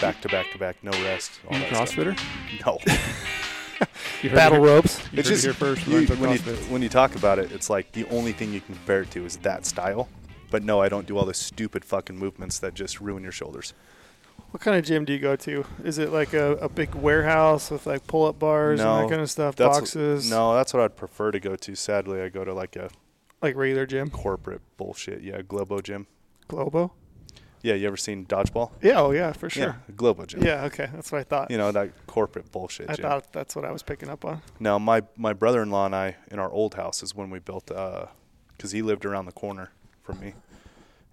back to back to back, no rest. all You that stuff. CrossFitter? No. You heard Battle it here- ropes. You it's heard it just here first. you- when, you, when you talk about it, it's like the only thing you can compare it to is that style. But no, I don't do all the stupid fucking movements that just ruin your shoulders. What kind of gym do you go to? Is it like a, a big warehouse with like pull up bars and that kind of stuff? That's Boxes? No, that's what I'd prefer to go to. Sadly, I go to like a Like regular gym? corporate bullshit. Yeah, Globo gym. Globo? Yeah, you ever seen dodgeball? Yeah, oh yeah, for sure. Yeah, Globo gym. Yeah, okay. That's what I thought. You know that corporate bullshit. I gym. thought that's what I was picking up on. Now, my my brother-in-law and I, in our old house, is when we built, because he lived around the corner from me,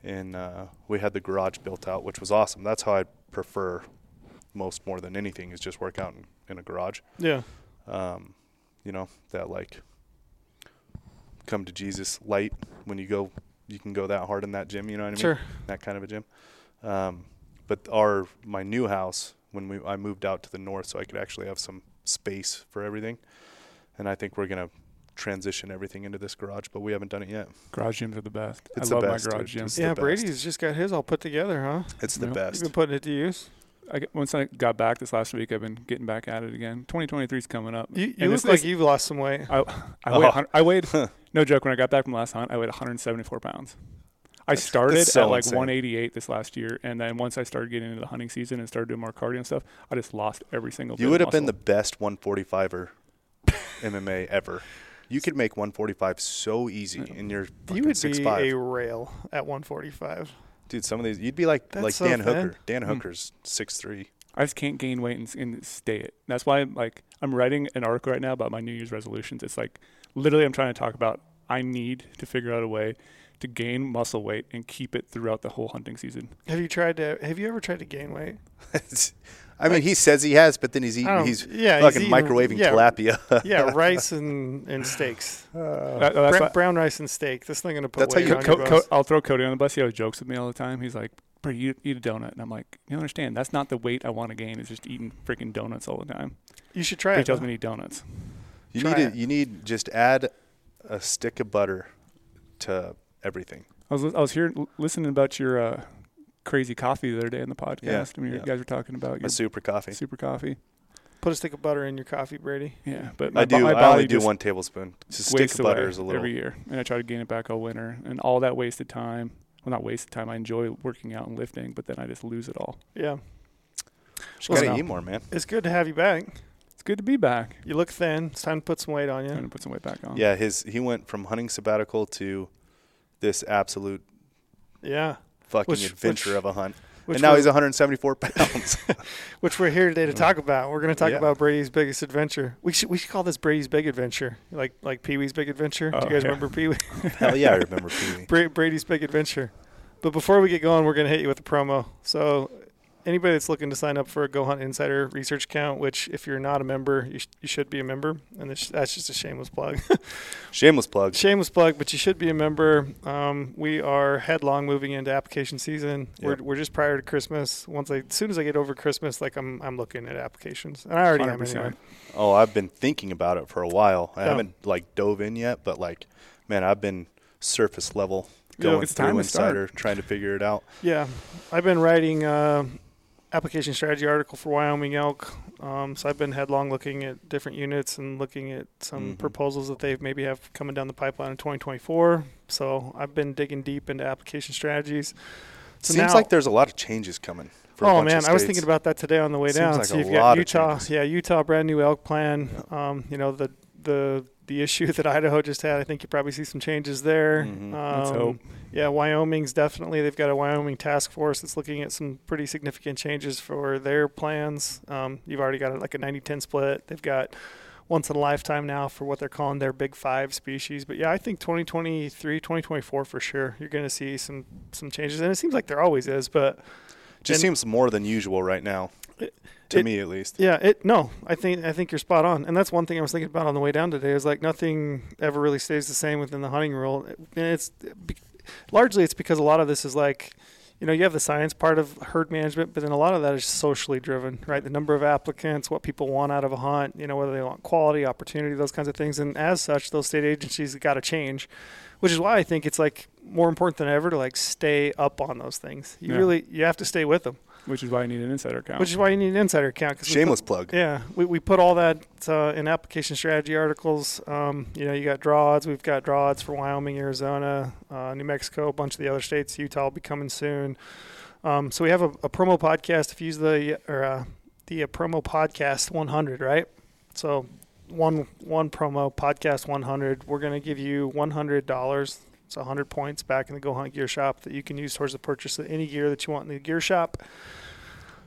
and uh, we had the garage built out, which was awesome. That's how I prefer most more than anything is just work out in, in a garage. Yeah. Um, you know that like come to Jesus light when you go, you can go that hard in that gym. You know what I mean? Sure. That kind of a gym. Um, but our my new house when we I moved out to the north, so I could actually have some space for everything, and I think we're gonna transition everything into this garage, but we haven't done it yet. Garage gyms are the best. It's I the love best, my garage dude. gym. It's yeah. Brady's just got his all put together, huh? It's the Yeah. You've best. been putting it to use. I once I got back this last week, I've been getting back at it again. 2023 is coming up. You, you look like you've lost some weight. I, I, Oh. weighed, 100 I weighed, no joke, when I got back from last hunt, I weighed 174 pounds. I That's- started that's so at like insane. 188 this last year, and then once I started getting into the hunting season and started doing more cardio and stuff, I just lost every single. You would of have been the best 145er MMA ever. You could make 145 so easy, and you're you fucking would six be five. a rail at 145. Dude, some of these you'd be like That's like so Dan thin. Hooker. Dan Mm. Hooker's six three. I just can't gain weight and, s- and stay it. That's why I'm like I'm writing an article right now about my New Year's resolutions. It's like literally I'm trying to talk about I need to figure out a way to gain muscle weight and keep it throughout the whole hunting season. Have you tried to? Have you ever tried to gain weight? I mean, he says he has, but then he's eating. He's yeah, he's fucking eating- microwaving yeah, tilapia. Yeah, rice and, and steaks. That- that's Bra- brown rice and steak. This thing gonna put That's how weight you on Co- your Co- bones. I'll throw Cody on the bus. He always jokes with me all the time. He's like, "Bro, you eat a donut," and I'm like, "You understand? That's not the weight I want to gain. Is just eating freaking donuts all the time." You should try it. He it. tells though. me to eat donuts. you Try need it. to, you need just add a stick of butter to everything. I was I was hearing listening about your uh, crazy coffee the other day in the podcast. Yeah, I mean, you yeah. guys were talking about My your super coffee. super coffee. Put a stick of butter in your coffee, Brady. Yeah, but my, I do. my I only do one tablespoon. Just stick wastes of butter is a little. every year, and I try to gain it back all winter, and all that wasted time. Well, not wasted time. I enjoy working out and lifting, but then I just lose it all. Yeah, Just Well, gotta eat more, man. it's good to have you back. It's good to be back. You look thin. It's time to put some weight on you. gonna put some weight back on. Yeah, his he went from hunting sabbatical to this absolute Yeah, fucking Which- adventure which- of a hunt. and now he's 174 pounds. which we're here today to talk about. We're going to talk Yeah. about Brady's biggest adventure. We should we should call this Brady's big adventure, like like Pee Wee's big adventure. Do Oh, you guys yeah. remember Pee Wee? Hell yeah, I remember Pee Wee. Brady's big adventure. But before we get going, we're going to hit you with a promo. So, anybody that's looking to sign up for a Go Hunt Insider research account, which if you're not a member, you, sh- you should be a member, and this, that's just a shameless plug. Shameless plug. shameless plug, but you should be a member. Um, we are headlong moving into application season. We're, we're just prior to Christmas. Once I, as soon as I get over Christmas, like I'm, I'm looking at applications, and I already am 100%. anyway. Oh, I've been thinking about it for a while. I Yeah. haven't like dove in yet, but like, man, I've been surface level going it's time through start. Insider, trying to figure it out. Yeah, I've been writing uh, application strategy article for Wyoming elk. Um, so I've been headlong looking at different units and looking at some Mhm. proposals that they maybe have coming down the pipeline in 2024. So I've been digging deep into application strategies. So Seems now- like there's a lot of changes coming. For a Oh man, I was thinking about that today on the way Seems down. like so a you've lot got Utah, yeah, Utah brand new elk plan. Um, you know the the the issue that Idaho just had. I think you probably see some changes there. Mhm. Let's Um, hope. yeah, Wyoming's definitely. They've got a Wyoming task force that's looking at some pretty significant changes for their plans. Um, you've already got like a 90-10 split. They've got once in a lifetime now for what they're calling their big five species. But yeah, I think 2023, 2024 for sure. You're going to see some some changes, and it seems like there always is. But Just seems more than usual right now, It- to it- me at least. Yeah, it no, I think I think you're spot on, and that's one thing I was thinking about on the way down today. Is like nothing ever really stays the same within the hunting world, and it's be- largely it's because a lot of this is like, you know, you have the science part of herd management, but then a lot of that is socially driven, right? The number of applicants, what people want out of a hunt, you know, whether they want quality, opportunity, those kinds of things, and as such, those state agencies got to change, which is why I think it's like more important than ever to like stay up on those things. You Yeah. really you have to stay with them. Which is why you need an insider account. which is why you need an insider account. 'cause we put- Shameless plug. Yeah, we, we put all that uh, in application strategy articles. Um, you know, you got draw odds. We've got draw odds for Wyoming, Arizona, uh, New Mexico, a bunch of the other states. Utah will be coming soon. Um, so we have a, a promo podcast. If you use the or uh, the uh, promo podcast 100, right? So one one promo podcast 100. We're gonna give you 100 dollars. It's 100 points back in the Go Hunt Gear Shop that you can use towards the purchase of any gear that you want in the gear shop.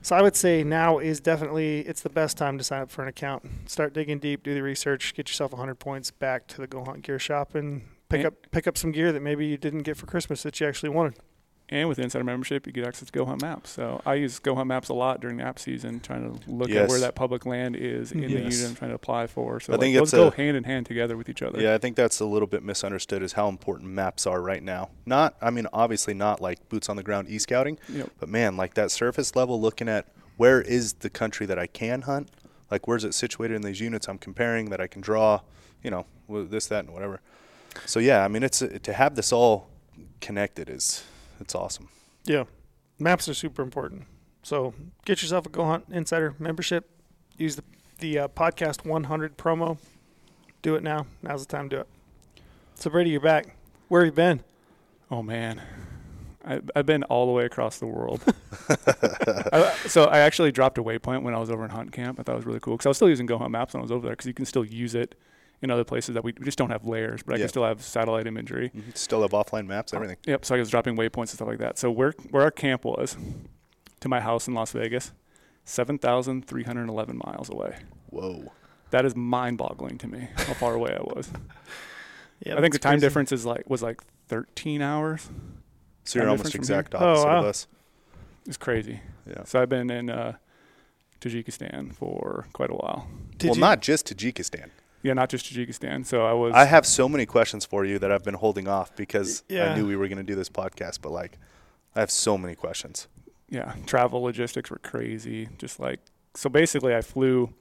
So I would say now is definitely it's the best time to sign up for an account. Start digging deep, do the research, get yourself 100 points back to the Go Hunt Gear Shop, and pick And- up pick up some gear that maybe you didn't get for Christmas that you actually wanted. And with insider membership, you get access to Go Hunt Maps. So I use Go Hunt Maps a lot during the app season, trying to look at where that public land is in the Yes. unit I'm trying to apply for. So I think like, it's those go hand in hand together with each other. Yeah, I think that's a little bit misunderstood is how important maps are right now. Not, I mean, obviously not like boots on the ground e scouting, Yep. but man, like that surface level looking at where is the country that I can hunt, like where's it situated in these units I'm comparing that I can draw, you know, this, that, and whatever. So yeah, I mean, it's to have this all connected is it's awesome. Yeah, maps are super important. So get yourself a Go Hunt Insider membership. Use the the uh, podcast 100 promo. Do it now. Now's the time to do it. So Brady, you're back. Where have you been? Oh man, I, I've been all the way across the world. I, so I actually dropped a waypoint when I was over in Hunt Camp. I thought it was really cool because I was still using Go Hunt Maps when I was over there because you can still use it in other places that we, we just don't have layers, but I Yeah. can still have satellite imagery. Mhm. Still have offline maps, everything. Yep. So I was dropping waypoints and stuff like that. So where where our camp was to my house in Las Vegas, seven thousand three hundred eleven miles away. Whoa. That is mind-boggling to me how far away I was. Yeah, I think the time crazy. difference is like was like thirteen hours. So you're Time almost difference from here? exact Oh, opposite wow. of us. It's crazy. Yeah. So I've been in uh, Tajikistan for quite a while. Did well, you, not just Tajikistan. Yeah, not just Tajikistan. So I was. I have so many questions for you that I've been holding off because Yeah. I knew we were going to do this podcast, but like, I have so many questions. yeah, travel logistics were crazy. Just like so, basically, I flew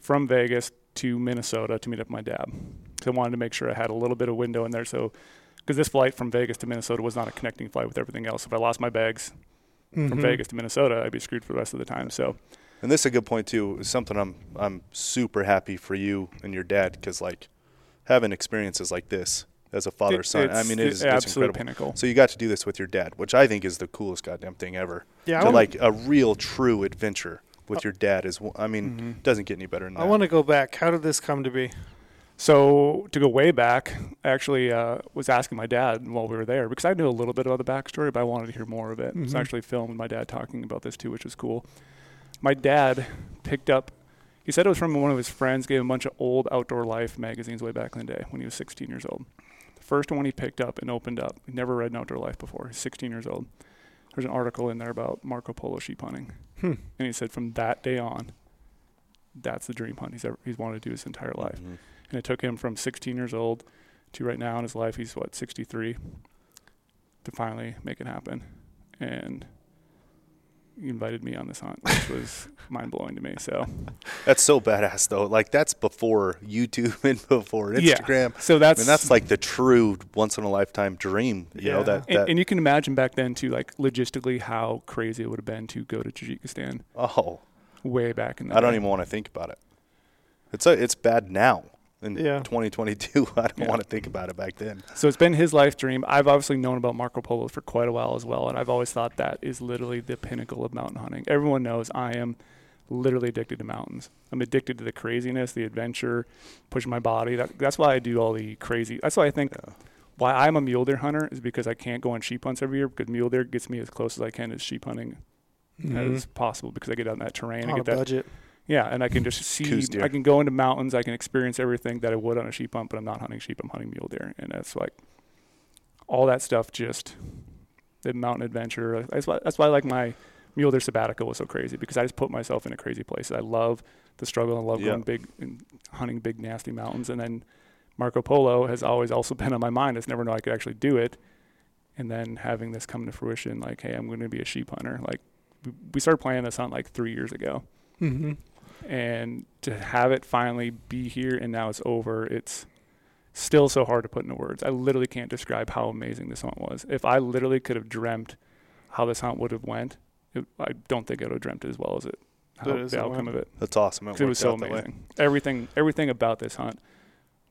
from Vegas to Minnesota to meet up with my dad. So I wanted to make sure I had a little bit of window in there. So because this flight from Vegas to Minnesota was not a connecting flight with everything else. If I lost my bags from Mhm. Vegas to Minnesota, I'd be screwed for the rest of the time. So And this is a good point too. It's something I'm I'm super happy for you and your dad because like having experiences like this as a father son. I mean, it is it's absolute incredible. pinnacle. So you got to do this with your dad, which I think is the coolest goddamn thing ever. Yeah, to like a real true adventure with Uh, your dad is. I mean, Mhm. doesn't get any better than that. I want to go back. How did this come to be? So to go way back, I actually uh, was asking my dad while we were there because I knew a little bit about the backstory, but I wanted to hear more of it. So I actually filmed my dad talking about this too, which was cool. My dad picked up. He said it was from one of his friends. Gave him a bunch of old Outdoor Life magazines way back in the day when he was 16 years old. The first one he picked up and opened up. He never read an Outdoor Life before. He's 16 years old. There's an article in there about Marco Polo sheep hunting, Hmm. and he said from that day on, that's the dream hunt he's ever he's wanted to do his entire life Mhm. and it took him from 16 years old to right now in his life he's what 63 to finally make it happen and invited me on this hunt which was mind-blowing to me so That's so badass though. Like that's before YouTube and before Instagram. Yeah. So I that's mean, that's like the true once in a lifetime dream. You know Yeah. that and, and you can imagine back then too like logistically how crazy it would have been to go to Tajikistan oh, way back in the I don't even want to think about it. It's a, it's bad now in Yeah. 2022. I don't Yeah. want to think about it back then. So it's been his life dream. I've obviously known about Marco Polo for quite a while as well, and I've always thought that is literally the pinnacle of mountain hunting. Everyone knows I am literally addicted to mountains. I'm addicted to the craziness, the adventure, pushing my body. That, that's why I do all the crazy. That's why I think Yeah. why I'm a mule deer hunter is because I can't go on sheep hunts every year because mule deer gets me as close as I can as sheep hunting mm-hmm. as possible because I get out in that terrain. I On a get that budget. Yeah, and I can just see. I can go into mountains. I can experience everything that I would on a sheep hunt, but I'm not hunting sheep. I'm hunting mule deer, and that's like all that stuff. Just the mountain adventure. That's why. That's why I like my mule deer sabbatical was so crazy because I just put myself in a crazy place. I love the struggle. I love Yeah. going big and hunting big nasty mountains, and then Marco Polo has always also been on my mind. I just never know I could actually do it, and then having this come to fruition, like, hey, I'm going to be a sheep hunter. Like, we- we started planning this hunt like three years ago Mm-hmm. And to have it finally be here and now it's over it's still so hard to put into words i literally can't describe how amazing this hunt was if i literally could have dreamt how this hunt would have went it, I don't think I would have dreamt it as well as it. How, But it is the outcome win. of it. That's awesome. It, 'Cause it was worked so out amazing. Everything, everything about this hunt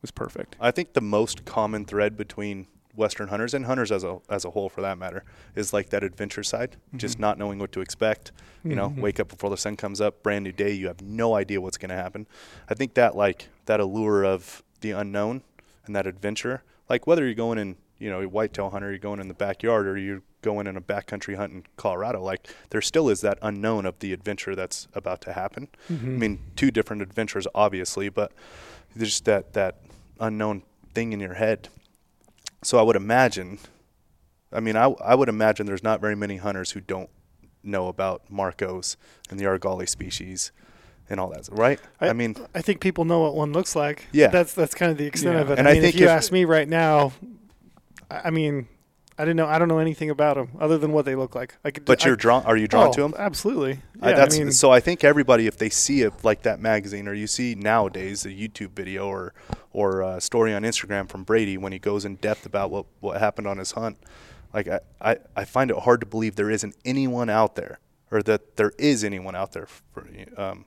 was perfect. I think the most common thread between Western hunters and hunters as a as a whole, for that matter, is like that adventure side, just Mhm. not knowing what to expect. You know, Mhm. wake up before the sun comes up, brand new day. You have no idea what's going to happen. I think that like that allure of the unknown and that adventure, like whether you're going in, you know, a whitetail hunter, you're going in the backyard, or you're going in a backcountry hunt in Colorado, like there still is that unknown of the adventure that's about to happen. I mean, two different adventures, obviously, but there's just that that unknown thing in your head. So I would imagine, I mean, I I would imagine there's not very many hunters who don't know about Marcos and the Argali species and all that, right? I, I- mean, I think people know what one looks like. Yeah. that's that's kind of the extent Yeah. of it. And I I mean, think if you if- ask me right now, I I mean, I didn't know. I don't know anything about them other than what they look like. I could, but I, you're drawn. Are you drawn oh, to them? Absolutely. I, Yeah, that's I mean, so. I think everybody, if they see it like that magazine, or you see nowadays a YouTube video or or a story on Instagram from Brady when he goes in depth about what what happened on his hunt, like I I, I find it hard to believe there isn't anyone out there, or that there is anyone out there for, um,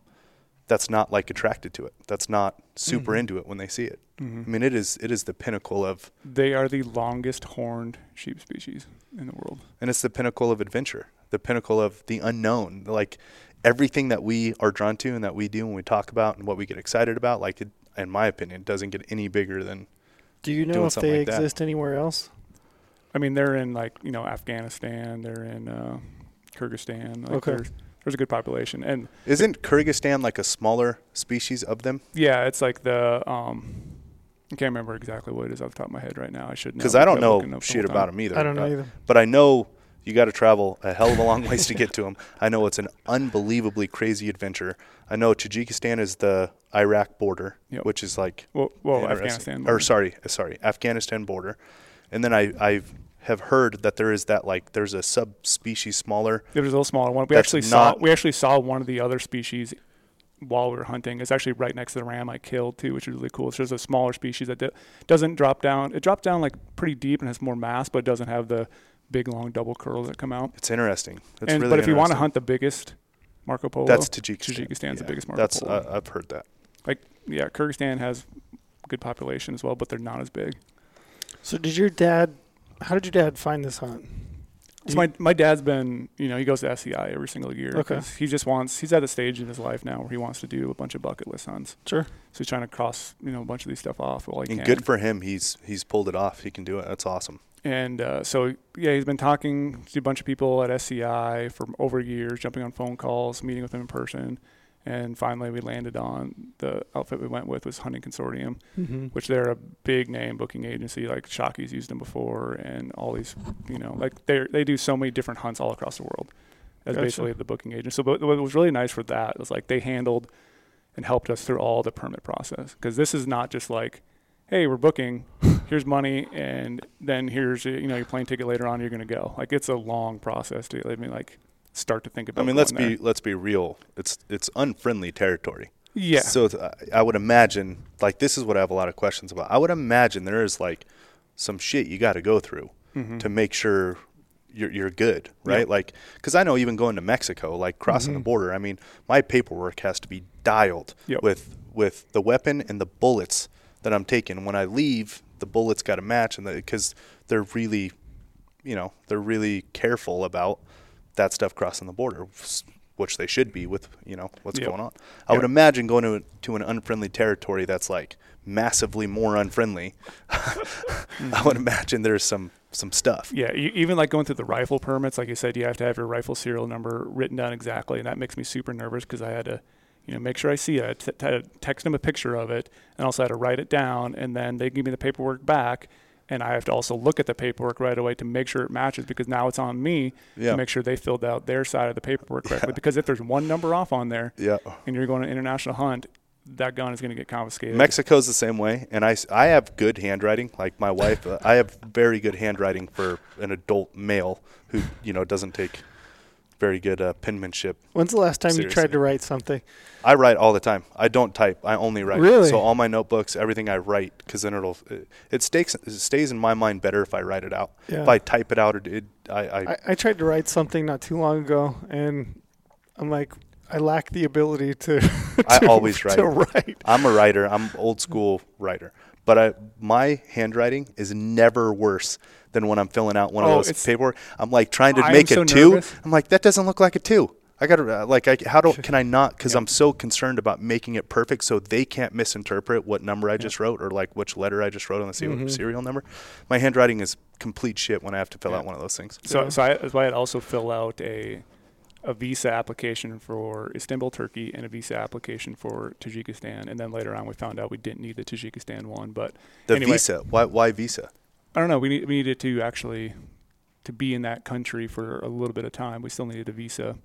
that's not like attracted to it. That's not super Mhm. into it when they see it. Mhm. I mean, it is it is the pinnacle of, They are the longest horned sheep species in the world. and it's the pinnacle of adventure, the pinnacle of the unknown. Like everything that we are drawn to and that we do when we talk about and what we get excited about, like it, in my opinion, doesn't get any bigger than. do you know doing if they like that. exist anywhere else? I mean, they're in like you know Afghanistan. They're in uh, Kyrgyzstan. Like Okay. There's, there's a good population, and Isn't Kyrgyzstan like a smaller species of them? yeah, it's like the um, I can't remember exactly what it is off the top of my head right now. I should know Because I don't know looking the shit about them either. I don't know but, either. but I know you got to travel a hell of a long ways to get to them. I know it's an unbelievably crazy adventure. I know Tajikistan is the Iraq border, Yep. which is like Well, well Interesting. Afghanistan. or sorry, sorry, Afghanistan border, and then I I have heard that there is that like there's a subspecies smaller. There was a little smaller one. We That's actually saw we actually saw one of the other species while we were hunting. It's actually right next to the ram I killed too, which is really cool. It's just a smaller species that doesn't drop down. It drops down like pretty deep and has more mass, but it doesn't have the big long double curls that come out. It's interesting. It's and really but if you want to hunt the biggest Marco Polo, that's Tajikistan. Tajikistan's the biggest Marco That's Polo. uh, I've heard that. Like yeah, Kyrgyzstan has good population as well, but they're not as big. So did your dad? How did your dad find this hunt? So my my dad's been, you know, he goes to SCI every single year Okay. because he just wants. He's at a stage in his life now where he wants to do a bunch of bucket list hunts. Sure. So he's trying to cross, you know, a bunch of these stuff off while he And can. good for him. He's he's pulled it off. He can do it. That's awesome. And uh, so yeah, he's been talking to a bunch of people at SCI for over years, jumping on phone calls, meeting with them in person, and finally we landed on the outfit we went with was Hunting Consortium, Mm-hmm. which they're a big name booking agency. Like Shockey's used them before, and all these, you know, like they they do so many different hunts all across the world. As Gotcha. basically the booking agent. So but what was really nice for that was like they handled and helped us through all the permit process because this is not just like, hey, we're booking, here's money, and then here's you know your plane ticket later on. You're gonna go. Like it's a long process to I mean like start to think about. I mean, let's going be there. let's be real. It's it's unfriendly territory. yeah. So I- would imagine like this is what I have a lot of questions about. I would imagine there is like some shit you got to go through Mhm. to make sure you're you're good, right? Yeah. Like because I know even going to Mexico, like crossing the Mhm. border, I mean, my paperwork has to be dialed Yep. with with the weapon and the bullets that I'm taking. When I leave, the bullets got to match, and because they're really, you know, they're really careful about that stuff crossing the border, which they should be with you know what's Yep. going on. I would imagine going to to an unfriendly territory that's like massively more unfriendly. I would mm-hmm. imagine there's some some stuff. Yeah, e- even like going through the rifle permits, like you said, you have to have your rifle serial number written down exactly, and that makes me super nervous because I had to, you know, make sure I see it. I had to text them a picture of it, and also had to write it down, and then they give me the paperwork back, and I have to also look at the paperwork right away to make sure it matches because now it's on me Yeah. to make sure they filled out their side of the paperwork correctly. Because if there's one number off on there Yeah. and you're going to international hunt, that gun is going to get confiscated. Mexico's the same way, and I, I have good handwriting. Like my wife, uh, I have very good handwriting for an adult male who you know doesn't take very good uh, penmanship. When's the last time you tried to write something? I write all the time. I don't type. I only write. Really? So all my notebooks, everything I write, because then it'll it, it stays it stays in my mind better if I write it out. Yeah. If I type it out, it, it I, I, I, I tried to write something not too long ago, and I'm like, I lack the ability to. I to- always to write. write. I'm a writer. I'm old school writer. But I, my handwriting is never worse than when I'm filling out one Oh, of those paperwork. I'm like trying to I make so a two. nervous. I'm like that doesn't look like a two. I got to like I how do can I not because I'm so concerned about making it perfect so they can't misinterpret what number I just wrote or like which letter I just wrote on the se- Mhm. serial number. My handwriting is complete shit when I have to fill Yeah. out one of those things. So, Yeah. so I, that's why I'd also fill out a a visa application for Istanbul, Turkey, and a visa application for Tajikistan. And then later on, we found out we didn't need the Tajikistan one. But The Anyway. visa. Why why visa? I don't know. We, need, we needed to actually to be in that country for a little bit of time. We still needed a visa.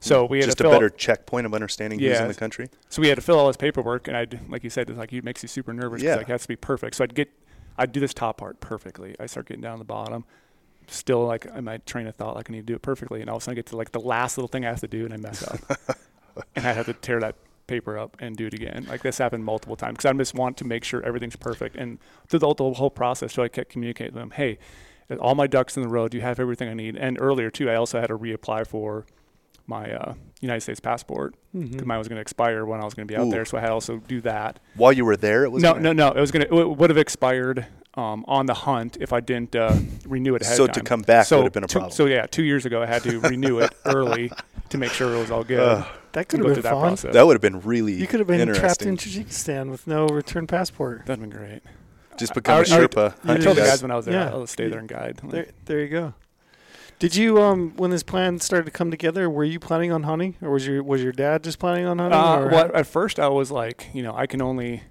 So mm, we had just a better checkpoint of understanding who's in the country. So we had to fill all this paperwork, and I'd like you said, it's like it makes you super nervous. Yeah. like it has to be perfect. So I'd get, I'd do this top part perfectly. I start getting down the bottom, still like I might train of thought, like I need to do it perfectly, and all of a sudden I get to like the last little thing I have to do, and I mess up, and I have to tear that paper up and do it again. Like this happened multiple times because I just want to make sure everything's perfect, and through the, the whole process, so I kept communicating with them, hey. All my ducks in the row. Do you have everything I need? And earlier too, I also had to reapply for my uh, United States passport because mine was going to expire when I was going to be out Ooh. there. So I had to also do that. While you were there, it was no, gonna- no, no. It was going to. It would have expired um, on the hunt if I didn't uh, renew it ahead So to come back so would have been a two- So yeah, two years ago I had to renew it early to make sure it was all good. Ugh. That could have been that fun. process. That would have been really You could have been trapped in Tajikistan with no return passport. That'd been great. Just become I a already- I already- Sherpa. I told the guys. guys when I was there, Yeah. I'll stay there and guide. Like, There, there you go. Did you um when this plan started to come together? Were you planning on hunting, or was your was your dad just planning on hunting? Uh, well, at first I was like, you know, I can only,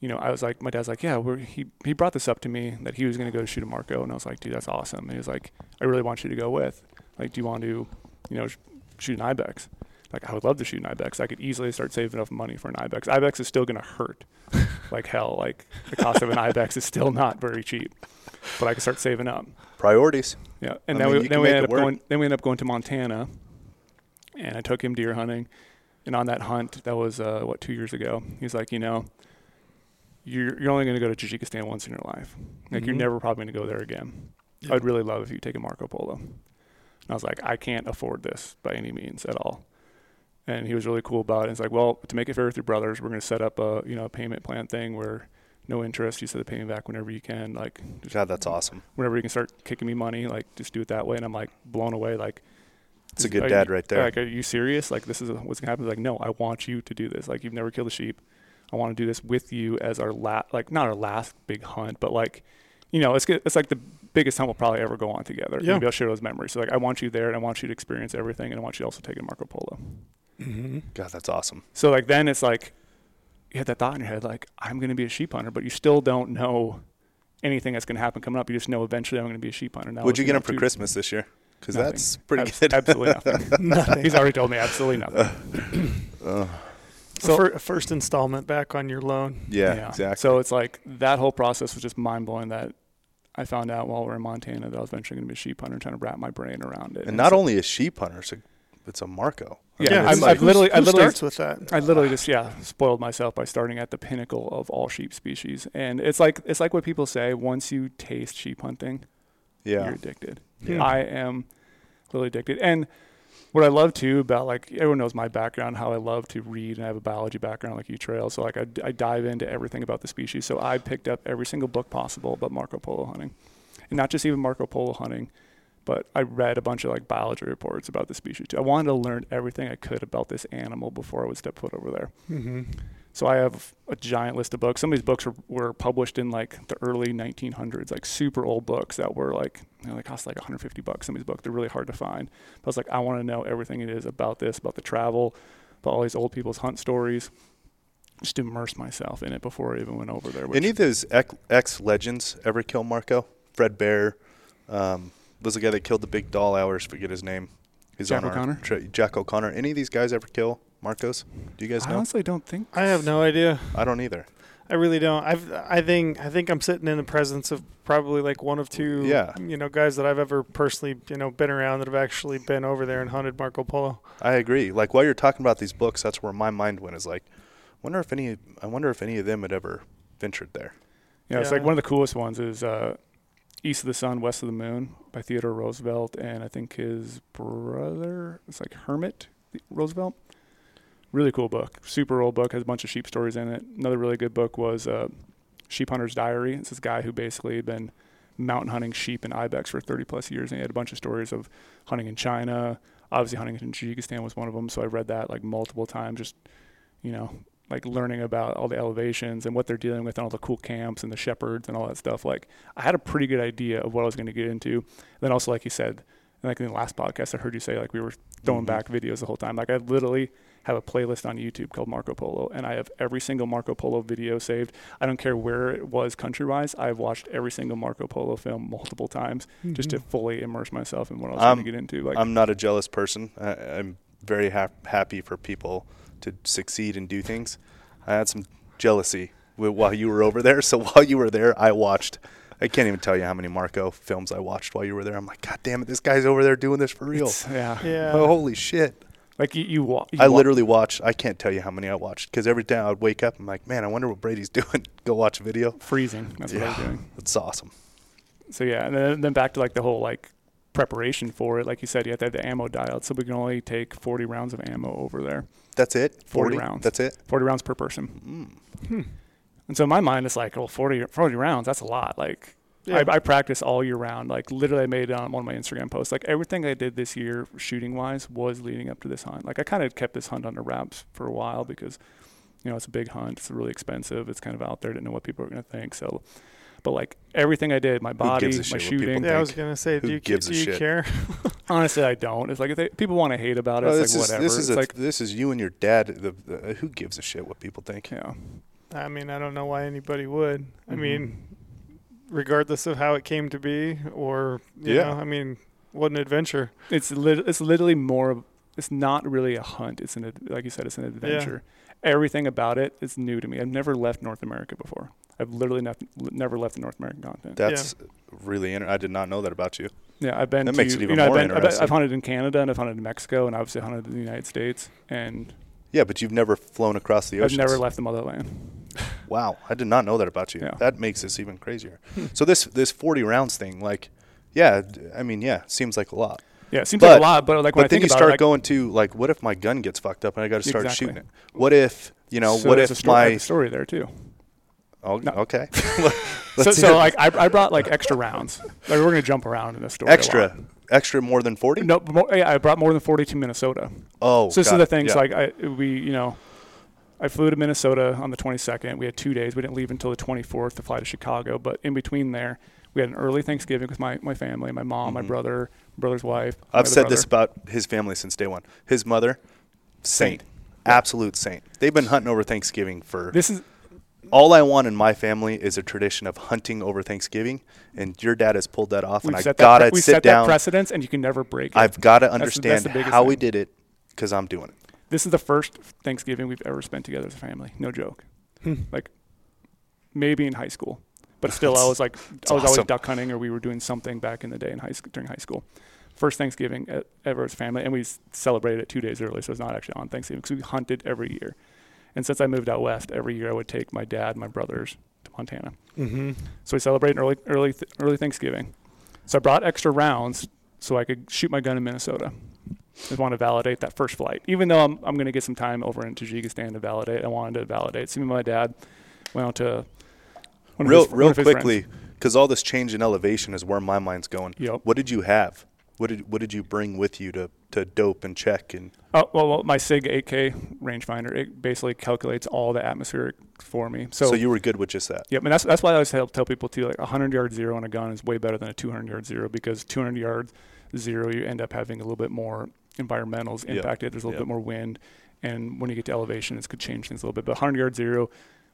you know, I was like, my dad's like, yeah, we're, he he brought this up to me that he was going to go shoot a Marco, and I was like, dude, that's awesome. And he was like, I really want you to go with. Like, do you want to, you know, sh- shoot an ibex? Like, I would love to shoot an ibex. I could easily start saving enough money for an ibex. Ibex is still going to hurt, like hell. Like the cost of an ibex is still not very cheap, but I could start saving up. Priorities. Yeah, and I then mean, we then we make ended up work. going then we ended up going to Montana, and I took him deer hunting, and on that hunt that was uh, what two years ago. He's like, you know, you're you're only going to go to Tajikistan once in your life. Like you're Mhm. never probably going to go there again. Yeah. I'd really love if you take a Marco Polo. And I was like, I can't afford this by any means at all. And he was really cool about it. He's like, well, to make it fair with your brothers, we're going to set up a you know a payment plan thing where no interest. You said to pay me back whenever you can. Like just God, that's awesome. whenever you can start kicking me money, like just do it that way. And I'm like blown away. Like It's a good dad you- right there. Like, are you serious? Like this is what's gonna happen? Like, no, I want you to do this. Like you've never killed a sheep. I want to do this with you as our last, like not our last big hunt, but like, you know, it's. It's like the biggest hunt we'll probably ever go on together. Yeah. Maybe I'll share those memories. So like, I want you there, and I want you to experience everything, and I want you to also take a Marco Polo. Hmm God, that's awesome. So like then it's like you had that thought in your head, like I'm going to be a sheep hunter, but you still don't know anything that's going to happen coming up. You just know eventually I'm going to be a sheep hunter. Now What'd you get him for two- Christmas this year? Because that's pretty Abs- good. Absolutely nothing. Nothing. He's already told me absolutely nothing. Ugh. So, So- first installment back on your loan. yeah, exactly. So it's like that whole process was just mind blowing. That I found out while we we're in Montana that I was eventually going to be a sheep hunter, trying to wrap my brain around it. and not so- only a sheep hunter, it's a, it's a Marco. I Yeah, mean, I'm- it's it's I've like- who- literally- who I literally- starts with that. I literally just yeah spoiled myself by starting at the pinnacle of all sheep species, and it's like it's like what people say: once you taste sheep hunting, yeah. you're addicted. Yeah. I am really addicted. And what I love too about like everyone knows my background, how I love to read and I have a biology background like you Trail. So like I, I dive into everything about the species. So I picked up every single book possible about Marco Polo hunting, and not just even Marco Polo hunting, but I read a bunch of like biology reports about the species too. I wanted to learn everything I could about this animal before I would step foot over there. hmm So I have a giant list of books. Some of these books were, were published in like the early 1900s, like super old books that were like, you know, they cost like 150 bucks. Some of these books, they're really hard to find. But I was like, I want to know everything it is about this, about the travel, about all these old people's hunt stories, just immerse myself in it before I even went over there. Which, Any of those ex legends ever kill Marco? Fred Bear um, was the guy that killed the big Dall. I always forget his name. He's Jack on O'Connor? tra- Jack O'Connor. Any of these guys ever kill Marcos? Do you guys I know? honestly don't think. I have no idea. I don't either. I really don't. I've I think I think I'm sitting in the presence of probably like one of two Yeah. you know guys that I've ever personally you know been around that have actually been over there and hunted Marco Polo. I agree. Like while you're talking about these books, that's where my mind went. Is like, wonder if any. I wonder if any of them had ever ventured there. Yeah, it's like one of the coolest ones is uh, East of the Sun, West of the Moon by Theodore Roosevelt, and I think his brother. It's like Kermit Roosevelt. Really cool book. Super old book. Has a bunch of sheep stories in it. Another really good book was uh, Sheep Hunter's Diary. It's this guy who basically had been mountain hunting sheep and ibex for 30 plus years, and he had a bunch of stories of hunting in China. Obviously, hunting in Tajikistan was one of them. So I read that like multiple times. Just you know, like learning about all the elevations and what they're dealing with and all the cool camps and the shepherds and all that stuff. Like I had a pretty good idea of what I was going to get into. And then also, like you said, and like in the last podcast, I heard you say like we were throwing Mhm. back videos the whole time. Like I literally have a playlist on YouTube called Marco Polo, and I have every single Marco Polo video saved. I don't care where it was country wise. I've watched every single Marco Polo film multiple times just to fully immerse myself in what I was Um, going to get into. Like I'm not a jealous person. I, I'm very hap- happy for people to succeed and do things. I had some jealousy while you were over there. So while you were there, I watched. I can't even tell you how many Marco films I watched while you were there. I'm like, God damn it, this guy's over there doing this for real. it's- yeah, Yeah. Oh, holy shit. like you, you, wa- you I wa- literally watched. I can't tell you how many I watched because every time I would wake up, I'm like, man, I wonder what Brady's doing. Go watch a video. freezing. That's what I was Yeah. doing. That's awesome. So yeah, and then, then back to like the whole like preparation for it. Like you said, you have to have the ammo dialed, so we can only take 40 rounds of ammo over there. That's it. 40 rounds. That's it. 40 rounds per person. Mm. And so in my mind, it's like, well, 40, 40 rounds, that's a lot. Like, Yeah. I, I practice all year round. Like, literally, I made it on one of my Instagram posts. Like, everything I did this year, shooting wise, was leading up to this hunt. Like, I kind of kept this hunt under wraps for a while because, you know, it's a big hunt. It's really expensive. It's kind of out there. Didn't know what people were going to think. So, but like everything I did, my body, my shit shooting. yeah, I was gonna say, Who do you, gives a do you shit? care? Honestly, I don't. It's like if they, people want to hate about it, Well, it's this like is whatever. this is it's a, like, this is you and your dad. The, the, who gives a shit what people think? yeah. I mean, I don't know why anybody would. I Mhm. mean, regardless of how it came to be, or you Yeah. know, I mean, what an adventure. It's lit- it's literally more of it's not really a hunt. It's an ad- like you said, it's an adventure. Yeah. Everything about it is new to me. I've never left North America before. I've literally nef- never left the North American continent. That's really. interesting. I did not know that about you. yeah, I've been that to makes it you even know, more I've, been, I've, been- interesting. I've hunted in Canada and I've hunted in Mexico and obviously hunted in the United States and Yeah, but you've never flown across the ocean. I've never left the motherland. Wow, I did not know that about you. Yeah. That makes this even crazier. so this this forty rounds thing, like, yeah, I mean, yeah, seems like a lot. Yeah, it seems like a lot, but like when but then think you about start it, like, going to like, what if my gun gets fucked up and I got to start Exactly. shooting it? What if you know? so what if a story, my story there too. Oh, No. okay? so so like I, I brought like extra rounds. Like we're gonna jump around in this story. extra, extra more than forty? No, more, yeah, I brought more than 40 to Minnesota. Oh, so this is the thing. Yeah. So like I, we, you know, I flew to Minnesota on the 22nd. We had two days. We didn't leave until the 24th to fly to Chicago. But in between there, we had an early Thanksgiving with my, my family, my mom, my Mhm. brother, brother's wife. I've said this about his family since day one. His mother, saint, Saint. absolute saint. They've been hunting over Thanksgiving for. This is all I want in my family is a tradition of hunting over Thanksgiving, and your dad has pulled that off. we've and I set that gotta pre- we sit set down. that precedence, and you can never break it. I've got to understand the biggest how we did it because I'm doing it. this is the first Thanksgiving we've ever spent together as a family. No joke. Hmm. like maybe in high school, but still, I was like, I was awesome. always duck hunting, or we were doing something back in the day in high school during high school. First Thanksgiving ever as family, and we celebrated it two days early, so it's not actually on Thanksgiving because we hunted every year. And since I moved out west, every year I would take my dad, and my brothers to Montana. Mm-hmm. So we celebrated early, early, th- early Thanksgiving. So I brought extra rounds so I could shoot my gun in Minnesota. I want to validate that first flight, even though I'm, I'm going to get some time over in Tajikistan to validate. I wanted to validate. So me and my dad went out to one of real, his, real quickly, because all this change in elevation is where my mind's going. Yep. What did you have? What did what did you bring with you to, to dope and check and Oh well, well, my Sig 8K rangefinder it basically calculates all the atmospheric for me. So, so, you were good with just that? Yep, and that's that's why I always tell, tell people too. Like a hundred yard zero on a gun is way better than a two hundred yard zero because two hundred yards zero you end up having a little bit more environmentals Yep. impacted. There's a little Yep. bit more wind, and when you get to elevation, it could change things a little bit. But hundred yard zero,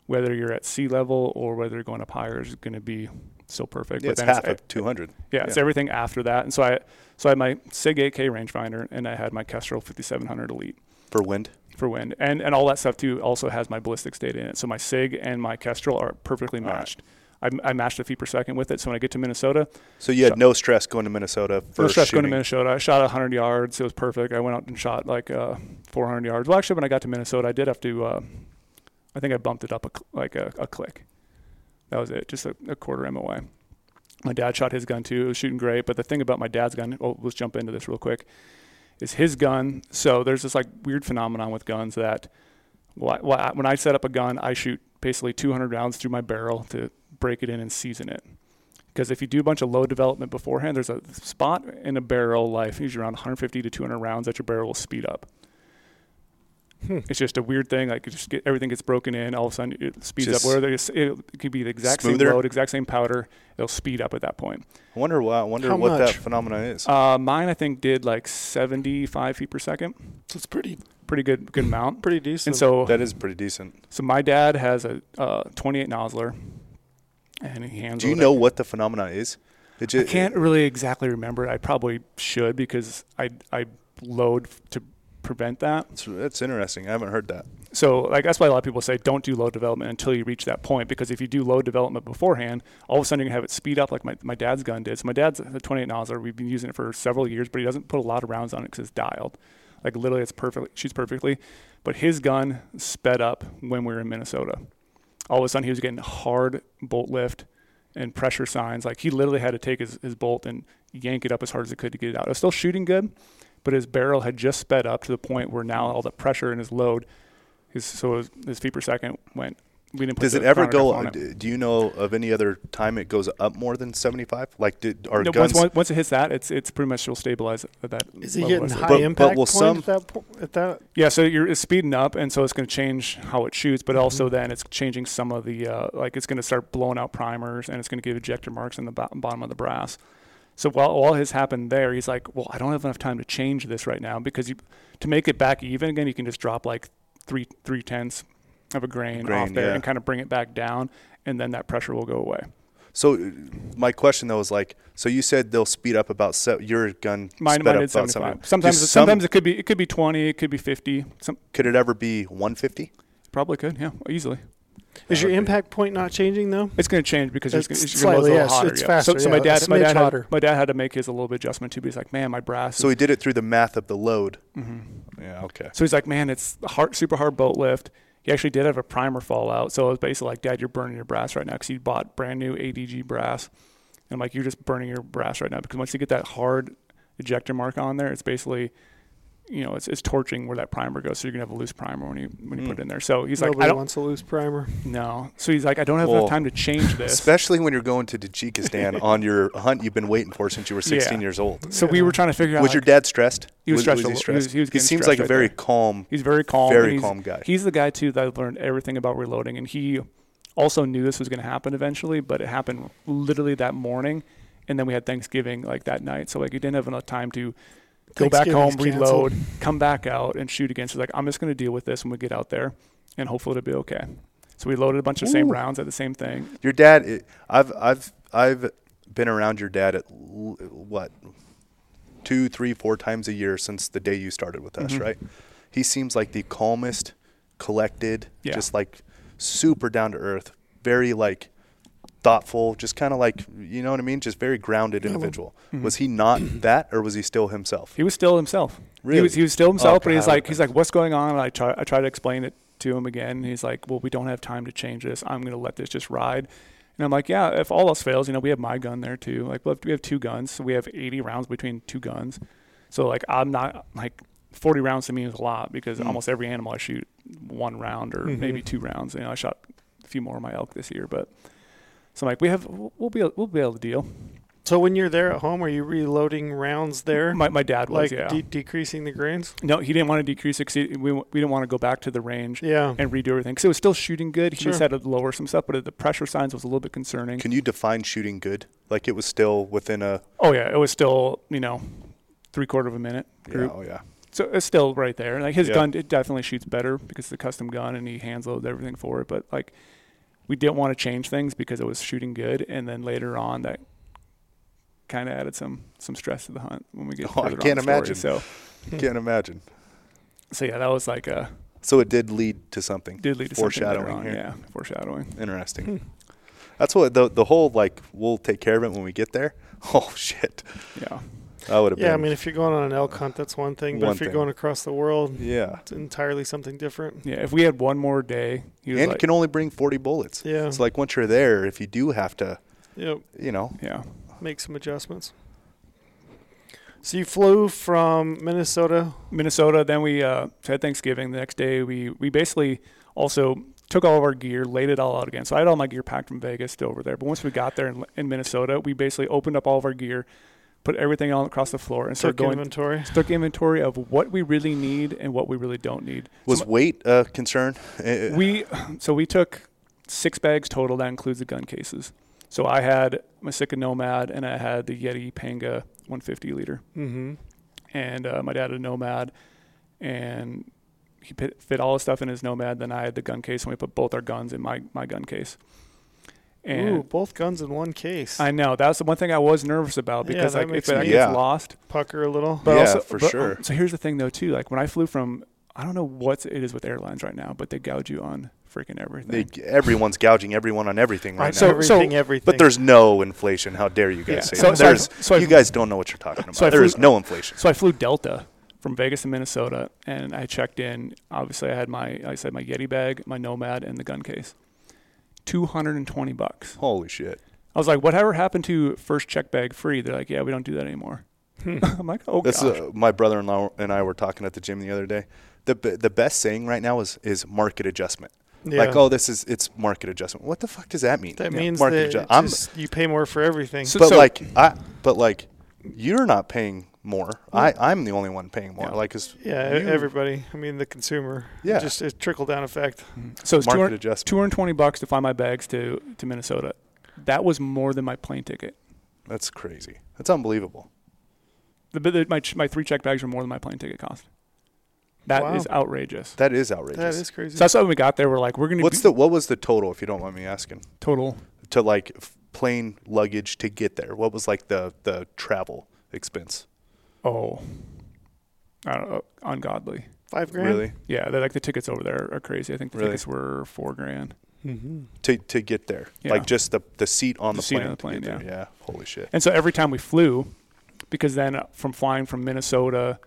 whether you're at sea level or whether you're going up higher, is going to be so perfect. Yeah, but it's half it's, of 200. yeah, it's everything after that. And so I so I had my Sig 8K rangefinder and I had my Kestrel 5700 Elite For wind? for wind, and and all that stuff too also has my ballistics data in it. So my Sig and my Kestrel are perfectly matched. I, I matched the feet per second with it. So when I get to Minnesota, So you had Shot- no stress going to Minnesota for no stress going to. Minnesota. I shot 100 yards. It was perfect. I went out and shot like uh, 400 yards. Well, actually, when I got to Minnesota, I did have to. Uh, I think I bumped it up a, like a, a click. That was it, just a, a quarter MOA. My dad shot his gun too. It was shooting great. But the thing about my dad's gun, oh, let's jump into this real quick, is his gun. So there's this like weird phenomenon with guns that wh- wh- when I set up a gun, I shoot basically 200 rounds through my barrel to break it in and season it. Because if you do a bunch of load development beforehand, there's a spot in a barrel life, usually around 150 to 200 rounds, that your barrel will speed up. Hmm. It's just a weird thing. Like it just get, everything gets broken in. All of a sudden, it speeds Just up. Where there's, it, it could be the exact smoother? same load, exact same powder. It'll speed up at that point. I wonder why. I wonder How what that phenomenon is. Uh, mine, I think, did like 75 feet per second. So it's pretty Pretty good, good amount. pretty decent. And so, that is pretty decent. so my dad has a uh, 28 Nosler, and he handles. Do you it. know what the phenomenon is? It I can't really exactly remember. I probably should because I I load to prevent that. That's, it's interesting. I haven't heard that. So like that's why a lot of people say don't do load development until you reach that point because if you do load development beforehand, all of a sudden you're gonna have it speed up like my, my dad's gun did. So my dad's a 28 Nosler. We've been using it for several years, but he doesn't put a lot of rounds on it because it's dialed. Like literally, it's perfect. Shoots perfectly. But his gun sped up when we were in Minnesota. All of a sudden, he was getting hard bolt lift and pressure signs. Like he literally had to take his, his bolt and yank it up as hard as he could to get it out. It was still shooting good, but his barrel had just sped up to the point where now all the pressure in his load, his so his, his feet per second went. We didn't. Put Does it ever go? on it. Do you know of any other time it goes up more than seventy-five? Like, did our No, guns? once, once once it hits that, it's it's pretty much will stabilize at that. is he level, getting high But- but will point some- at that po- at that? Yeah, so you're it's speeding up, and so it's going to change how it shoots, but also Mm-hmm. then it's changing some of the uh, like it's going to start blowing out primers, and it's going to give ejector marks in the bo- bottom of the brass. So while all has happened there, he's like, well, I don't have enough time to change this right now because you to make it back even again, you can just drop like three three tenths of a grain, Grain, off there yeah. and kind of bring it back down, and then that pressure will go away. So, uh, my question though is like, so you said they'll speed up about se- your gun Mine, mine up did about 75. 70. Sometimes, some- sometimes it could be it could be 20, it could be 50. Some could it ever be 150? probably could, yeah, easily. Is your Okay. impact point not changing though? It's going to change because It's it's, it's slightly, yes, load's a little hotter. it's yeah. faster, So, so yeah, my dad, my dad, smidge had, my dad had to make his a little bit adjustment too. But he's like, man, my brass. So he did it through the math of the load. hmm Yeah. Okay. So he's like, man, it's hard, super hard bolt lift. He actually did have a primer fallout. So it was basically like, Dad, you're burning your brass right now because he bought brand new ADG brass. And I'm like, you're just burning your brass right now because once you get that hard ejector mark on there, it's basically, you know, it's, it's torching where that primer goes. So you're gonna have a loose primer when you when you Mm. put it in there. So he's like, Nobody I don't wants a loose primer. no. So he's like, I don't have Well, enough time to change this. Especially when you're going to Tajikistan on your hunt you've been waiting for since you were 16 Yeah. years old. so we were trying to figure out. Was your dad stressed? He was stressed. Was he stressed? He, was, he, was he seems stressed like a right very there. calm, He's very calm. very he's, calm guy. He's the guy too that learned everything about reloading, and he also knew this was going to happen eventually. But it happened literally that morning, and then we had Thanksgiving like that night. So like he didn't have enough time to go back home, reload, come back out, and shoot again. So like I'm just going to deal with this when we get out there, and hopefully it'll be okay. So we loaded a bunch of same rounds at the same thing. Your dad, i- I've I've I've been around your dad at what two, three, four times a year since the day you started with us, Mhm. right? He seems like the calmest, collected, Yeah. just like super down to earth, very like thoughtful, just kind of like you know what I mean, just very grounded individual. Mhm. Was he not that, or was he still himself? He was still himself. He Really? was he was still himself, but he's like he's like, what's going on? And I try I try to explain it to him again. He's like, well, we don't have time to change this. I'm gonna let this just ride. And I'm like, yeah, if all else fails, you know, we have my gun there too. Like we have, two guns, so we have 80 rounds between two guns. So like I'm not like 40 rounds to me is a lot because Mm. almost every animal I shoot one round or maybe Mhm. two rounds. You know, I shot a few more of my elk this year, but so I'm like, we have we'll be we'll be able to deal. So when you're there at home, are you reloading rounds there? My my dad was like yeah. de- decreasing the grains? no, he didn't want to decrease it. 'cause he, we we didn't want to go back to the range. Yeah. and redo everything because it was still shooting good. He just had to lower some stuff, but the pressure signs was a little bit concerning. Can you define shooting good? Like it was still within a Oh yeah, it was still you know three quarter of a minute group, Yeah, oh yeah. so it's still right there. Like his Yeah. gun, it definitely shoots better because it's a custom gun and he hands loads everything for it. But like we didn't want to change things because it was shooting good, and then later on that kind of added some some stress to the hunt when we get. Oh, I further on can't the story. imagine. So Can't imagine. so yeah, that was like a So it did lead to something. Did lead to something later foreshadowing on, here. Yeah, foreshadowing. Interesting. Hmm. That's what the the whole like we'll take care of it when we get there. Oh shit, Yeah. That would have Yeah, I mean, if you're going on an elk hunt, that's one thing. But One if you're thing. going across the world, yeah, it's entirely something different. Yeah. If we had one more day, he and like, you can only bring forty bullets. Yeah. It's like once you're there, if you do have to, Yep. you know, yeah. Make some adjustments. So you flew from Minnesota. Minnesota. Then we uh, had Thanksgiving. The next day, we we basically also took all of our gear, laid it all out again. So I had all my gear packed from Vegas to over there. But once we got there in, in Minnesota, we basically opened up all of our gear, put everything all across the floor, and started Took going inventory. took inventory of what we really need and what we really don't need. was So weight a concern? Uh, we so we took six bags total. That includes the gun cases. So I had my Sitka Nomad and I had the Yeti Panga 150 liter. Mm-hmm. and uh, my dad had a Nomad, and he fit, fit all his stuff in his Nomad. Then I had the gun case, and we put both our guns in my my gun case. And Ooh, both guns in one case. I know that's the one thing I was nervous about because that like if makes that gets lost, Pucker a little. but Yeah, also for but- sure. So here's the thing though too, like when I flew from, I don't know what it is with airlines right now, but they gouge you on freaking everything. they, everyone's gouging everyone on everything right, Right, now. so- everything, everything. but there's no inflation. How dare you guys Yeah. say So- that? so I- There's, so I- you guys don't know what you're talking about. So there flew- is no inflation. So I flew Delta from Vegas to Minnesota, and I checked in. Obviously, I had my, like I said, my Yeti bag, my Nomad, and the gun case. Two hundred and twenty bucks. Holy shit. I was like, whatever happened to first check bag free? They're like, yeah, we don't do that anymore. Hmm. I'm like, oh This gosh. uh, my brother-in-law and I were talking at the gym the other day. The the best saying right now is is market adjustment. yeah. Like, oh, this is it's market adjustment. What the fuck does that mean? that yeah, means market that adjust- I'm- you pay more for everything. So- but like I but like you're not paying more. I I'm the only one paying more. Yeah. Like, 'cause yeah, you- everybody. I mean, the consumer. Yeah. Just a trickle down effect. so it's market 200, adjustment. 220 bucks to find my bags to to Minnesota. That was more than my plane ticket. That's crazy. That's unbelievable. The, the, my my three check bags were more than my plane ticket cost. That is Wow. outrageous. That is outrageous. That is crazy. So that's why when we got there, we're like, we're gonna What's do the what was the total if you don't mind me asking? total. To like plane luggage to get there. What was like the the travel expense? Oh, I don't know, ungodly. Five grand. Really? Yeah, they're like the tickets over there are crazy. I think the Really? tickets were four grand. Mm-hmm. To to get there. Yeah. Like just the the seat on The the, seat plane. on the to plane, get there. Yeah. Holy shit. And so every time we flew, because then uh, from flying from Minnesota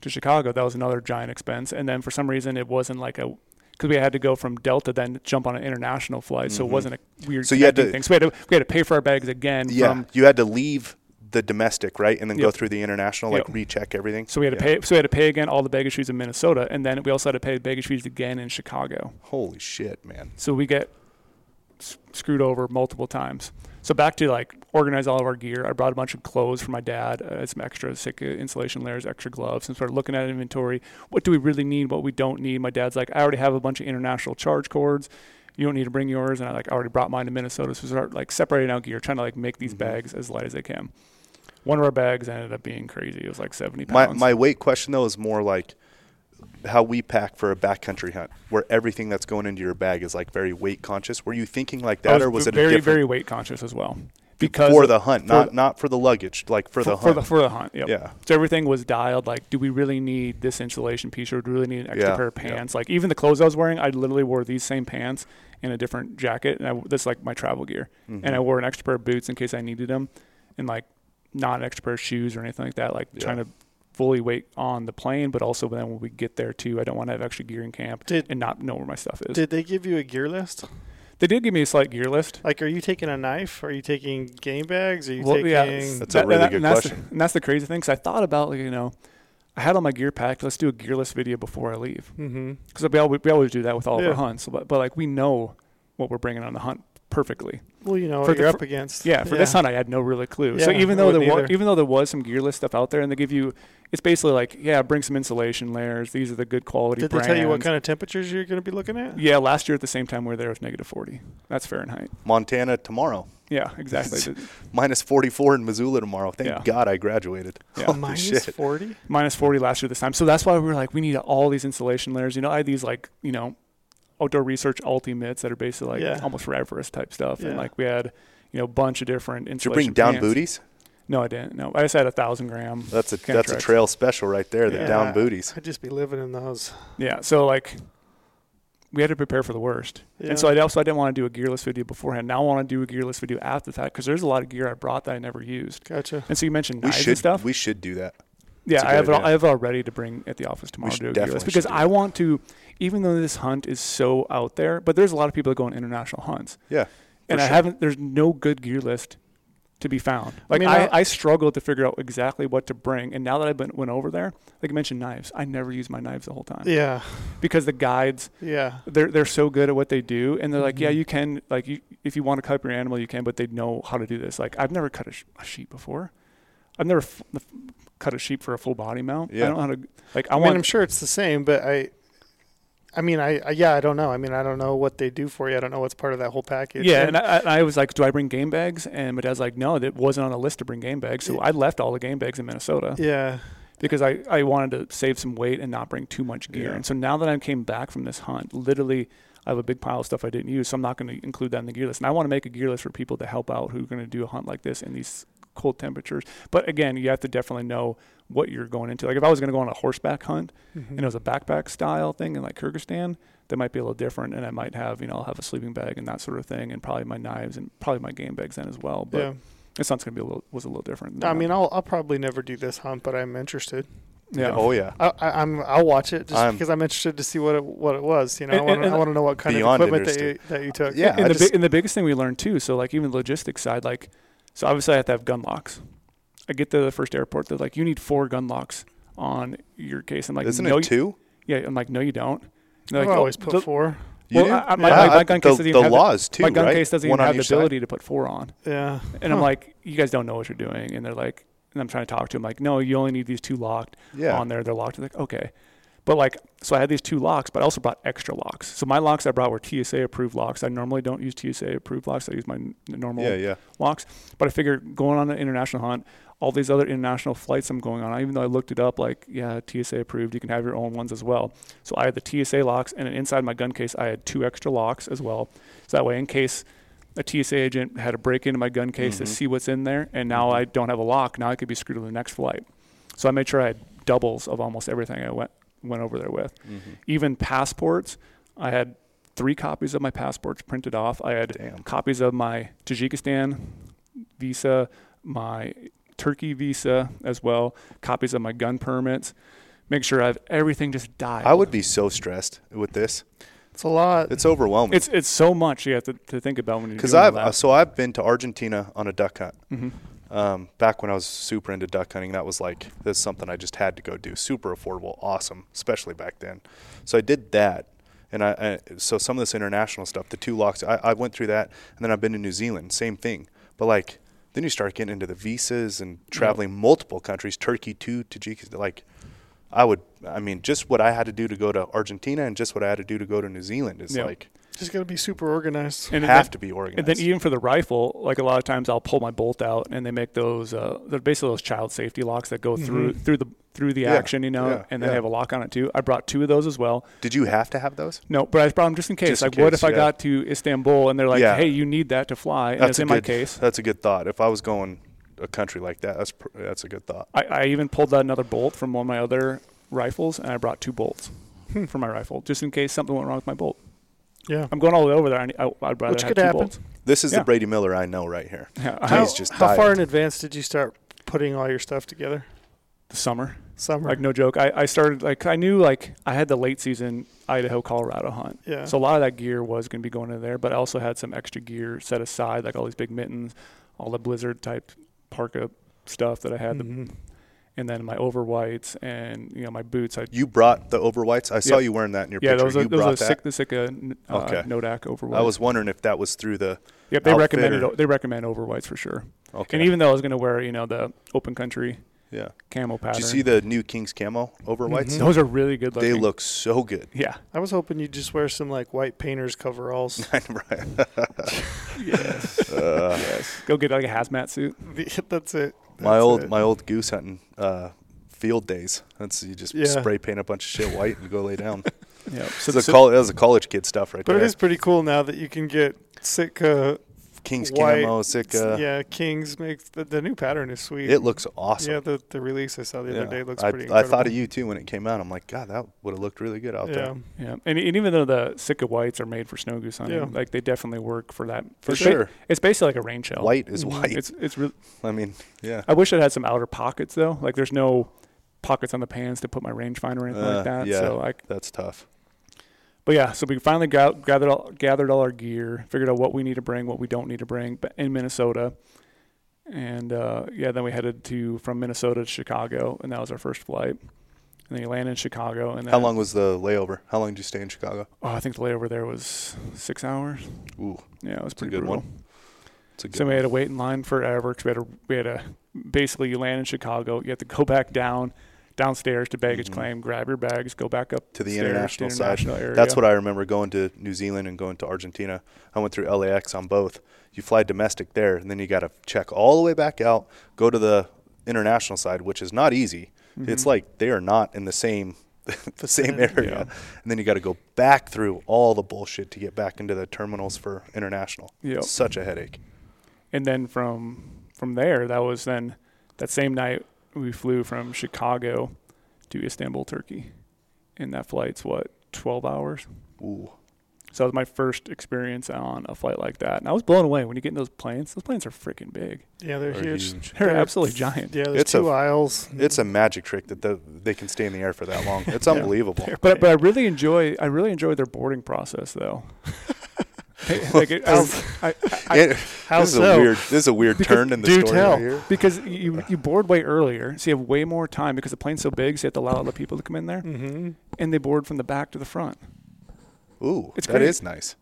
to Chicago, that was another giant expense. And then for some reason, it wasn't like a because we had to go from Delta then jump on an international flight, so it Mhm. wasn't a weird. So you had connecting to- thing. So we had to we had to pay for our bags again. Yeah. From, you had to leave the domestic, right? And then go through the international, like Yep. recheck everything. so we had to pay. So we had to pay again all the baggage fees in Minnesota, and then we also had to pay baggage fees again in Chicago. Holy shit, man. So we get s- screwed over multiple times. So back to like organize all of our gear. I brought a bunch of clothes for my dad, uh, some extra sick insulation layers, extra gloves, and started looking at inventory. What do we really need? What we don't need? My dad's like, I already have a bunch of international charge cords. You don't need to bring yours, and I like already brought mine to Minnesota. So we start like separating out gear, trying to like make these Mhm. bags as light as they can. One of our bags ended up being crazy. It was like seventy My pounds. my weight question though is more like how we pack for a backcountry hunt, where everything that's going into your bag is like very weight conscious. Were you thinking like that, or was it a very very weight conscious as well? Because for the hunt, for not the- not for the luggage, like for, the for hunt? the for the hunt. Yep. Yeah, So everything was dialed. Like, do we really need this insulation piece, or do we really need an extra Yeah, pair of yeah. pants? Like, even the clothes I was wearing, I literally wore these same pants in a different jacket, and I, this is like my travel gear. Mhm. And I wore an extra pair of boots in case I needed them, and like not an extra pair of shoes or anything like that. Like Yeah. trying to fully wait on the plane, but also then when we get there too, I don't want to have extra gear in camp Did and not know where my stuff is. did they give you a gear list? they did give me a slight gear list. Like, are you taking a knife? Are you taking game bags? Are you Well, taking? yeah, That's a really good and that's question. The, and that's the crazy thing, because I thought about, like, you know, I had all my gear packed. Let's do a gear list video before I leave. mm-hmm. because we always, we always do that with all of our hunts. But, but like we know what we're bringing on the hunt perfectly. Well, you know For what the you're fir- up against. Yeah, for this hunt, I had no really clue. so even though there was, even though there was some gear list stuff out there, and they give you, it's basically like, yeah, bring some insulation layers. These are the good quality. Did they tell you what kind of temperatures you're going to be looking at? Yeah, last year at the same time we were there was negative forty. That's Fahrenheit. Montana tomorrow, Yeah, exactly. Minus forty four in Missoula tomorrow. Thank Yeah. God I graduated. Yeah. Holy forty. minus 40 last year this time. So that's why we were like, we need all these insulation layers. You know, I had these like, you know, outdoor research ultimates that are basically like Yeah. almost for Everest type stuff. Yeah. And like we had, you know, a bunch of different Did you bring down pants. booties? No, I didn't. No, I just had a thousand gram. That's a Can that's a trail special right there. The Yeah. down booties. I'd just be living in those. Yeah. So like, we had to prepare for the worst. Yeah. And so I also I didn't want to do a gear list video beforehand. Now I want to do a gear list video after that because there's a lot of gear I brought that I never used. Gotcha. And so you mentioned We knives should and stuff. we should do that. Yeah, I have it idea. I have it all ready to bring at the office tomorrow to definitely because I want to. Even though this hunt is so out there, but there's a lot of people that go on international hunts. Yeah. and for I haven't. There's no good gear list to be found. Like mean, I, I- I, struggled to figure out exactly what to bring, and now that I've been went over there, like I mentioned knives, I never use my knives the whole time Yeah. because the guides Yeah. they're they're so good at what they do, and they're like, yeah, Mhm. you can like you if you want to cut up your animal, you can, but they know how to do this. Like I've never cut a, sh- a sheep before. I've never f- cut a sheep for a full body mount. Yeah. I don't know how to like. I, I, mean, want I'm sure it's the same, but I, I mean, I, I yeah, I don't know. I mean, I don't know what they do for you. I don't know what's part of that whole package. Yeah, and I, I was like, "Do I bring game bags?" And my dad's like, "No, that wasn't on the list to bring game bags." So I left all the game bags in Minnesota yeah, because I, I wanted to save some weight and not bring too much gear. Yeah. And so now that I came back from this hunt, literally, I have a big pile of stuff I didn't use, so I'm not going to include that in the gear list. And I want to make a gear list for people to help out who are going to do a hunt like this in these cold temperatures. But again, you have to definitely know what you're going into. Like if I was going to go on a horseback hunt Mm-hmm. and it was a backpack style thing in like Kyrgyzstan, that might be a little different. And I might have, you know, I'll have a sleeping bag and that sort of thing, and probably my knives and probably my game bags then as well. But yeah. this hunt's going to be a little was a little different. I that. mean, I'll I'll probably never do this hunt, but I'm interested. yeah. Oh yeah. I, I, I'm I'll watch it just I'm- because I'm interested to see what it what it was. You know, I And- want and- I want to know what kind of Beyond equipment that you, that you took. Yeah. and the just- bi- and the biggest thing we learned too. So like even the logistics side, like so obviously I have to have gun locks. I get to the first airport, they're like, you need four gun locks on your case. I'm like, Isn't no, it two? You, yeah, I'm like, no, you don't. And they're I've like, oh, always "Oh, put the, four. You Well, do? I- I- my- Yeah. my- my I- gun the, case doesn't even the have the- laws too, my gun right? case doesn't One even have the each side? ability to put four on. Yeah. And I'm like, you guys don't know what you're doing. And they're like, and I'm trying to talk to them like, no, you only need these two locked Yeah. on there. They're locked. They're like, okay. But like, so I had these two locks, but I also brought extra locks. So my locks I brought were TSA approved locks. I normally don't use TSA approved locks. I use my n- normal Yeah, yeah. locks. But I figured going on an international hunt, all these other international flights I'm going on, even though I looked it up, like, yeah, TSA approved, you can have your own ones as well. So I had the TSA locks, and then inside my gun case, I had two extra locks as well. So that way, in case a TSA agent had to break into my gun case to Mhm. see what's in there, and now I don't have a lock, now I could be screwed on the next flight. So I made sure I had doubles of almost everything I went went over there with. Mhm. Even passports, I had three copies of my passports printed off. I had Damn. copies of my Tajikistan visa, my Turkey visa as well, copies of my gun permits. Make sure I have everything just dialed. I would be so stressed with this. It's a lot. It's overwhelming. It's it's so much you have to, to think about when you're Because doing I've uh, that. so I've been to Argentina on a duck hunt. Mhm. Um, back when I was super into duck hunting, that was like that's something I just had to go do. Super affordable, awesome, especially back then. So I did that, and I, I so some of this international stuff, the two locks, I, I went through that, and then I've been to New Zealand, same thing. But like then you start getting into the visas and traveling multiple countries, Turkey to Tajikistan. Like I would, I mean, just what I had to do to go to Argentina and just what I had to do to go to New Zealand is Yeah. like Just gotta be super organized. and have then, to be organized. and then even for the rifle, like a lot of times I'll pull my bolt out and they make those uh, they're basically those child safety locks that go through Mhm. through the through the Yeah, action, you know, yeah, and they yeah. have a lock on it too. I brought two of those as well. Did you have to have those? No, but I brought them just in case. Just in like, what case, if I got to Istanbul and they're like, Yeah. "Hey, you need that to fly," and That's it's a in my case. That's a good thought. If I was going a country like that, that's pr- that's a good thought. I, I even pulled out another bolt from one of my other rifles, and I brought two bolts Hmm. for my rifle, just in case something went wrong with my bolt. Yeah. I'm going all the way over there. I, need- I, I'd rather Which could happen. bolts. This is Yeah. the Brady Miller I know right here. Yeah, I- How, He's just how far in advance did you start putting all your stuff together? the summer, Summer. like no joke. I, I started like I knew like I had the late season Idaho Colorado hunt. yeah. So a lot of that gear was going to be going in there, but I also had some extra gear set aside, like all these big mittens, all the blizzard type parka stuff that I had, the- Mhm. And then my over whites and you know my boots. I You brought the over whites. I saw Yeah. you wearing that in your yeah, picture. those are you those brought are sick the Sitka n- uh, Okay. Nodak over I was wondering if that was through the. Yep, they outfit recommended or- they recommend over whites for sure. Okay. And even though I was going to wear you know the open country yeah. camo pattern, Did you see the new King's camo over whites? Mhm. those are really good looking. They look so good. yeah. I was hoping you'd just wear some like white painter's coveralls. right. Yes. Uh, yes. Go get like a hazmat suit. That's it. My That's old it. my old goose hunting uh, field days. That's you just Yeah. spray paint a bunch of shit white and go lay down. Yeah. So So, the col- that was a college kid stuff right But there. it is pretty cool now that you can get Sitka King's white. camo, Sitka. yeah, Kings makes the, the new pattern is sweet. It looks awesome. Yeah, the the release I saw the Yeah. other day looks I, pretty. I thought of you too when it came out. I'm like, God, that would have looked really good out Yeah, there. Yeah, and, and even though the Sitka whites are made for snow goose hunting, Yeah. like they definitely work for that. For it's ba- sure. it's basically like a rain shell. White is Mhm. white. It's it's really. I mean, yeah. I wish it had some outer pockets though. Like there's no pockets on the pans to put my rangefinder or anything Uh, like that. yeah. So like, That's tough. But yeah, so we finally got, gathered all, gathered all our gear, figured out what we need to bring, what we don't need to bring, but in Minnesota. And uh, yeah, then we headed to from Minnesota to Chicago, and that was our first flight. And then you land in Chicago, and then How long was the layover? How long did you stay in Chicago? Oh, I think the layover there was six hours. Ooh, Yeah, it was pretty good brutal. one. it's a good So we had to wait in line forever because we had to we had to basically you land in Chicago, you have to go back down downstairs to baggage Mhm. claim, grab your bags, go back up To the international to side. area. That's what I remember going to New Zealand and going to Argentina. I went through LAX on both. You fly domestic there, and then you got to check all the way back out, go to the international side, which is not easy. It's Mhm. like they are not in the same the same area. yeah. And then you got to go back through all the bullshit to get back into the terminals for international. Yep. It's such a headache. And then from from there, that was then that same night we flew from Chicago to Istanbul, Turkey. And that flight's what, twelve hours? Ooh. So that was my first experience on a flight like that. And I was blown away when you get in those planes. Those planes are freaking big. yeah, they're They're huge. huge. They're They're- absolutely giant. Yeah, there's It's a- two aisles. It's a magic trick that the, they can stay in the air for that long. It's unbelievable. But but I really enjoy I really enjoy their boarding process though. like it, I, I, I, It- How this is so? a weird. This is a weird Because- turn in the do story tell. right here. because you you board way earlier, so you have way more time because the plane's so big, so you have to allow other people to come in there, Mm-hmm. and they board from the back to the front. Ooh, It's that great. is nice.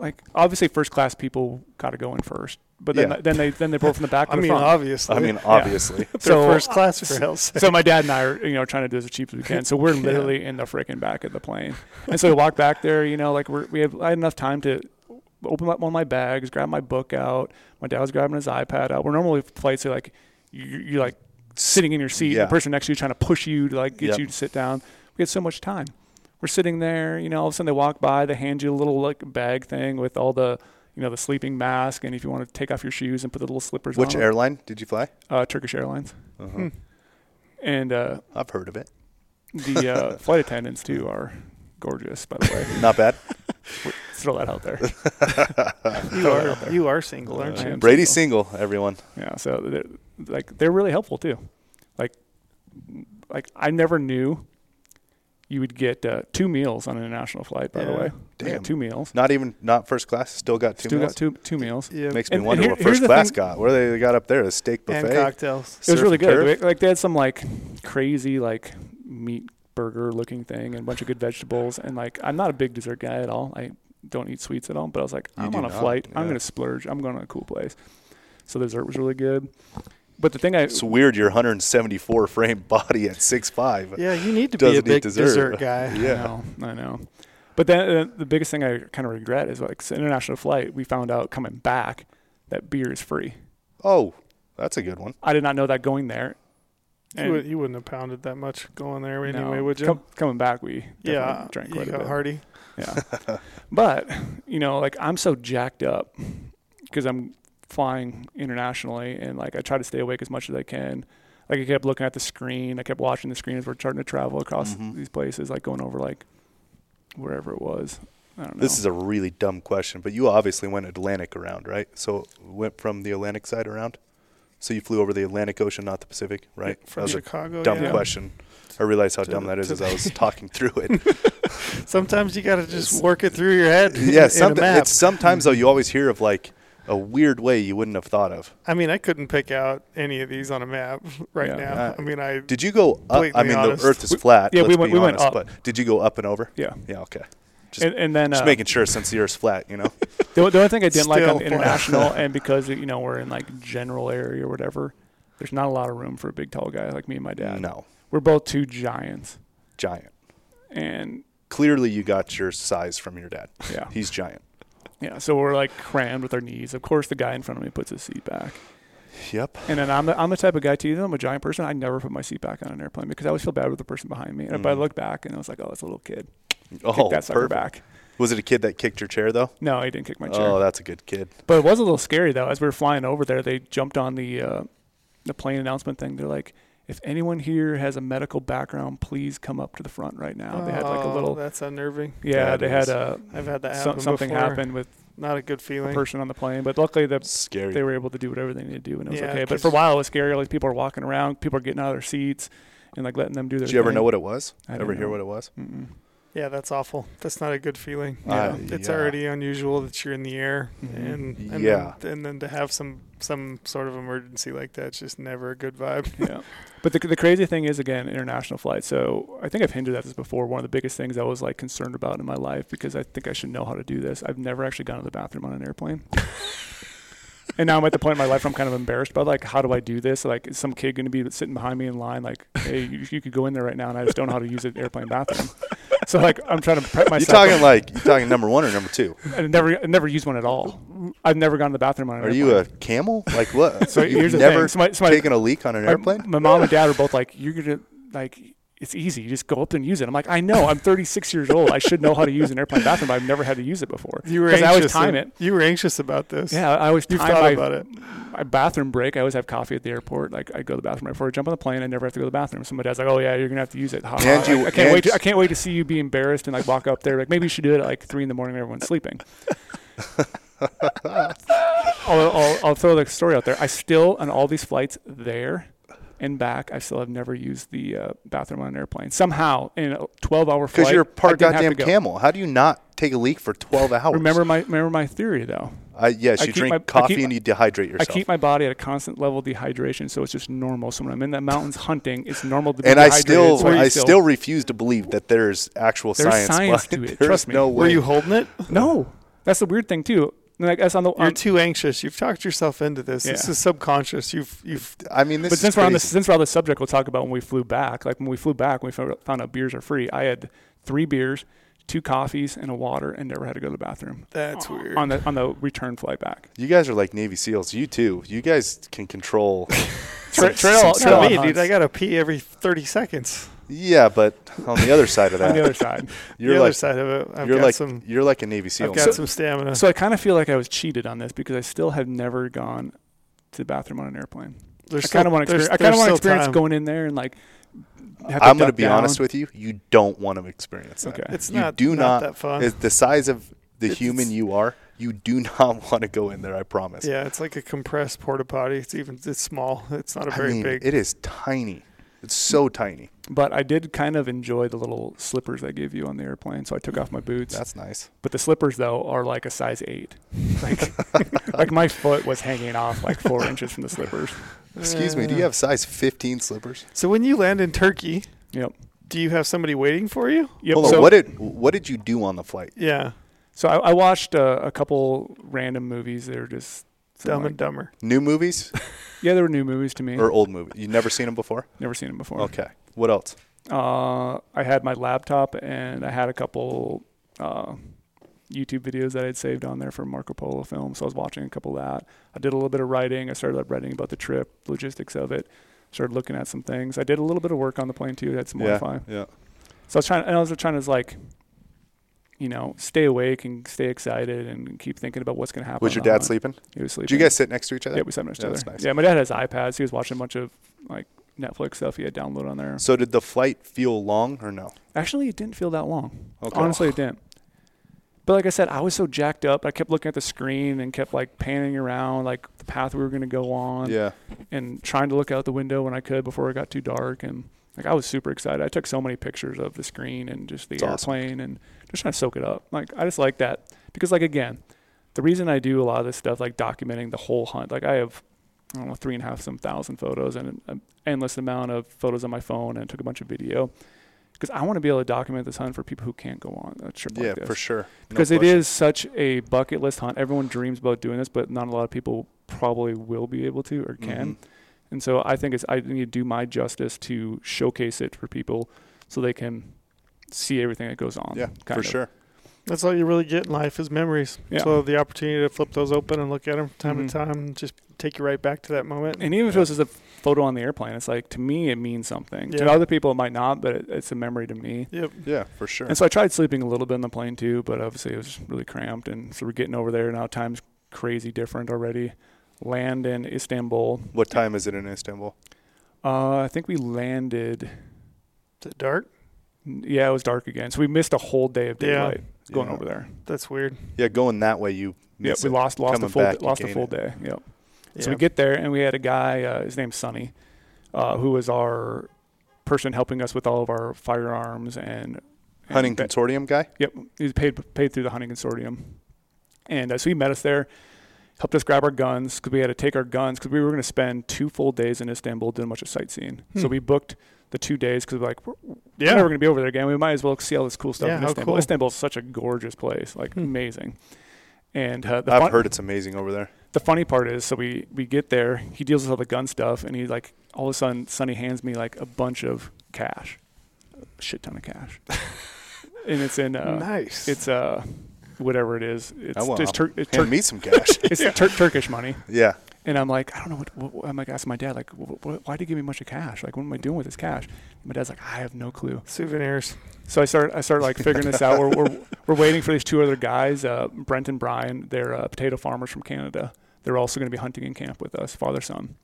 Like obviously, first class people got to go in first, but then Yeah. then they then they board from the back I mean, front. obviously. I mean, obviously. they're so- first class for hell's sake. so my dad and I are, you know, trying to do as cheap as we can. So we're literally in the freaking back of the plane, and so we walk back there. You know, like we're, we have I had enough time to open up one of my bags, grab my book out. My dad was grabbing his iPad out. We're normally flights are like you you're like sitting in your seat, Yeah. the person next to you trying to push you to like get Yep. you to sit down. We had so much time. We're sitting there, you know, all of a sudden they walk by, they hand you a little like bag thing with all the you know the sleeping mask, and if you want to take off your shoes and put the little slippers Which on. airline did you fly? Uh, Turkish Airlines, Uh-huh. Hmm. and uh, I've heard of it. the uh, flight attendants too are gorgeous, by the way. Not bad. Throw that out there. you Throw are there. you are single, aren't I you? am Brady's single. single. Everyone. Yeah, so they're, like they're really helpful too. Like, like I never knew you would get uh, two meals on an international flight. By the way, Damn. two meals. Not even not first class. Still got two Still meals. got two two meals. Yeah. Makes me And- and wonder here- what first class thing- got. What do they got up there? A steak buffet and buffet. cocktails. It was really good. turf? Like they had some like crazy like meat burger looking thing and a bunch of good vegetables and like I'm not a big dessert guy at all. I don't eat sweets at all. But I was like, You I'm on a not, flight. I'm gonna splurge. I'm going to a cool place. So the dessert was really good. But the thing I It's weird. Your 174 frame body at 6'5". Yeah, you need to be a eat big dessert. dessert, guy. Yeah. I know, I know. But then uh, the biggest thing I kind of regret is like it's an international flight. We found out coming back that beer is free. Oh, that's a good one. I did not know that going there. You, would, you wouldn't have pounded that much going there anyway, no, would you? com- coming back, we definitely yeah, drank you quite a got bit. Hardy. Yeah. but, you know, like I'm so jacked up because I'm flying internationally and like I try to stay awake as much as I can. Like I kept looking at the screen. I kept watching the screen as we're starting to travel across Mhm. these places, like going over like wherever it was. I don't know. This is a really dumb question, but you obviously went Atlantic around, right? So went from the Atlantic side around. So you flew over the Atlantic Ocean, not the Pacific, right? that From was a Chicago. dumb yeah. question. I realize how To dumb that is as I was talking through it. Sometimes you got to just work it through your head. yeah, in a map. it's sometimes though you always hear of like a weird way you wouldn't have thought of. I mean, I couldn't pick out any of these on a map right Yeah. now. Uh, I mean, I Did you go up? I mean, honest. the Earth is We- flat. yeah, we let's went- be we went up. But did you go up and over? yeah. Yeah, okay. Just, And, and then just uh, making sure since the Earth's flat, you know. The, the only thing I didn't like on the international, and because you know we're in like general area or whatever, there's not a lot of room for a big tall guy like me and my dad. No, We're both two giants, giant. and Clearly, you got your size from your dad. yeah, He's giant. Yeah. So we're like crammed with our knees. Of course, the guy in front of me puts his seat back, Yep. and then I'm the, I'm the type of guy too. Though I'm a giant person, I never put my seat back on an airplane because I always feel bad with the person behind me. And if I Mhm. look back and I was like, oh, it's a little kid. Oh, Kick that sucker perfect. back. Was it a kid that kicked your chair though? No, he didn't kick my chair. Oh, that's a good kid. But it was a little scary though. As we were flying over there, they jumped on the uh, the plane announcement thing. They're like, "If anyone here has a medical background, please come up to the front right now." they had like a Oh, little, That's unnerving. yeah, that they had a I've had that some, happen something before. happened with Not a good a feeling. person on the plane. But luckily, the Scary. they were able to do whatever they needed to do, and it was Yeah, okay. But 'cause- for a while, it was scary. Like people are walking around, people are getting out of their seats, and like letting them do their. Did you ever know what it was? I Ever didn't hear know. what it was? Mm-mm. Yeah, that's awful. That's not a good feeling. You Uh, know, it's yeah. already unusual that you're in the air, Mhm. and, and Yeah. then, and then to have some some sort of emergency like that's just never a good vibe. yeah. But the, the crazy thing is, again, international flights. So I think I've hinted at this before. One of the biggest things I was like concerned about in my life because I think I should know how to do this. I've never actually gone to the bathroom on an airplane. and now I'm at the point in my life where I'm kind of embarrassed about like, how do I do this? Like, is some kid going to be sitting behind me in line? Like, hey, you, you could go in there right now, and I just don't know how to use an airplane bathroom. So like, I'm trying to prep myself. You myself. talking like you're talking number one or number two? I never, I never used one at all. I've never gone to the bathroom on an Are airplane. you a camel? Like what? So You've here's the never thing. So my, so my, taken a leak on an my, airplane? My mom and dad are both like, "You're gonna like." It's easy. You just go up and use it. I'm like, I know. I'm 36 years old. I should know how to use an airplane bathroom, but I've never had to use it before. You were 'Cause anxious. I always time it. You were anxious about this. Yeah, I always You've time thought my, about it. my bathroom break. I always have coffee at the airport. Like I go to the bathroom right before I jump on the plane. I never have to go to the bathroom. So my dad's like, "Oh yeah, you're gonna have to use it." Ha, ha. And you- Like, I can't wait. To, I can't wait to see you be embarrassed and like walk up there. Like maybe you should do it at like three in the morning when everyone's sleeping. I'll, I'll, I'll throw the story out there. I still on all these flights there and back, I still have never used the uh, bathroom on an airplane. Somehow in a 12-hour flight, Because you're part goddamn go. camel. How do you not take a leak for 12 hours? Remember my remember my theory though. I, yes, I you drink my- coffee keep- and you dehydrate yourself. I keep my body at a constant level of dehydration, so it's just normal. So when I'm in the mountains hunting, it's normal to be and I dehydrated. still, so I still refuse to believe that there's actual There's science. science to it, There's trust me. no Were you holding it? no. That's the weird thing too. Like that's on the. You're On, too anxious. You've talked yourself into this. This is subconscious. You've you've I mean, this but is since we're on the crazy. since we're on the subject, we'll talk about when we flew back. Like when we flew back, when we found found out beers are free. I had three beers, two coffees, and a water, and never had to go to the bathroom that's weird. on the on the return flight back. You guys are like Navy SEAls. You too. You guys can control. Tra- some- trail- trail Not me, dude. I gotta pee every 30 seconds. Yeah, but on the other side of that, On that, the other side. you're the other side of it, I've you're got like some. you're like a Navy SEAL. I've got So- some stamina. So I kind of feel like I was cheated on this because I still have never gone to the bathroom on an airplane. There's I kind of want to experience. I kind of want to experience time. going in there and like. Have I'm going to be honest with you. You don't want to experience that. Okay. It's you not. do not, not- that fun. It's the size of the It's- human you are. You do not want to go in there. I promise. yeah, it's like a compressed porta potty. It's even it's small. It's not a very mean, big. it is tiny. It's so tiny. But I did kind of enjoy the little slippers they gave you on the airplane, so I took off my boots. That's nice. but the slippers though are like a size eight. Like, like my foot was hanging off like four inches from the slippers. Excuse me. Do you have size 15 slippers? So when you land in Turkey, Yep. do you have somebody waiting for you? Yep. Hold on. so, what did what did you do on the flight? Yeah, so I, I watched uh, a couple random movies. They're just some, Dumb like- and Dumber. New movies yeah, there were new movies to me. or old movies? You never seen them before? Never seen them before. Okay. What else? Uh, I had my laptop and I had a couple uh, YouTube videos that I'd saved on there for Marco Polo film. So I was watching a couple of that. I did a little bit of writing. I started up writing about the trip, logistics of it. Started looking at some things. I did a little bit of work on the plane too. Had some Yeah. Wi-Fi. Yeah. So I was trying. And I was trying to like, you know, stay awake and stay excited and keep thinking about what's going to happen. Was your dad sleeping? He was sleeping. Did you guys sit next to each other? Yeah, we sat next to Yeah, each other. nice. Yeah, my dad has iPads. He was watching a bunch of like Netflix stuff he had downloaded on there. So did the flight feel long or no? Actually, it didn't feel that long. Okay. Honestly, it didn't. But like I said, I was so jacked up. I kept looking at the screen and kept like panning around, like the path we were going to go on, Yeah. and trying to look out the window when I could before it got too dark. And like I was super excited. I took so many pictures of the screen and just the It's awesome. airplane and just trying to soak it up. Like I just like that because like again, the reason I do a lot of this stuff, like documenting the whole hunt, like I have. I don't know, three and a half some thousand photos and an endless amount of photos on my phone and took a bunch of video because I want to be able to document this hunt for people who can't go on a trip Yeah, like this. Yeah, for sure. No Because it is such a bucket list hunt. Everyone dreams about doing this, but not a lot of people probably will be able to or can. Mhm. And so I think it's I need to do my justice to showcase it for people so they can see everything that goes on. Yeah, kind for of. sure. That's all you really get in life is memories. Yeah. So the opportunity to flip those open and look at them from time Mhm. to time and just take you right back to that moment. And even if it was just a photo on the airplane, it's like to me it means something. Yeah. To other people it might not, but it, it's a memory to me. Yep. Yeah, for sure. And so I tried sleeping a little bit in the plane too, but obviously it was really cramped. And so we're getting over there now. Time's crazy different already. Land in Istanbul. What time is it in Istanbul? Uh, I think we landed. Is it dark? Yeah, it was dark again. So we missed a whole day of Yeah. daylight going Yeah. over there. That's weird. Yeah, going that way, you Yeah, we it. lost lost Coming a full back, you lost a full it. day. Yep. Yeah. So we get there and we had a guy. Uh, his name's Sonny, uh, who was our person helping us with all of our firearms and, and hunting ba- consortium guy. Yep, he was paid paid through the hunting consortium, and uh, so he met us there, helped us grab our guns because we had to take our guns because we were going to spend two full days in Istanbul doing a bunch of sightseeing. So Hmm. we booked the two days because we're like we're, we're going to be over there again. We might as well see all this cool stuff Yeah, in how Istanbul. cool. Istanbul is such a gorgeous place, like Hmm. amazing. And uh, the I've fun- heard it's amazing over there. the funny part is, so we we get there, he deals with all the gun stuff, and he like all of a sudden, Sonny hands me like a bunch of cash, a shit ton of cash, and it's in uh, nice. it's uh whatever it is. It's I want it's, tur- it's, Hand tur- me some cash. it's tur- Turkish money, yeah. and I'm like, I don't know what, what, what I'm like asking my dad like, wh- wh- why did you give me a bunch of cash? Like, what am I doing with this cash? my dad's like, I have no clue. souvenirs. So I start I start like figuring this out. We're, we're we're waiting for these two other guys, uh, Brent and Brian. They're uh, potato farmers from Canada. They're also going to be hunting in camp with us, father son.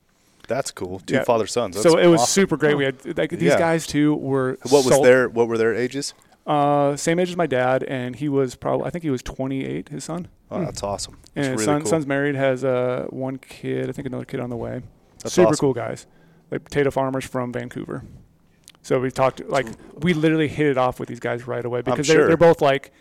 That's cool. Two Yeah. father sons. That's so it was awesome. super great. We had like these Yeah. guys too were What was salt- their What were their ages? Uh, same age as my dad, and he was probably I think he was 28. His son. Oh, that's awesome. And That's his really son, cool. son's married, has uh, one kid. I think another kid on the way. That's Super awesome. cool guys, like potato farmers from Vancouver. So we talked like we literally hit it off with these guys right away because they're, sure. they're both like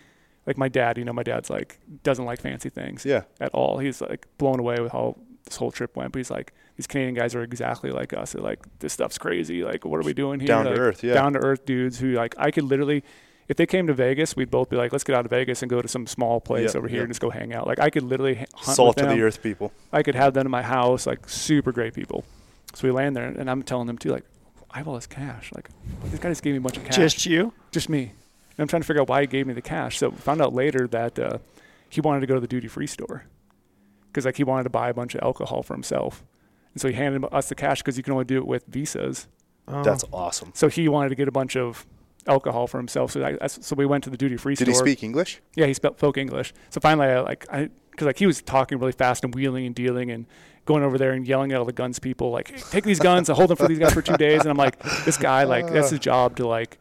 like my dad. You know, my dad's like doesn't like fancy things Yeah. at all. He's like blown away with how this whole trip went. But he's like these Canadian guys are exactly like us. They're like this stuff's crazy. Like what are we doing here? Down to Like, earth. Yeah. down to earth dudes who like I could literally if they came to Vegas, we'd both be like, let's get out of Vegas and go to some small place Yep, over here yep. and just go hang out. Like I could literally hunt Salt with of the earth people. I could have them in my house, like super great people. So we land there, and I'm telling them too, like, I have all this cash. Like, this guy just gave me a bunch of cash. Just you? Just me. And I'm trying to figure out why he gave me the cash. So we found out later that uh, he wanted to go to the duty free store because like he wanted to buy a bunch of alcohol for himself. And so he handed us the cash because you can only do it with visas. Oh. That's awesome. So he wanted to get a bunch of alcohol for himself. So I, that's, so we went to the duty free store. Did he speak English? Yeah, he spoke, spoke English. So finally, I like I because like he was talking really fast and wheeling and dealing and going over there and yelling at all the guns people like, hey, take these guns and hold them for these guys for two days. And I'm like, this guy like that's his ah. job to like,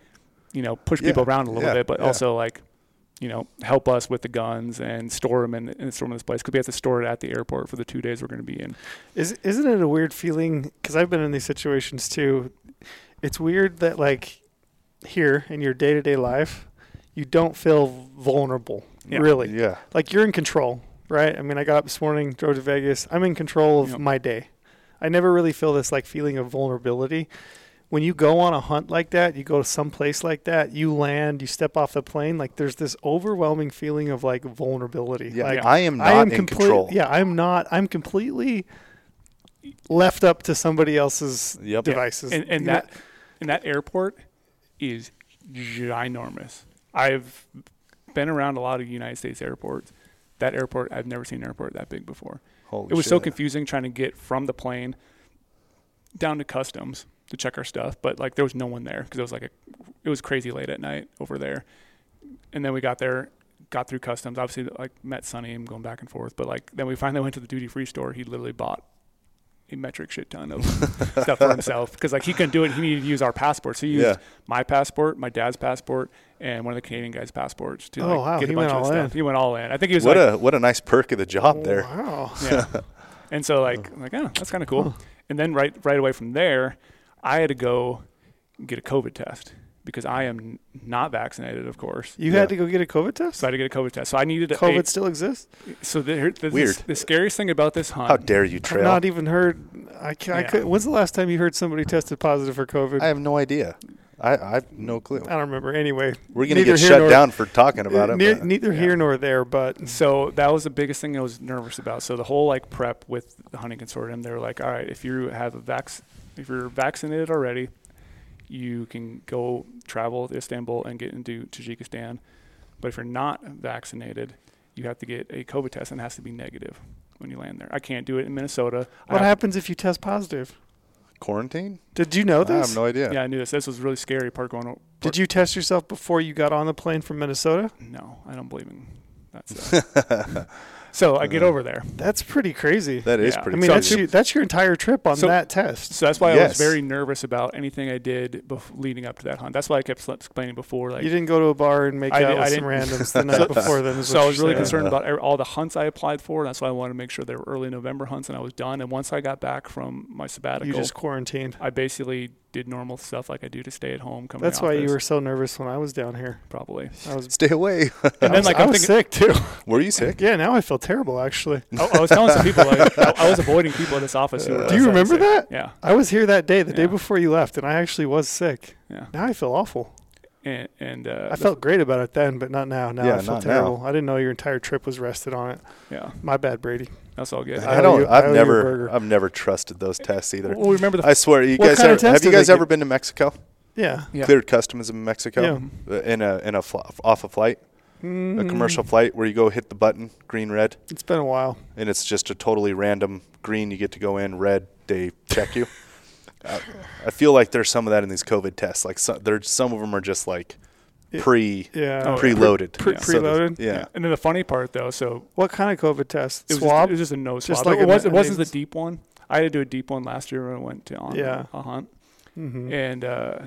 you know, push people around a little yeah, bit, but yeah. also like, you know, help us with the guns and store them in, in them in this place because we have to store it at the airport for the two days we're going to be in. Is isn't it a weird feeling? Because I've been in these situations too. It's weird that like here in your day to day life, you don't feel vulnerable. Yeah. Really, Yeah. like you're in control, right? I mean, I got up this morning, drove to Vegas. I'm in control of Yep. my day. I never really feel this like feeling of vulnerability. When you go on a hunt like that, you go to some place like that, you land, you step off the plane, like there's this overwhelming feeling of like vulnerability. Yeah. Like I am not I am in complete- control. Yeah, I'm not. I'm completely left up to somebody else's Yep. devices. And, and that and that airport is ginormous. I've been around a lot of United States airports. That airport, I've never seen an airport that big before. Holy it was so confusing trying to get from the plane down to customs to check our stuff, but like there was no one there because it was like a, it was crazy late at night over there. And then we got there, got through customs. Obviously, like met Sonny and going back and forth. But like then we finally went to the duty free store. He literally bought a metric shit ton of stuff for himself because like he couldn't do it. He needed to use our passports. He used Yeah. my passport, my dad's passport, and one of the Canadian guys' passports to Oh, wow. get a He bunch went of all stuff. in. He went all in. I think he was What like, a what a nice perk of the job there. Wow. yeah. and so like I'm like oh that's kind of cool. And then right right away from there, I had to go get a COVID test because I am not vaccinated, of course. You Yeah. had to go get a COVID test. So I had to get a COVID test. So I needed a, COVID still exists. so the, the, Weird. The, scariest thing about this hunt. How dare you, I've not even heard. I, ca- I could. When's the last time you heard somebody tested positive for COVID? I have no idea. I, I have no clue. I don't remember. Anyway, We're gonna get shut nor- down for talking about it. Ne- neither Yeah. here nor there, but So that was the biggest thing I was nervous about. So the whole like prep with the hunting consortium, they were like, all right, if you have a vax, if you're vaccinated already, you can go travel to Istanbul and get into Tajikistan. But if you're not vaccinated, you have to get a COVID test and it has to be negative when you land there. I can't do it in Minnesota. What have- happens if you test positive? Quarantine? Did you know this? I this? have no idea. Yeah, I knew this. This was really scary. Part going. o- Did you test yourself before you got on the plane from Minnesota? No, I don't believe in that stuff. So I get over there. That's pretty crazy. That is Yeah. I mean, So- that's crazy. your, that's your entire trip on So- that test. So that's why I Yes. was very nervous about anything I did bef- leading up to that hunt. That's why I kept sl- explaining before. Like, you didn't go to a bar and make I out did- I some randoms the night before then. is so what I was you're really saying. concerned about all the hunts I applied for. and That's why I wanted to make sure they were early November hunts and I was done. And once I got back from my sabbatical, You just quarantined. I basically did normal stuff like I do to stay at home. Come That's to the why you were so nervous when I was down here. probably. I was. Stay away. I And then was, like I I'm was thinking, sick too. Were you sick? yeah, now I feel terrible actually. I, I was telling some people like I, I was avoiding people in this office. Who were Do you sick. remember that? Yeah, I was here that day, the day before you left, and I actually was sick. yeah. Now I feel awful. And and uh, I felt great about it then, but not now. Now Yeah, I feel not now. terrible. I didn't know your entire trip was rested on it. yeah. My bad, Brady. That's all good. I I owe don't. you- I owe I've never. I've never trusted those tests either. Well, remember the I swear, you guys ever, have you guys ever give? been to Mexico? Yeah. yeah. Cleared customs in Mexico Yeah. Uh, in a in a fl- off a flight, a Mm, commercial flight where you go hit the button, green, red, It's been a while. and it's just a totally random green. You get to go in, red they check you. uh, I feel like there's some of that in these COVID tests. Like some, there's some of them are just like It- pre Yeah. Oh, preloaded. Pre- Yeah. So the- preloaded? yeah. And then the funny part though, so What kind of COVID test? it was Swab? Just, it was just a nose Just swab. like it, a was, it wasn't the deep one. I had to do a deep one last year when I went to on Yeah. a hunt. hmm And uh,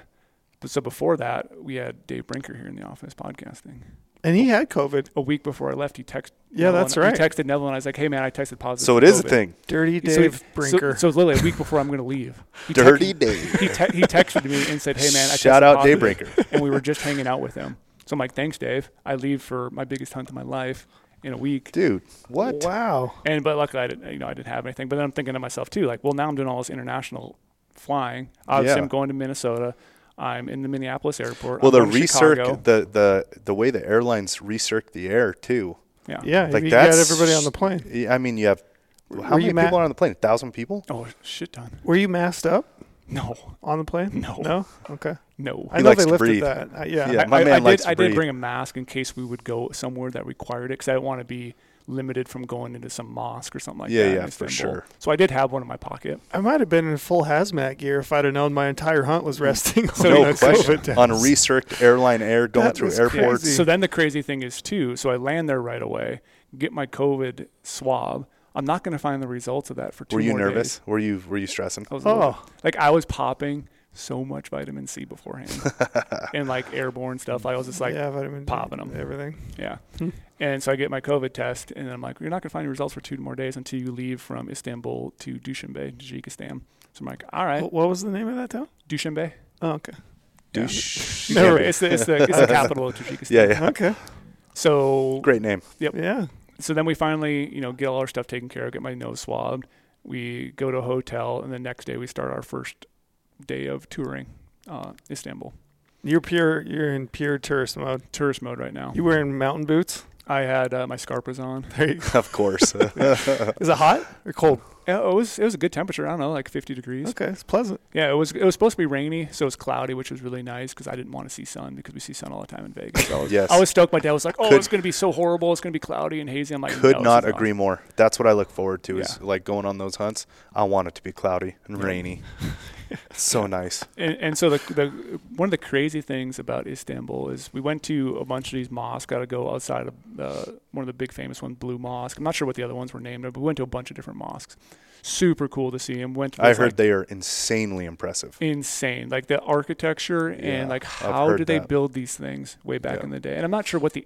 but so before that, we had Dave Brinker here in the office podcasting. And he had COVID. A week before I left, he texted. Yeah, that's right. He texted Neville, and I was like, "Hey man, I tested positive." So for it is a thing. Dirty Dave so- Brinker. So, it's literally a week before I'm going to leave. He tex- Dirty Dave. he, te- he texted me and said, "Hey man, I Shout out positive." Dave and we were just hanging out with him. So I'm like, "Thanks, Dave. I leave for my biggest hunt of my life in a week." Dude, what? Wow. And but luckily, I didn't. You know, I didn't have anything. But then I'm thinking to myself too, like, well, now I'm doing all this international flying. Obviously, Yeah. I'm going to Minnesota. I'm in the Minneapolis airport. Well, I'm the going recirc, the the the way the airlines recirc the air too. Yeah. Yeah, Like you got everybody on the plane. I mean, you have how Were many you ma- people are on the plane? A thousand people. Oh shit, ton. Were you masked up No, on the plane? No. No? Okay. no. I know likes they to lifted breathe. that. Uh, yeah. Yeah. I, my I- man I likes did. to I did bring a mask in case we would go somewhere that required it because I didn't want to be limited from going into some mosque or something like Yeah, that. in yeah, for sure. So I did have one in my pocket. I might have been in full hazmat gear if I'd have known my entire hunt was resting So on no a question. COVID test. On a recirced airline air going That through airports. crazy. So then the crazy thing is too. So I land there right away, get my COVID swab. I'm not going to find the results of that for two Were you nervous? days. Were you were you stressing? I was a little- Oh, like I was popping so much vitamin C beforehand and like airborne stuff. I was just like, yeah. yeah, vitamin D, popping 'em. Everything. Hmm. And so I get my COVID test, and I'm like, you're not going to find your results for two more days until you leave from Istanbul to Dushanbe, Tajikistan. So I'm like, all right, Wh- What was the name of that town? Dushanbe. Oh, okay. Yeah. Douche. Never. It's the, it's the, it's the capital of Tajikistan. Yeah, yeah. Okay. So Great name. Yep. Yeah. so then we finally, you know, get all our stuff taken care of, get my nose swabbed. We go to a hotel, and the next day we start our first day of touring uh, Istanbul. You're pure. You're in pure tourist mode. Tourist mode right now. You wearing mountain boots? I had uh, my Scarpas on. There you Of course. Is it hot or cold? Yeah, it was it was a good temperature. I don't know, like 50 degrees. Okay, it's pleasant. Yeah, it was it was supposed to be rainy, so it was cloudy, which was really nice because I didn't want to see sun because we see sun all the time in Vegas. So I was, Yes. I was stoked. My dad was like, "Oh, Could- it's going to be so horrible. It's going to be cloudy and hazy." I'm like, Could "No, not agree awesome." more. That's what I look forward to is like going on those hunts. I want it to be cloudy and Yeah. rainy. So nice. And, and so the, the one of the crazy things about Istanbul is we went to a bunch of these mosques. Got to go outside of uh, one of the big famous ones, Blue Mosque. I'm not sure what the other ones were named, but we went to a bunch of different mosques. Super cool to see them. Went. To I heard like, they are insanely impressive. insane. Like the architecture Yeah, and like how heard did they that. build these things way back Yeah. in the day? And I'm not sure what the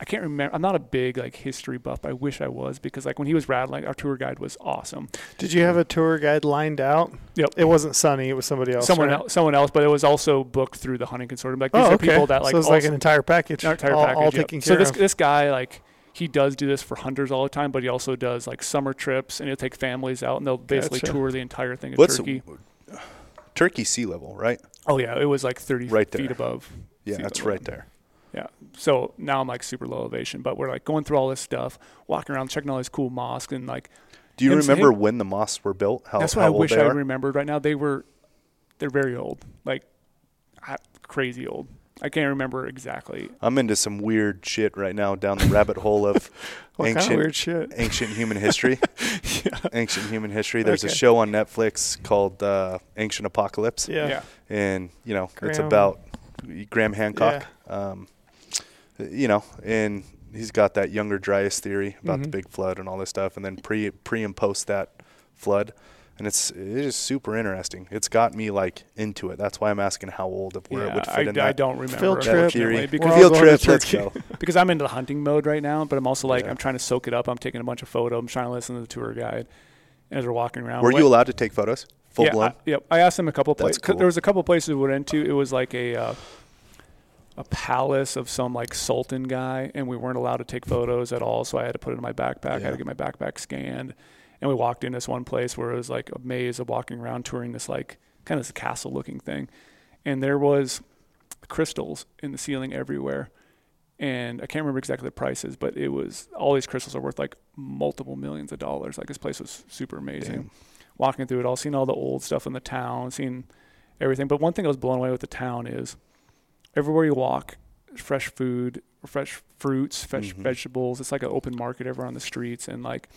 I can't remember. I'm not a big like history buff. I wish I was because like when he was rattling, our tour guide was awesome. Did you have a tour guide lined out? Yep. It wasn't Sonny. It was somebody else. someone right? else, someone else, but it was also booked through the hunting consortium. Like these Oh, are okay. people that like so it's like an entire package. our entire all, package, all yep. taken So this of. this guy like he does do this for hunters all the time, but he also does like summer trips and he'll take families out and they'll basically Gotcha. tour the entire thing of What's Turkey. Turkey sea level, right? Oh yeah, it was like 30 Right feet above. Yeah, sea that's level. right there. So now I'm like super low elevation, but we're like going through all this stuff, walking around, checking all these cool mosques, and like Do you remember him- when the mosques were built? How, that's how what I old wish I are? remembered. Right now, they were they're very old, like crazy old. I can't remember exactly. I'm into some weird shit right now down the rabbit hole of What kind ancient of weird shit? ancient human history. yeah. ancient human history. There's a show on Netflix called uh, Ancient Apocalypse, Yeah. yeah. and you know it's about Graham Hancock. Um, you know, and he's got that younger Dryas theory about the Mhm. big flood and all this stuff, and then pre pre and post that flood, and it's it is super interesting. It's got me like into it. That's why I'm asking how old of where it would fit I, in I that. don't remember Field trip. unfortunately, Theory. because Field trip, let's go. because I'm into the hunting mode right now, but I'm also like Yeah. I'm trying to soak it up. I'm taking a bunch of photos. I'm trying to listen to the tour guide as we're walking around. Were What- you allowed to take photos? Full yeah, blown. I, yep. I asked him a couple places. cool. There was a couple places we went into. It was like a uh, a palace of some like sultan guy, and we weren't allowed to take photos at all. So I had to put it in my backpack. I had to get my backpack scanned, and we walked in this one place where it was like a maze of walking around, touring this like kind of this castle looking thing, and there was crystals in the ceiling everywhere. And I can't remember exactly the prices, but it was all these crystals are worth like multiple millions of dollars. Like this place was super amazing Damn. walking through it all, seeing all the old stuff in the town, seeing everything. But one thing I was blown away with the town is everywhere you walk, fresh food, fresh fruits, fresh Mhm. vegetables. It's like an open market everywhere on the streets. And like,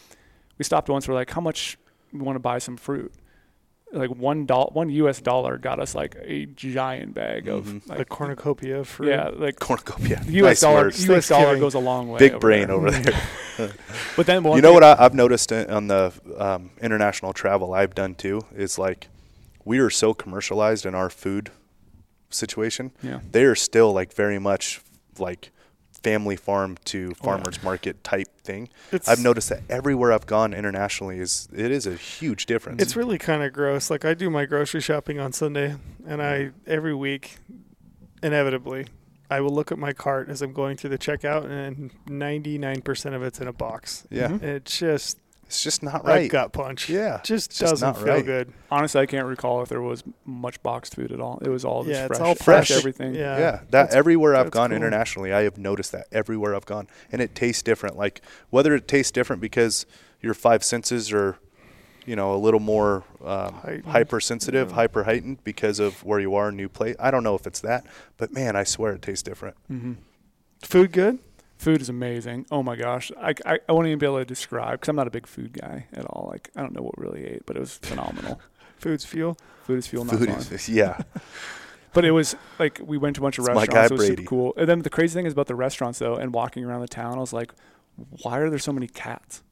we stopped once. We're like, how much we want to buy some fruit? Like one doll, one U.S. dollar got us like a giant bag of Mhm. The like, cornucopia of fruit. yeah, like Cornucopia. the U.S. Nice dollar. words. U.S. dollar goes a long way. Big over brain there. over there. But then one you know what I, I've noticed in- on the um, international travel I've done too is like we are so commercialized in our food situation. Yeah. They are still like very much like family farm to Oh, yeah. farmers market type thing. It's, I've noticed that everywhere I've gone internationally is it is a huge difference. It's really kind of gross. Like I do my grocery shopping on Sunday, and I every week, inevitably, I will look at my cart as I'm going through the checkout, and 99% of it's in a box. yeah, Mhm. It just it's just not a right. gut punch. Yeah, just it's doesn't not feel right. good. Honestly, I can't recall if there was much boxed food at all. It was all just Yeah, it's fresh, all fresh fresh. everything. Yeah, Yeah, that that's- everywhere I've gone cool. internationally, I have noticed that everywhere I've gone, and it tastes different. Like whether it tastes different because your five senses are, you know, a little more um, Heightened. hypersensitive, Yeah. hyper heightened because of where you are, new place. I don't know if it's that, but man, I swear it tastes different. hmm Food good? Food is amazing. Oh my gosh, I, I, I won't even be able to describe because I'm not a big food guy at all. Like I don't know what really ate, but it was phenomenal. Food's fuel. food is fuel, not Food fun. is, yeah, But it was like we went to a bunch of It's my restaurants. guy it was Brady. super cool. And then the crazy thing is about the restaurants though, and walking around the town, I was like, why are there so many cats?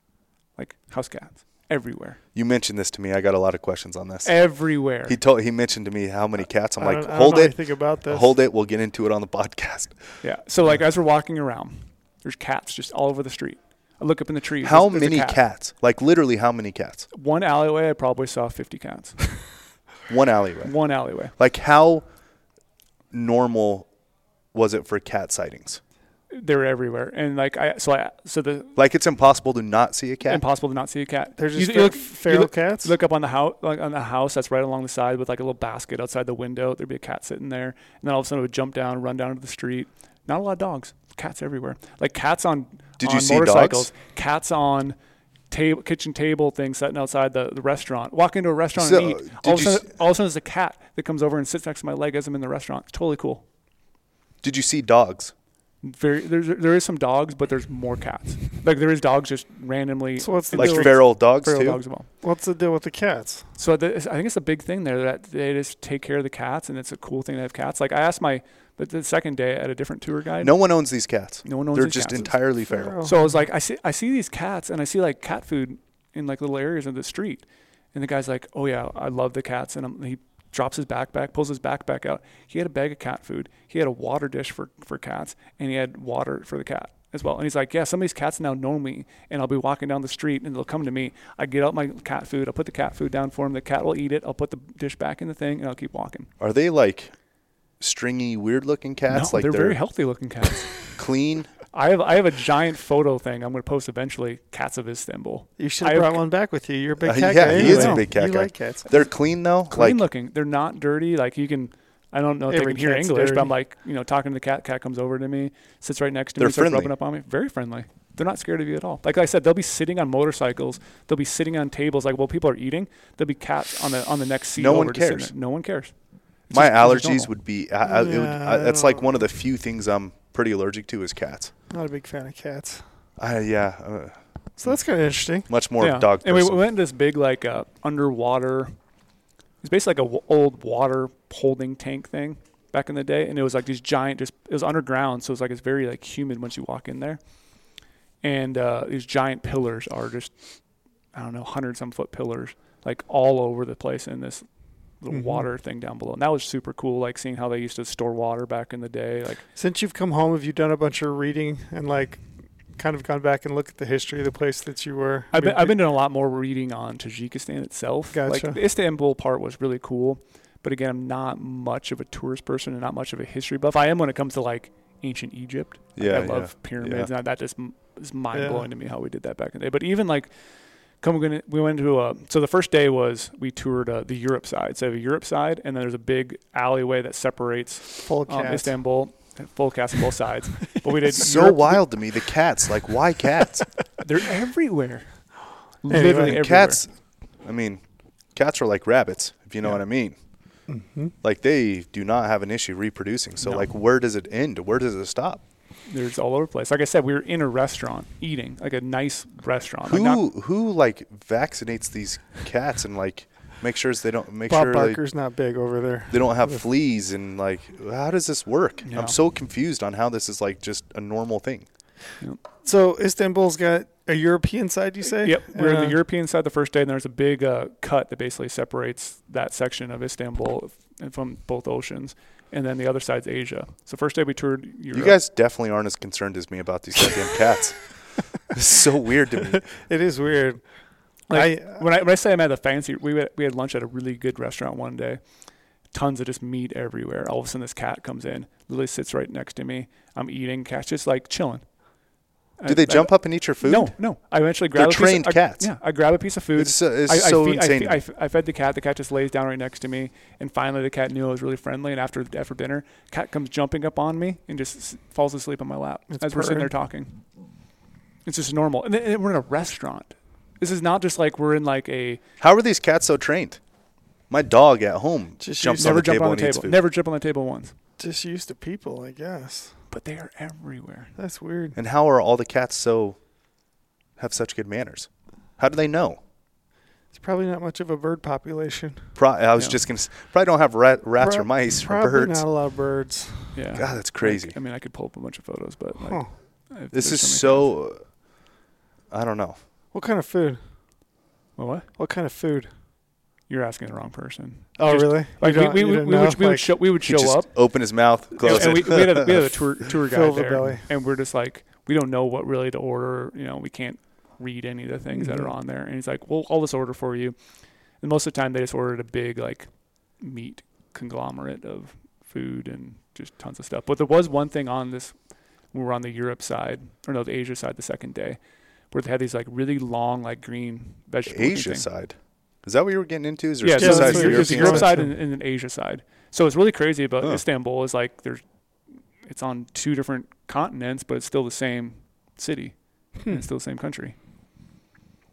Like house cats everywhere, you mentioned this to me. I got a lot of questions on this. everywhere. He told he mentioned to me how many cats. I'm I like, don't- I don't hold know it, anything about this. hold it. We'll get into it on the podcast. yeah. So like as we're walking around, there's cats just all over the street. I look up in the trees. How there's- there's many cat. cats? Like literally, how many cats? One alleyway, I probably saw 50 cats. One alleyway. One alleyway. Like how normal was it for cat sightings? They're everywhere, and like I, so I, so the Like it's impossible to not see a cat. impossible to not see a cat. There's You- just you fer- look- feral look- cats. Look up on the house, like on the house that's right along the side with like a little basket outside the window. There'd be a cat sitting there, and then all of a sudden it would jump down, run down to the street. Not a lot of dogs. Cats everywhere. Like cats on Did on you see motorcycles. dogs? Cats on table, kitchen table thing sitting outside the, the restaurant. Walk into a restaurant So, and eat. did All of, a you sudden, all of a sudden, there's a cat that comes over and sits next to my leg as I'm in the restaurant. It's totally cool. Did you see dogs? Very, there's there is some dogs, but there's more cats. Like there is dogs just randomly. So what's the in Like deal? streets. feral dogs feral too? dogs as well. What's the deal with the cats? So the, I think it's a big thing there that they just take care of the cats, and it's a cool thing to have cats. Like I asked my the, the second day at a different tour guide. No one owns these cats. no one owns these cats. They're just cats. entirely feral. Feral. So I was like, I see I see these cats, and I see like cat food in like little areas of the street, and the guy's like, oh yeah, I love the cats, and I'm, he drops his backpack, pulls his backpack out. He had a bag of cat food. He had a water dish for for cats, and he had water for the cat as well. And he's like, yeah, some of these cats now know me, and I'll be walking down the street, and they'll come to me. I get out my cat food. I'll put the cat food down for him. The cat will eat it. I'll put the dish back in the thing, and I'll keep walking. Are they like stringy, weird-looking cats? no, like they're, very healthy looking cats. clean. I have I have a giant photo thing I'm going to post eventually. Cats of Istanbul. You should I have have- brought one back with you. You're a big Uh, cat yeah, guy. he is a big cat you guy. like cats. They're clean though. clean like looking. They're not dirty. Like you can, I don't know if Every they can hear cat's English, but I'm like, you know, talking to the cat. Cat comes over to me, sits right next to They're me, starts friendly. rubbing up on me. Very friendly. They're not scared of you at all. Like I said, they'll be sitting on motorcycles. They'll be sitting on tables. Like while people are eating, there'll be cats on the on the next seat. No over one cares. No one cares. It's My just- allergies would be. I, I, it would, I, I that's like one of the few things I'm pretty allergic to is cats. Not a big fan of cats. I yeah, uh, So that's kind of interesting. much more yeah. of dog. And we, person. we went to this big like uh, underwater. It's basically like a w- old water holding tank thing back in the day, and it was like these giant. Just it was underground, so it's like it's very like humid once you walk in there, and uh, these giant pillars are just I don't know hundred some foot pillars like all over the place in this little Mhm. water thing down below. And that was super cool, like seeing how they used to store water back in the day. Like Since you've come home, have you done a bunch of reading and like kind of gone back and looked at the history of the place that you were? I've been I've been doing a lot more reading on Tajikistan itself. Gotcha. Like the Istanbul part was really cool, but again, I'm not much of a tourist person and not much of a history buff. I am when it comes to like ancient Egypt. Like, Yeah, I yeah, love pyramids. yeah. And that, that just is mind blowing to me how we did that back in the day. But even like. Come, we're gonna- we went to a, so the first day was we toured uh, the Europe side. So the Europe side, and then there's a big alleyway that separates full um. Istanbul, full cast on both sides. But we did so Europe- wild to me. The cats, like why cats? They're everywhere. Anyway, Literally And everywhere. cats. I mean, cats are like rabbits, if you know Yeah. what I mean. hmm Like they do not have an issue reproducing. So No. like, where does it end? Where does it stop? There's all over the place. Like I said, we were in a restaurant eating, like a nice restaurant. Like not- Who who like vaccinates these cats and like make sure they don't make Bob sure they, Barker's not big over there. they don't have fleas and like how does this work? Yeah. I'm so confused on how this is like just a normal thing. So Istanbul's got a European side, you say? Yep, we're in Uh, the European side the first day, and there's a big uh, cut that basically separates that section of Istanbul from both oceans, and then the other side's Asia. So first day we toured Europe. You guys definitely aren't as concerned as me about these goddamn cats. It's so weird to me. It is weird. Like, I, when I when I say I'm at a fancy, we had, we had lunch at a really good restaurant one day. Tons of just meat everywhere. All of a sudden, this cat comes in, literally sits right next to me. I'm eating, cat's just like chilling. Do they jump up and eat your food? No, no. I eventually grab They're a piece trained of, I- cats. yeah, I grab a piece of food. It's, so- it's I, so I, feed, insane. I, feed, I, f- I fed the cat. The cat just lays down right next to me, and finally the cat knew I was really friendly. And after after dinner, cat comes jumping up on me and just falls asleep on my lap It's as we're sitting there talking. It's just normal, and, then, and we're in a restaurant. This is not just like we're in like a How are these cats so trained? My dog at home Just jumps use- on the jump table on and the eats table. food. Never jump on the table once. just used to people, I guess. But they are everywhere. That's weird. And how are all the cats so have such good manners? How do they know? It's probably not much of a bird population. Pro- I was Yeah. just gonna probably don't have rat, rats or mice or Probably birds. not a lot of birds. Yeah. God, that's Like, crazy. I mean, I could pull up a bunch of photos, but like, Huh. This is so. many cats- so. I don't know. What kind of food? Well, what? What kind of food? You're asking the wrong person. Oh, Just- really? Like You we, don't- we, would, we, know? would, we would show we would show just up open his mouth, close and it. we, we, had a, we had a tour tour Fill guide the there, belly. and we're just like, we don't know what really to order. You know, we can't read any of the things that are Mhm. on there. And he's like, well, I'll just order for you. And most of the time, they just ordered a big like meat conglomerate of food and just tons of stuff. But there was one thing on this. when We were on the Europe side, or no, the Asia side, the second day, where they had these like really long, like green vegetable. Asia things. side. Is that what you were getting into? Is there Yeah, two so sides it's, to the it's Europe side? side and, and an Asia side. So it's really crazy about Huh. Istanbul is like there's it's on two different continents, but it's still the same city. Hmm. And it's still the same country.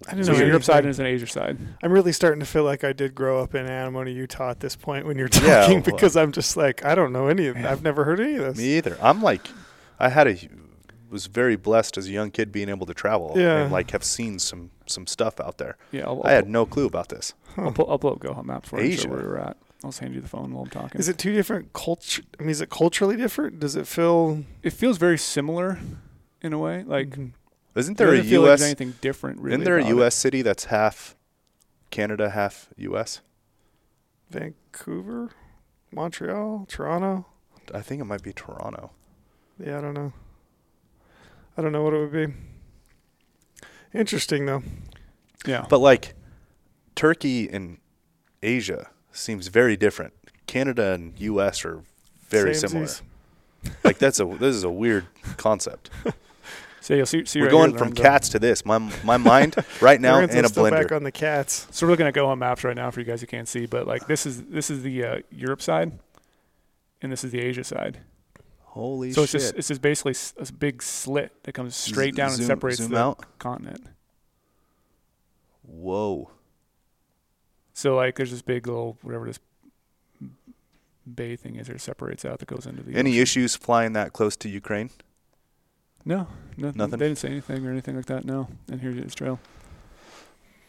I didn't So know it's a Europe side anything. and it's an Asia side. I'm really starting to feel like I did grow up in Anamona, Utah at this point when you're Yeah, talking well- because I'm just like, I don't know any of Yeah. I've never heard any of this. Me either. I'm like, I had a was very blessed as a young kid being able to travel Yeah. and like have seen some some stuff out there. Yeah, I'll, I had no clue about this. I'll, pull, I'll pull up Google Maps for you Asia. show where we're at. I'll just hand you the phone while I'm talking. Is it two different culture? I mean, is it culturally different? Does it feel it feels very similar in a way. Like Mhm. Isn't it there a doesn't feel like U.S. there's anything different. Really isn't there a about it. U.S. city that's half Canada, half U.S.? Vancouver, Montreal, Toronto? I think it might be Toronto. Yeah, I don't know. I don't know what it would be. Interesting though. Yeah, But like Turkey and Asia seems very different. Canada and U.S. are very similar. Like that's a this is a weird concept. So you'll see. see We're right going from learned, cats to this. My my mind right now Lorenzo's in a still back on the cats. So we're looking at Google Maps right now for you guys who can't see, but like this is this is the uh, Europe side, and this is the Asia side. Holy so it's shit! just it's just basically a big slit that comes straight down zoom- and separates zoom the out. continent. Whoa. So like there's this big little whatever this bay thing is. There separates out that goes into the. Any ocean. issues flying that close to Ukraine? No, no, Nothing? They didn't say anything or anything like that. No, and here's this trail.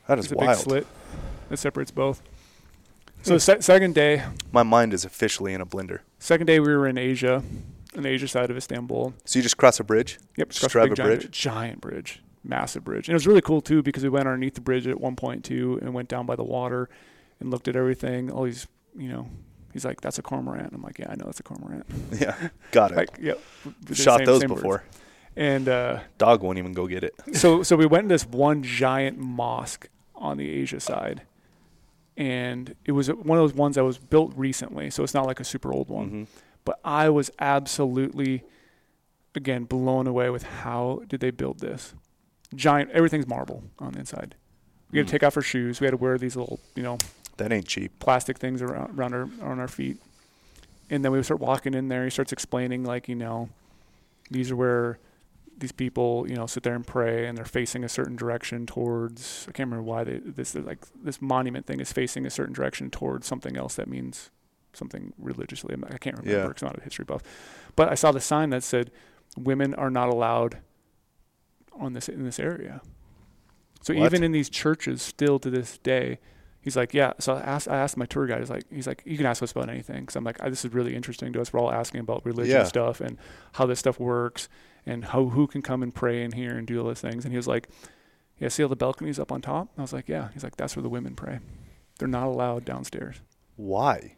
That is It's a big slit that separates both. So hmm. se- second day, My mind is officially in a blender. second day we were in Asia, on the Asia side of Istanbul. So you just cross a bridge? Yep, Just across drive big a giant, bridge? giant bridge, massive bridge, and it was really cool too because we went underneath the bridge at one point too, and went down by the water, and looked at everything. All these, you know, he's like, "That's a cormorant." I'm like, "Yeah, I know it's a cormorant." Yeah, got it. Like, yep, Shot same- those same before. And uh, Dog won't even go get it. so so we went to this one giant mosque on the Asia side, and it was one of those ones that was built recently, so it's not like a super old one. Mhm. But I was absolutely, again, blown away with how did they build this giant. Everything's marble on the inside. We had to hmm. take off our shoes. We had to wear these little, you know, That ain't cheap. plastic things around around our on our feet. And then we start walking in there. He starts explaining like, you know, these are where these people, you know, sit there and pray, and they're facing a certain direction towards. I can't remember why they this like this monument thing is facing a certain direction towards something else that means something religiously. I'm- can't remember. Yeah. It's not a history buff, but I saw the sign that said, "Women are not allowed on this in this area." So What? even in these churches, still to this day, he's like, "Yeah." So I asked, I asked my tour guide. He's like, "He's like, you can ask us about anything." Because I'm like, "This is really interesting to us. We're all asking about religion Yeah. stuff and how this stuff works and how who can come and pray in here and do all those things." And he was like, "Yeah, see all the balconies up on top?" I was like, "Yeah." He's like, "That's where the women pray. They're not allowed downstairs." Why?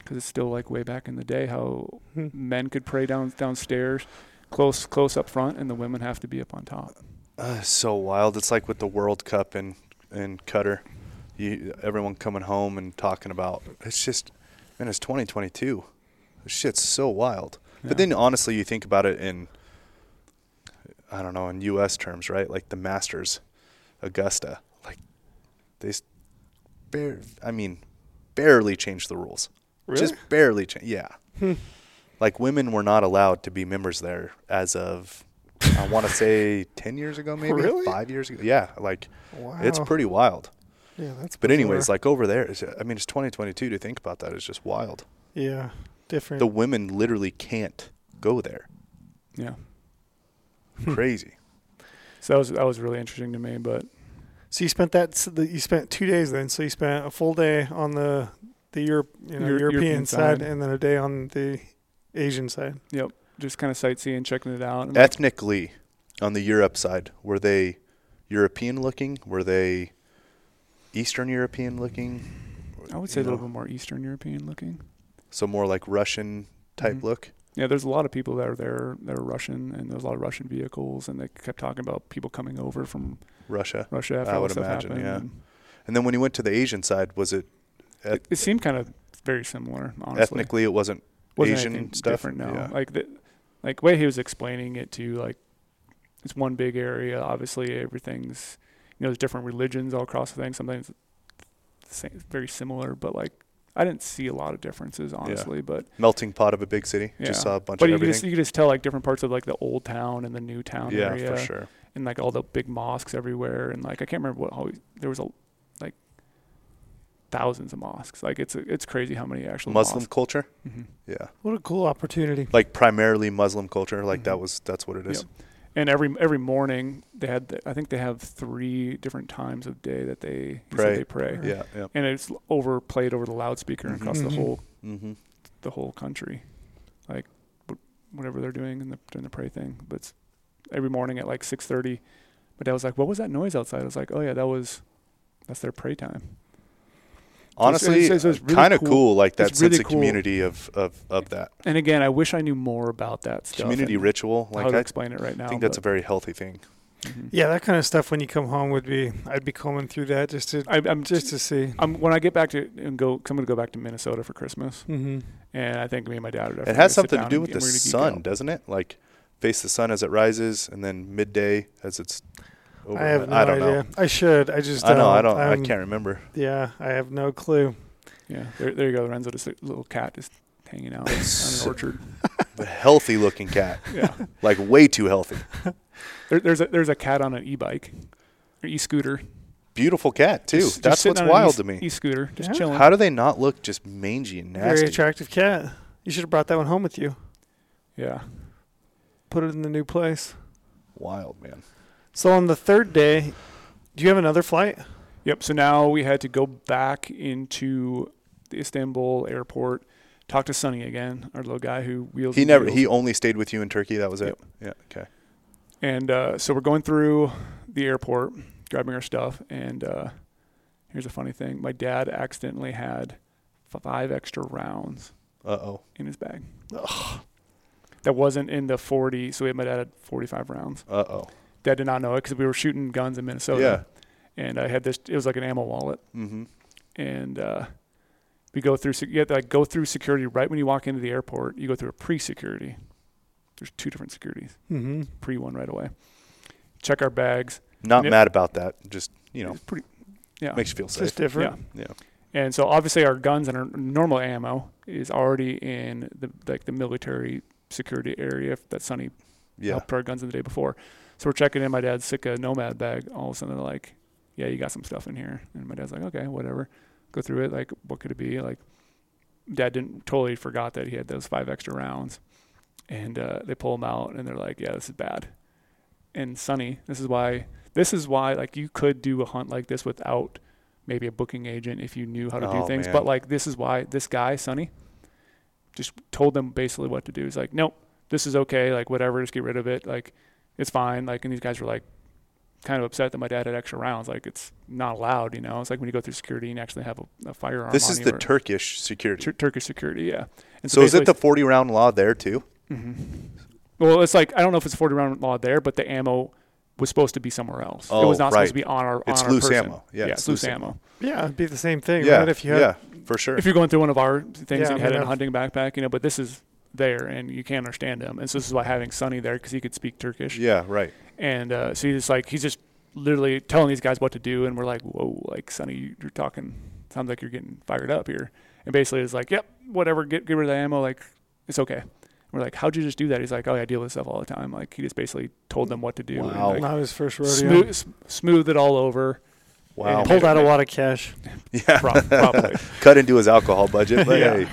Because it's still like way back in the day how Hmm. men could pray down downstairs, close close up front, and the women have to be up on top. Uh, so wild. It's like with the World Cup in in Qatar. You everyone coming home and talking about it's just man, it's 2022. This shit's so wild. Yeah. But then honestly, you think about it in I don't know in U.S. terms, right? Like the Masters, Augusta, like they, bare, I mean, barely changed the rules. Really? Just barely changed. Yeah. Hmm. Like women were not allowed to be members there as of I want to say 10 years ago maybe Really? 5 years ago. Yeah, like wow. it's pretty wild. Yeah, that's. But anyways, bizarre. like over there, I mean it's 2022 to think about that is just wild. yeah, different. The women literally can't go there. Yeah, Hmm. Crazy. so that was that was really interesting to me. But so you spent that. You spent two days then. So you spent a full day on the the Europe, you know, Euro- European, European side, side. and then a day on the Asian side. yep, just kind of sightseeing, checking it out. and Ethnically, on the Europe side, were they European looking? Were they Eastern European looking? I would say you a little know, bit more Eastern European looking. So more like Russian type Mhm. look. Yeah, there's a lot of people that are there that are Russian, and there's a lot of Russian vehicles, and they kept talking about people coming over from Russia. Russia after I would stuff imagine, happened. yeah. and And then when you went to the Asian side, was it It, it seemed kind of very similar, honestly. ethnically? It wasn't. wasn't Asian stuff? different no Yeah. like the like way he was explaining it to like it's one big area obviously everything's you know there's different religions all across the thing sometimes same, very similar but like i didn't see a lot of differences honestly but melting pot of a big city. Yeah. Just saw a bunch but of you could, just, you could just tell like different parts of like the old town and the new town yeah, area for sure. and like all the big mosques everywhere and like i can't remember what there was a thousands of mosques like it's it's crazy how many actual Muslim mosques. culture. hmm Yeah, What a cool opportunity. like primarily Muslim culture. Like that Mhm. was that's what it is. Yep. and every every morning they had the, I think they have three different times of day that they Pray. they pray Yeah, yeah. and it's overplayed over the loudspeaker Mhm. across the Mhm. whole Mm-hmm. the whole country like whatever they're doing in the doing the pray thing but it's every morning at like 6:30 my dad was like what was that noise outside I was like oh yeah that was that's their pray time Honestly, it's- it's really kind of cool. cool. Like that It's sense really of cool. community of, of of that and again I wish I knew more about that stuff community and ritual. how Like to I explain it right now think that's a very healthy thing. Mhm. Yeah, that kind of stuff when you come home would be. I'd be combing through that just to I, I'm just to see. I'm, when I get back to and go, I'm gonna go back to Minnesota for Christmas, Mm-hmm. and I think me and my dad are. It has something to do with and the we're gonna geek sun, doesn't it? Like face the sun as it rises, and then midday as it's. Over. I have no I don't idea. know. I should. I just. I know. I don't. don't. I can't remember. Yeah, I have no clue. Yeah, there, there you go, Lorenzo. Just a little cat just hanging out on an orchard. A healthy looking cat, Yeah, like way too healthy. there, there's a there's a cat on an e-bike or e-scooter. Beautiful cat too. Just- just That's sitting what's on an wild e- to me. E-scooter, just Yeah. chilling. How do they not look just mangy and nasty? Very attractive cat. You should have brought that one home with you. yeah. Put it in the new place. Wild man. So on the third day, do you have another flight? Yep. So now we had to go back into the Istanbul airport, talk to Sonny again, our little guy who wheels. He never. deals. He only stayed with you in Turkey. That was it. Yep. Yeah. Okay. And uh, so we're going through the airport, grabbing our stuff, and uh, here's a funny thing: my dad accidentally had five extra rounds Uh oh. in his bag. Ugh. That wasn't in the 40, so we might have had 45 rounds. Uh oh. Dad did not know it because we were shooting guns in Minnesota. Yeah. And I had this. It was like an ammo wallet. Mm-hmm. and uh, we go through. You have to like go through security right when you walk into the airport. You go through a pre-security. There's two different securities. Mm-hmm. Pre one right away. Check our bags. Not it- mad about that. Just you know, It's pretty. Yeah. makes you feel safe. Just different. Yeah. Yeah. And so obviously our guns and our normal ammo is already in the like the military security area that Sonny Yeah. helped our guns in the day before. So we're checking in my dad's Sitka Nomad bag. All of a sudden they're like, "Yeah, you got some stuff in here." And my dad's like, "Okay, whatever." Go through it. Like, what could it be? Like, dad didn't totally forgot that he had those five extra rounds, and uh, they pull them out and they're like, "Yeah, this is bad." And Sonny, this is why. This is why like you could do a hunt like this without maybe a booking agent if you knew how to do Oh, things. man. But like this is why this guy Sonny just told them basically what to do. He's like, "Nope, this is okay. Like whatever, just get rid of it. Like it's fine." Like and these guys were like kind of upset that my dad had extra rounds. Like it's not allowed, you know. It's like when you go through security and actually have a, a firearm. This on is you the Turkish security. Tur- Turkish security, yeah. And so is it the 40 round law there too? Mhm. Well, it's like I don't know if it's a forty round law there, but the ammo was supposed to be somewhere else. it Oh, was not right. supposed to be on our. It's on our loose person. ammo. Yeah, Yeah, it's it's loose loose ammo. Yeah, it'd be the same thing, yeah. right? If you had, yeah. For sure. If you're going through one of our things Yeah, and you had mean, a I've- hunting backpack, you know, but this is there and you can't understand him, and so this is why having Sonny there because he could speak Turkish, yeah. Right. and uh, so he's just like he's just literally telling these guys what to do, and we're like, whoa, like Sonny, you're talking, sounds like you're getting fired up here, and basically it's like, yep, whatever, get get rid of the ammo, like it's okay. We're like, how'd you just do that? He's like, oh, yeah, I deal with stuff all the time. Like he just basically told them what to do. and, Wow. like, not his first rodeo. smooth, s- smooth it all over. Wow. And Pulled out a lot of cash. Yeah. Prob- probably. Cut into his alcohol budget. But Yeah. hey.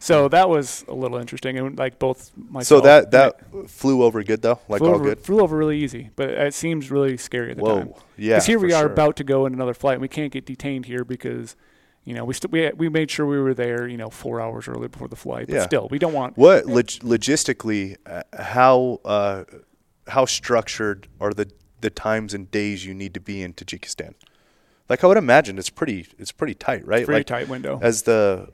So that was a little interesting, and like both myself. So that that flew over good though. Like flew all over, good. flew over really easy, but it seems really scary at the time. Whoa. Yeah. Because here we are sure. about to go in another flight, and we can't get detained here because, you know, we st- we we made sure we were there, you know, four hours early before the flight. But Yeah. still, we don't want. What log- logistically, uh, how uh, how structured are the the times and days you need to be in Tajikistan? Like I would imagine it's pretty it's pretty tight, right? Pretty like tight window. as the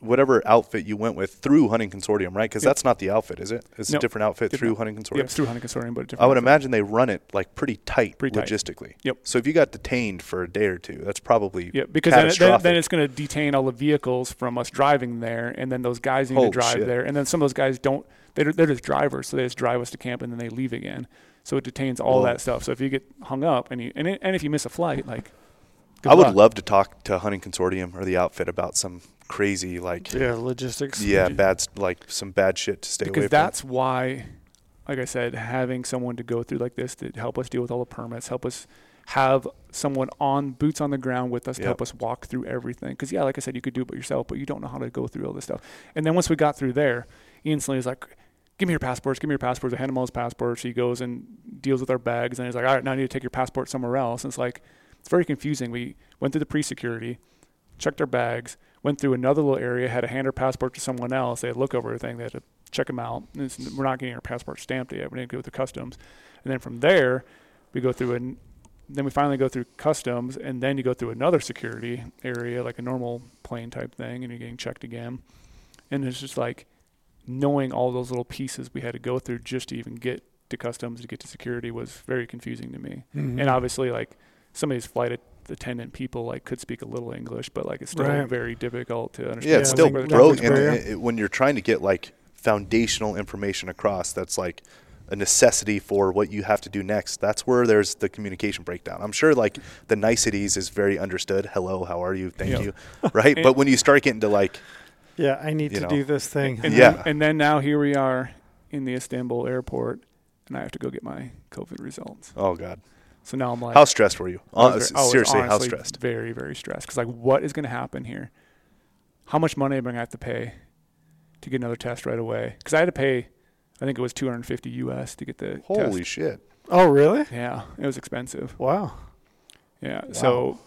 whatever outfit you went with through Hunting Consortium, right? Because Yep. that's not the outfit, is it? It's a different outfit Different through Hunting Consortium. it's through hunting consortium, but a different I would outfit. imagine they run it like pretty tight Pretty tight. logistically. Yep. So if you got detained for a day or two, that's probably Yeah, because then, then, then it's going to detain all the vehicles from us driving there, and then those guys need Holy to drive shit. there, and then some of those guys don't. They're, they're just drivers, so they just drive us to camp and then they leave again. So it detains all Whoa. that stuff. So if you get hung up and you and, it, and if you miss a flight, like good I would love to talk to Hunting Consortium or the outfit about some crazy like Yeah, logistics. yeah bad like some bad shit to stay because away from. Because that's why, like I said, having someone to go through like this to help us deal with all the permits, help us have someone on boots on the ground with us to help us walk through everything. Because yeah, like I said, you could do it by yourself, but you don't know how to go through all this stuff. And then once we got through there, he instantly was like, "Give me your passports. Give me your passports." I hand him all his passports. He goes and deals with our bags, and he's like, "All right, now I need to take your passport somewhere else." And it's like it's very confusing. We went through the pre-security, checked our bags, went through another little area, had to hand our passport to someone else. They had to look over everything. They had to check them out. And it's- we're not getting our passport stamped yet. We didn't go through customs, and then from there, we go through and then we finally go through customs, and then you go through another security area, like a normal plane type thing, and you're getting checked again. And it's just like knowing all those little pieces we had to go through just to even get to customs to get to security was very confusing to me. Mhm. And obviously, like some of these flight at- attendant people like could speak a little English, but like it's still Right. very difficult to understand. Yeah, it's still language broke. And it- it- when you're trying to get like foundational information across, that's like a necessity for what you have to do next. That's where there's the communication breakdown. I'm sure like the niceties is very understood. Hello, how are you? Thank Yeah. you. Right. And- but when you start getting to like, Yeah, I need to know. do this thing. And Yeah. Then, and then now here we are in the Istanbul airport, and I have to go get my COVID results. oh God, So now I'm like, How stressed were you? I was uh, Hon- very- I seriously, how stressed? Very, very stressed. Because like, what is going to happen here? How much money am I going to have to pay to get another test right away? Because I had to pay, I think it was 250 US to get the Holy test. shit! Oh, really? Yeah, it was expensive. Wow. Yeah. So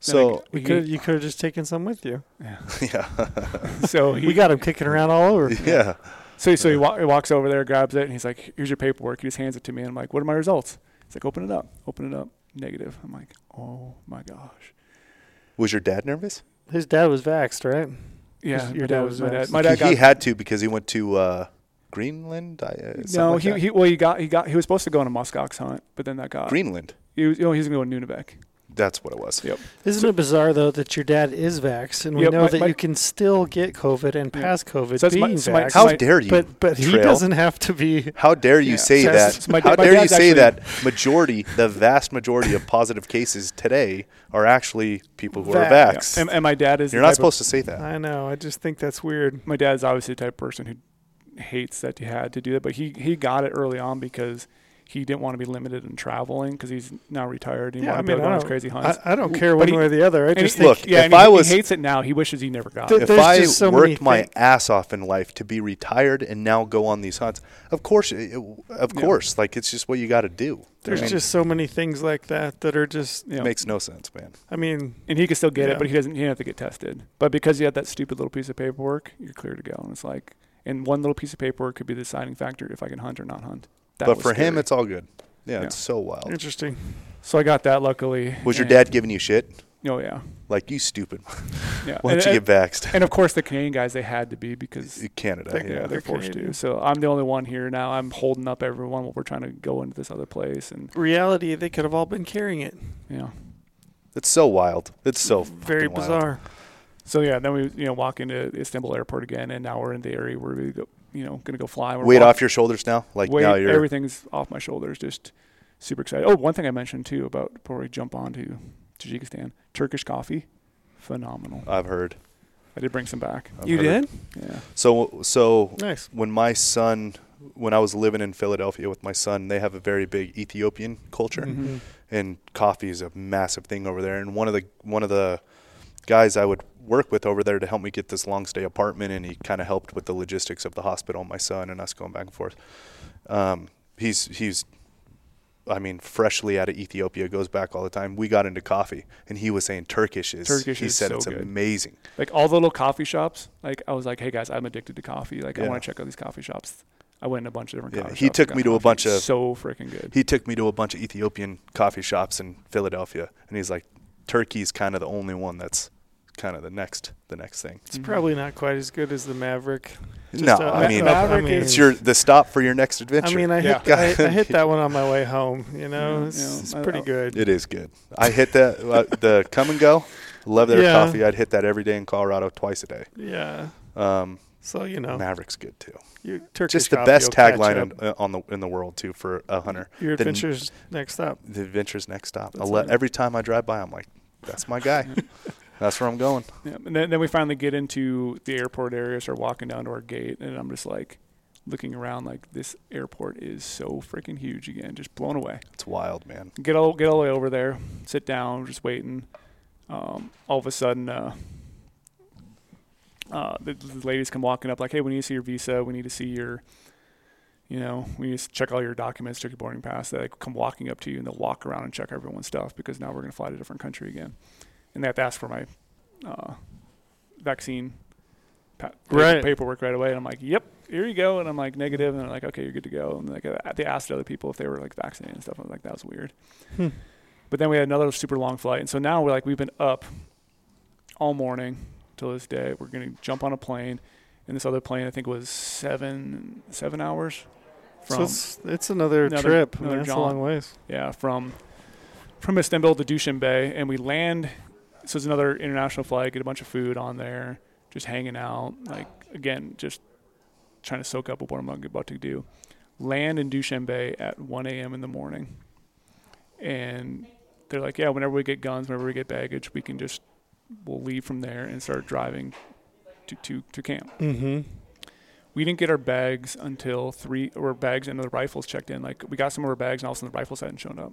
So We He- could you could have just taken some with you. yeah. yeah, So he We got him kicking around all over. yeah. So so he, wa- he walks over there, grabs it, and he's like, "Here's your paperwork." He just hands it to me, and I'm like, "What are my results?" He's like, "Open it up. Open it up. Negative." I'm like, "Oh my gosh." Was your dad nervous? His dad was vaxxed, right? Yeah, Your dad dad was was my dad. My dad he, got he had to because he went to uh, Greenland. I- Uh, no. like he, that. he well he got he got he was supposed to go on a muskox hunt, but then that got Greenland. he was, you know he's gonna go to Nunavik. That's what it was. Yep. Isn't it bizarre though that your dad is vaxxed, and we Yep, know my- that my- you can still get COVID and pass COVID So that's my- being so my- vaxxed? How dare you? but but he doesn't have to be. How dare you Yeah. say So that? my How my dare you dad's say actually- that majority, the vast majority of positive cases today are actually people who are Vax. Yeah. And, and my dad is You're not type of- supposed to say that. I know. I just think that's weird. my dad's obviously the type of person who hates that he had to do that, but he he got it early on because he didn't want to be limited in traveling because he's now retired. And he Yeah, I wanted to mean, go I on his don't, crazy hunts. I, I don't care one he- way or the other. I just he- think Look, yeah, if and he, I he was- hates it now. He wishes he never got Th- it. if I so worked my thi- ass off in life to be retired and now go on these hunts, of course, it, of Yeah. course, like it's just what you got to do. there's I mean, just so many things like that that are just. You know, makes no sense, man. I mean, and he can still get Yeah. it, but he doesn't. He doesn't have to get tested. But because you have that stupid little piece of paperwork, you're clear to go. And it's like, and one little piece of paperwork could be the deciding factor if I can hunt or not hunt. That but was for him, it's all good. Yeah, Yeah. it's so wild. interesting. so I got that luckily. Was your dad giving you shit? Oh yeah, Like you stupid. yeah. Why don't and, you get vaxxed? and of course the Canadian guys they had to be because Canada. They- yeah, yeah. they're they're forced Canadian. to. So I'm the only one here now. I'm holding up everyone while we're trying to go into this other place, and Reality, they could have all been carrying it. Yeah. It's so wild. It's so Very fucking wild. bizarre. So yeah, then we you know walk into Istanbul airport again, and now we're in the area where we go, you know, gonna go fly. Weight off your shoulders now. Like weight, now you're. everything's off my shoulders. Just super excited. Oh, one thing I mentioned too about before we jump on to Tajikistan, Turkish coffee, phenomenal. I've heard. I did bring some back. I've You heard. did? Yeah, So so Nice. when my son, when I was living in Philadelphia with my son, they have a very big Ethiopian culture, Mhm. and coffee is a massive thing over there. And one of the one of the guys I would work with over there to help me get this long stay apartment, and he kind of helped with the logistics of the hospital, my son, and us going back and forth. Um, he's he's, I mean, freshly out of Ethiopia, goes back all the time. We got into coffee, and he was saying Turkish is. Turkish he is said so it's good. amazing. like all the little coffee shops. Like I was like, hey guys, I'm addicted to coffee. Like I want to check out these coffee shops. I went in a bunch of different Yeah, coffee he shops. took me to a bunch of- so freaking good. He took me to a bunch of Ethiopian coffee shops in Philadelphia, and he's like, Turkey's kind of the only one that's kind of the next the next thing. It's probably not quite as good as the Maverik. Just no, a- I mean, Maverik mean, it's your the stop for your next adventure. I mean, I Yeah. hit, I, I hit that one on my way home. You know, Yeah, it's, yeah. it's pretty good. it is good. I hit that uh, the come and go. Love their Yeah. coffee. I'd hit that every day in Colorado, twice a day. Yeah. Um, So you know, Maverik's good too. your Turkish Just the best tagline in, uh, on the in the world too for a hunter. Your the- adventures next up. The adventure's next stop. That's let, every time I drive by, I'm like, that's my guy. that's where I'm going. Yeah, and then, then we finally get into the airport area, start walking down to our gate, and I'm just like looking around, like this airport is so freaking huge again, just blown away. It's wild, man. Get all get all the way over there, sit down, just waiting. Um, all of a sudden, uh, uh, the, the ladies come walking up, like, "Hey, we need to see your visa. We need to see your, you know, we need to check all your documents, check your boarding pass." They like, come walking up to you, and they'll walk around and check everyone's stuff because now we're going to fly to a different country again, and they have to ask for my uh, vaccine pa- Right. paperwork right away. And I'm like, "Yep, here you go." And I'm like, negative, and they're like, "Okay, you're good to go." And like, uh, they asked other people if they were like vaccinated and stuff. I was like, "That was weird." Hmm. But then we had another super long flight, and so now we're like, we've been up all morning till this day. We're gonna jump on a plane, and this other plane I think was seven seven hours So from it's it's another, another- trip. another man. It's a long ways. yeah from from Istanbul to Dushanbe, and we land. So it's another international flight. Get a bunch of food on there, just hanging out. Like again, just trying to soak up what I'm about to do. Land in Dushanbe at 1 a.m. in the morning, and they're like, "Yeah, whenever we get guns, whenever we get baggage, we can just we'll leave from there and start driving to to, to camp." Mm-hmm. we didn't get our bags until three, or bags and the rifles checked in. Like we got some of our bags, and all of a sudden the rifles hadn't shown up.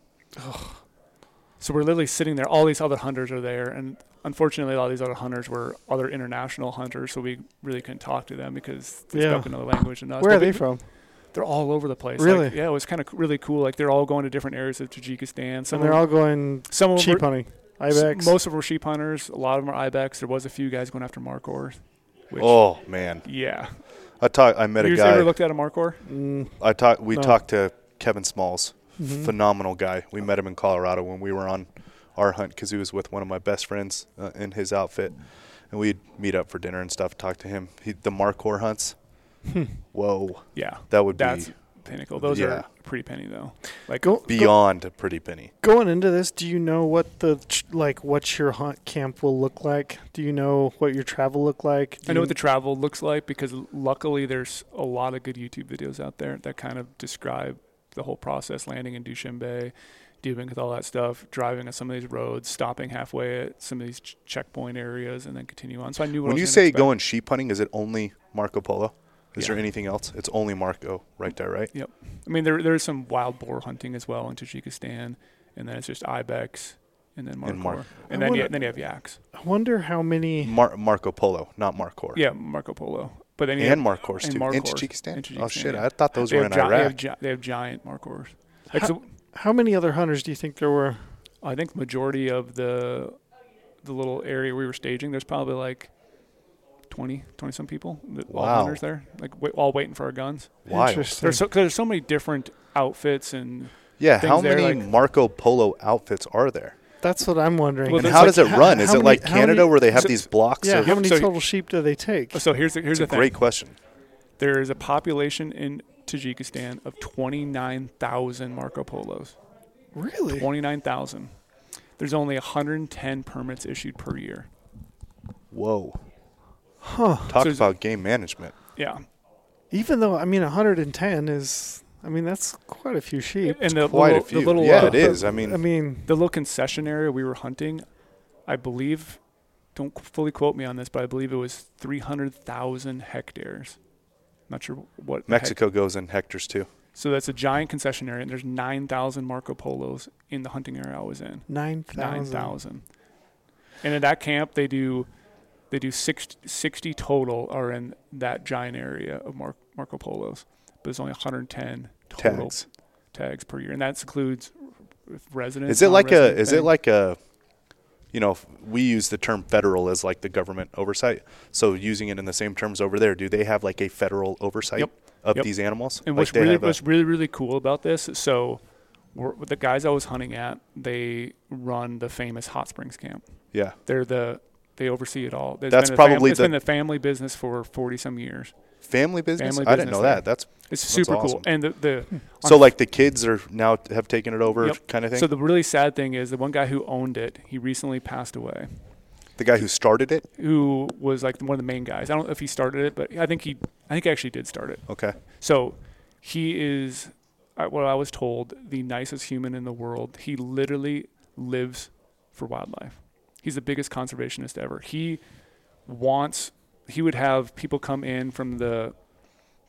So we're literally sitting there. All these other hunters are there, and unfortunately, a lot of these other hunters were other international hunters, so we really couldn't talk to them because they Yeah. spoke another language than us. Where But are they from? They're all over the place. Like, Really? yeah, it was kind of really cool. Like they're all going to different areas of Tajikistan. Some and they're of all going some of sheep were, hunting. Ibex. most of them were sheep hunters. A lot of them are ibex. There was a few guys going after markhor. Which, Oh man, yeah. I talked. I met you a guys ever looked at a markhor? Mm, I talked. We No. talked to Kevin Smalls. Mhm. Phenomenal guy. We met him in Colorado when we were on our hunt because he was with one of my best friends uh, in his outfit, and we'd meet up for dinner and stuff. Talk to him. He, the Markhor hunts. Hmm. Whoa, Yeah. that would That's be pinnacle. Those Yeah. are pretty penny though. Like Go, go, beyond a pretty penny. going into this, do you know what the like what your hunt camp will look like? Do you know what your travel look like? Do I know you- what the travel looks like because luckily there's a lot of good YouTube videos out there that kind of describe the whole process, landing in Dushanbe, dealing with all that stuff, driving on some of these roads, stopping halfway at some of these ch- checkpoint areas, and then continue on. So I knew what I When was you say expect. going sheep hunting, is it only Marco Polo? Is Yeah. there anything else? It's only Marco right there, right? Yep. I mean, there there's some wild boar hunting as well in Tajikistan, and then it's just ibex, and then And markhor, Mar- and, I then you, then you have yaks. I wonder how many. Mar- Marco Polo, not markhor. Yeah, Marco Polo. But then you And have, Markhors and too. In Markhors. Tajikistan? Oh shit! yeah. I thought those they were in gi- They have, Iraq. gi- they have giant markhors. Like, How- so How many other hunters do you think there were? I think majority of the the little area we were staging, there's probably like 20, 20 some people, that- all Wow. hunters there, like wait, all waiting for our guns. Wild. Interesting. There's so, cause there's so many different outfits and Yeah, things how there, many like- Marco Polo outfits are there? That's what I'm wondering. Well, and how like- does it run? Is how it like how Canada many- where they have so- these blocks? yeah, of, how many so- total sheep do they take? so here's the, here's it's the great thing. question. There is a population in Tajikistan of 29,000 Marco Polos. Really? 29,000. There's only 110 permits issued per year. Whoa. Huh. Talk So about game management. Yeah. Even though I mean 110 is, I mean that's quite a few sheep. And the Quite little, a few. the little yeah, uh, it is. I mean, I mean, the little concession area we were hunting, I believe, don't fully quote me on this, but I believe it was 300,000 hectares. Not sure what the heck- Mexico goes in hectares too. So that's a giant concession area, and there's 9,000 Marco Polos in the hunting area I was in. 9,000. 9,000. And in that camp, they do they do 60, 60 total are in that giant area of Mar- Marco Polos, but there's only 110 total Tags. tags per year, and that includes residents. Is it like a? Is it like a? You know, we use the term federal as like the government oversight. So using it in the same terms over there, do they have like a federal oversight Yep. of Yep. these animals? And like what's really have a- what's really really cool about this, so we're, the guys I was hunting at, they run the famous hot springs camp. yeah. They're the they oversee it all. It's That's been a fam- probably it's the- been the family business for forty some years. Family business. Family I didn't business know there. that. That's It's That's super awesome. cool. And the, the so like the kids are now have taken it over, Yep. kind of thing. so the really sad thing is the one guy who owned it, he recently passed away. the guy who started it. Who was like one of the main guys. I don't know if he started it, but I think he I think he actually did start it. Okay. So he is, uh, what I was told, the nicest human in the world. He literally lives for wildlife. He's the biggest conservationist ever. He wants, he would have people come in from the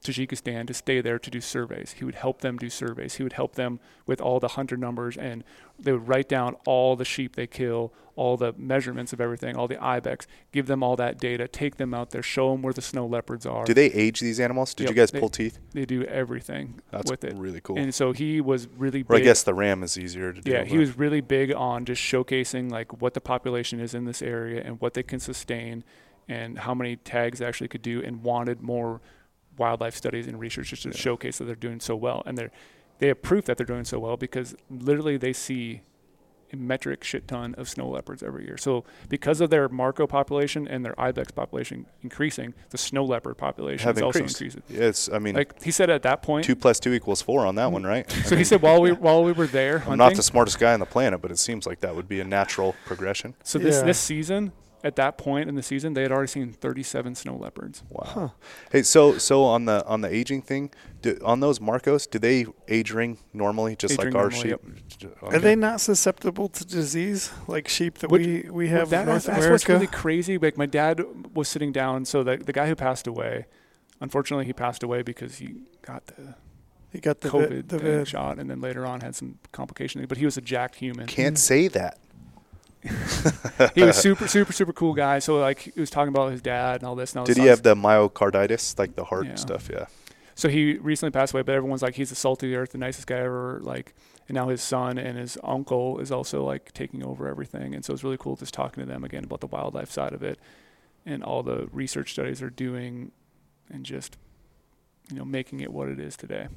Tajikistan to stay there to do surveys. He would help them do surveys. He would help them with all the hunter numbers, and they would write down all the sheep they kill, all the measurements of everything, all the ibex, give them all that data, take them out there, show them where the snow leopards are. Do they age these animals? Did Yep, you guys they- pull teeth? they do everything That's with it. really cool. And so he was really or I guess the ram is easier to do. yeah, he was really big on just showcasing like what the population is in this area and what they can sustain and how many tags they actually could do and wanted more wildlife studies and research just to Yeah. showcase that they're doing so well. And they're they have proof that they're doing so well because literally they see a metric shit ton of snow leopards every year. So because of their Marco population and their ibex population increasing, the snow leopard population have is also increased. increasing. Yes, I mean Like he said at that point, two plus two equals four on that one, right? I so he said while we while we were there I'm not the smartest guy on the planet, but it seems like that would be a natural progression. so this Yeah. this season, at that point in the season, they had already seen 37 snow leopards. Wow. Huh. Hey, so so on the on the aging thing, do, on those Marcos, do they age ring normally, just Age like ring our normally, sheep? Are they not susceptible to disease like sheep that Which- we, we have that, in North that's what's really crazy. Like my dad was sitting down, so the the guy who passed away, unfortunately, he passed away because he got the He got the COVID vid, the vid. shot, and then later on had some complications. But he was a jacked human. Can't mm. say that. He was super, super, super cool guy. So like he was talking about his dad and all this. And all Did he have the myocarditis, like the heart Yeah. stuff? Yeah. So he recently passed away, but everyone's like he's the salt of the earth, the nicest guy ever. Like, and now his son and his uncle is also like taking over everything, and so it's really cool just talking to them again about the wildlife side of it, and all the research studies they're doing, and just you know making it what it is today.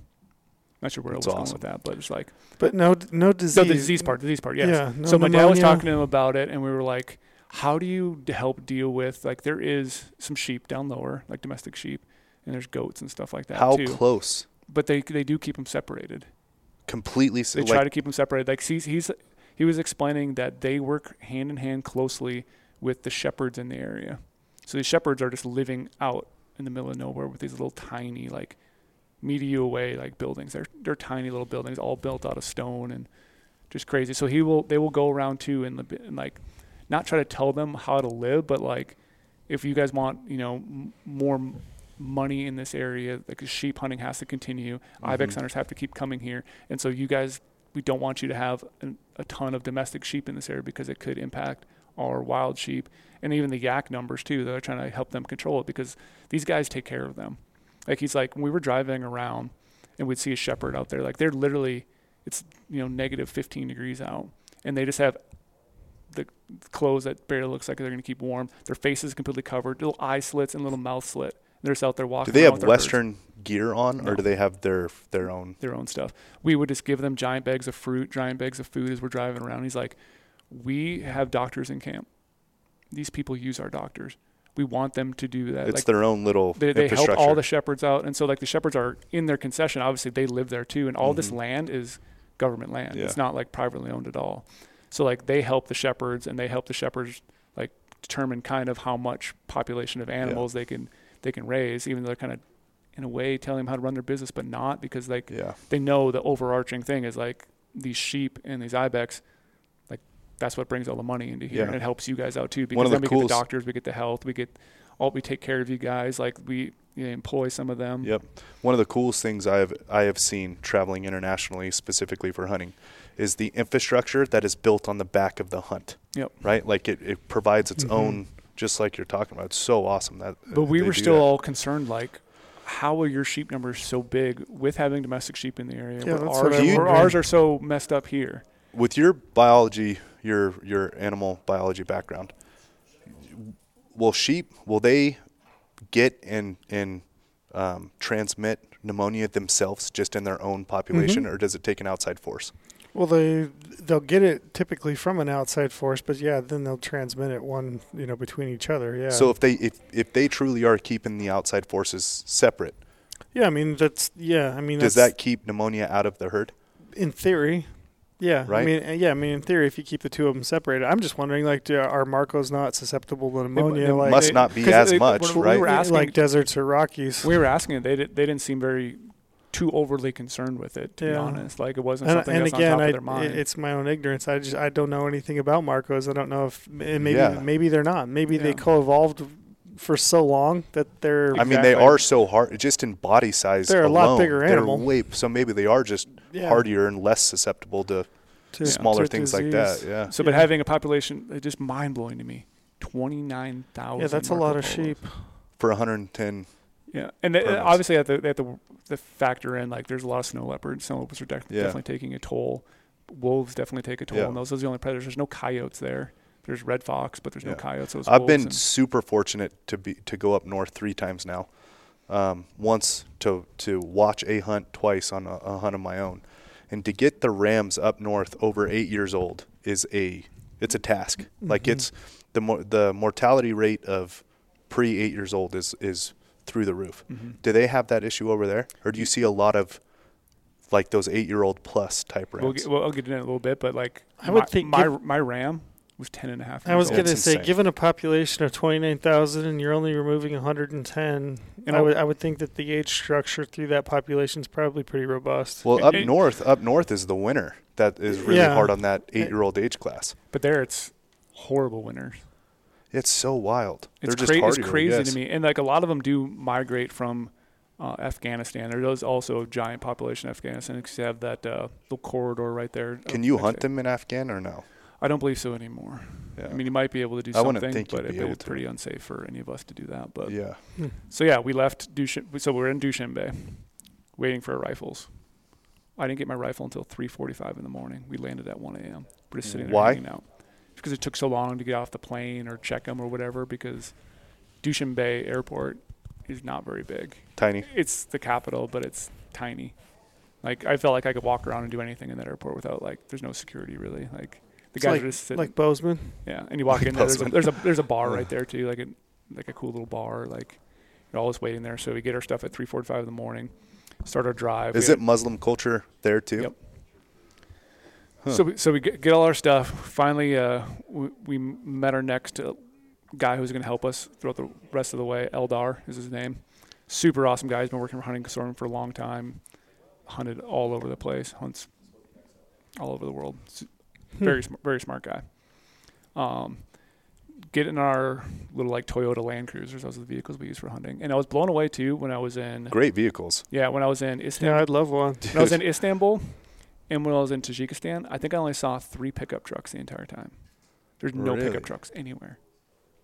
Not sure where I was That's going with that, but it's like But no, no disease. no, the disease part, the disease part, yes. Yeah. No so my dad was talking to him about it, and we were like, "How do you help deal with like there is some sheep down lower, like domestic sheep, and there's goats and stuff like that How too. close? But they they do keep them separated. Completely. s- They like, try to keep them separated. Like he's he's he was explaining that they work hand in hand closely with the shepherds in the area. So these shepherds are just living out in the middle of nowhere with these little tiny like media away like buildings. They're they're tiny little buildings all built out of stone and just crazy. So he will they will go around too and, and like not try to tell them how to live, but like if you guys want you know m- more money in this area, like sheep hunting has to continue. Ibex Mhm. hunters have to keep coming here, and so you guys we don't want you to have an, a ton of domestic sheep in this area because it could impact our wild sheep and even the yak numbers too. They're trying to help them control it because these guys take care of them. Like he's like, when we were driving around and we'd see a shepherd out there, like they're literally, it's you know negative 15 degrees out, and they just have the clothes that barely looks like they're going to keep warm. Their faces completely covered, little eye slits and little mouth slit. They're just out there walking. Do they have with their herds Western gear on, No. or do they have their their own? their own stuff. We would just give them giant bags of fruit, giant bags of food as we're driving around. He's like, "We have doctors in camp. These people use our doctors. We want them to do that. It's like their own little they, they help all the shepherds out, and so like the shepherds are in their concession. Obviously, they live there too, and all this Mhm. land is government land. Yeah. It's not like privately owned at all. So like they help the shepherds, and they help the shepherds like determine kind of how much population of animals they can they can raise, even though they're kind of in a way telling them how to run their business, but not because like yeah. they know the overarching thing is like these sheep and these ibex that's what brings all the money into here Yeah. and it helps you guys out too because One of the then we get the doctors we get the health we get all we take care of you guys like we you know, employ some of them Yep. One of the coolest things I have I have seen traveling internationally, specifically for hunting, is the infrastructure that is built on the back of the hunt. Yep. Right. Like it, it provides its Mhm. own, just like you're talking about. It's so awesome that. but we were still that. all concerned like how are your sheep numbers so big with having domestic sheep in the area Yeah, where, that's ours, where ours are so messed up here with your biology, your your animal biology background. Will sheep will they get and and um, transmit pneumonia themselves just in their own population, Mhm. or does it take an outside force? Well, they they'll get it typically from an outside force, but yeah, then they'll transmit it one you know between each other. Yeah. So if they if if they truly are keeping the outside forces separate, yeah, I mean that's yeah, I mean does that keep pneumonia out of the herd? in theory. Yeah, I mean, yeah, I mean, in theory, if you keep the two of them separated, I'm just wondering, like, do, are Marcos not susceptible to pneumonia? they like, Must they- not be as they- much, when we right? were asking- like deserts or Rockies. we were asking it they, did, they didn't seem very too overly concerned with it to be honest like it wasn't and, something and that's again, on top I, of their mind it's my own ignorance. I just I don't know anything about Marcos. I don't know if and maybe Yeah. maybe they're not. Maybe they co-evolved for so long that they're I mean, they are so hard, just in body size. They're a lot alone, bigger they're animal. way- so maybe they are just yeah, hardier and less susceptible to to, smaller to things like that. Yeah. so but Yeah. having a population it's just mind-blowing to me 29000 Yeah, that's a lot of sheep. For 110. yeah and they, obviously they have, to, they have to the factor in like there's a lot of snow leopards snow leopards are def- Yeah. definitely taking a toll wolves definitely take a toll Yeah. and those are the only predators there's no coyotes there there's red fox but there's no coyotes those I've been and- super fortunate to be to go up north three times now. Um, once to to watch a hunt, twice on a, a hunt of my own, and to get the rams up north over eight years old is a it's a task. Like Mhm. it's the mo- the mortality rate of pre eight years old is is through the roof. Mhm. Do they have that issue over there, or do you see a lot of like those eight year old plus type we'll rams? get, well, I'll get into it in a little bit but like I would my, think my, giv- my ram was 10 and a half I was going to say, insane. given a population of 29,000 and you're only removing 110, And I would I would think that the age structure through that population is probably pretty robust. well, up and- north, up north is the winner. That is really Yeah. hard on that eight year old age class. But there, it's horrible winters. It's so wild. It's, They're just cra- it's crazy guess. to me. And like a lot of them do migrate from uh, Afghanistan. There is also a giant population of Afghanistan because you have that uh, little corridor right there. Can you hunt them in Afghan or no? I don't believe so anymore. Yeah. I mean, you might be able to do I something, think you'd but, it, be but able it's to. pretty unsafe for any of us to do that. But yeah. Hmm. so yeah, we left Dushan. So we're in Dushanbe, waiting for our rifles. I didn't get my rifle until 3:45 in the morning. We landed at 1 a.m. We're just sitting there Why? hanging out because it took so long to get off the plane or check them or whatever. Because Dushanbe Airport is not very big. Tiny. It's the capital, but it's tiny. Like I felt like I could walk around and do anything in that airport without like there's no security really. Like the It's guys like, are just sitting. like Bozeman. Yeah, and you walk Like in there. There's a, there's a there's a bar right there too, like a like a cool little bar. Like you're always waiting there. So we get our stuff at 3:45 in the morning, start our drive. Is We it Muslim culture there too? Yep. Huh. So we, so we get, get all our stuff. Finally, uh, we, we met our next uh, guy who's going to help us throughout the rest of the way. Eldar is his name. Super awesome guy. He's been working for hunting consortium for a long time. Hunted all over the place. Hunts all over the world. S- Very sm- very smart guy. Um, get in our little like Toyota Land Cruisers. Those are the vehicles we use for hunting. And I was blown away too when I was in Great vehicles. yeah when I was in Istanbul. Yeah, I'd love one. When I was in Istanbul and when I was in Tajikistan, I think I only saw three pickup trucks the entire time. There's no Really? pickup trucks anywhere.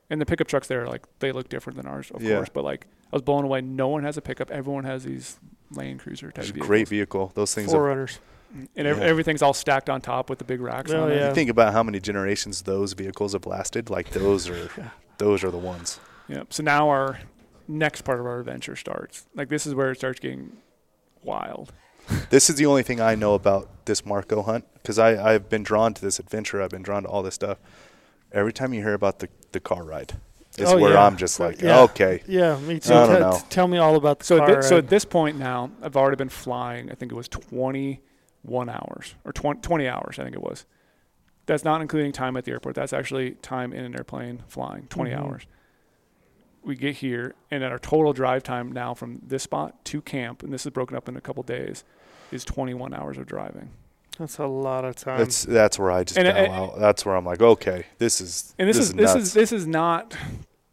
And the pickup trucks there, like they look different than ours, of Yeah. course. But like I was blown away. No one has a pickup. Everyone has these Land Cruiser type It's a vehicles. great vehicle. Those things. Are, 4Runners. And Yeah. everything's all stacked on top with the big racks Oh, on it. yeah. you think about how many generations those vehicles have lasted. Like those are, Yeah. those are the ones. Yep. So now our next part of our adventure starts. Like this is where it starts getting wild. This is the only thing I know about this Marco hunt because I I've been drawn to this adventure. I've been drawn to all this stuff. Every time you hear about the the car ride, is Oh, where yeah. I'm just like, Yeah. okay, Yeah, me too. I don't Te- know. t- tell me all about the So car. thi- so at this point now, I've already been flying. I think it was 21 hours or 20, 20 hours. I think it was. That's not including time at the airport. That's actually time in an airplane flying. 20 Mhm. hours. We get here, and then our total drive time now from this spot to camp, and this is broken up in a couple days, is 21 hours of driving. That's a lot of time. that's that's where I just And, bow uh, out. That's where I'm like, okay, this is And this, is, this nuts. is this is not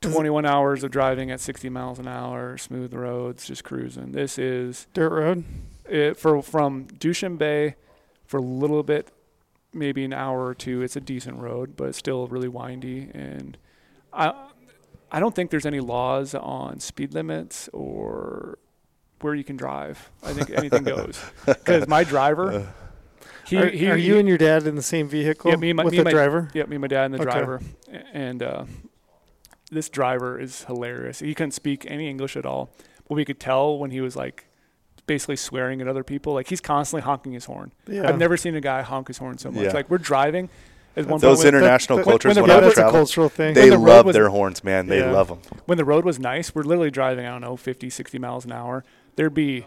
Is it- 21 hours of driving at 60 miles an hour, smooth roads, just cruising. This is Dirt road. It, for from Dushanbe for a little bit, maybe an hour or two. It's a decent road, but it's still really windy. And I, I don't think there's any laws on speed limits or where you can drive. I think anything goes. Because my driver, he, are, he, are he- you and your dad in the same vehicle Yeah, me and my- with me the my- driver? yeah, me and my dad and the Okay. driver, and uh, this driver is hilarious. He couldn't speak any English at all, but we could tell when he was like basically swearing at other people. Like he's constantly honking his horn. Yeah. I've never seen a guy honk his horn so much. Yeah. Like we're driving. At one Those point, when, international that- cultures when when, the road I've was that's a traveled, cultural thing. they the love was- their horns, man. They Yeah. love them. when the road was nice, we're literally driving. I don't know, 50, 60 miles an hour. There'd be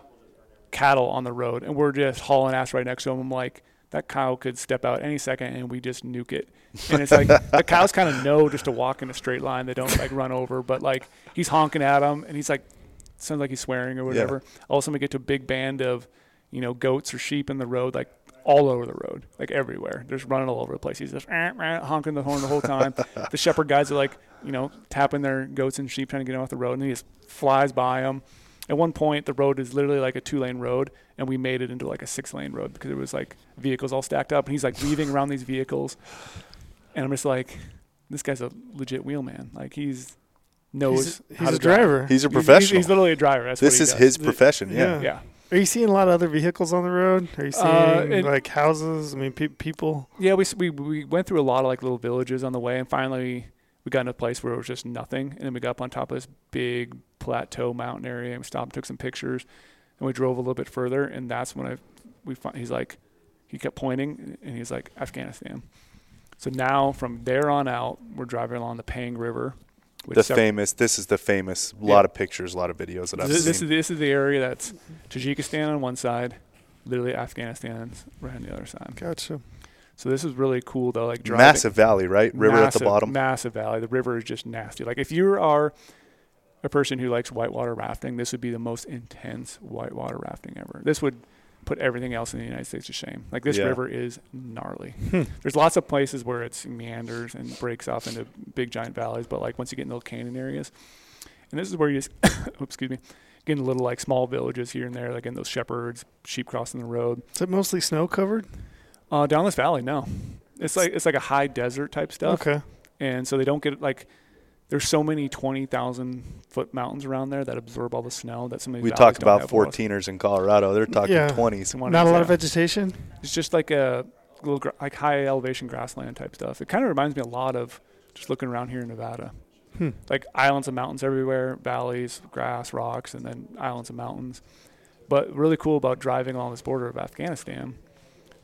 cattle on the road, and we're just hauling ass right next to them. I'm like, that cow could step out any second, and we just nuke it. And it's like the cows kind of know just to walk in a straight line. They don't like run over, but like he's honking at them, and he's like, sounds like he's swearing or whatever. All of a sudden, we get to a big band of, you know, goats or sheep in the road, like all over the road, like everywhere. They're just running all over the place. He's just "Eh, eh," honking the horn the whole time. the shepherd guys are like, you know, tapping their goats and sheep trying to get them off the road, and he just flies by them. At one point, the road is literally like a two-lane road, and we made it into like a six-lane road because it was like vehicles all stacked up, and he's like weaving around these vehicles, and I'm just like, this guy's a legit wheelman. Like he's knows He's, how to a drive. driver. He's a professional. He's, literally a driver. That's this what is he does. his profession. Yeah. Yeah. Yeah. Are you seeing a lot of other vehicles on the road? Are you seeing Uh, it- like houses? I mean, pe- people. Yeah, we, we we went through a lot of like little villages on the way, and finally we got in a place where it was just nothing, and then we got up on top of this big plateau mountain area, and we stopped, took some pictures, and we drove a little bit further, and that's when I we fi- he's like he kept pointing, and he's like Afghanistan. So now from there on out, we're driving along the Panj River. Which The sep- famous. This is the famous. A Yeah. lot of pictures, a lot of videos that I've this, this seen. is this is the area that's Tajikistan on one side, literally Afghanistan right on the other side. Gotcha. So this is really cool though, like driving. Massive valley, right? River at the bottom. Massive valley. The river is just nasty. Like if you are a person who likes whitewater rafting, this would be the most intense whitewater rafting ever. This would put everything else in the United States to shame. Like this Yeah. river is gnarly. Hmm. There's lots of places where it's meanders and breaks off into big giant valleys, but like once you get in those canyon areas, and this is where you just, oops, excuse me, get into little like small villages here and there, like in those shepherds, sheep crossing the road. Is it mostly snow covered? Uh, down this valley, no, it's like it's like a high desert type stuff, Okay. and so they don't get like. There's so many twenty thousand foot mountains around there that absorb all the snow that some of these We valleys talk about have 14ers in Colorado. They're talking Yeah. 20s. Some Not a lot yeah. of vegetation. It's just like a little gra- like high elevation grassland type stuff. It kind of reminds me a lot of just looking around here in Nevada. Hmm. Like islands of mountains everywhere, valleys, grass, rocks, and then islands of mountains. But really cool about driving along this border of Afghanistan,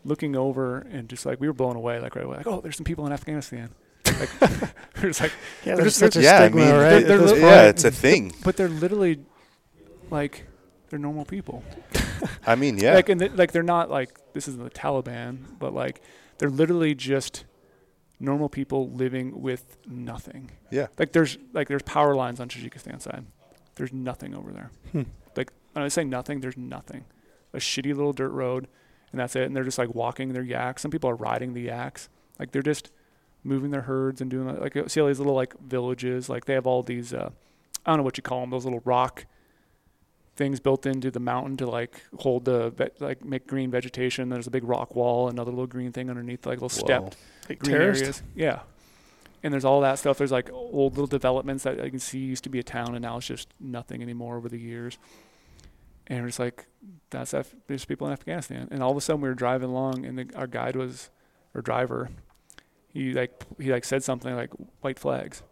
looking over and just like we were blown away like right away. Like, oh, there's some people in Afghanistan. Like we're like Yeah, They're there's such a yeah, I stigma, mean, right? they're- at they're li- yeah, it's a thing. but they're literally like they're normal people. I mean, yeah. Like and th- like they're not like this isn't the Taliban, but like they're literally just normal people living with nothing. Yeah. Like there's like there's power lines on Tajikistan side. There's nothing over there. Hmm. Like when I say nothing, there's nothing. A shitty little dirt road, and that's it. And they're just like walking their yaks. Some people are riding the yaks. Like they're just moving their herds and doing like see all these little like villages. Like they have all these uh, I don't know what you call them. Those little rock things built into the mountain to like hold the ve- like make green vegetation. There's a big rock wall, another little green thing underneath, like a little Whoa. stepped Like green terraced? areas. Yeah. And there's all that stuff. There's like old little developments that I can see used to be a town and now it's just nothing anymore over the years. And we're just like, that's Af- there's people in Afghanistan. And all of a sudden we were driving along and the, our guide was, or driver, he like he like said something like white flags,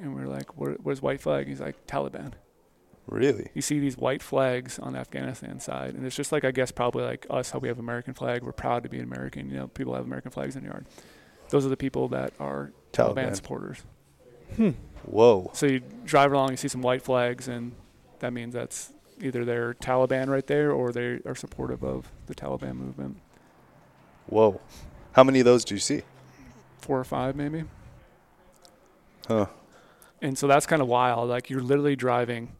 and we are like, what, what is white flag? He's like Taliban. Really? You see these white flags on the Afghanistan side, and it's just like I guess probably like us how we have American flag. We're proud to be an American. You know, people have American flags in the yard. Those are the people that are Taliban, Taliban. supporters. Hmm. Whoa. So you drive along, you see some white flags, and that means that's either they're Taliban right there or they are supportive of the Taliban movement. Whoa. How many of those do you see? Four or five, maybe. Huh. And so that's kind of wild. Like you're literally driving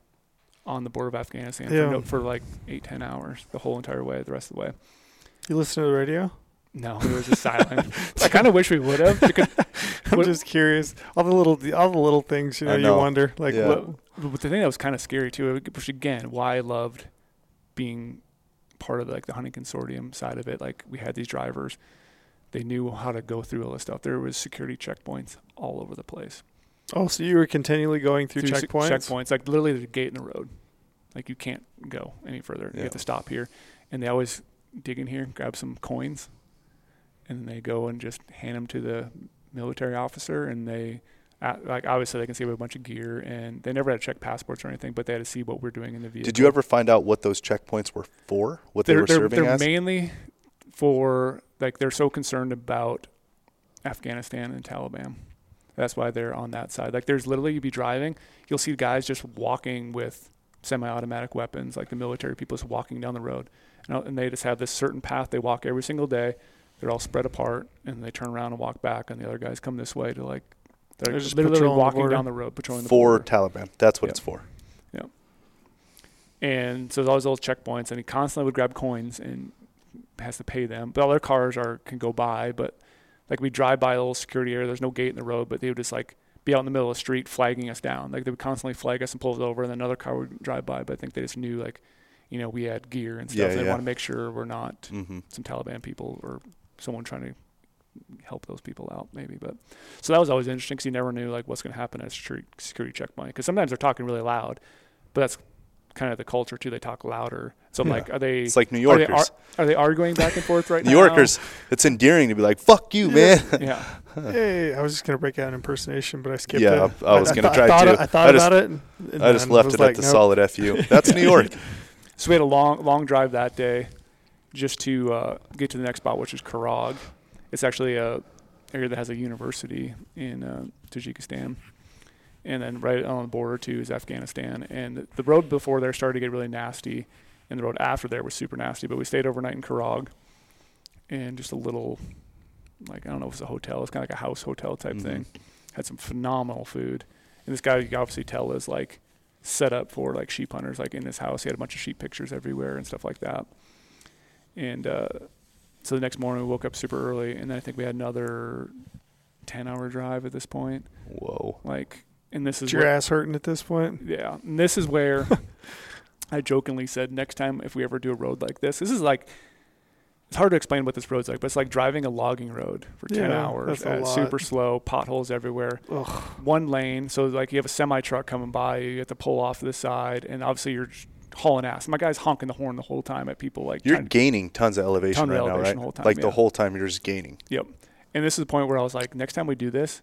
on the border of Afghanistan Yeah. for, no, for like eight, ten hours the whole entire way, the rest of the way. You listen to the radio? No, it was just silent. I kind of wish we would have because I'm What- just curious. All the little, all the little things, you know, I you wonder, like, Yeah. what, But the thing that was kind of scary too, which again, why I loved being part of like the hunting consortium side of it. Like we had these drivers, they knew how to go through all this stuff. There was security checkpoints all over the place. oh, so you were continually going through, sec- checkpoints? checkpoints, like literally there's a gate in the road. Like you can't go any further. You have to stop here, and they always dig in here, grab some coins, and then they go and just hand them to the military officer, and they. Uh, like obviously they can see we have a bunch of gear and they never had to check passports or anything, but they had to see what we're doing in the vehicle. Did you ever find out what those checkpoints were for? What they they're, were they're, serving they're as? mainly for like they're so concerned about Afghanistan and Taliban. That's why they're on that side. Like there's literally you'd be driving, you'll see guys just walking with semi-automatic weapons, like the military people just walking down the road, and, uh, and they just have this certain path they walk every single day. They're all spread apart, and they turn around and walk back, and the other guys come this way to like they're, They're just literally patrolling the walking down the road, patrolling the for border. Taliban. That's what Yeah. it's for. Yeah. And so there's always those checkpoints, and he constantly would grab coins and has to pay them. But all their cars are can go by, but like we drive by a little security area. There's no gate in the road, but they would just like be out in the middle of the street flagging us down. Like they would constantly flag us and pull us over, and then another car would drive by. But I think they just knew like, you know, we had gear and stuff. Yeah, and they yeah. want to make sure we're not hmm some Taliban people or someone trying to help those people out, maybe. But so that was always interesting because you never knew like what's going to happen at a security, security checkpoint. Because sometimes they're talking really loud, but that's kind of the culture too. They talk louder. So I'm Yeah. like, are they It's like New Yorkers. are they, Yorkers. are, are they arguing back and forth right New now? New Yorkers. It's endearing to be like, "Fuck you, man." Yeah. Hey, I was just gonna break out an impersonation, but I skipped Yeah, it. I was gonna thought- try I thought, to. I thought I just- about it. And, and I just left it like, at the nope. solid fu. That's New York. So we had a long, long drive that day, just to uh, get to the next spot, which is Khorog. It's actually a area that has a university in uh, Tajikistan, and then right on the border too is Afghanistan. And the road before there started to get really nasty, and the road after there was super nasty. But we stayed overnight in Khorog, and just a little, like I don't know if it's a hotel. It's kind of like a house hotel type Mhm. thing. Had some phenomenal food, and this guy you can obviously tell is like set up for like sheep hunters. Like in his house, he had a bunch of sheep pictures everywhere and stuff like that. and uh, so the next morning we woke up super early, and then I think we had another ten hour drive at this point. Whoa. Like, and this is Is your where- ass hurting at this point? yeah, and this is where I jokingly said next time if we ever do a road like this, this is like it's hard to explain what this road's like, but it's like driving a logging road for ten Yeah, hours, that's a at lot. super slow, potholes everywhere, Ugh. one lane. So like you have a semi truck coming by, you have to pull off to the side, and obviously you're hauling ass. My guy's honking the horn the whole time at people like You're trying to- gaining tons of elevation Ton of right now, right? the whole time, like yeah. the whole time you're just gaining. Yep. And this is the point where I was like, next time we do this,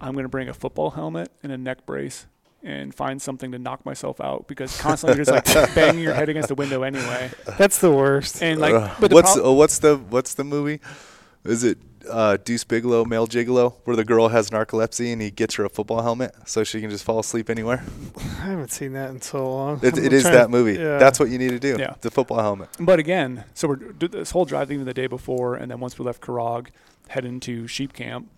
I'm going to bring a football helmet and a neck brace and find something to knock myself out because constantly you're just like banging your head against the window anyway. That's the worst. And like, Ugh. but the what's prob- uh, what's the what's the movie? Is it uh, Deuce Bigalow, Male Gigolo, where the girl has narcolepsy and he gets her a football helmet so she can just fall asleep anywhere? I haven't seen that in so long. It, it is that to- movie. yeah. That's what you need to do. Yeah. The football helmet. But again, so we're did this whole drive even the day before, and then once we left Khorog, heading to sheep camp,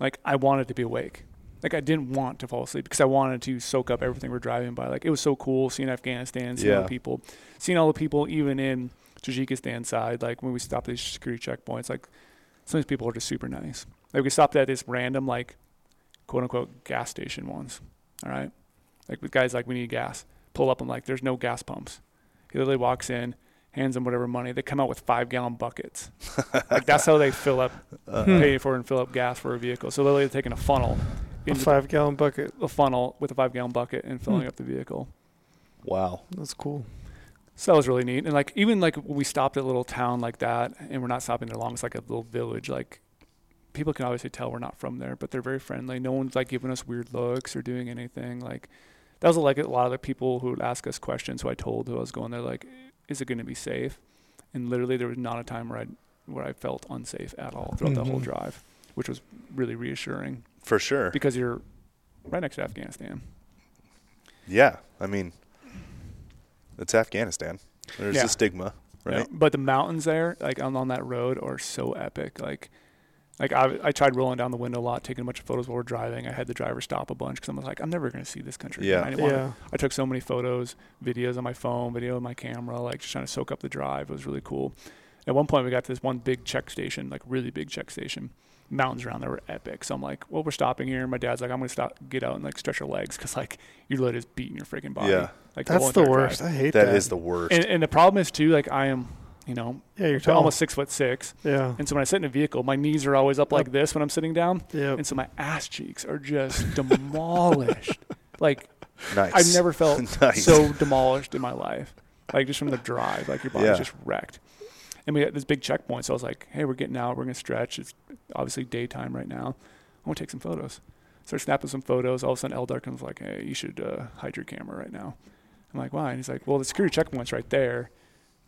like I wanted to be awake. Like I didn't want to fall asleep because I wanted to soak up everything we're driving by. Like it was so cool seeing Afghanistan, seeing all the people, seeing all the people even in Tajikistan side. Like when we stopped at these security checkpoints, like some of these people are just super nice. Like we stopped at this random like quote unquote gas station once. All right. Like with guys like we need gas. Pull up and like there's no gas pumps. He literally walks in, hands them whatever money. They come out with five gallon buckets. like that's how they fill up, Uh, pay for and fill up gas for a vehicle. So literally they're taking a funnel, A into five gallon bucket. a funnel with a five gallon bucket and filling Hmm. up the vehicle. Wow. That's cool. So that was really neat. And like even like when we stopped at a little town like that, and we're not stopping there long. It's like a little village. Like people can obviously tell we're not from there, but they're very friendly. No one's like giving us weird looks or doing anything. Like that was like a lot of the people who would ask us questions. Who I told who I was going there, like, is it going to be safe? And literally, there was not a time where I where I felt unsafe at all throughout the whole mm-hmm. drive, which was really reassuring For sure. because you're right next to Afghanistan. Yeah. I mean, it's Afghanistan. There's Yeah. a stigma, Yeah, right? But the mountains there, like on, on that road, are so epic. Like, like I, I tried rolling down the window a lot, taking a bunch of photos while we're driving. I had the driver stop a bunch because I was like, I'm never going to see this country. again. Yeah. I, didn't wanna- Yeah. I took so many photos, videos on my phone, video on my camera, like just trying to soak up the drive. It was really cool. At one point, we got to this one big check station, like really big check station. Mountains around there were epic. So I'm like, well, we're stopping here. My dad's like, I'm going to stop, get out and like stretch your legs because like you're is beating your freaking body. Yeah. Like That's whole the entire drive. worst. I hate that. That is the worst. And, and the problem is too, like I am, you know, yeah, you're tall. almost six foot six. yeah. And so when I sit in a vehicle, my knees are always up like Up. this when I'm sitting down. Yeah. And so my ass cheeks are just demolished. Like nice. I've never felt Nice. so demolished in my life. Like just from the drive, like your body's Yeah. just wrecked. And we had this big checkpoint, so I was like, "Hey, we're getting out. We're gonna stretch. It's obviously daytime right now. I want to take some photos." Started snapping some photos. All of a sudden, Eldar comes like, "Hey, you should uh, hide your camera right now." I'm like, "Why?" And he's like, "Well, the security checkpoint's right there."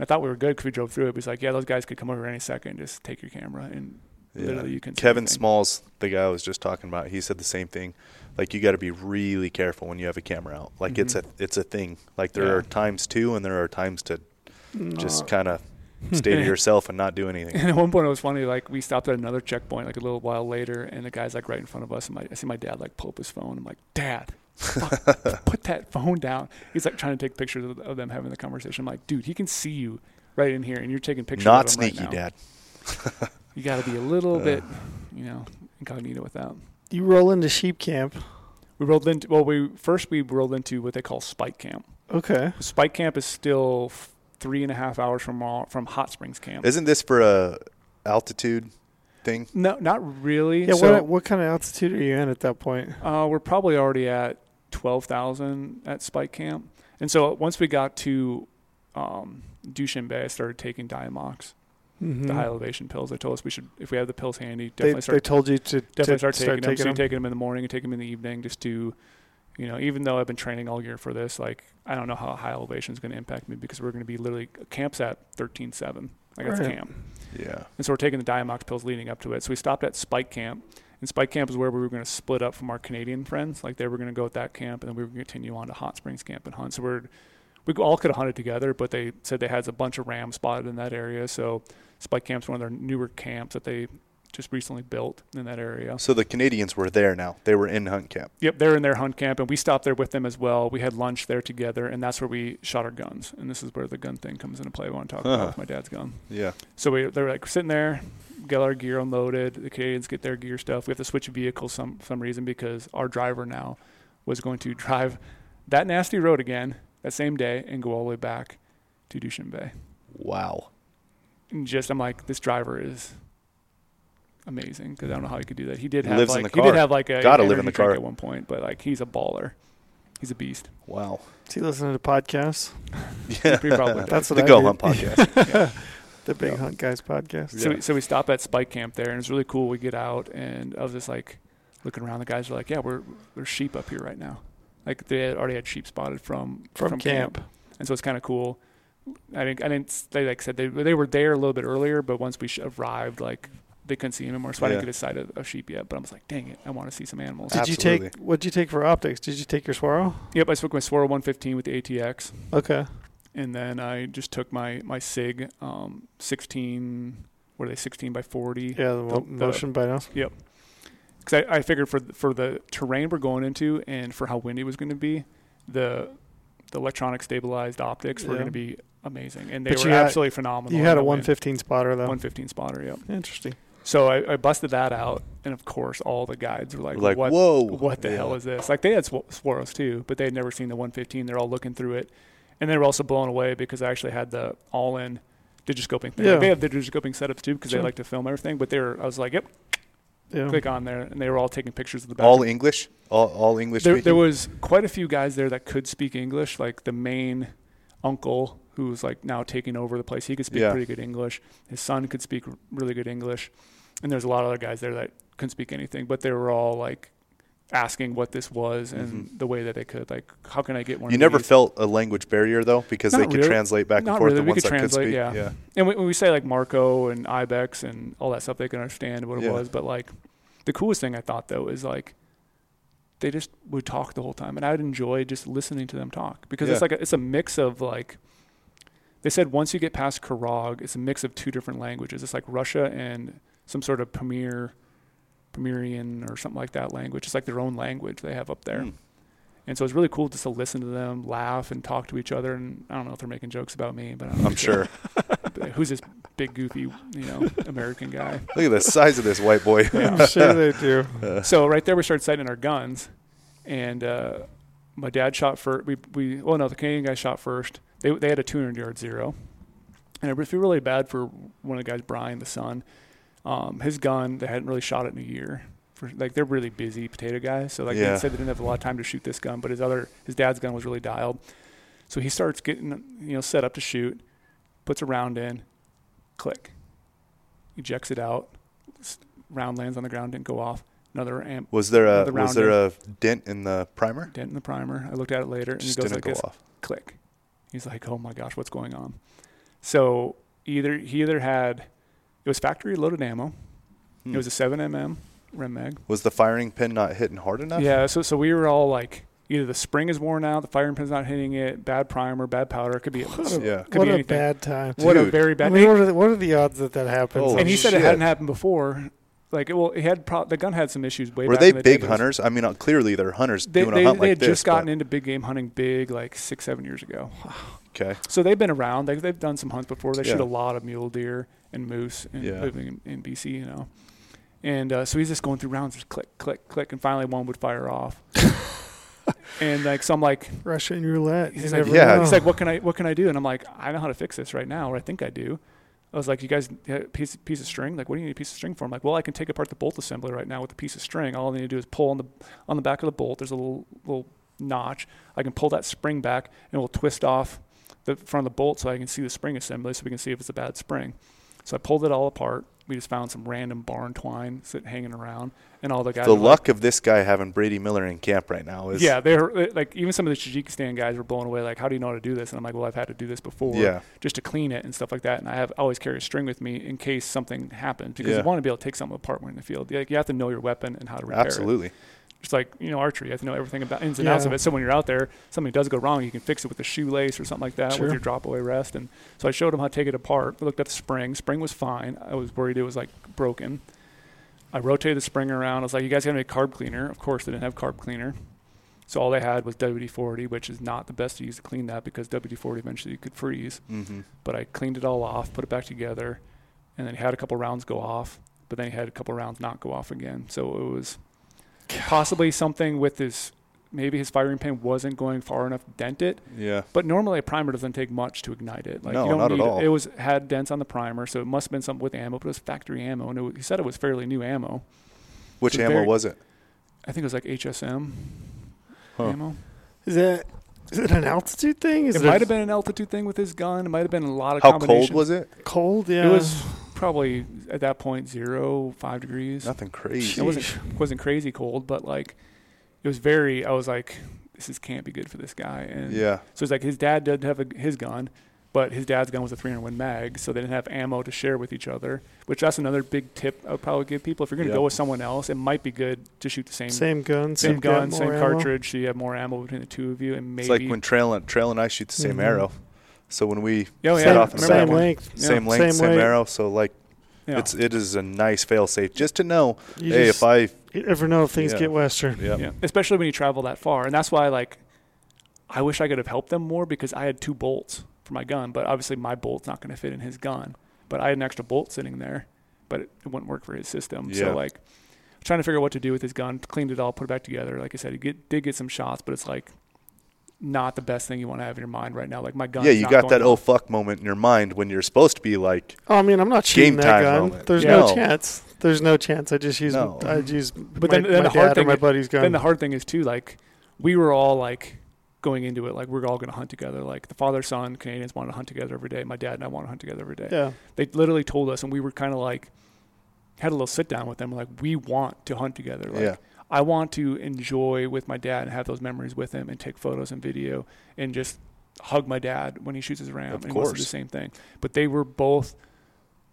I thought we were good because we drove through it. But he's like, "Yeah, those guys could come over any second. Just take your camera and Yeah. literally you can." Kevin everything." Smalls, the guy I was just talking about, he said the same thing. Like you got to be really careful when you have a camera out. Like it's mm-hmm. a it's a thing. Like there Yeah. are times to and there are times to just kind of stay to yourself and not do anything. And at one point, it was funny. Like we stopped at another checkpoint, like a little while later, and the guy's like right in front of us. And my, I see my dad like pull up his phone. I'm like, Dad, put that phone down. He's like trying to take pictures of, of them having the conversation. I'm like, dude, he can see you right in here, and you're taking pictures. Not of him right sneaky, now. Dad. You got to be a little Uh. bit, you know, incognito with that. You roll into sheep camp. We rolled into well, we first we rolled into what they call Spike Camp. Okay. Spike Camp is still three and a half hours from all, from Hot Springs Camp. Isn't this for a altitude thing? no, not really. Yeah. So- what what kind of altitude are you in at that point? Uh, we're probably already at twelve thousand at Spike Camp, and so once we got to um, Dushanbe, I started taking Diamox, Mm-hmm. the high elevation pills. They told us we should, if we have the pills handy, They, definitely they start told you to, definitely to start taking them. So you them. take them in the morning and take them in the evening, just to, you know, even though I've been training all year for this, like I don't know how high elevation is going to impact me because we're going to be literally camps at thirteen seven. Like that's Right. camp. Yeah. And so we're taking the Diamox pills leading up to it. So we stopped at Spike Camp. And Spike Camp is where we were going to split up from our Canadian friends. Like they were going to go at that camp, and then we were going to continue on to Hot Springs Camp and hunt. So we're we all could have hunted together, but they said they had a bunch of rams spotted in that area. So Spike Camp's one of their newer camps that they just recently built in that area. So the Canadians were there now. They were in hunt camp. Yep, they're in their hunt camp, and we stopped there with them as well. We had lunch there together, and that's where we shot our guns. And this is where the gun thing comes into play. I want to talk Uh-huh. about my dad's gun. Yeah. So we they're like sitting there, get our gear unloaded. The Canadians get their gear stuff. We have to switch vehicles some some reason because our driver now was going to drive that nasty road again that same day and go all the way back to Dushanbe. Wow. And just I'm like, this driver is amazing because I don't know how he could do that. He did have Lives in like the he did have like a Gotta live in the car. at one point, but like he's a baller. He's a beast. Wow. Is he listening to podcasts? Yeah. He probably That's what the I Go do. Hunt podcast. The Big Yeah. Hunt Guys podcast. So, Yeah. we, so we stop at Spike Camp there, and it's really cool. We get out, and I was just like looking around. The guys are like, "Yeah, we're there's sheep up here right now." Like they had already had sheep spotted from From camp. and so it's kind of cool. I didn't, I didn't. They like said they they were there a little bit earlier, but once we sh- arrived, like they couldn't see him anymore, so I Yeah. didn't get a sight of, of sheep yet. But I was like, "Dang it, I want to see some animals." Did you take what did you take for optics? Did you take your Swaro? Yep, I took my Swaro 115 with the ATX. Okay. And then I just took my my Sig um, 16. What are they? 16 by 40. Yeah, the, mo- The- the- motion by now. Because I, I figured for the, for the terrain we're going into and for how windy it was going to be, the the electronic stabilized optics were going to be amazing, and they But were you had- absolutely phenomenal. You had a the wind. 115 spotter though. 115 spotter. Yep. Interesting. So I, I busted that out, and of course all the guides were like, like, "What? whoa. What the Yeah. hell is this?" Like they had Sw- Swaros too, but they had never seen the 115. They're all looking through it, and they were also blown away because I actually had the all-in digiscoping thing. Yeah. Like, they have the digiscoping setups too because Sure. they like to film everything. But they were, I was like, "Yep, Yeah. click on there," and they were all taking pictures of the back. All English? All, all English there, there was quite a few guys there that could speak English. Like the main uncle, who's like now taking over the place, he could speak Yeah. pretty good English. His son could speak really good English, and there's a lot of other guys there that couldn't speak anything, but they were all like asking what this was and mm-hmm. the way that they could. Like, how can I get one? you never these? felt a language barrier though, because they could really. translate back and forth. really. The We ones could that translate, could speak. yeah. yeah. And when when we say like Marco and Ibex and all that stuff, they can understand what it Yeah. was. But like, the coolest thing I thought though is like, they just would talk the whole time, and I'd enjoy just listening to them talk because Yeah. it's like a, it's a mix of like. They said once you get past Khorog, it's a mix of two different languages. It's like Russia and some sort of Pamir, Pamirian or something like that language. It's like their own language they have up there. Mm. And so it's really cool just to listen to them, laugh, and talk to each other. And I don't know if they're making jokes about me, but I don't I'm sure. who's this big goofy you know american guy Look at the size of this white boy. I'm sure they do. so right there we started sighting our guns and uh, my dad shot first we, we well no the canadian guy shot first they, they had a 200 yard zero and i feel really bad for one of the guys brian the son um, his gun they hadn't really shot it in a year. For, like they're really busy potato guys. So like Yeah. they said they didn't have a lot of time to shoot this gun but his other his dad's gun was really dialed. So he starts getting you know set up to shoot puts a round in click. Ejects it out. Round lands on the ground didn't go off. Another amp Was there a was there a dent in the primer? dent in the primer. I looked at it later and Just he goes didn't like go this. off. click. He's like oh my gosh what's going on? So either he either had it was factory loaded ammo Hmm. it was a 7mm rem mag Was the firing pin not hitting hard enough? yeah so, so we were all like either the spring is worn out the firing pin's not hitting it bad primer bad powder it could be What a, Yeah. Could what be a bad time. what a Dude. very I bad mean, what are, the, what are the odds that that happens? Oh, and he said it hadn't happened before like well it had pro- the gun had some issues way Were back they in the big but it was- hunters? I mean, uh, clearly they're hunters they, doing they, a hunt they like had just gotten but- into big game hunting big like six seven years ago okay. So they've been around. They, they've done some hunts before. They shoot a lot of mule deer and moose and Yeah. living in, in BC, you know. And uh, so he's just going through rounds, just click, click, click, and finally one would fire off. and like, so I'm like, Russian roulette. He's like, Yeah. know. he's like, what can I, what can I do? And I'm like, I know how to fix this right now, or I think I do. I was like, you guys, have a piece piece of string. Like, what do you need a piece of string for? I'm like, well, I can take apart the bolt assembly right now with a piece of string. All I need to do is pull on the on the back of the bolt. There's a little little notch. I can pull that spring back, and it will twist off the front of the bolt so I can see the spring assembly, so we can see if it's a bad spring. So I pulled it all apart. We just found some random barn twine sitting hanging around, and all the guys. The were like- luck of this guy having Brady Miller in camp right now is yeah, they're like even some of the Tajikistan guys were blown away. Like, how do you know how to do this? And I'm like, well, I've had to do this before yeah. just to clean it and stuff like that. And I have always carry a string with me in case something happens because Yeah. you want to be able to take something apart when in the field. Like, you have to know your weapon and how to repair it. Absolutely. Just like you know archery, you have to know everything about ins and outs of it. So when you're out there, something does go wrong, you can fix it with a shoelace or something like that Sure. with your drop away rest. And so I showed him how to take it apart. We looked at the spring. Spring was fine. I was worried it was like broken. I rotated the spring around. I was like, you guys got to make carb cleaner. Of course, they didn't have carb cleaner. So all they had was WD-40, which is not the best to use to clean that because WD-40 eventually could freeze. Mm-hmm. But I cleaned it all off, put it back together, and then he had a couple rounds go off. But then he had a couple rounds not go off again. So it was possibly something with his maybe his firing pin wasn't going far enough to dent it. Yeah. But normally a primer doesn't take much to ignite it. Like No, you don't not at need, all. It was had dents on the primer, so it must have been something with ammo, but it was factory ammo, and it, he said it was fairly new ammo. Which It's ammo very- was it? I think it was like HSM Huh. ammo. Is that is it an altitude thing? Is It it, might have been an altitude thing with his gun. It might have been a lot of How cold was it? cold? Yeah. It was probably at that point zero, five degrees. Nothing crazy. It wasn't wasn't crazy cold, but like it was very. I was like, this is can't be good for this guy. And Yeah. so it's like his dad did have a, his gun, but his dad's gun was a 300 win mag, so they didn't have ammo to share with each other. Which that's another big tip I would probably give people if you're going to Yeah. go with someone else. It might be good to shoot the same same gun, same so gun, same more ammo. cartridge. So you have more ammo between the two of you, and maybe It's like when Trail and Trail and I shoot the same Mhm. arrow. So when we Oh, set yeah. off in the Remember same that one? length. Yeah. same length, Same same, weight. arrow. So like yeah. it's it is a nice fail safe just to know. You hey, if I you never know if things Yeah. get western. yeah, Yeah, especially when you travel that far, and that's why like I wish I could have helped them more because I had two bolts for my gun, but obviously my bolt's not going to fit in his gun. But I had an extra bolt sitting there, but it, it wouldn't work for his system. Yeah. So like trying to figure out what to do with his gun, cleaned it all, put it back together. Like I said, he get, did get some shots, but it's like not the best thing you want to have in your mind right now. Like my gun. yeah, you got that oh fuck moment in your mind when you're supposed to be like, Oh, I mean, I'm not shooting Game that gun. moment. There's Yeah. no No. chance. There's no chance. I just use. No. I use. But my, then- then my the hard dad thing my is- buddy's gun. Then the hard thing is too, like we were all like going into it, like we're all going to hunt together. Like the father son Canadians wanted to hunt together every day. My dad and I want to hunt together every day. yeah. they literally told us, and we were kind of like had a little sit down with them. Like we want to hunt together. Like yeah, I want to enjoy with my dad and have those memories with him and take photos and video and just hug my dad when he shoots his ram. Of and course. the same thing. But they were both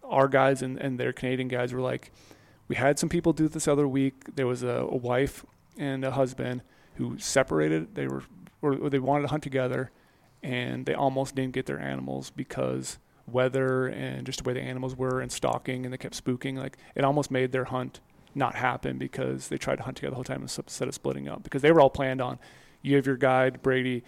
our guys and, and their Canadian guys were like, we had some people do this other week. There was a, a wife and a husband who separated. They were or, or they wanted to hunt together, and they almost didn't get their animals because weather and just the way the animals were and stalking, and they kept spooking. Like it almost made their hunt not happen because they tried to hunt together the whole time instead of splitting up because they were all planned on. You have your guide Brady,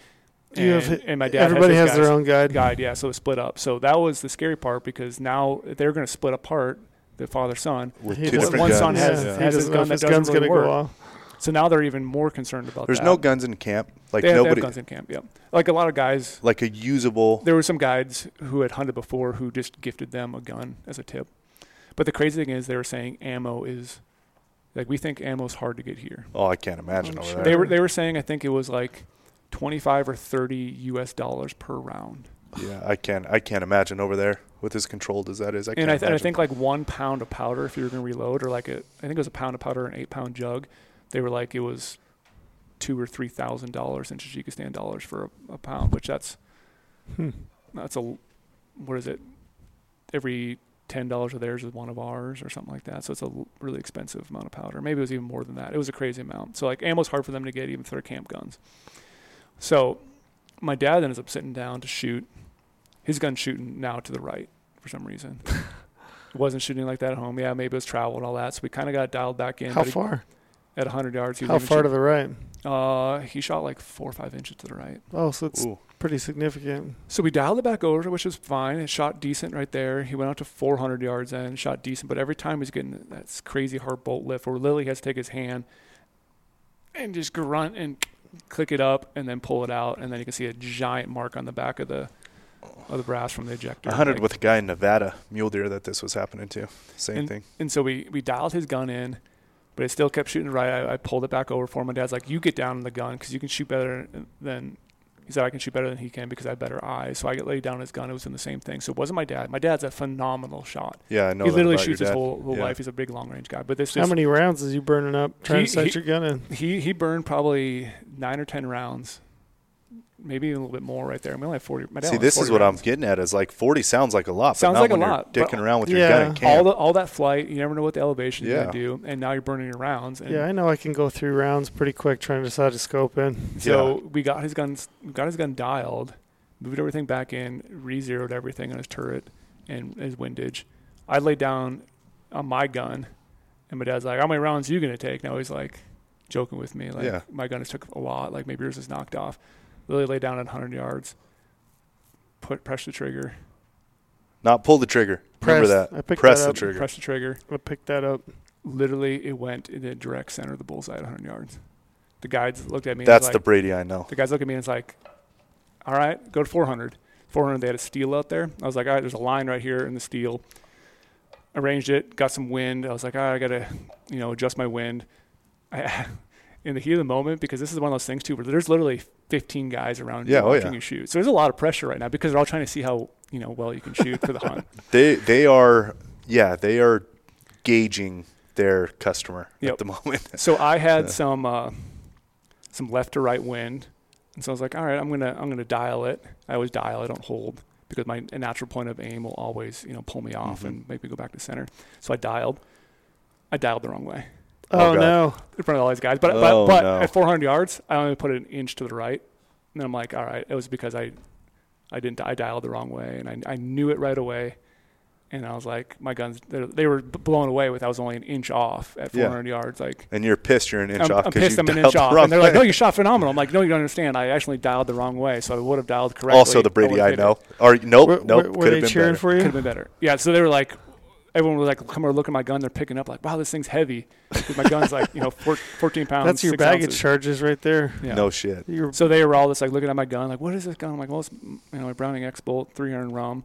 and, You have- and my dad. Everybody has, has, their own guide. guide, yeah. So it split up. So that was the scary part because now they're going to split apart the father son. with two doesn't- different one guns. son has- Yeah. has his gun that his doesn't gun's really gonna go work. So now they're even more concerned about There's that. no guns in camp. Like they have, they have nobody, guns in camp. Yeah, like a lot of guys. like a usable. There were some guides who had hunted before who just gifted them a gun as a tip. But the crazy thing is, they were saying ammo is like we think ammo is hard to get here. Oh, I can't imagine I'm over sure. there. They were they were saying I think it was like twenty five or thirty U.S. dollars per round. yeah, I can't. I can't imagine over there with as controlled as that is. I can't and I, th- and I think like one pound of powder if you were going to reload, or like a, I think it was a pound of powder, an eight pound jug. They were like it was two or three thousand dollars in Tajikistan dollars for a, a pound, which that's Hmm. that's a what is it? Every ten dollars of theirs is one of ours, or something like that. So it's a really expensive amount of powder. Maybe it was even more than that. It was a crazy amount. So like ammo's hard for them to get, even for their camp guns. So my dad then ends up sitting down to shoot. His gun's shooting now to the right for some reason. wasn't shooting like that at home. Yeah, maybe it was travel and all that. So we kind of got dialed back in. How but he- far? At 100 yards. He How even far to the right? Uh, he shot like four or five inches to the right. Oh, so it's Ooh, pretty significant. So we dialed it back over, which was fine. It shot decent right there. He went out to 400 yards and shot decent, but every time he's getting that crazy hard bolt lift where Lily has to take his hand and just grunt and click it up and then pull it out, and then you can see a giant mark on the back of the of the brass from the ejector. I hunted Like- with a guy in Nevada, mule deer, that this was happening to. Same thing. And so we, we dialed his gun in, but it still kept shooting right. I, I pulled it back over for him. My dad's like, "You get down on the gun because you can shoot better than." He said, "I can shoot better than he can because I have better eyes." So I get laid down his gun. It was in the same thing. So it wasn't my dad. My dad's a phenomenal shot. Yeah, I know. he that literally about your shoots his whole whole Yeah. life. He's a big long range guy. But this How just many rounds is you burning up trying He- to set he- your gun in? he he burned probably nine or ten rounds, maybe even a little bit more right there. We only have forty. My dad See, only has this is what rounds. I'm getting at. Is like 40 sounds like a lot. Sounds but not like a you're lot, but- Dicking around with your gun in camp. all the all that flight. You never know what the elevation is Yeah. going to do, and now you're burning your rounds. And Yeah, I know I can go through rounds pretty quick trying to decide to scope in. So we got his guns, got his gun dialed, moved everything back in, re-zeroed everything on his turret and his windage. I laid down on my gun, And my dad's like, "How many rounds are you gonna take?" Now he's like joking with me, like Yeah. my gun has took a lot, like maybe yours is knocked off. Literally lay down at 100 yards, put press the trigger, Not pull the trigger. Press. Remember that. I picked Press that the up. trigger. press the trigger. I picked that up. Literally, it went in the direct center of the bullseye at 100 yards. The guides looked at me. That's was the like, Brady I know. The guys look at me and it's like, all right, go to 400. 400, they had a steel out there. I was like, all right, there's a line right here in the steel. Arranged it, got some wind. I was like, all right, I got to, you know, adjust my wind. I, in the heat of the moment, because this is one of those things too, where there's literally 15 guys around Yeah, you oh, watching yeah. you shoot. So there's a lot of pressure right now because they're all trying to see how, you know, well you can shoot for the hunt. They they are yeah they are gauging their customer Yep. at the moment. So I had Yeah. some uh, some left to right wind, and so I was like, all right, I'm gonna I'm gonna dial it. I always dial. I don't hold because my natural point of aim will always you know pull me off Mhm. and make me go back to center. So I dialed. I dialed the wrong way Oh, God. no. in front of all these guys. But Oh, but, but no. at 400 yards, I only put it an inch to the right. And then I'm like, all right, it was because I I didn't I dialed the wrong way, and I I knew it right away. And I was like, my guns, they they were b- blown away with I was only an inch off at Yeah. 400 yards. Like, And you're pissed you're an inch I'm, off I'm because pissed you I'm an dialed inch the off. wrong And they're like, way. no, you shot phenomenal. I'm like, no, you don't understand. I actually dialed the wrong way, so I would have dialed correctly. Also the Brady would've I know. Or nope, Were, nope. were, were could they have been cheering better. for Could you? have been better. Yeah, so they were like, everyone was like, come over, look at my gun. They're picking up, like, wow, this thing's heavy. 'Cause my gun's like, you know, four, 14 pounds. That's your six baggage ounces. charges right there. Yeah. No shit. You're, So they were all just like looking at my gun, like, what is this gun? I'm like, well, it's you know, my Browning X Bolt, 300 RUM,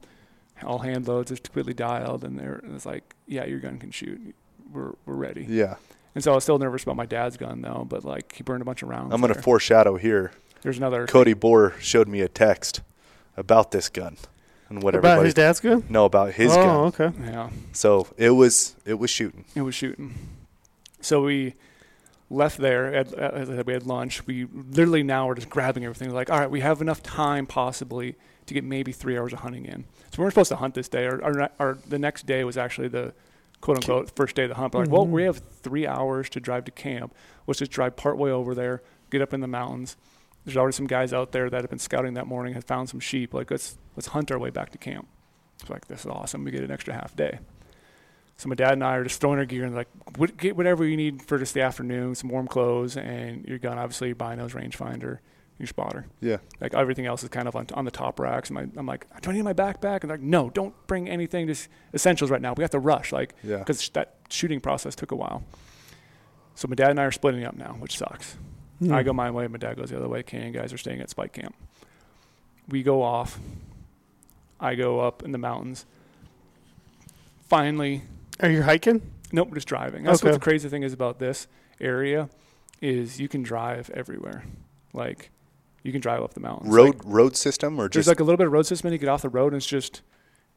all hand loads, it's completely dialed, and they're and it's like, yeah, your gun can shoot. We're we're ready. Yeah. And so I was still nervous about my dad's gun though, but like he burned a bunch of rounds. I'm gonna there. foreshadow here. There's another. Cody Bohr showed me a text about this gun and what about everybody his dad's gun? No, about his good. oh, gun. okay. Yeah, So it was it was shooting. it was shooting. So we left there. At, as I said, we had lunch. We literally now we're just grabbing everything. Like, all right, we have enough time possibly to get maybe three hours of hunting in. So we weren't supposed to hunt this day. Our, our, our the next day was actually the quote unquote first day of the hunt. But like, well, Mhm. we have three hours to drive to camp. Let's just drive partway over there, get up in the mountains. There's already some guys out there that have been scouting that morning, had found some sheep. Like, let's let's hunt our way back to camp. It's like this is awesome. We get an extra half day. So my dad and I are just throwing our gear and like, get whatever you need for just the afternoon, some warm clothes, and your gun, obviously your binos, rangefinder, your spotter. Yeah. Like everything else is kind of on, on the top racks. And my, I'm like, do I need my backpack? And they're like, no, don't bring anything, just essentials right now. We have to rush, like, Yeah. because that shooting process took a while. So my dad and I are splitting up now, which sucks. Hmm. I go my way, my dad goes the other way. Canadian guys are staying at Spike Camp. We go off. I go up in the mountains. Finally, Are you hiking? Nope, we're just driving. That's what the crazy thing is about this area is you can drive everywhere. Like you can drive up the mountains. Road Like, road system or just there's just like a little bit of road system. and You get off the road and it's just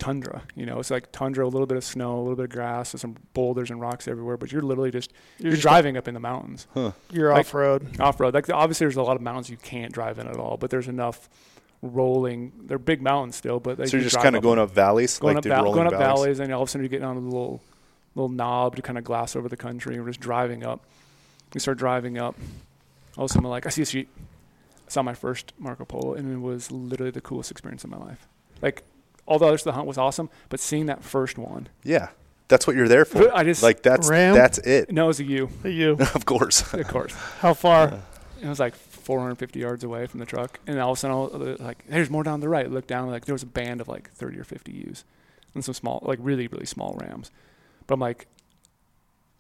tundra. You know, it's like tundra, a little bit of snow, a little bit of grass, and some boulders and rocks everywhere. But you're literally just you're, just- driving up in the mountains Huh. You're like- off road. off road. Like obviously, there's a lot of mountains you can't drive in at all, but there's enough rolling. They're big mountains still, but like, so you're just kind of going up valleys, going like up, the val- rolling going up valleys. valleys, and all of a sudden you're getting on a little little knob to kind of glass over the country. And we're just driving up. We start driving up. All of a sudden, I'm like, I see a sheep. I saw my first Marco Polo, and it was literally the coolest experience of my life. Like, all the others, of the hunt was awesome, but seeing that first one, Yeah. That's what you're there for. I just Like that's Ram? that's it. no, it was a U, You. of course. of course. How far? It was like 450 yards away from the truck, and all of a sudden, I'll, like, there's more down the right. Look down, like there was a band of like 30 or 50 U's, and some small, like really, really small rams. But I'm like,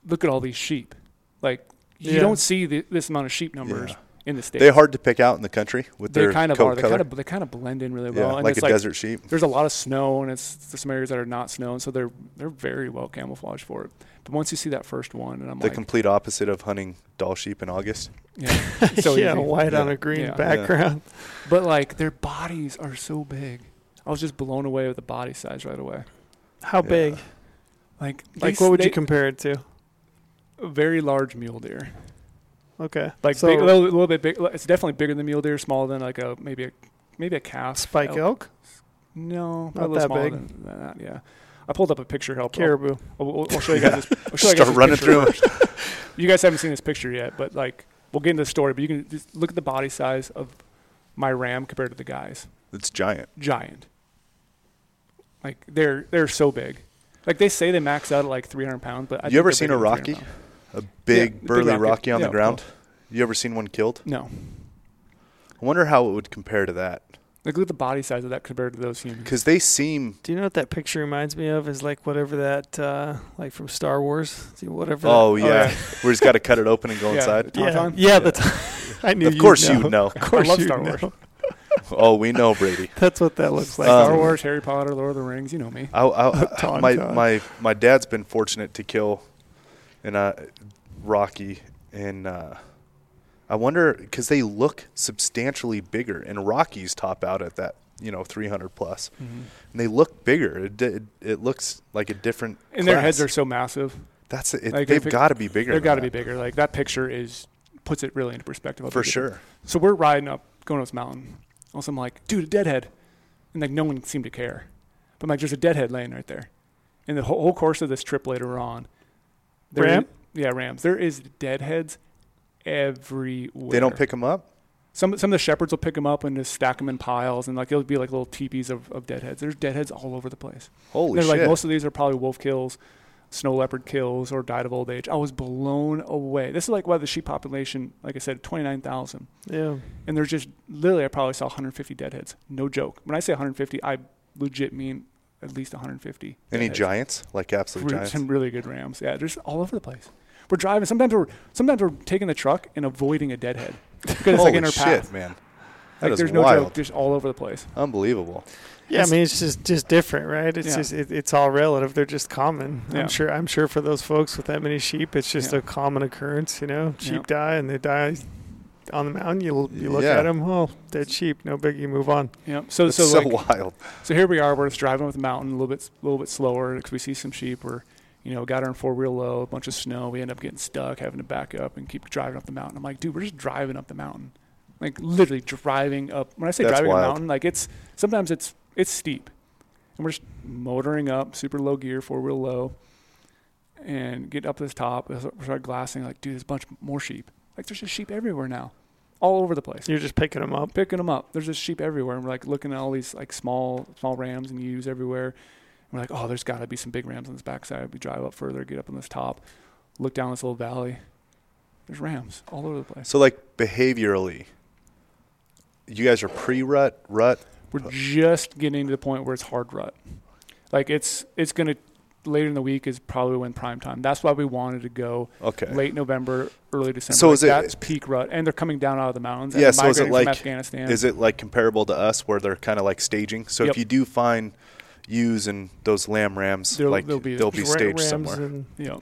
look at all these sheep. Like you Yeah. don't see the, this amount of sheep numbers Yeah. In the states. They're hard to pick out in the country with They their kind of coat are. They color. kind of they kind of blend in really yeah, well. and like it's a desert sheep. There's a lot of snow, and it's there's some areas that are not snow, and so they're they're very well camouflaged for it. But once you see that first one, and I'm The like, complete opposite of hunting Dall sheep in August. yeah, so yeah, easy. white on a green Yeah. background. But like their bodies are so big. I was just blown away with the body size right away. How Yeah. big? Like Like, what would they- you compare it to? a very large mule deer. Okay. Like so, big, a little, little bit big. It's definitely bigger than mule deer. Smaller than like a maybe a maybe a calf. spike elk. elk, No, Not a that big. Than, than that. Yeah, I pulled up a picture. Help. caribou. I'll, we'll, we'll show you guys. This, we'll show you Start guys this running picture through 'em. You guys haven't seen this picture yet, but like we'll get into the story. But you can just look at the body size of my ram compared to the guys. It's giant. Giant. Like they're they're so big. Like they say they max out at like 300 pounds, but I You think ever seen a Rocky? pounds. A big big burly rocket. Rocky on Yeah, the ground. You ever seen one killed? No, I wonder how it would compare to that like look at the body size of that compared to those humans. because they seem. Do you know what that picture reminds me of? Is like whatever that, uh, like from Star Wars. See, Whatever. Oh that, yeah, where he's got to cut it open and go Yeah. inside. yeah, Tauntaun? yeah. The t- I knew. Of course you'd you know. Of course love you'd Star know. Wars. Oh, we know Brady. That's what that looks like. Um, Star Wars, Harry Potter, Lord of the Rings. You know me. I, I, Tauntaun. my my my dad's been fortunate to kill, in a Rocky, and uh, I wonder because they look substantially bigger, and Rockies top out at that you know 300 plus, Mhm. and they look bigger. It it, it looks like a different. And their heads are so massive. That's it. like, they've got to be bigger. They've got to be bigger. Like that picture is puts it really into perspective. for big it is. sure. So we're riding up, going up this mountain. Also, I'm like, dude, a deadhead, and like no one seemed to care. But I'm like, there's a deadhead laying right there. And the whole, whole course of this trip later on, there Ram? is- yeah, rams. There is deadheads everywhere. They don't pick them up. Some some of the shepherds will pick them up and just stack them in piles, and like it'll be like little teepees of, of deadheads. There's deadheads all over the place. Holy They're shit! like most of these are probably wolf kills, snow leopard kills, or died of old age. I was blown away. This is like why the sheep population, like I said, twenty nine thousand, Yeah. and there's just literally I probably saw 150 deadheads. No joke. When I say 150, I legit mean at least 150. Any deadheads. giants? Like absolute Re- giants? Some really good rams. Yeah, there's all over the place. We're driving. Sometimes we're sometimes we're taking the truck and avoiding a deadhead because it's like in our shit, path. man! That Like is there's no wild. joke. Just all over the place. Unbelievable. Yeah, I mean it's just just different, right? It's Yeah. just it, it's all relative. They're just common. Yeah. I'm sure. I'm sure for those folks with that many sheep, it's just Yeah. a common occurrence. You know, sheep Yeah. die and they die on the mountain. You you look Yeah. at them, oh, dead cheap, No biggie. Move on. Yeah. So It's so, so, like, wild. So here we are. We're just driving up the mountain a little bit, a little bit slower because we see some sheep. We're, you know, got our four wheel low, a bunch of snow. We end up getting stuck, having to back up and keep driving up the mountain. I'm like, dude, we're just driving up the mountain, like literally driving up. When I say That's driving a wild. mountain, like it's sometimes it's it's steep, and we're just motoring up, super low gear, four wheel low, and get up to this top. We start glassing. Like, dude, there's a bunch more sheep. Like, there's just sheep everywhere now, all over the place You're just picking them up. picking them up. There's just sheep everywhere. And we're like looking at all these like small small rams and ewes everywhere. And we're like, oh, there's got to be some big rams on this backside. We drive up further, get up on this top, look down this little valley. There's rams all over the place. So like behaviorally, you guys are pre-rut, rut. We're just getting to the point where it's hard rut. Like it's it's gonna later in the week is probably when prime time. That's why we wanted to go Okay. late November, early December. So Like, is it- that's peak rut, and they're coming down out of the mountains. And Yeah, they're so is it like- Afghanistan? Is it like comparable to us where they're kind of like staging? So Yep. if you do find ewes and those lamb rams, They'll- like they'll be- they'll be staged rams somewhere. and- Yeah.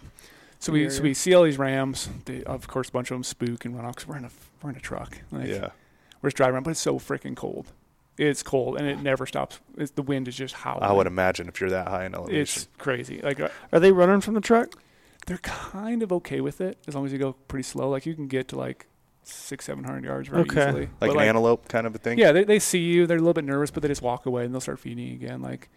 So we the so we see all these rams. They, of course, a bunch of them spook and run off 'cause we're in a we're in a truck. Like, yeah. We're just driving around, but it's so freaking cold. It's cold and it never stops. It's, the wind is just howling. I would imagine if you're that high in elevation. It's crazy. Like uh, Are they running from the truck? they're kind of okay with it as long as you go pretty slow. Like you can get to like six, seven hundred yards very Okay. easily. like But, an antelope kind of a thing. Yeah, they they see you. They're a little bit nervous, but they just walk away and they'll start feeding again. Like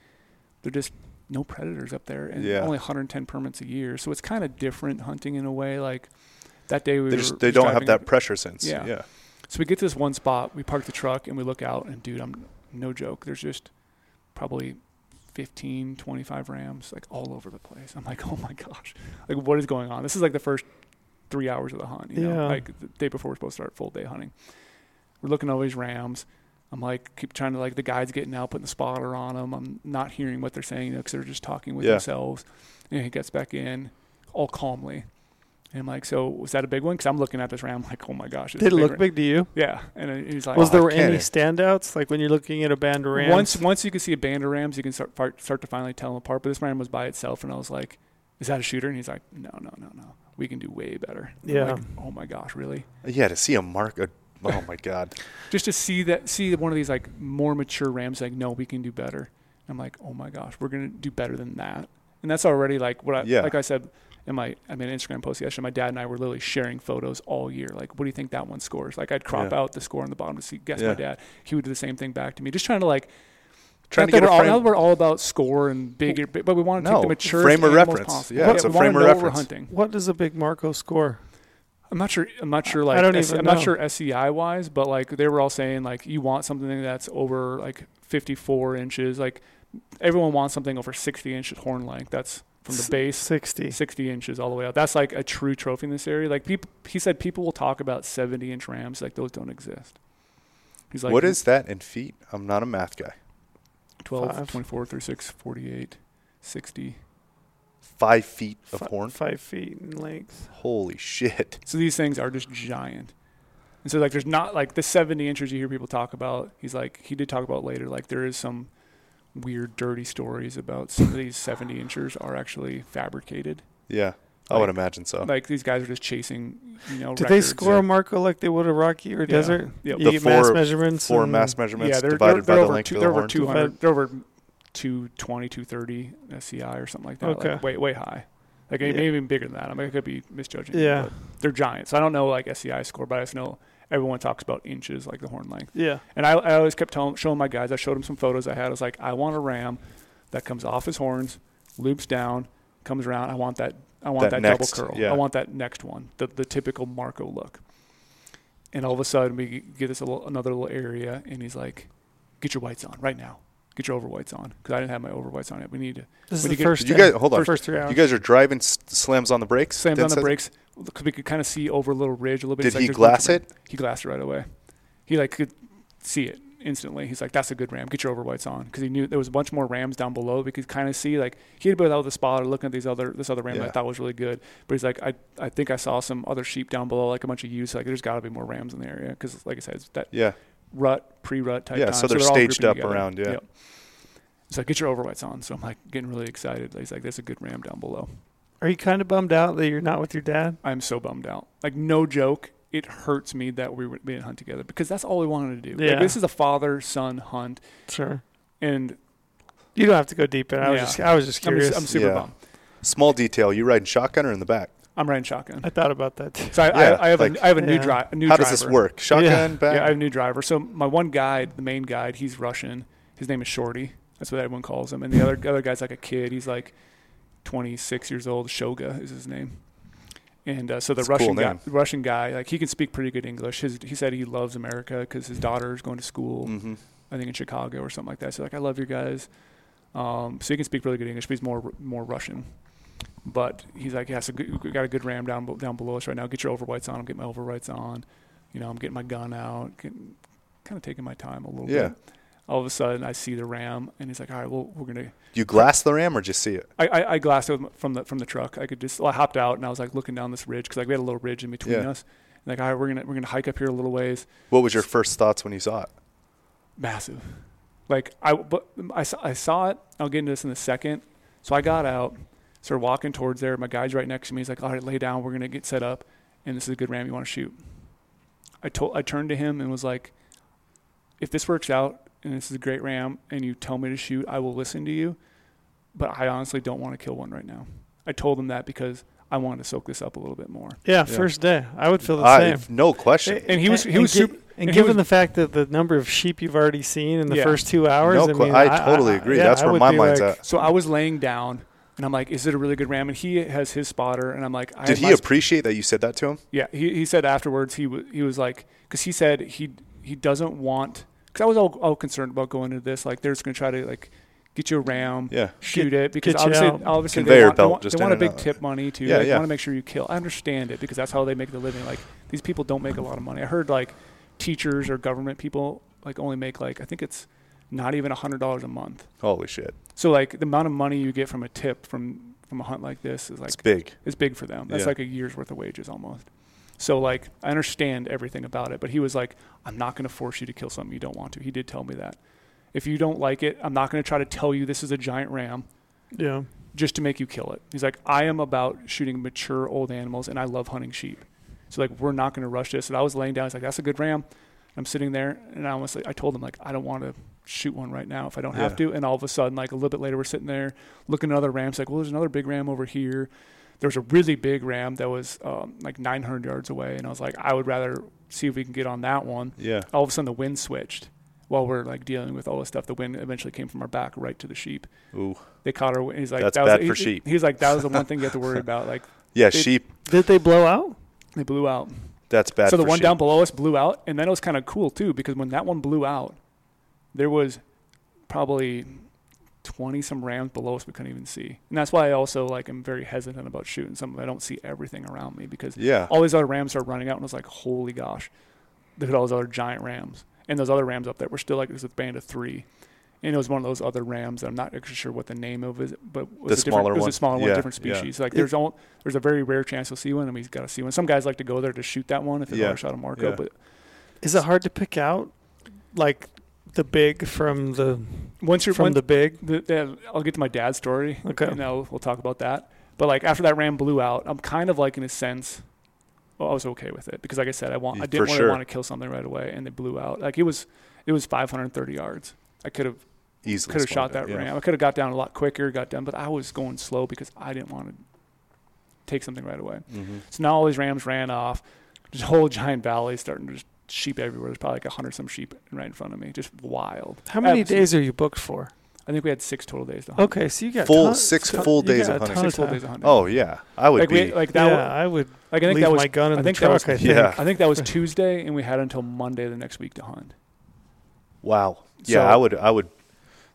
they're just no predators up there, and Yeah. only 110 permits a year. So it's kind of different hunting in a way. Like that day we They were just they just don't have that up- pressure sense. Yeah. yeah. So we get to this one spot. We park the truck and we look out, and dude, I'm no joke. There's just probably 15, 25 rams like all over the place. I'm like, oh my gosh, like what is going on? This is like the first three hours of the hunt. You know, Yeah. like the day before we're supposed to start full day hunting. We're looking at all these rams. I'm like, keep trying to like the guide's getting out, putting the spotter on them. I'm not hearing what they're saying, you know, because they're just talking with Yeah. themselves. And he gets back in, all calmly. And I'm like, so was that a big one? Because I'm looking at this ram, like, oh my gosh, Did it look big to you? Yeah, and he's like, Was Oh, I there can't any standouts? Like when you're looking at a band of rams? once once you can see a band of rams, you can start far- start to finally tell them apart. But this ram was by itself, and I was like, "Is that a shooter?" And he's like, "No, no, no, no. We can do way better." I'm Yeah. like, oh my gosh, really? Yeah, to see a mark. A, oh my god. Just to see that, see one of these like more mature rams, like, no, we can do better. I'm like, oh my gosh, we're gonna do better than that. And that's already like what I Yeah. like I said in my I made an Instagram post yesterday. My dad and I were literally sharing photos all year. Like, what do you think that one scores? Like, I'd crop Yeah. out the score on the bottom to see guess Yeah. my dad. He would do the same thing back to me. Just trying to like Trying Not to get that a we're all, frame. now we're all about score and bigger, but we want to No, take the mature frame of reference. Possible. Yeah, it's a we wanna frame of know what we're reference. hunting. What does a big Marco score? I'm not sure. I'm not sure. Like I don't S- even I'm know. not sure SCI wise, but like they were all saying like you want something that's over like 54 inches, like everyone wants something over 60 inches horn length. That's from the base 60. 60 inches all the way up. That's like a true trophy in this area. Like people, he said people will talk about 70 inch rams like those don't exist. He's like what is that in feet? I'm not a math guy. 12, Five. 24, 36, 48, 60. Five feet of Fi- horn. Five feet in length. Holy shit! So these things are just giant. And so like there's not like the 70 inches you hear people talk about. He's like he did talk about later like there is some weird dirty stories about some of these 70 inchers are actually fabricated. Yeah, I would imagine so. Like these guys are just chasing, you know, Did they records. score a Marco like they would a Rocky or Yeah. Desert? Yep. You The get mass four- measurements. Four mass measurements yeah, they're, divided they're, by they're the length two, of they're the over horn. 200, they're over 220, 230 SCI or something like that. Okay. Like way, way high. Like Yeah. maybe even bigger than that. I mean, I could be misjudging. Yeah. but they're giants. So I don't know like SCI score, but I just know everyone talks about inches, like the horn length. Yeah. And I, I always kept telling, showing my guys. I showed them some photos I had. I was like, I want a ram that comes off his horns, loops down, comes around. I want that. I want That that, next, double curl. yeah. I want that next one, the the typical Marco look. And all of a sudden, we get this a little, another little area, and he's like, "Get your whites on right now. Get your over whites on, because I didn't have my over whites on yet. We need to This is the first. You guys hold on? First three hours. You guys are driving s- slams on the brakes. slam Then on the says- brakes because we could kind of see over a little ridge a little bit. Did It's like he there's glass it? He glassed it right away. He like could see it instantly. He's like, "That's a good ram. Get your over whites on," because he knew there was a bunch more rams down below. We could kind of see like he had been without the spotter looking at these other this other ram that I thought was really good. But he's like, "I I think I saw some other sheep down below, like a bunch of ewes. Like there's got to be more rams in the area because like I said, it's that Yeah, rut pre-rut type. Yeah, time. so they're all staged up together. around, yeah. Yep. He's like, "Get your over whites on." So I'm like getting really excited. He's like, "There's a good ram down below." Are you kind of bummed out that you're not with your dad? I'm so bummed out. Like no joke, it hurts me that we were- we didn't hunt together because that's all we wanted to do. Yeah. Like, this is a father son hunt, Sure. and You don't have to go deep in. I was just. I was just I'm, curious. I'm super Yeah. bummed. small detail. You riding shotgun or in the back? I'm riding shotgun. I thought about that. Too. So I, Yeah, I, I have like- a I have a new Yeah. drive. A new How driver. does this work? Shotgun, Yeah. back. Yeah, I have a new driver. So my one guide, the main guide, he's Russian. His name is Shorty. That's what everyone calls him. And the other other guy's like a kid. He's like 26 years old. Shoga is his name. And uh, so the That's a cool Russian guy, Russian guy, like he can speak pretty good English. His, he said he loves America because his daughter is going to school. hmm I think in Chicago or something like that. So like, I love your guys. Um, so he can speak really good English, but he's more more Russian. But he's like, yeah, so good, we got a good ram down down below us right now. Get your over whites on. I'm getting my over whites on. You know, I'm getting my gun out. Getting, kind of taking my time a little bit. Yeah. bit. All of a sudden, I see the ram, and he's like, all right, well, we're gonna. You glass the ram or just see it? I, I, I glassed it from the from the truck. I could just. Well, I hopped out and I was like looking down this ridge because like we had a little ridge in between Yeah. us. like, all right, we're gonna we're gonna hike up here a little ways. What was your first thoughts when you saw it? massive. Like I, but I saw, I saw it. I'll get into this in a second. So I got out, started walking towards there. My guy's right next to me. He's like, "All right, lay down. We're gonna get set up, and this is a good ram you want to shoot." I told, I turned to him and was like, "If this works out and this is a great ram, and you tell me to shoot, I will listen to you. But I honestly don't want to kill one right now." I told him that because I wanted to soak this up a little bit more. Yeah, first day. I would feel the I, same. no question. And he was- he was gi- super- And, and given was- the fact that the number of sheep you've already seen in the Yeah. first two hours, No I, mean, I totally agree. yeah, That's I where my mind's like, at. So I was laying down. And I'm like, is it a really good ram? And he has his spotter, and I'm like, I Did he my sp- appreciate that you said that to him? Yeah, he, he said afterwards he was he was like because he said he he doesn't want because I was all, all concerned about going into this like they're just gonna try to like get you a ram Yeah. shoot it because get obviously obviously Conveyor they want, they want, they want a big tip money too Yeah, they yeah. want to make sure you kill I understand it because that's how they make the living like these people don't make a lot of money I heard like teachers or government people like only make like I think it's not even a hundred dollars a month Holy shit. so like the amount of money you get from a tip from from a hunt like this is like It's big. It's big for them. That's Yeah. like a year's worth of wages almost. So like I understand everything about it, but he was like, I'm not going to force you to kill something you don't want to. He did tell me that. If you don't like it, I'm not going to try to tell you this is a giant ram yeah, just to make you kill it. He's like, I am about shooting mature old animals and I love hunting sheep. So like we're not going to rush this. And I was laying down. He's like, that's a good ram. I'm sitting there and I almost like, I told him like I don't want to shoot one right now if I don't have to. And all of a sudden, like a little bit later, we're sitting there looking at other rams. Like, well, there's another big ram over here. There was a really big ram that was um, like 900 yards away, and I was like, I would rather see if we can get on that one. Yeah. All of a sudden, the wind switched while we're like dealing with all this stuff. The wind eventually came from our back right to the sheep. Ooh. They caught her. He's like, That's that was, bad he- for he- sheep. He's like, that was the one thing you have to worry about. Like, Yeah, They- sheep. did they blow out? they blew out. That's bad so the for one sheep. down below us blew out, and then it was kind of cool too because when that one blew out, there was probably 20 some rams below us we couldn't even see. And that's why I also like am very hesitant about shooting some. I don't see everything around me because Yeah. all these other rams are running out and I was like, holy gosh, look at all those other giant rams. And those other rams up there were still like this band of three. And it was one of those other rams that I'm not actually sure what the name of it, but was The a different, smaller it was one? a smaller one, Yeah, different yeah. species. Like there's all there's a very rare chance you'll see one, and we've got to see one. Some guys like to go there to shoot that one if they've Yeah, already shot a Marco, yeah. but Is it hard to pick out like the big from the once you're from when, the big? the, the, I'll get to my dad's story. Okay. And I'll, we'll talk about that. But like after that ram blew out, I'm kind of like in a sense, well, I was okay with it because like I said, I want, I didn't for want sure. to want to kill something right away, and they blew out. Like it was, it was 530 yards. I could have Easily. could have shot that it, yeah. ram. I could have got down a lot quicker, got done, but I was going slow because I didn't want to take something right away. hmm So now all these rams ran off. This whole giant valley starting to just sheep everywhere. There's probably like a hundred some sheep right in front of me. Just wild. How many Absolutely. days are you booked for? I think we had six total days to hunt. Okay, so you got Full- ton- six ton- full you days got of a hunting. ton Six full time. days of hunting. Oh yeah, I would like be. we like that. yeah, wa- I would like I think leave that was my gun in I the think that was- I think. Yeah. I think that was Tuesday, and we had until Monday the next week to hunt. wow. Yeah, So- I would. I would.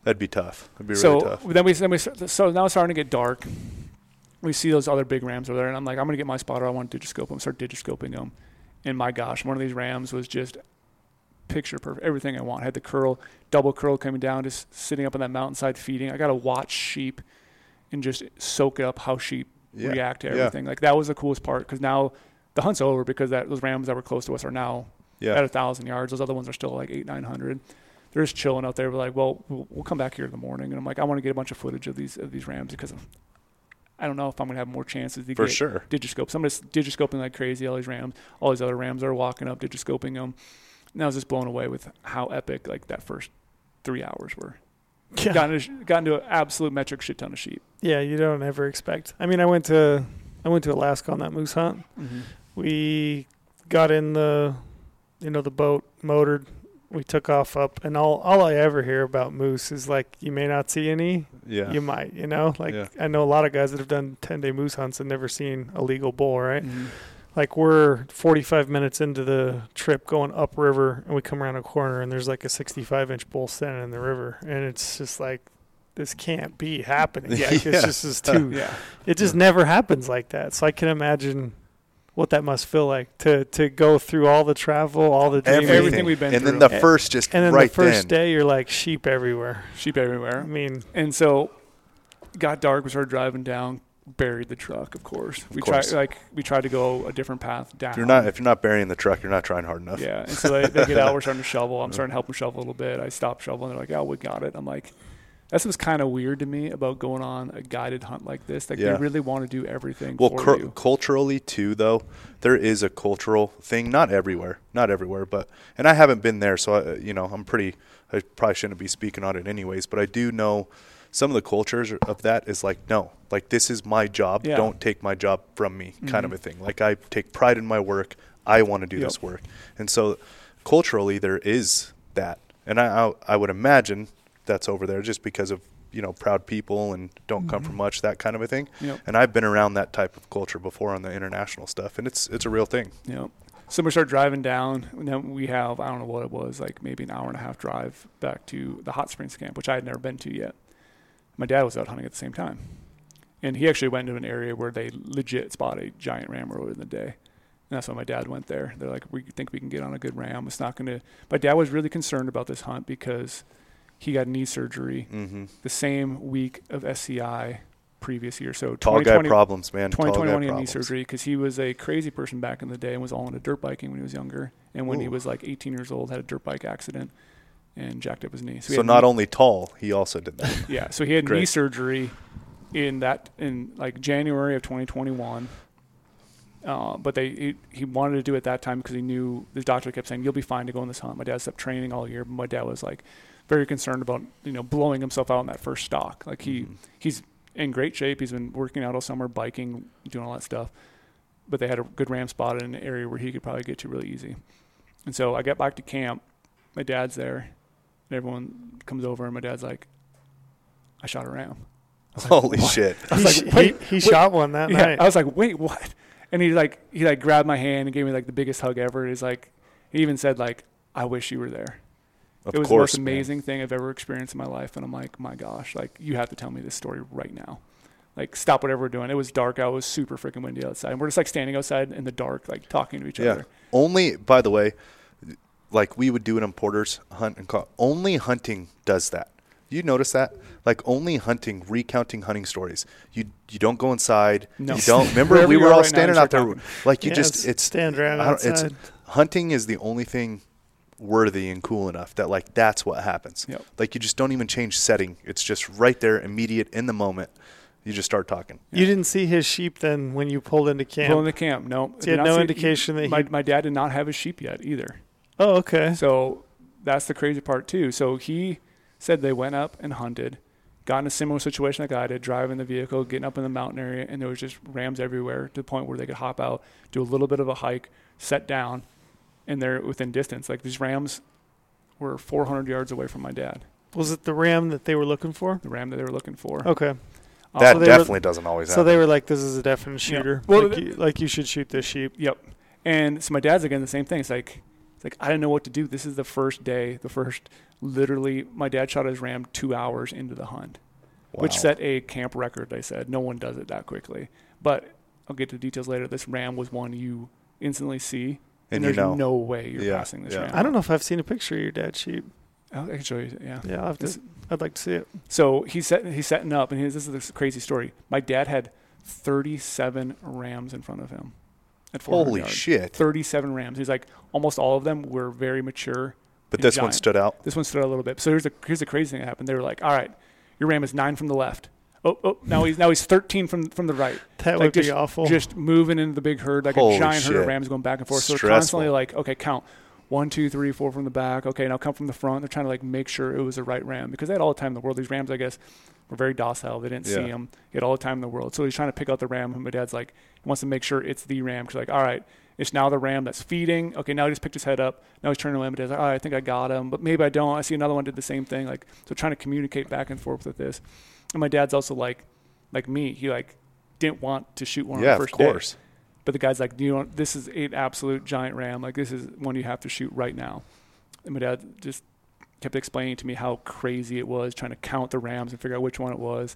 That'd be tough. That'd be so really tough. then we then we so now it's starting to get dark. We see those other big rams over there, and I'm like, I'm gonna get my spotter. I want to digiscope them. Start digiscoping them, and my gosh, one of these rams was just picture perfect. Everything I want. Had the curl, double curl coming down, just sitting up on that mountainside feeding. I got to watch sheep and just soak up how sheep Yeah. react to yeah. everything. Like that was the coolest part because now the hunt's over because that those rams that were close to us are now Yeah. at a thousand yards. Those other ones are still like eight, nine hundred. They're just chilling out there. We're like, well, we'll, we'll come back here in the morning, and I'm like, I want to get a bunch of footage of these of these rams because I don't know if I'm gonna have more chances to For get sure. digiscope. Somebody's digiscoping like crazy. All these rams, all these other rams are walking up, digiscoping them. And I was just blown away with how epic like that first three hours were. Yeah. Got into got into an absolute metric shit ton of sheep. yeah, you don't ever expect. I mean, I went to I went to Alaska on that moose hunt. Mm-hmm. We got in the you know the boat, motored. We took off up, and all all I ever hear about moose is like you may not see any, Yeah. you might, you know. Like Yeah. I know a lot of guys that have done ten day moose hunts and never seen a legal bull, right? Mhm. Like we're 45 minutes into the trip going upriver, and we come around a corner, and there's like a 65 inch bull standing in the river, and it's just like this can't be happening. Yeah. Like, it's just is too. Yeah. It just never happens like that. So I can imagine what that must feel like to to go through all the travel, all the dreaming, Everything. Everything we've been and then the first just and then right the first then. day you're like sheep everywhere. Sheep everywhere. I mean, And so, got dark. We started driving down. Buried the truck, of course. We course. tried like we tried to go a different path down. If you're not if you're not burying the truck, you're not trying hard enough. yeah. And so they, they get out. We're starting to shovel. I'm starting to help them shovel a little bit. I stop shoveling. They're like, "Oh, we got it." I'm like, "That's what's kind of weird to me about going on a guided hunt like this. Like Yeah. they really want to do everything Well, you." culturally too, though, there is a cultural thing. Not everywhere, not everywhere, but and I haven't been there, so I, you know I'm pretty. I probably shouldn't be speaking on it anyways, but I do know some of the cultures of that is like no, like this is my job. Yeah. Don't take my job from me, kind of Mhm. a thing. Like I take pride in my work. I want to do Yep. this work, and so culturally there is that, and I I, I would imagine that's over there just because of you know proud people and don't come Mhm. from much that kind of a thing. Yep. And I've been around that type of culture before on the international stuff, and it's it's a real thing. Yep. So we start driving down, and then we have I don't know what it was, like maybe an hour and a half drive back to the hot springs camp, which I had never been to yet. My dad was out hunting at the same time, and he actually went to an area where they legit spot a giant ram earlier in the day. And that's why my dad went there. They're like, we think we can get on a good ram. It's not going to. My dad was really concerned about this hunt because he got knee surgery Mm-hmm. the same week of SCI previous year. So Tall guy 2020 problems, man. 2021 he had knee surgery because he was a crazy person back in the day and was all into dirt biking when he was younger. And when he was like 18 years old, had a dirt bike accident and jacked up his knee. he So not knee- only tall, he also did that. yeah, so he had knee surgery in that in like January of 2021. Uh, but they he, he wanted to do it that time because he knew the doctor kept saying you'll be fine to go on this hunt. My dad stopped training all year. But my dad was like very concerned about you know blowing himself out in that first stock. Like he Mhm. he's in great shape. He's been working out all summer, biking, doing all that stuff. But they had a good ram spot in an area where he could probably get to really easy. And so I get back to camp. My dad's there. And everyone comes over, and my dad's like, "I shot a ram." Like, Holy "What?" shit! I was he, like, sh- "Wait, he, he wait." shot one that Yeah, night. I was like, "Wait, what?" And he like he like grabbed my hand and gave me like the biggest hug ever. He's like, he even said like, "I wish you were there." Of it was course, the most man. amazing thing I've ever experienced in my life. And I'm like, my gosh, like you have to tell me this story right now. Like stop whatever we're doing. It was dark out. It was super freaking windy outside. And we're just like standing outside in the dark, like talking to each Yeah. other. Only, by the way, like we would do it in Porter's hunt and call. Only hunting does that. You notice that? Like only hunting, recounting hunting stories. You you don't go inside. No. You don't. Remember, we were are all right standing you out there. talking. Like you Yeah, just it's stand around I don't- it's hunting is the only thing worthy and cool enough that like that's what happens. Yep. Like you just don't even change setting. It's just right there, immediate in the moment. You just start talking. You didn't see his sheep then when you pulled into camp. Pulling the camp. No. So you had no see- indication that he- my, my dad did not have his sheep yet either. oh, okay. So that's the crazy part too. So he said they went up and hunted, got in a similar situation like I did, driving the vehicle, getting up in the mountain area, and there was just rams everywhere to the point where they could hop out, do a little bit of a hike, set down, and they're within distance. Like these rams were 400 yards away from my dad, Was it the ram that they were looking for? the ram that they were looking for. Okay. Uh, That so they were- definitely doesn't always So happen. So they were like, "This is a definite Yeah. shooter. Well, like, the- you, like you should shoot this sheep." Yep. And so my dad's again the same thing. It's like it's like I didn't know what to do. This is the first day, the first literally my dad shot his ram two hours into the hunt. Which set a camp record, they said. No one does it that quickly. But I'll get to the details later. This ram was one you instantly see. And And, you there's know. no way you're Yeah, passing this yeah. ram. I don't know if I've seen a picture of your dad's sheep. I can show you. Yeah. Yeah, I'll have This- to, I'd like to see it. So he's set, he's setting up, and he's, this is this crazy story. My dad had 37 rams in front of him. At 400 Holy yards. shit! 37 rams. He's like almost all of them were very mature. But and this one stood out. This one stood out a little bit. So here's the here's the crazy thing that happened. They were like, "All right, your ram is nine from the left. Oh, oh, now he's now he's 13 from from the right. That Like, would be awful. Just moving into the big herd like Holy a giant herd of rams going back and forth. So they're constantly like, okay, count one, two, three, four from the back. Okay, now come from the front. They're trying to like make sure it was the right ram because they had all the time in the world. These rams, I guess, were very docile. They didn't see Yeah. him. He had all the time in the world. So he's trying to pick out the ram. And my dad's like, he wants to make sure it's the ram. Cause like, all right, it's now the ram that's feeding. Okay, now he just picked his head up. Now he's turning away. My dad's like, all right, I think I got him, but maybe I don't. I see another one did the same thing. Like, so trying to communicate back and forth with this. And my dad's also like, like me, he like didn't want to shoot one Yeah, on the of first day. course. But the guy's like, you know, this is an absolute giant ram. Like this is one you have to shoot right now. And my dad just kept explaining to me how crazy it was trying to count the rams and figure out which one it was.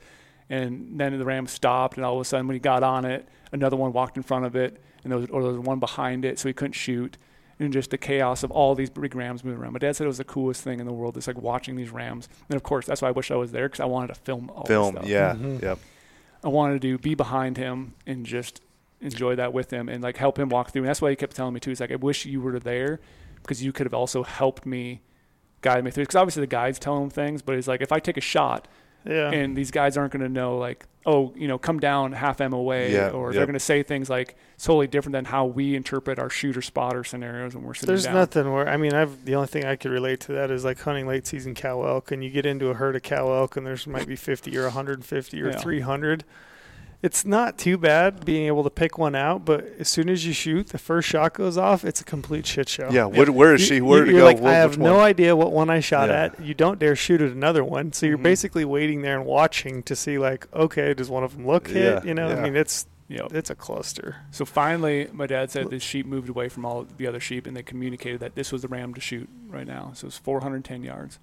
And then the ram stopped, and all of a sudden, when he got on it, another one walked in front of it, and there was, or there was one behind it, so he couldn't shoot. And just the chaos of all these big rams moving around. My dad said it was the coolest thing in the world. It's like watching these rams. And of course, that's why I wish I was there because I wanted to film all this Film. stuff. Yeah. Mhm. Yep. I wanted to be behind him and just enjoy that with him and like help him walk through. And that's why he kept telling me too. He's like, I wish you were there because you could have also helped me guide me through. Because obviously the guide's tell him things, but he's like, if I take a shot yeah. and these guys aren't going to know like, oh, you know, come down half M away, Yeah, or they're going to say things like it's totally different than how we interpret our shooter spotter scenarios when we're sitting There's down. nothing where I mean, I've the only thing I could relate to that is like hunting late season cow elk, and you get into a herd of cow elk, and there's might be 50 or 150 or Yeah. 300. It's not too bad being able to pick one out, but as soon as you shoot, the first shot goes off. It's a complete shit show. Yeah. What, where is You- she? Where you- to go? Like, What- I have no one? idea what one I shot Yeah. at. You don't dare shoot at another one, so you're Mhm. basically waiting there and watching to see like, okay, does one of them look hit? Yeah, You know, yeah. I mean, it's Yep. it's a cluster. So finally, my dad said the sheep moved away from all the other sheep, and they communicated that this was the ram to shoot right now. So it was 410 yards,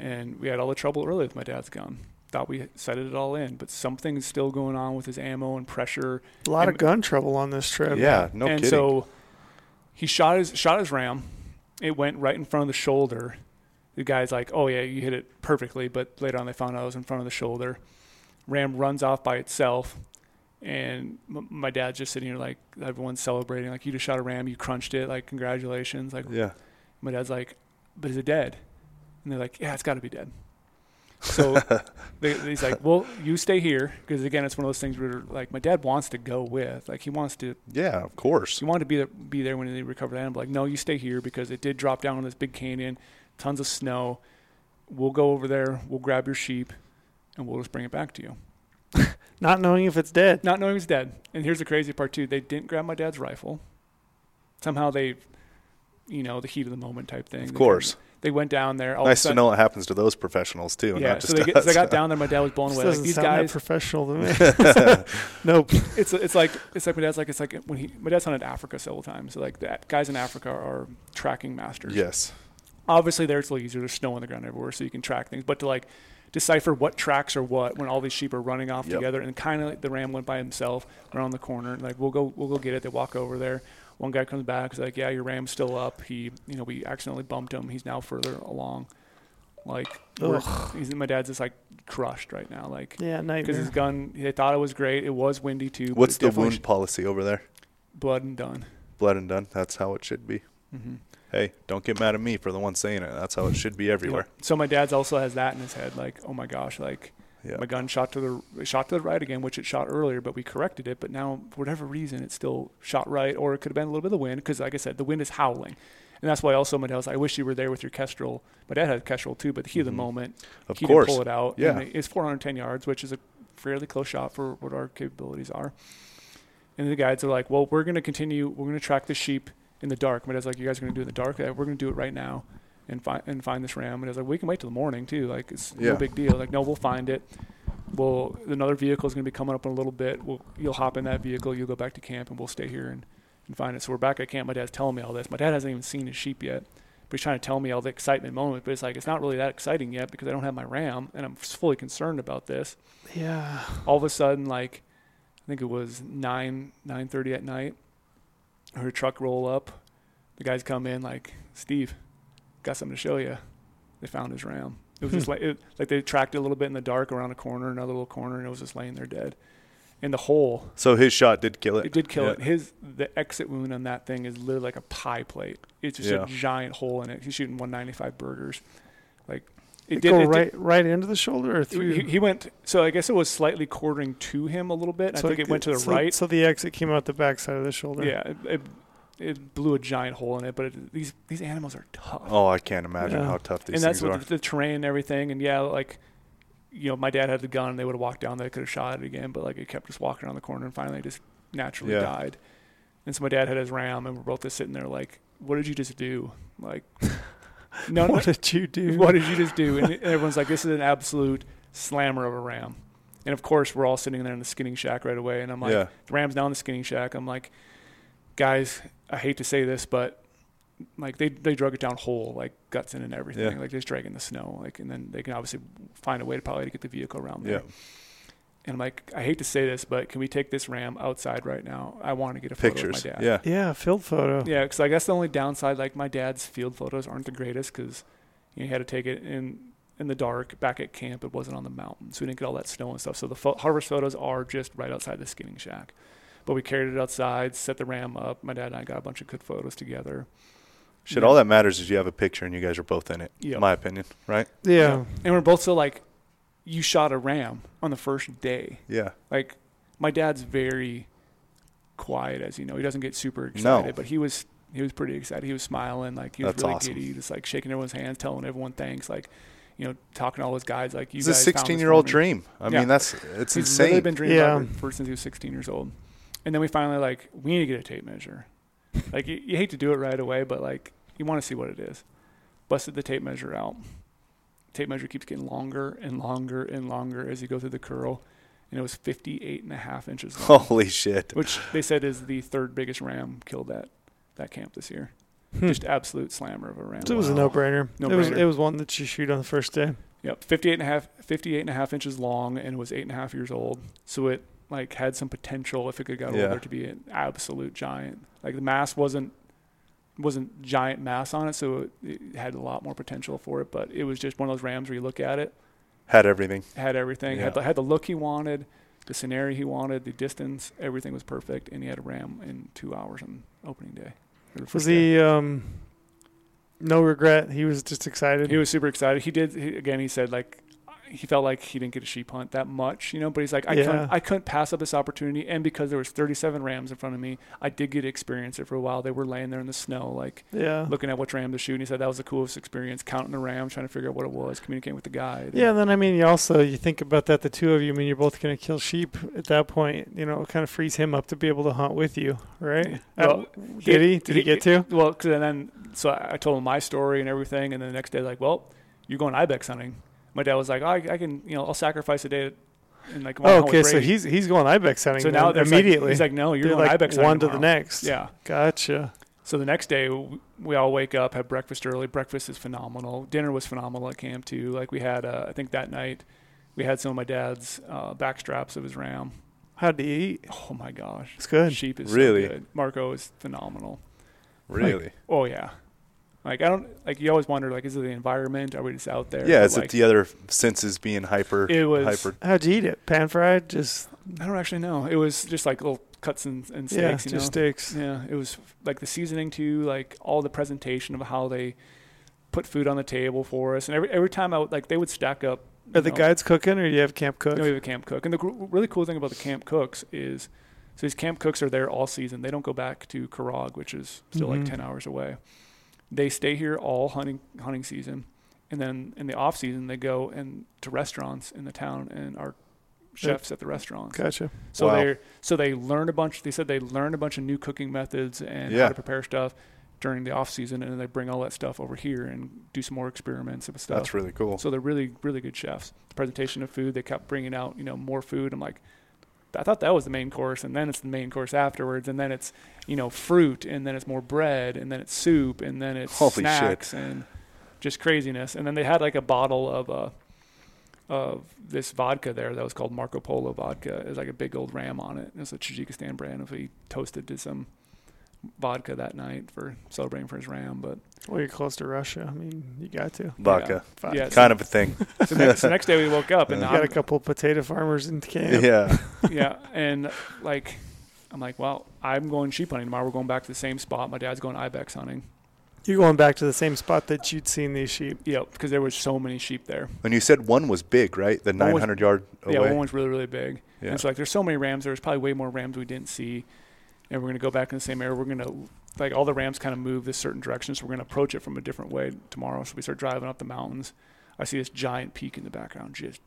and we had all the trouble early with my dad's gun. Thought we set it all in, but something's still going on with his ammo and pressure. A lot of gun trouble on this trip. Yeah. No and kidding. so he shot his shot his ram. It went right in front of the shoulder. The guy's like, "Oh yeah, you hit it perfectly," but later on they found out it was in front of the shoulder. Ram runs off by itself, and m- my dad's just sitting here like everyone's celebrating, like you just shot a ram, you crunched it, like congratulations. Like yeah. my dad's like, "But is it dead?" And they're like, "Yeah, it's got to be dead." So they, he's like, "Well, you stay here because again, it's one of those things where like my dad wants to go with, like he wants to Yeah. Of course. he wanted to be there, be there when they recovered the animal. Like, no, you stay here because it did drop down on this big canyon, tons of snow. We'll go over there. We'll grab your sheep, and we'll just bring it back to you. Not knowing if it's dead. Not knowing he was dead. And here's the crazy part too: they didn't grab my dad's rifle. Somehow they, you know, the heat of the moment type thing. Of course. They went down there. All of a Nice to know what happens to those professionals too. Yeah, not so they, get, so they got down there. My dad was blown away. Like these sound that guys, professional to me. nope. it's it's like it's like my dad's like it's like when he my dad's hunted Africa several times. So like that guys in Africa are tracking masters. yes. obviously there it's a little easier. There's snow on the ground everywhere, so you can track things. But to like decipher what tracks are what when all these sheep are running off Yep. together, and kind of like the ram went by himself around the corner. and, Like we'll go, we'll go get it. They walk over there. One guy comes back. He's like, "Yeah, your ram's still up. He, you know, we accidentally bumped him. He's now further along." Like, he's, my dad's just like crushed right now. Like, Yeah, because his gun, they thought it was great. It was windy too. but What's it the definitely wound policy over there? sh- blood and done. Blood and done. That's how it should be. hmm Hey, don't get mad at me for the one saying it. That's how it should be everywhere. So my dad's also has that in his head. Like, oh my gosh, like Yeah. my gun shot to the shot to the right again, which it shot earlier, but we corrected it. But now, for whatever reason, it still shot right, or it could have been a little bit of the wind, because like I said, the wind is howling, and that's why also my dad was. I wish you were there with your Kestrel. My dad had a Kestrel too, but the heat of the mm-hmm. moment, Of he course. didn't pull it out. Yeah. and it's 410 yards, which is a fairly close shot for what our capabilities are. And the guides are like, "Well, we're going to continue. We're going to track the sheep in the dark." My dad's like, "You guys are going to do it in the dark? We're going to do it right now." And find and find this ram. And I was like, we can wait till the morning too. Like it's Yeah. no big deal. Like no, we'll find it. Well, another vehicle is going to be coming up in a little bit. We'll, you'll hop in that vehicle. You'll go back to camp, and we'll stay here and, and find it. So we're back at camp. My dad's telling me all this. My dad hasn't even seen his sheep yet, but he's trying to tell me all the excitement moment. But it's like it's not really that exciting yet because I don't have my ram, and I'm fully concerned about this. Yeah. All of a sudden, like I think it was nine nine thirty at night. I heard a truck roll up. The guys come in like, Steve, got something to show you. They found his ram. It was just Hmm. like it, like they tracked it a little bit in the dark around a corner, another little corner, and it was just laying there dead. In the hole, So his shot did kill it. it did kill Yeah. it. His the exit wound on that thing is literally like a pie plate. It's just Yeah. a giant hole in it. He's shooting 195 Bergers. Like It it did. go it did- right right into the shoulder or through. he, he went. So I guess it was slightly quartering to him a little bit. I think it went to the so, right. So the exit came out the back side of the shoulder. Yeah, it, blew a giant hole in it. But it, these these animals are tough, Oh, I can't imagine Yeah. how tough these are. and that's with are. the, the terrain and everything. And yeah, like you know, my dad had the gun. They would have walked down. There, they could have shot it again, but like it kept just walking around the corner and finally just naturally Yeah. died. And so my dad had his ram, and we're both just sitting there like, "What did you just do?" Like, no, no, What did you do? what did you just do? And everyone's like, this is an absolute slammer of a ram. And of course, we're all sitting there in the skinning shack right away. And I'm like, yeah. the ram's now in the skinning shack. I'm like, guys, I hate to say this, but like they, they drug it down whole, like guts in and everything. Yeah. Like they just dragging the snow. Like, and then they can obviously find a way to probably to get the vehicle around there. Yeah. And I'm like, I hate to say this, but can we take this ram outside right now? I want to get a photo of my dad. Yeah. Yeah, field photo. Yeah, because I guess the only downside, like my dad's field photos aren't the greatest because you, know, he had to take it in in the dark back at camp. It wasn't on the mountain, so we didn't get all that snow and stuff. So the pho- harvest photos are just right outside the skinning shack. But we carried it outside, set the ram up. My dad and I got a bunch of good photos together. Shit, Yeah. all that matters is you have a picture and you guys are both in it. Yeah. In my opinion, right? Yeah. And we're both so like, you shot a ram on the first day. Yeah. Like, my dad's very quiet, as you know. He doesn't get super No. excited, but he was he was pretty excited. He was smiling, like he was That's really awesome. giddy, just like shaking everyone's hands, telling everyone thanks, like you know, talking to all his guys, like you It's a guys. found 16 year old dream. I Yeah. mean, that's it's He's literally insane. been dreaming Yeah. about it for since he was 16 years old. And then we finally like we need to get a tape measure. like you, you hate to do it right away, but like you want to see what it is. Busted the tape measure out. Tape measure keeps getting longer and longer and longer as you go through the curl, and it was 58 and a half inches long, Holy shit. which they said is the third biggest ram killed at that camp this year. Hmm. Just absolute slammer of a ram. So it was a Wow. no-brainer. It was No-brainer. it was one that you shoot on the first day. Yep, 58 and a half, 58 and a half inches long and was eight and a half years old. So it like had some potential if it could got Yeah. older to be an absolute giant. Like the mass wasn't wasn't giant mass on it, so it, it had a lot more potential for it. But it was just one of those rams where you look at it, Had everything. had everything, had the, had the look he wanted, the scenario he wanted, the distance, everything was perfect, and he had a ram in two hours on opening day. Was first day. he um no regret? He was just excited. He was super excited. He did he, again. He said like he felt like he didn't get a sheep hunt that much, you know. But he's like, I Yeah. couldn't, I couldn't pass up this opportunity, and because there was 37 rams in front of me, I did get to experience it for a while. They were laying there in the snow, like yeah. looking at which ram to shoot. And he said that was the coolest experience, counting the rams, trying to figure out what it was, communicating with the guide. Yeah, and then I mean, you also you think about that. The two of you, I mean, you're both going to kill sheep at that point. You know, it kind of frees him up to be able to hunt with you, right? Well, Uh, did he? Did he, get to? Well, cause then so I I told him my story and everything, and then the next day, like, well, you're going ibex hunting. My dad was like, oh, I, I can, you know, I'll sacrifice a day and like. go Oh, okay, so he's he's going ibex hunting. so now there's like- immediately. he's like, no, you're They're going like ibex one hunting to the next. Yeah. Gotcha. So the next day, we all wake up, have breakfast early. Breakfast is phenomenal. Dinner was phenomenal at camp too. Like we had, uh, I think that night, we had some of my dad's uh, back straps of his ram. How'd he eat? Oh my gosh, It's good. sheep is Really? so good. Marco is phenomenal. Really? Oh yeah, like I don't like you always wonder like is it the environment? Are we just out there? yeah, But, is like, it the other senses being hyper? It was- hyper. How'd you eat it? Pan fried? Just I don't actually know. It was just like little cuts and, and steaks. yeah, you just know? steaks. Yeah, it was like the seasoning too, like all the presentation of how they put food on the table for us, and every every time I would, like they would stack up. Are you the know, guides cooking, or do you have camp cook? No, we have a camp cook, and the gr- really cool thing about the camp cooks is, so these camp cooks are there all season. They don't go back to Khorog, which is still Mhm. like ten hours away. They stay here all hunting hunting season, and then in the off season they go and to restaurants in the town and are chefs at the restaurants. Gotcha. So Wow. they so they learn a bunch. They said they learn a bunch of new cooking methods and Yeah. how to prepare stuff during the off season, and then they bring all that stuff over here and do some more experiments with stuff. That's really cool. So they're really really good chefs. The presentation of food, they kept bringing out you know more food. I'm like, I thought that was the main course, and then it's the main course afterwards, and then it's you know fruit, and then it's more bread, and then it's soup, and then it's Holy shit. snacks, and just craziness. And then they had like a bottle of uh of this vodka there that was called Marco Polo vodka. It was like a big old ram on it. It was a Tajikistan brand. If he toasted to some vodka that night for celebrating for his ram, but Well, you're close to Russia. I mean, you got to. Vodka, yeah, kind of a thing. so, next, so next day we woke up and You got a couple potato farmers in camp. Yeah. yeah, and like I'm like, well, I'm going sheep hunting tomorrow. We're going back to the same spot. My dad's going ibex hunting. You're going back to the same spot that you'd seen these sheep. Yep, because there was so many sheep there. And you said one was big, right? The One was- 900 yard away. Yeah, one was really really big. Yeah. And so like, there's so many rams. There's probably way more rams we didn't see, and we're gonna go back in the same area. We're gonna like all the rams kind of move this certain direction, so we're gonna approach it from a different way tomorrow. So we start driving up the mountains. I see this giant peak in the background, just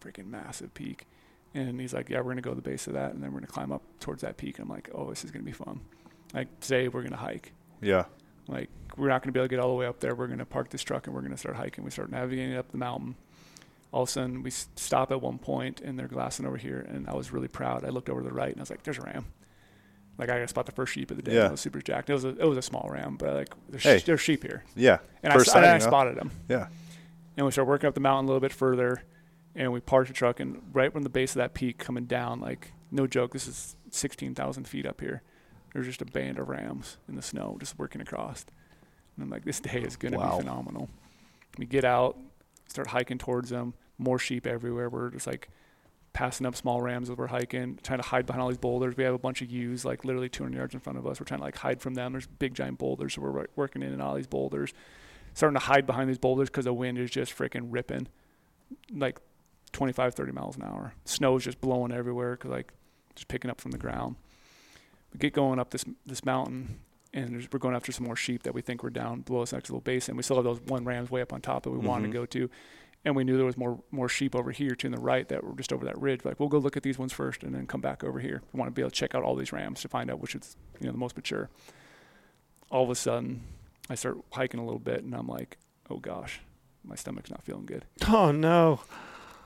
freaking massive peak. And he's like, "Yeah, we're gonna go to the base of that, and then we're gonna climb up towards that peak." And I'm like, "Oh, this is gonna be fun." Like today, we're gonna hike. yeah. Like we're not going to be able to get all the way up there. We're going to park this truck and we're going to start hiking. We start navigating up the mountain. All of a sudden, we stop at one point and they're glassing over here, and I was really proud. I looked over to the right and I was like, "There's a ram." Like I got to spot the first sheep of the day. Yeah. I was super jacked. It was a it was a small ram, but like there's, Hey. there's sheep here, Yeah. and First I, s- and I sighting, huh? spotted them. Yeah. And we start working up the mountain a little bit further, and we parked the truck. And right from the base of that peak, coming down, like no joke, this is sixteen thousand feet up here. There's just a band of rams in the snow, just working across. And I'm like, this day is going to Wow. be phenomenal. We get out, start hiking towards them. More sheep everywhere. We're just like passing up small rams as we're hiking, trying to hide behind all these boulders. We have a bunch of ewes, like literally 200 yards in front of us. We're trying to like hide from them. There's big giant boulders, so we're working in and all these boulders starting to hide behind these boulders because the wind is just freaking ripping like 25 30 miles an hour snow is just blowing everywhere because like just picking up from the ground we get going up this this mountain and there's, we're going after some more sheep that we think were down below us next little basin we still have those one rams way up on top that we wanted Mhm. to go to and we knew there was more more sheep over here to the right that were just over that ridge like we'll go look at these ones first and then come back over here we want to be able to check out all these rams to find out which is you know the most mature all of a sudden I start hiking a little bit, and I'm like, oh gosh, my stomach's not feeling good. Oh no.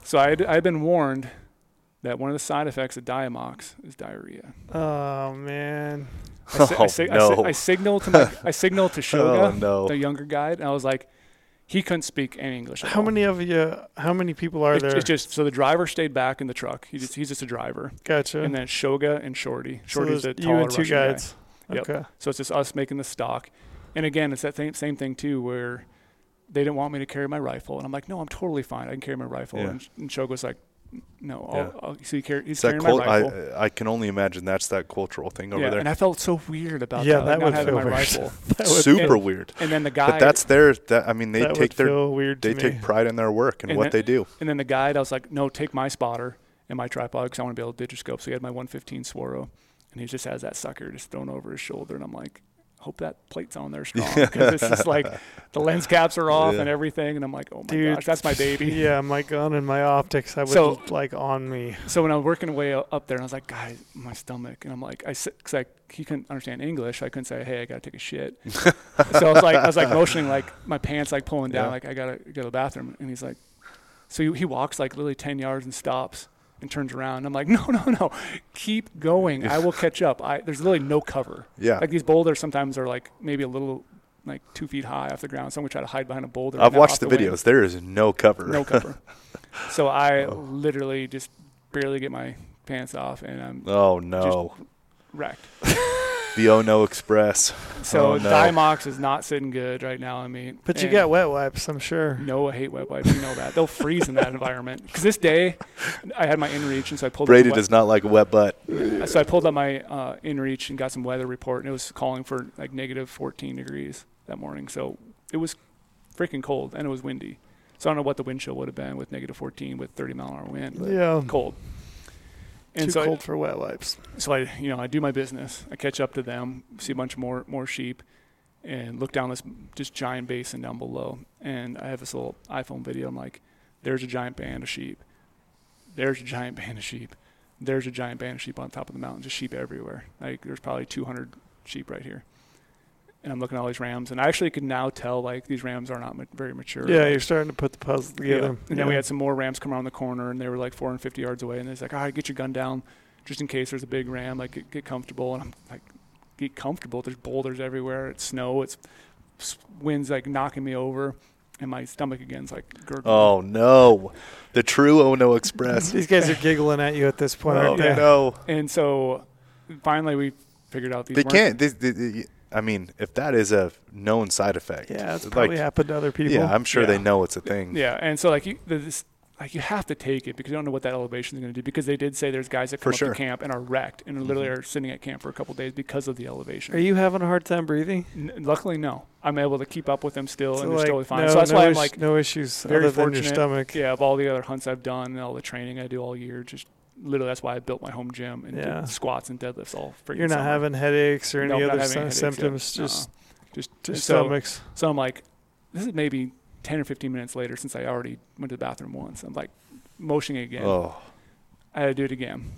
So I had, I'd been warned that one of the side effects of Diamox is diarrhea. Oh man. I, si- I, Oh, si- I, si- oh, no. I signaled to my, I signaled to oh, Shoga, Oh, no. the younger guide, and I was like, he couldn't speak any English. How all. many of you? How many people are It's, there? it's just so the driver stayed back in the truck. He just he's just a driver, gotcha. and then Shoga and Shorty. Shorty's there's the you taller and two Russian guy. guides. Yep. Okay. So it's just us making the stock. And again, it's that same same thing too, where they didn't want me to carry my rifle, and I'm like, no, I'm totally fine. I can carry my rifle. Yeah. And, and Shogo's like, no, I'll, Yeah. I'll, so he carry, he's that carrying cul- my rifle. I, I can only imagine that's that cultural thing over yeah, there. and I felt so weird about Yeah, that, that like, not would having feel my weird. rifle. That would Super feel- weird. And then the guy, But that's their. That I mean, they that take would their. feel weird to They me. take pride in their work and, And what then- they do. and then the guide, I was like, no, take my spotter and my tripod because I want to be able to digiscope. So he had my 115 Swaro, and he just has that sucker just thrown over his shoulder, and I'm like, hope that plate's on there strong because it's just like the lens caps are off Yeah. and everything, and I'm like, oh my Dude. gosh, that's my baby. yeah, my gun and my optics. I was So- like on me. So when I was working away up there, and I was like, guys, my stomach, and I'm like, I because like he couldn't understand English, I couldn't say, hey, I gotta take a shit. so I was like, I was like motioning like my pants like pulling down, Yeah. like I gotta go to the bathroom, and he's like, so he, he walks like literally ten yards and stops, and turns around. I'm like, no, no, no, keep going. I will catch up. I there's literally no cover. Yeah. Like these boulders sometimes are like maybe a little like two feet high off the ground. So I'm gonna try to hide behind a boulder. I've watched off the videos. There is no cover. No cover. so I oh. literally just barely get my pants off and I'm oh no. wrecked. The Oh No Express. So Oh, no. Diamox is not sitting good right now. I mean, But you and- got wet wipes, I'm sure. No, I hate wet wipes. You know that they'll freeze in that environment. Because this day, I had my inReach, and so I pulled. Brady up the does not like a wet butt. So I pulled up my uh, inReach and got some weather report, and it was calling for like negative 14 degrees that morning. So it was freaking cold, and it was windy. So I don't know what the wind chill would have been with negative 14 with 30 mile an hour wind. But Yeah. cold. And Too so cold I, for wet wipes. so I, you know, I do my business. I catch up to them, see a bunch more more sheep, and look down this just giant basin down below. And I have this little iPhone video. I'm like, there's a giant band of sheep. There's a giant band of sheep. There's a giant band of sheep on top of the mountain. Just sheep everywhere. Like there's probably 200 sheep right here. And I'm looking at all these rams, and I actually can now tell like these rams are not ma- very mature. Yeah, Like, you're starting to put the puzzle yeah. together. And then we had some more rams come around the corner, and they were like 450 yards away. And it's like, all right, get your gun down, just in case there's a big ram. Like, get, get comfortable. And I'm like, get comfortable. There's boulders everywhere. It's snow. It's winds like knocking me over, and my stomach again's like gurgling. Oh no. The true Oh No Express. These guys are giggling at you at this point, oh aren't they? no. And so finally we figured out these. They weren't- can't. This, this- this- I mean, if that is a known side effect, Yeah, it's like, probably happened to other people. yeah, I'm sure they know it's a thing. Yeah, and so like you, this, like you have to take it because you don't know what that elevation is going to do. Because they did say there's guys that For come up sure. to camp and are wrecked and literally Mhm. are sitting at camp for a couple days because of the elevation. Are you having a hard time breathing? N- luckily, no. I'm able to keep up with them still, So, and they're like, totally fine. No, so that's no why I'm like, no issues very other than your stomach. yeah, of all the other hunts I've done and all the training I do all year, just literally that's why I built my home gym and Yeah. did squats and deadlifts all freaking You're not summer. having headaches or any not other sy- yet. symptoms. Just, just just so, stomachs. So I'm like, this is maybe 10 or 15 minutes later since I already went to the bathroom once. I'm like motioning again. Oh, I had to do it again.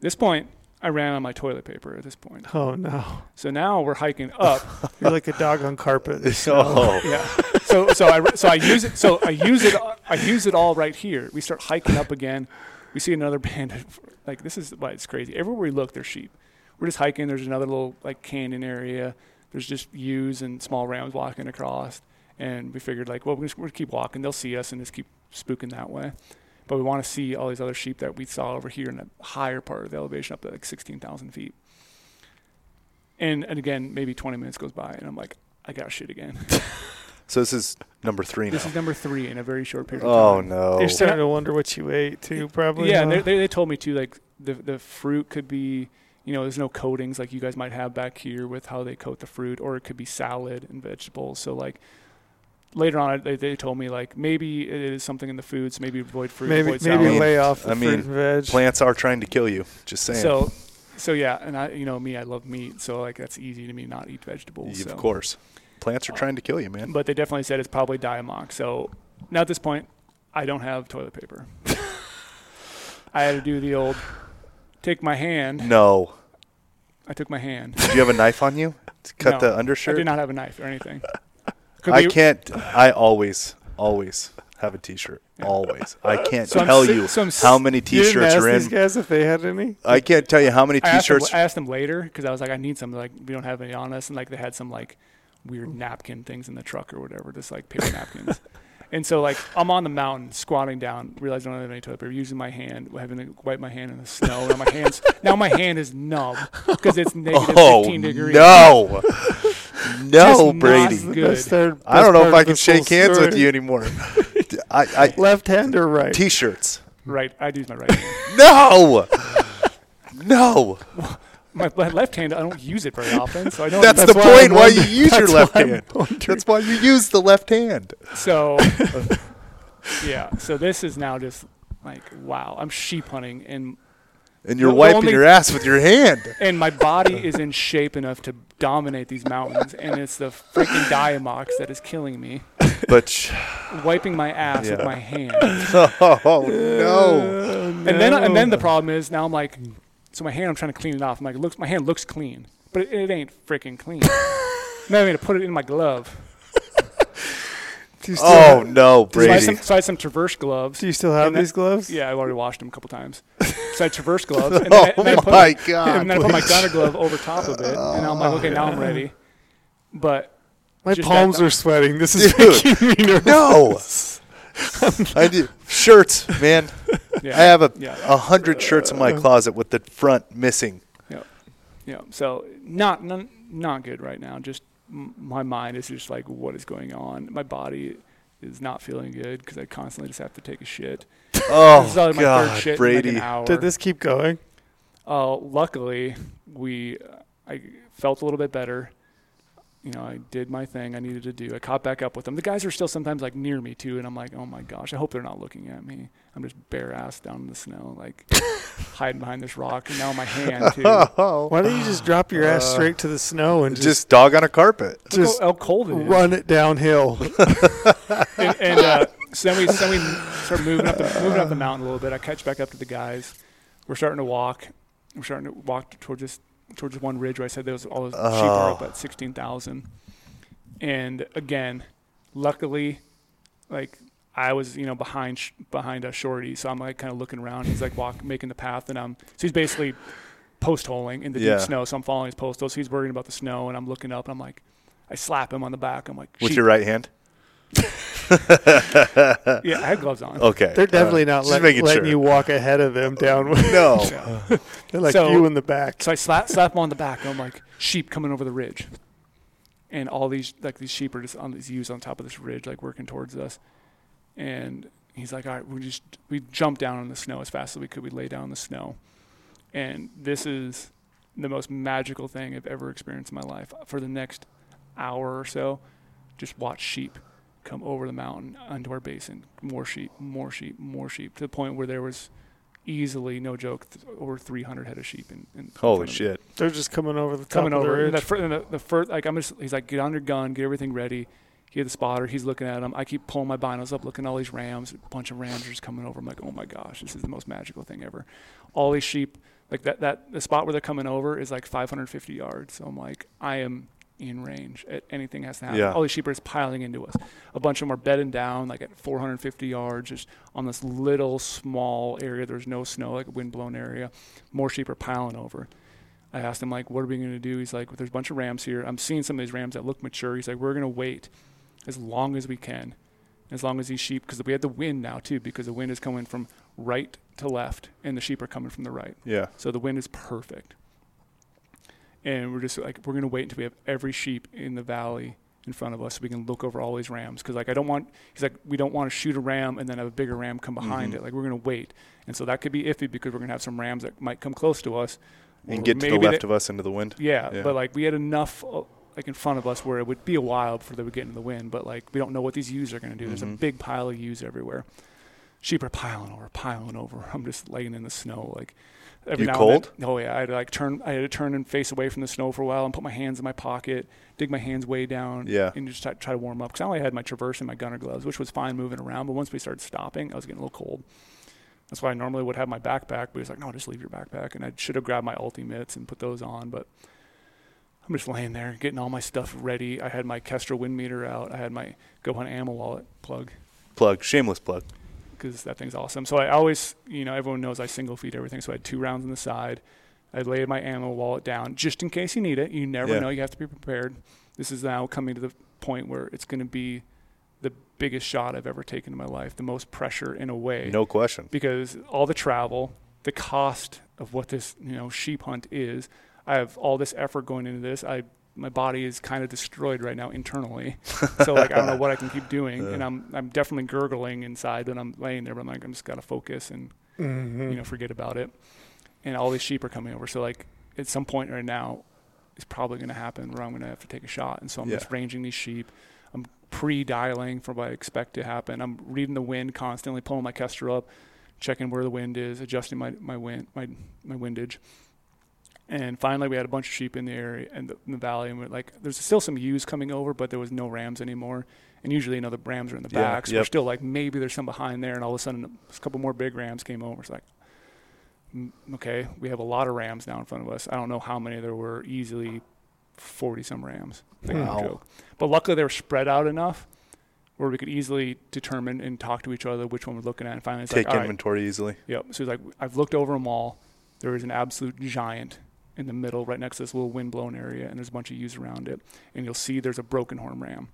This point, I ran on my toilet paper at this point. Oh no, So now we're hiking up. you're like a dog on carpet. oh. yeah. So so I so I use it so I use it I use it all right here. We start hiking up again. We see another band of like this is why it's crazy. Everywhere we look, there's sheep. We're just hiking. There's another little like canyon area. There's just ewes and small rams walking across. And we figured like, well, we're just, we're gonna keep walking. They'll see us and just keep spooking that way. But we want to see all these other sheep that we saw over here in a higher part of the elevation, up to like 16,000 feet. And and again, maybe 20 minutes goes by, and I'm like, I got shit again. So this is number three now. This is number three in a very short period of oh time. no. You're starting to wonder what you ate too, probably. Yeah, and huh? they, they, they told me too, like the the fruit could be, you know, there's no coatings like you guys might have back here with how they coat the fruit, or it could be salad and vegetables. So like later on, they, they told me like maybe it is something in the foods, maybe avoid fruit, maybe avoid maybe salad. lay off the I fruit mean, and veg. Plants are trying to kill you. Just saying. So, so yeah, and I, you know, me, I love meat, so like that's easy to me not eat vegetables. Yeah, so. of course. Plants are trying to kill you, man. But they definitely said it's probably Diamox. So now at this point, I don't have toilet paper. I had to do the old take my hand. No. I took my hand. Did you have a knife on you to cut No, the undershirt? I did not have a knife or anything. Could I we- can't. I always, always have a T-shirt. Always. I can't So I'm tell si- you so I'm s- how many you didn't T-shirts ask are these in. guys if they had any. I can't tell you how many I asked, them, T-shirts. I asked them later because I was like, I need some. Like we don't have any on us, and like they had some like weird napkin things in the truck or whatever, just like paper napkins. And so like I'm on the mountain squatting down, realize I don't have any toilet paper, using my hand, having to wipe my hand in the snow. And my hands now my hand is numb because it's negative oh 15 degrees. no, Just no, not Brady. good. Best third- I don't know if I can shake hands with you anymore. I, I Left hand or right? T-shirts. Right, I use my right hand. No, no. My, my left hand, I don't use it very often, so I don't. That's, That's the why point. I'm Why you wondering- use your left hand? That's why you use the left hand. So, yeah. So this is now just like wow. I'm sheep hunting, and And you're The- the wiping only- your ass with your hand. and my body is in shape enough to dominate these mountains, and it's the freaking Diamox that is killing me. But sh- Wiping my ass with my hand, oh no. and then and then the problem is now I'm like, so my hand I'm trying to clean it off. I'm like, it looks my hand looks clean, but it, it ain't freaking clean. now I'm gonna put it in my glove. Do you still Oh have, no, So I, had Brady. some, so I had some traverse gloves. do you still have And that- these gloves? Yeah, I've already washed them a couple times. So I had traverse gloves, and then, I, Oh and then I put, my God, and then I put my gunner glove over top of it, and I'm like, okay, now I'm oh, ready. But My palms that- are sweating. This is Dude, making me nervous. No, I do shirts, man. yeah, I have a yeah, a hundred shirts in my closet with the front missing. yeah. yeah. So not not, not good right now. Just m- my mind is just like, what is going on? My body is not feeling good because I constantly just have to take a shit. Oh this is my third God, shit in Brady. like an hour. Did this keep going? Uh, luckily, we I felt a little bit better. You know, I did my thing I needed to do. I caught back up with them. The guys are still sometimes like near me too, and I'm like, oh my gosh, I hope they're not looking at me. I'm just bare ass down in the snow, like hiding behind this rock, and now my hand too. Oh, Why don't you just drop your ass Uh, straight to the snow and just, just, dog on a carpet. just how, how cold it is. run it downhill? and, and uh, so then we so then we start moving up the moving up the mountain a little bit. I catch back up to the guys. We're starting to walk. We're starting to walk towards this towards one ridge where I said there was all uh. those sheep are up Oh. at sixteen thousand. And again, luckily, like I was you know behind sh- behind a shorty, so I'm like kind of looking around. He's like walk making the path, and I'm so he's basically post holing in the Yeah. deep snow. So I'm following his post. So he's worrying about the snow, and I'm looking up. and I'm like, I slap him on the back. I'm like, With your right hand. yeah, I had gloves on. Okay. They're definitely Uh, not let, letting sure. you walk ahead of them down. No. Yeah. They're like So- you in the back. So I slap slap him on the back. And I'm like, sheep coming over the ridge, and all these like these sheep are just on these ewes on top of this ridge, like working towards us. And he's like, all right, we just we jumped down in the snow as fast as we could. We lay down in the snow, and this is the most magical thing I've ever experienced in my life. For the next hour or so, just watch sheep come over the mountain onto our basin. More sheep, more sheep, more sheep, to the point where there was easily, no joke, th- over 300 head of sheep. In, in in Holy front of me shit. They're just coming over the top coming of the over. ridge. And the, fir- and the, the first, like I'm just, he's like, get on your gun, get everything ready. He had the spotter. He's looking at them. I keep pulling my binos up, looking at all these rams. A bunch of rams are just coming over. I'm like, oh my gosh, this is the most magical thing ever. All these sheep, like that, that the spot where they're coming over is like 550 yards. So I'm like, I am in range. At anything has to happen. Yeah. All these sheep are just piling into us. A bunch of them are bedding down, like at 450 yards, just on this little small area. There's no snow, like a wind-blown area. More sheep are piling over. I asked him like, "What are we going to do?" He's like, "There's a bunch of rams here. I'm seeing some of these rams that look mature." He's like, "We're going to wait as long as we can, as long as these sheep, because we had the wind now too, because the wind is coming from right to left, and the sheep are coming from the right. Yeah. So the wind is perfect. And we're just like, we're going to wait until we have every sheep in the valley in front of us so we can look over all these rams. Because, like, I don't want, he's like, we don't want to shoot a ram and then have a bigger ram come behind Mhm. it. Like, we're going to wait. And so that could be iffy because we're going to have some rams that might come close to us. And get to the left they- of us into the wind. yeah, Yeah. but like we had enough uh, like in front of us where it would be a while before they would get into the wind. But like we don't know what these ewes are going to do. There's a Mhm. big pile of ewes everywhere. Sheep are piling over, piling over. I'm just laying in the snow like. Every You now cold? And then, oh yeah, I had to like turn. I had to turn and face away from the snow for a while and put my hands in my pocket, dig my hands way down, Yeah. and just try, try to warm up. Because I only had my traverse and my gunner gloves, which was fine moving around. But once we started stopping, I was getting a little cold. That's why I normally would have my backpack, but he was like, "No, just leave your backpack." And I should have grabbed my ulti ultimates and put those on, but I'm just laying there getting all my stuff ready. I had my Kestrel wind meter out. I had my Go Hunt ammo wallet plug Plug. Shameless plug. Because that thing's awesome. So I always, you know, everyone knows I single feed everything. So I had two rounds on the side. I laid my ammo wallet down just in case you need it. You never Yeah. know. You have to be prepared. This is now coming to the point where it's going to be the biggest shot I've ever taken in my life. The most pressure in a way No question. because all the travel, the cost of what this you know sheep hunt is. I have all this effort going into this. I my body is kind of destroyed right now internally, so like I don't know what I can keep doing, and I'm I'm definitely gurgling inside when I'm laying there. But I'm like I'm just gotta focus and Mhm. you know forget about it. And all these sheep are coming over, so like at some point right now, it's probably going to happen where I'm going to have to take a shot, and so I'm Yeah. just ranging these sheep. I'm pre-dialing for what I expect to happen. I'm reading the wind constantly, pulling my Kestrel up, checking where the wind is, adjusting my my wind my my windage. And finally, we had a bunch of sheep in the area and the, in the valley, and we're like, there's still some ewes coming over, but there was no rams anymore. And usually, you know, the rams are in the Yeah, back, so we're still like, maybe there's some behind there. And all of a sudden, a couple more big rams came over. It's like, mm, okay, we have a lot of rams now in front of us. I don't know how many there were, easily 40 some rams. Wow. But luckily, they were spread out enough where we could easily determine and talk to each other which one we're looking at. And finally, it's Take like, all right, inventory easily. Yep. So he's like, I've looked over them all. There is an absolute giant in the middle, right next to this little wind-blown area, and there's a bunch of ewes around it. And you'll see there's a broken horn ram.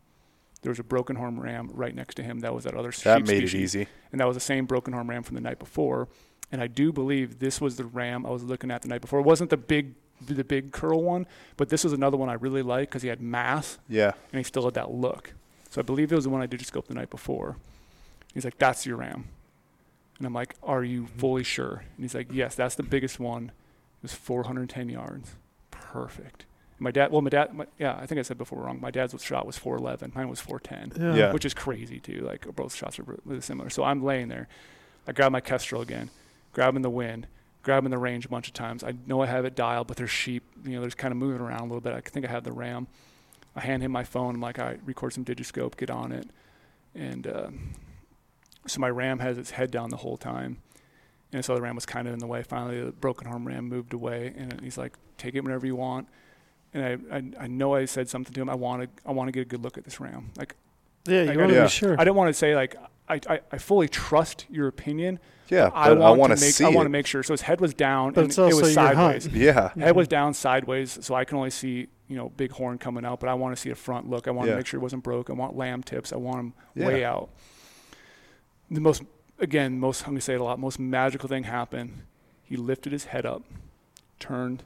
There was a broken horn ram right next to him. That was that other That made it easy. and that was the same broken horn ram from the night before. And I do believe this was the ram I was looking at the night before. It wasn't the big, the big curl one, but this was another one I really liked because he had mass Yeah. and he still had that look. So I believe it was the one I digiscoped the night before. He's like, "That's your ram," and I'm like, "Are you fully sure?" And he's like, "Yes, that's the biggest one. It was 410 yards, perfect." My dad, well, my dad, my, yeah, I think I said before wrong. My dad's shot was 411. Mine was 410 Yeah. Yeah. which is crazy too. Like both shots are really similar. So I'm laying there. I grab my Kestrel again, grabbing the wind, grabbing the range a bunch of times. I know I have it dialed, but there's sheep. You know, there's kind of moving around a little bit. I think I have the ram. I hand him my phone. I'm like, all right, record some digiscope, get on it, and uh, so my ram has its head down the whole time. And this other ram was kind of in the way. Finally, the broken horn ram moved away, and he's like, "Take it whenever you want." And I, I, I know I said something to him. I want to, I want to get a good look at this ram. Like Yeah, I you gotta- want to Yeah. be sure. I don't want to say like I, I, I fully trust your opinion. Yeah. I but I want want to make see I want to make sure. So his head was down But and it's it was your hunt. sideways. Yeah. Head was down sideways, so I can only see you know big horn coming out. But I want to see a front look. I want Yeah. to make sure it wasn't broke. I want lamb tips. I want them Yeah. way out. The most again, most I'm gonna say it a lot. Most magical thing happened. He lifted his head up, turned,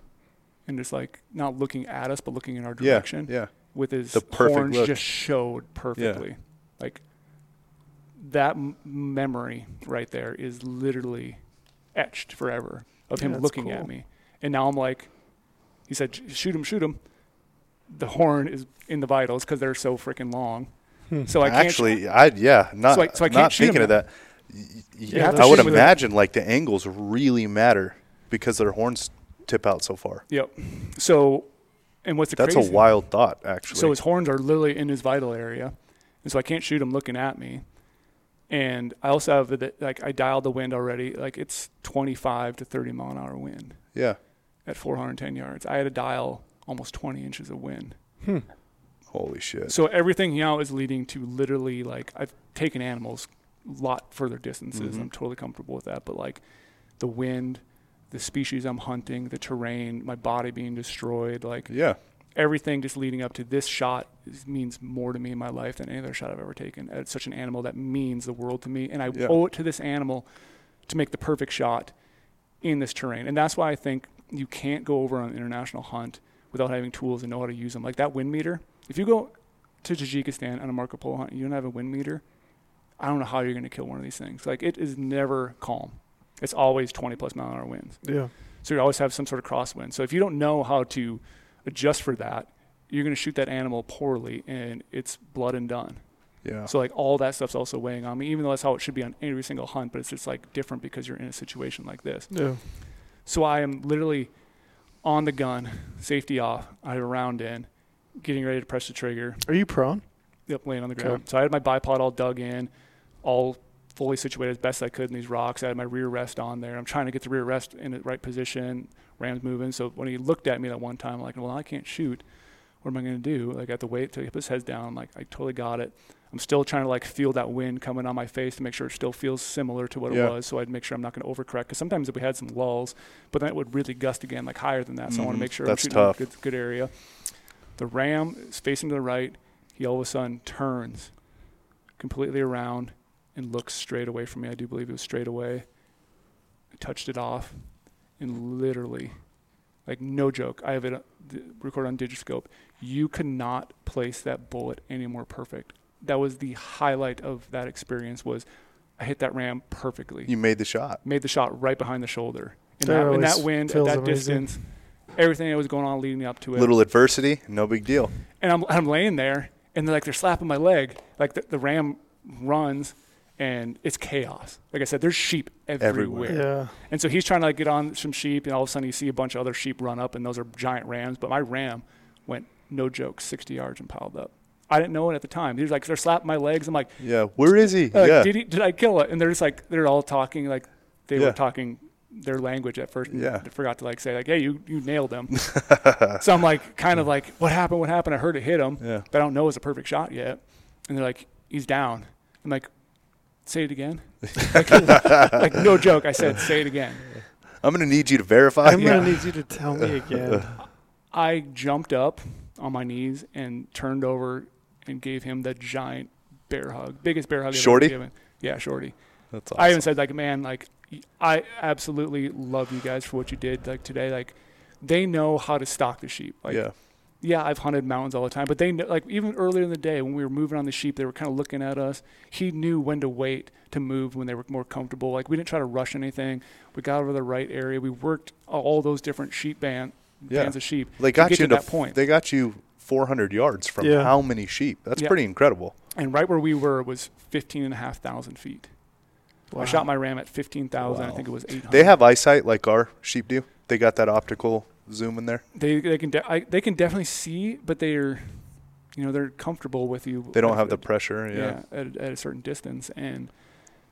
and just like not looking at us, but looking in our direction Yeah. with his The horns look. just showed perfectly. Yeah. Like that m- memory right there is literally etched forever of him that's looking cool. at me. And now I'm like, he said, shoot him, shoot him. The horn is in the vitals because they're so freaking long. Hmm. So I can't. Actually, I yeah, not So I- so I can't not thinking of that. Y- y- Yeah, I would shoot 'em with a- imagine like the angles really matter because their horns tip out so far. Yep. So, and what's the That's a wild thought, actually. So his horns are literally in his vital area, and so I can't shoot him looking at me. And I also have the, like I dialed the wind already. Like it's 25 to 30 mile an hour wind yeah. at 410 yards. I had to dial almost 20 inches of wind. Hmm. Holy shit. So everything now is leading to literally like I've taken animals lot further distances. Mhm. I'm totally comfortable with that. But like the wind, the species I'm hunting, the terrain, my body being destroyed, like Yeah. everything just leading up to this shot is, means more to me in my life than any other shot I've ever taken. It's such an animal that means the world to me, and I Yeah. owe it to this animal to make the perfect shot in this terrain. And that's why I think you can't go over on an international hunt without having tools and know how to use them. Like that wind meter. If you go to Tajikistan on a Marco Polo hunt, you don't have a wind meter. I don't know how you're going to kill one of these things. Like it is never calm. It's always 20 plus mile an hour winds. Yeah. So you always have some sort of crosswind. So if you don't know how to adjust for that, you're going to shoot that animal poorly, and it's blood and done. Yeah. So like all that stuff's also weighing on me, even though that's how it should be on every single hunt. But it's just like different because you're in a situation like this. Yeah. So I am literally on the gun, safety off. I have a round in, getting ready to press the trigger. Are you prone? Yep, laying on the Okay. ground. So I had my bipod all dug in, all fully situated as best I could in these rocks. I had my rear rest on there. I'm trying to get the rear rest in the right position. Ram's moving. So when he looked at me that one time, I'm like, well, I can't shoot. What am I going to do? Like, I have to wait till he puts his head down. I'm like, I totally got it. I'm still trying to like feel that wind coming on my face to make sure it still feels similar to what Yeah. it was. So I'd make sure I'm not going to overcorrect. Because sometimes if we had some lulls, but then it would really gust again, like higher than that. So I want to mm-hmm. make sure That's I'm shooting tough. in a good, good area. The ram is facing to the right. He all of a sudden turns completely around and looks straight away from me. I do believe it was straight away. I touched it off, and literally, like no joke, I have it uh, recorded on Digiscope. You could not place that bullet any more perfect. That was the highlight of that experience. Was I hit that ram perfectly, You made the shot. made the shot right behind the shoulder. In That that, in that wind, at that amazing. distance, everything that was going on leading up to it. Little adversity, no big deal. and I'm I'm laying there, and they're like they're slapping my leg, like the, the ram runs, and it's chaos. Like I said, there's sheep everywhere. Everywhere. Yeah. and so he's trying to like get on some sheep, and all of a sudden you see a bunch of other sheep run up, and those are giant rams. But my ram went no joke, 60 yards and piled up. I didn't know it at the time. He was like they're slapping my legs. I'm like, Yeah. Where is he? uh, yeah. did he, did I kill it? And they're just like they're all talking like they Yeah. were talking their language at first. and Yeah. they forgot to like say like, hey, you you nailed them. so I'm like kind of like, what happened? What happened? I heard it hit him yeah. but I don't know it's a perfect shot yet. And they're like, he's down. I'm like, say it again. like, like, no joke. I said, say it again. I'm gonna need you to verify. I'm Yeah. gonna need you to tell me again. I jumped up on my knees and turned over and gave him the giant bear hug, biggest bear hug I've Shorty? ever given. Yeah, shorty. That's I even said like, man, like I absolutely love you guys for what you did like today. Like they know how to stalk the sheep. Like yeah, yeah, I've hunted mountains all the time, but they know, like even earlier in the day when we were moving on the sheep, they were kind of looking at us. He knew when to wait to move when they were more comfortable. Like we didn't try to rush anything. We got over the right area. We worked all those different sheep band Yeah. bands of sheep. they to got get you to into that point. They got you 400 yards from Yeah. how many sheep? That's Yeah. pretty incredible. and right where we were was 15 and a half thousand feet. I shot my ram at 15,000. I think it was 800. They have eyesight like our sheep do. They got that optical zoom in there. they they can de- I, they can definitely see, but they're you know they're comfortable with you. They don't have the at- pressure. Yeah. yeah, at, at a certain distance. And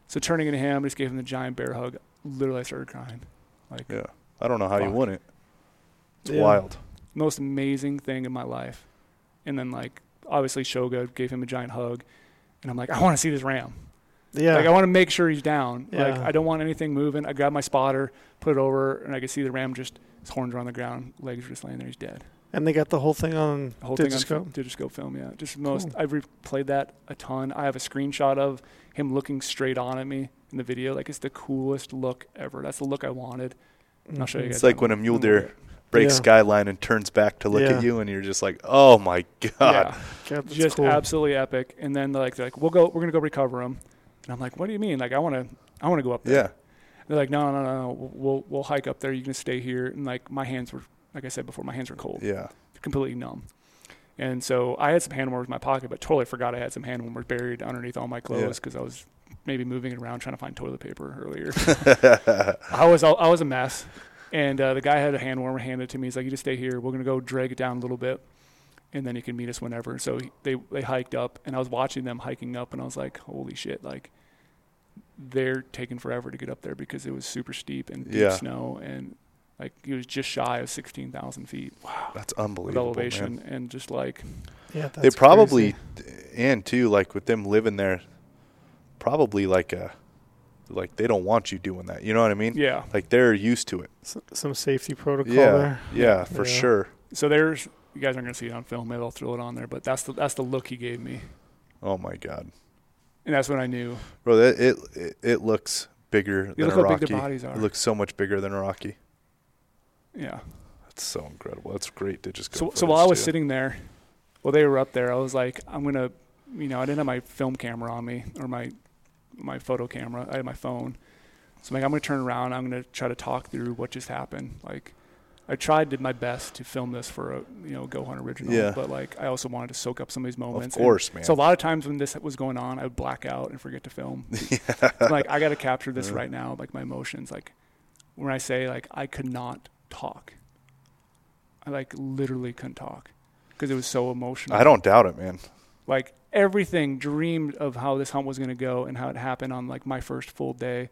so turning into him, I just gave him the giant bear hug. Literally, I started crying. Like Yeah. I don't know how you Fuck. won it. It's Yeah. wild. most amazing thing in my life. And then like obviously Shoga gave him a giant hug, and I'm like, I want to see this ram. Yeah. Like I want to make sure he's down. Like Yeah. I don't want anything moving. I grab my spotter, put it over, and I can see the ram just his horns are on the ground, legs are just laying there. He's dead. and they got the whole thing on The whole thing Digiscope. on Digiscope film, yeah. Just most. Cool. I've replayed that a ton. I have a screenshot of him looking straight on at me in the video. Like it's the coolest look ever. That's the look I wanted. And I'll show you Mhm. guys. It's like when a mule deer breaks Yeah. skyline and turns back to look Yeah. at you, and you're just like, oh my god. Yeah, God, just cool. absolutely epic. And then they're like, they're like, we'll go. We're gonna go recover him. And I'm like, what do you mean? Like I want to. I want to go up there. Yeah. They're like, no, no, no, no. We'll, we'll hike up there. You can stay here. And like my hands were, like I said before, my hands were cold. Yeah. completely numb. And so I had some hand warmers in my pocket, but totally forgot I had some hand warmers buried underneath all my clothes because I was maybe moving it around trying to find toilet paper earlier. I was I was a mess, and uh, the guy had a hand warmer handed to me. He's like, "You just stay here. We're gonna go drag it down a little bit, and then you can meet us whenever." So he, they they hiked up, and I was watching them hiking up, and I was like, "Holy shit!" Like they're taking forever to get up there because it was super steep and deep Yeah. snow, and like he was just shy of sixteen thousand feet Wow, That's unbelievable. elevation, Man. and just like Yeah, that's They probably, crazy. and too, like with them living there, probably like a, like they don't want you doing that. You know what I mean? yeah. Like they're used to it. S- some safety protocol Yeah. there. Yeah, for Yeah. sure. So there's you guys aren't gonna see it on film. Maybe I'll throw it on there, but that's the that's the look he gave me, Oh my god, and that's when I knew. bro, that, it, it it looks bigger You than look a how Rocky. big their bodies are. It looks so much bigger than a Rocky. Yeah. That's so incredible. That's great to just go. So so while I was sitting there, while they were up there, I was like, I'm gonna, you know, I didn't have my film camera on me or my my photo camera. I had my phone. So I'm like, I'm gonna turn around. I'm gonna try to talk through what just happened. Like, I tried did my best to film this for a you know Go Hunt original, Yeah. but like I also wanted to soak up some of these of moments. and course, man. So a lot of times when this was going on, I would black out and forget to film. I'm like I got to capture this Yeah. right now, like my emotions. Like when I say like I could not talk, I like literally couldn't talk because it was so emotional. I don't doubt it, man. like everything dreamed of how this hunt was going to go and how it happened on like my first full day,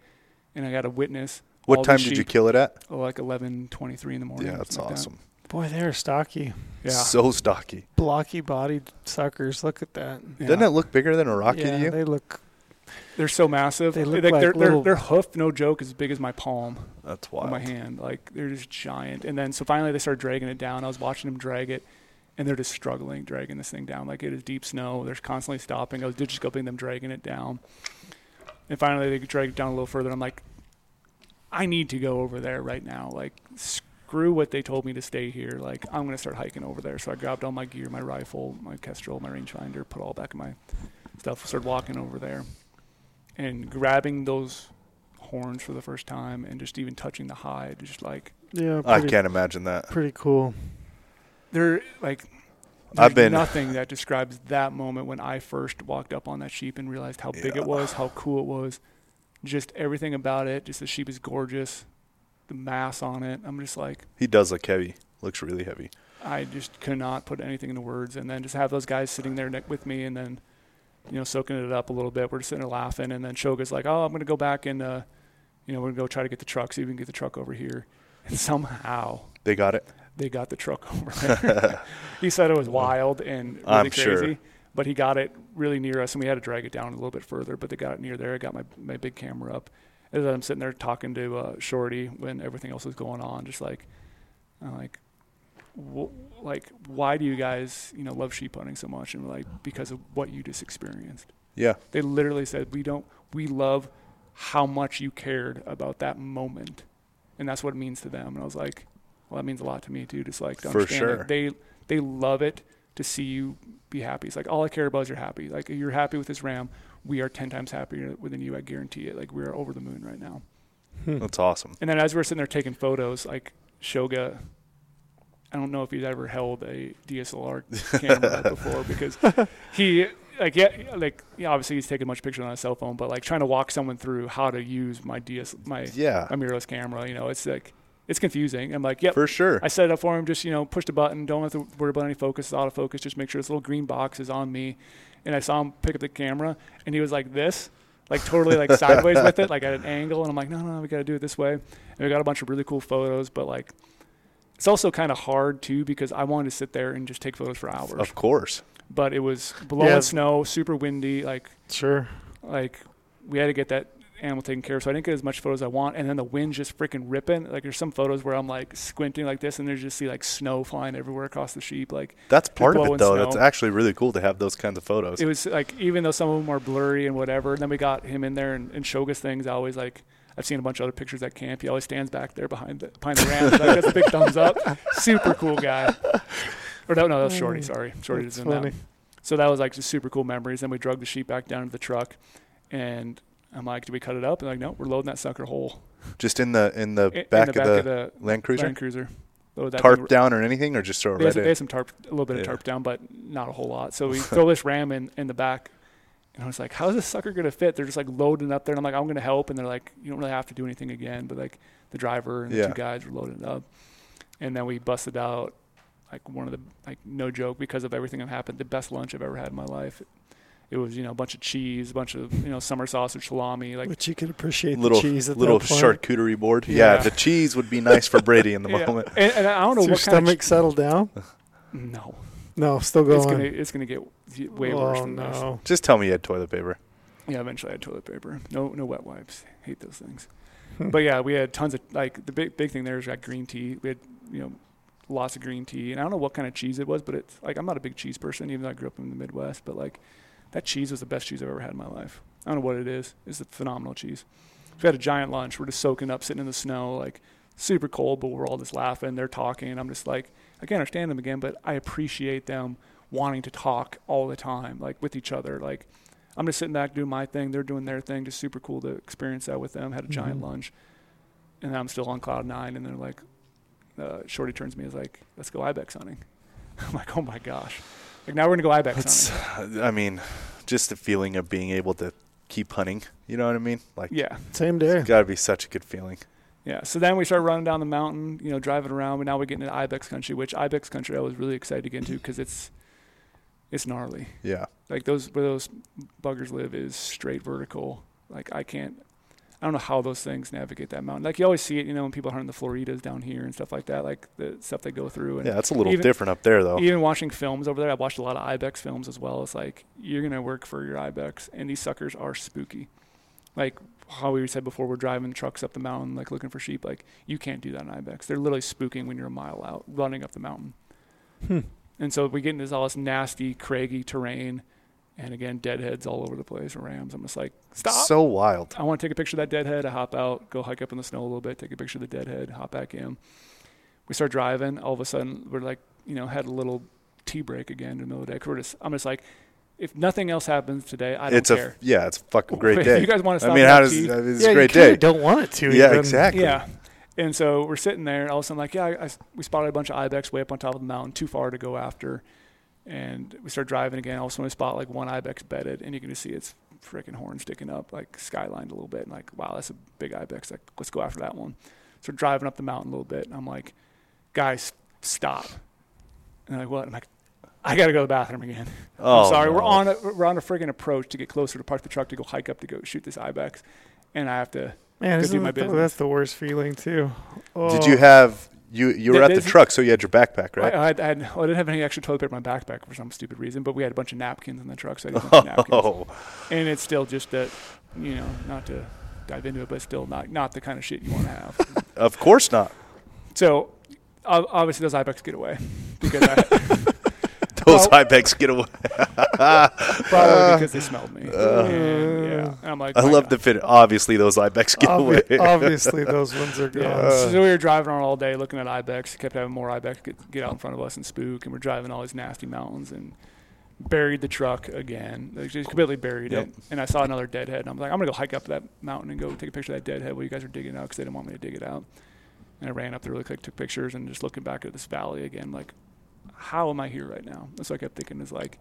and I got to witness. What time did you kill it at? Oh, like eleven twenty-three in the morning. Yeah, that's something like that. awesome. Boy, they're stocky, Yeah. So stocky. blocky bodied suckers. Look at that. Yeah. Doesn't it look bigger than a Rocky yeah, to you? they look. They're so massive. They look like, like their, little- their, their hoof, no joke, is as big as my palm. That's on wild. my hand. Like they're just giant. And then so finally they started dragging it down. I was watching them drag it, and they're just struggling dragging this thing down. Like it is deep snow. They're constantly stopping. I was digiscoping them dragging it down. And finally they drag it down a little further. I'm like, I need to go over there right now. Like screw what they told me to stay here. Like I'm gonna start hiking over there. So I grabbed all my gear, my rifle, my kestrel, my rangefinder, put all back in my stuff. Started walking over there, and grabbing those horns for the first time, and just even touching the hide, just like Yeah, I can't imagine that. pretty cool. they're like I've been- nothing that describes that moment when I first walked up on that sheep and realized how big it was, how cool it was, just everything about it. Just the sheep is gorgeous, the mass on it. I'm just like He does look heavy. Looks really heavy. I just could not put anything into words. And then just have those guys sitting there with me, and then you know soaking it up a little bit. We're just sitting there laughing, and then Shoga's like, "Oh, I'm gonna go back and uh, you know we're gonna go try to get the truck, see if we can get the truck over here." And somehow They got it. they got the truck over there. he said it was wild and really I'm crazy. sure. but he got it really near us, and we had to drag it down a little bit further. But they got it near there. I got my my big camera up. As I'm sitting there talking to uh, Shorty when everything else was going on, just like, I'm like, wh- like, why do you guys, you know, love sheep hunting so much? And we're like, because of what you just experienced. Yeah. They literally said, we don't, we love how much you cared about that moment, and that's what it means to them. And I was like, well, that means a lot to me too. Just like to For sure. they they love it to see you be happy. It's like all I care about is you're happy. Like you're happy with this ram, we are ten times happier than you. I guarantee it. Like we're over the moon right now. Hmm. That's awesome. And then as we're sitting there taking photos, like Shoga, I don't know if he's ever held a DSLR camera before because he like yeah like yeah, obviously he's taking much pictures on a cell phone, but like trying to walk someone through how to use my DS my Yeah. my mirrorless camera, you know, it's like it's confusing. I'm like, yep. For sure. I set it up for him. Just you know, push the button. Don't have to worry about any focus. It's autofocus. Just make sure this little green box is on me. And I saw him pick up the camera, and he was like this, like totally like sideways with it, like at an angle. And I'm like, no, no, no we got to do it this way. And we got a bunch of really cool photos, but like, it's also kind of hard too because I wanted to sit there and just take photos for hours. Of course. But it was blowing Yeah. snow, super windy. Like, Sure. like we had to get that animal taken care of. So I didn't get as much photos as I want. And then the wind's just freaking ripping. Like there's some photos where I'm like squinting like this, and there's just see like snow flying everywhere across the sheep. Like That's part of it, though. snow. That's actually really cool to have those kinds of photos. it was like even though some of them are blurry and whatever. And then we got him in there and, and Shoga's things. I always like. I've seen a bunch of other pictures at camp. He always stands back there behind the behind the ram. like, that's a big thumbs up. Super cool guy. Or no, no, that was Shorty. Mm. Sorry, Shorty That's was in that. one. So that was like just super cool memories. Then we drug the sheep back down to the truck, and I'm like, "Do we cut it up?" And like, no, we're loading that sucker whole Just in the in the in, in back, the back of, of the the Land Cruiser, Land Cruiser. Load that tarp thing- down or anything, or just throw it They right had, in. they had some tarp, a little bit of tarp down, but not a whole lot. So we throw this ram in in the back, and I was like, "How's this sucker gonna fit?" They're just like loading up there, and I'm like, "I'm gonna help," and they're like, "You don't really have to do anything again," but like the driver and the Yeah. two guys were loading it up, and then we busted out like one of the like no joke because of everything that happened, the best lunch I've ever had in my life. It was you know a bunch of cheese, a bunch of you know summer sausage, salami, like But you could appreciate little the cheese at little that point. charcuterie board. Yeah. Yeah. the cheese would be nice for Brady in the yeah. moment. And, and I don't know Does your what kind stomach settled down? no, No, still going. it's gonna it's gonna get way worse oh than this. Just tell me you had toilet paper. Yeah, eventually I had toilet paper. No, no wet wipes. Hate those things. Hmm. but yeah, we had tons of like the big big thing there is we had green tea. We had you know lots of green tea, and I don't know what kind of cheese it was, but it's like I'm not a big cheese person, even though I grew up in the Midwest. But like that cheese was the best cheese I've ever had in my life. I don't know what it is. It's a phenomenal cheese. We had a giant lunch. We're just soaking up, sitting in the snow, like super cold, but we're all just laughing. They're talking. I'm just like I can't understand them again, but I appreciate them wanting to talk all the time, like with each other, like. I'm just sitting back doing my thing. They're doing their thing. Just super cool to experience that with them. Had a giant Mhm. lunch, and I'm still on cloud nine. And they're like, uh, Shorty turns to me and is like, "Let's go ibex hunting." I'm like, "Oh my gosh!" Like now we're gonna go ibex It's. Uh, I mean, just the feeling of being able to keep hunting. You know what I mean? Like, Yeah, Same day. got to be such a good feeling. yeah. So then we start running down the mountain, you know, driving around. But now we're getting into ibex country, which ibex country I was really excited to get into because it's it's gnarly. Yeah. like those where those buggers live is straight vertical. Like I can't, I don't know how those things navigate that mountain. Like you always see it, you know, when people are hunting the Floridas down here and stuff like that, like the stuff they go through. And Yeah, it's a little even- different up there, though. even watching films over there, I watched a lot of ibex films as well. It's like you're gonna work for your ibex, and these suckers are spooky. Like how we said before, we're driving trucks up the mountain, like looking for sheep. Like you can't do that in ibex. They're literally spooking when you're a mile out, running up the mountain. Hmm. And so we get into all this nasty, craggy terrain, and again, deadheads all over the place, rams. I'm just like, stop. So wild. I want to take a picture of that deadhead. I hop out, go hike up in the snow a little bit, take a picture of the deadhead, hop back in. We start driving. All of a sudden, we're like, you know, had a little tea break again in the middle of the day. 'Cause We're just, I'm just like, if nothing else happens today, I don't it's care. a yeah, it's a fucking great day. you guys want to stop I mean, how does tea- I mean, it's yeah, a great you day? don't want it to. Yeah, even. exactly. Yeah. And so we're sitting there. All of a sudden, like, yeah, I, I- we spotted a bunch of ibex way up on top of the mountain, too far to go after. And we start driving again. All of a sudden, we spot like one ibex bedded, and you can just see its freaking horn sticking up, like skylined a little bit. And like, wow, that's a big ibex. Like, let's go after that one. So we're driving up the mountain a little bit, and I'm like, guys, stop. And they're like, what? I'm like, I gotta go to the bathroom again. Oh, I'm sorry, no. we're on a we're on a friggin' approach to get closer to park the truck to go hike up to go shoot this ibex, and I have to Man, Go isn't do my the- business. that's the worst feeling too. Did Oh. you have You you were at the truck, so you had your backpack, right? I, I, had, I, had, well, I didn't have any extra toilet paper in my backpack for some stupid reason, but we had a bunch of napkins in the truck, so I a bunch napkins. oh, And it's still just that, you know, not to dive into it, but still not not the kind of shit you want to have. of course not. so obviously those ibex get away because I, Those Well- ibex get away. probably uh, because they smelled me. and, yeah, and I'm like, I love God. the fit. Obviously, those ibex get away. Obviously, those ones are gone. Yeah. so we were driving around all day looking at ibex. Kept having more ibex get, get out in front of us and spook, and we're driving all these nasty mountains and buried the truck again. Like, just completely buried Yep. it. And I saw another deadhead, and I'm like, I'm gonna go hike up that mountain and go take a picture of that deadhead while you guys are digging it out because they didn't want me to dig it out. And I ran up there really quick, took pictures, and just looking back at this valley again, like, how am I here right now? That's what I kept thinking is like,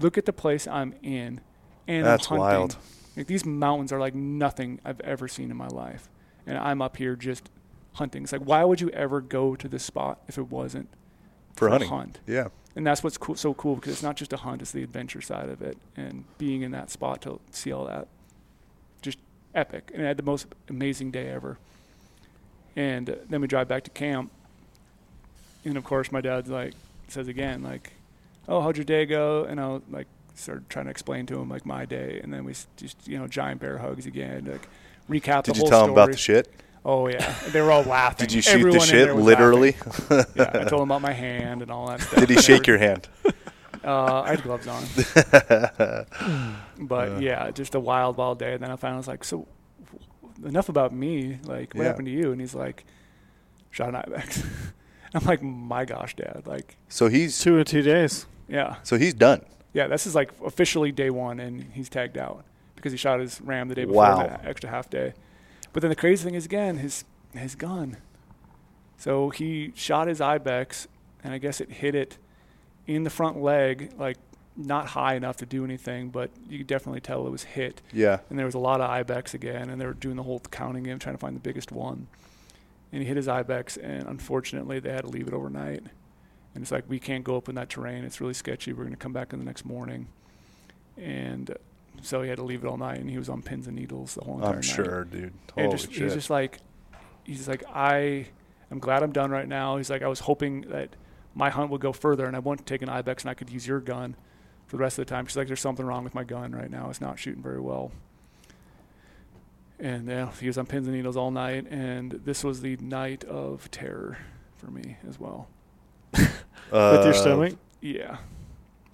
look at the place I'm in, and That's I'm hunting. wild. Like these mountains are like nothing I've ever seen in my life, and I'm up here just hunting. It's like, why would you ever go to this spot if it wasn't For a hunting. hunt? Yeah. And that's what's cool, so cool because it's not just a hunt; it's the adventure side of it, and being in that spot to see all that, just epic. And I had the most amazing day ever. And then we drive back to camp, and of course, my dad's like says again, like, "Oh, how'd your day go?" And I'll like started trying to explain to him like my day, and then we just you know giant bear hugs again, like recap Did the you whole tell story. him about the shit? Oh yeah, they were all laughing. Did you shoot Everyone the shit literally? yeah, I told him about my hand and all that stuff. Did he shake your hand? uh, I had gloves on. but Uh. yeah, just a wild, wild day. And then I finally was like, so enough about me. Like, what Yeah. happened to you? And he's like, shot an ibex. I'm like, my gosh, dad. Like, So he's Two or two days. yeah, so he's done. yeah. This is like officially day one, and he's tagged out because he shot his ram the day before Wow. the extra half day. But then the crazy thing is again his his gun. So he shot his ibex, and I guess it hit it in the front leg, like not high enough to do anything, but you could definitely tell it was hit. Yeah. And there was a lot of ibex again, and they were doing the whole counting game, trying to find the biggest one. And he hit his ibex, and unfortunately, they had to leave it overnight. And it's like we can't go up in that terrain; it's really sketchy. We're going to come back in the next morning, and so he had to leave it all night, and he was on pins and needles the whole entire I'm night. sure, dude. Holy just, shit. he's just like, he's like, I, am glad I'm done right now. He's like, I was hoping that my hunt would go further, and I want to take an ibex, and I could use your gun for the rest of the time. She's like, there's something wrong with my gun right now. It's not shooting very well. And yeah, he was on pins and needles all night, and this was the night of terror for me as well. With Uh, your stomach? Yeah,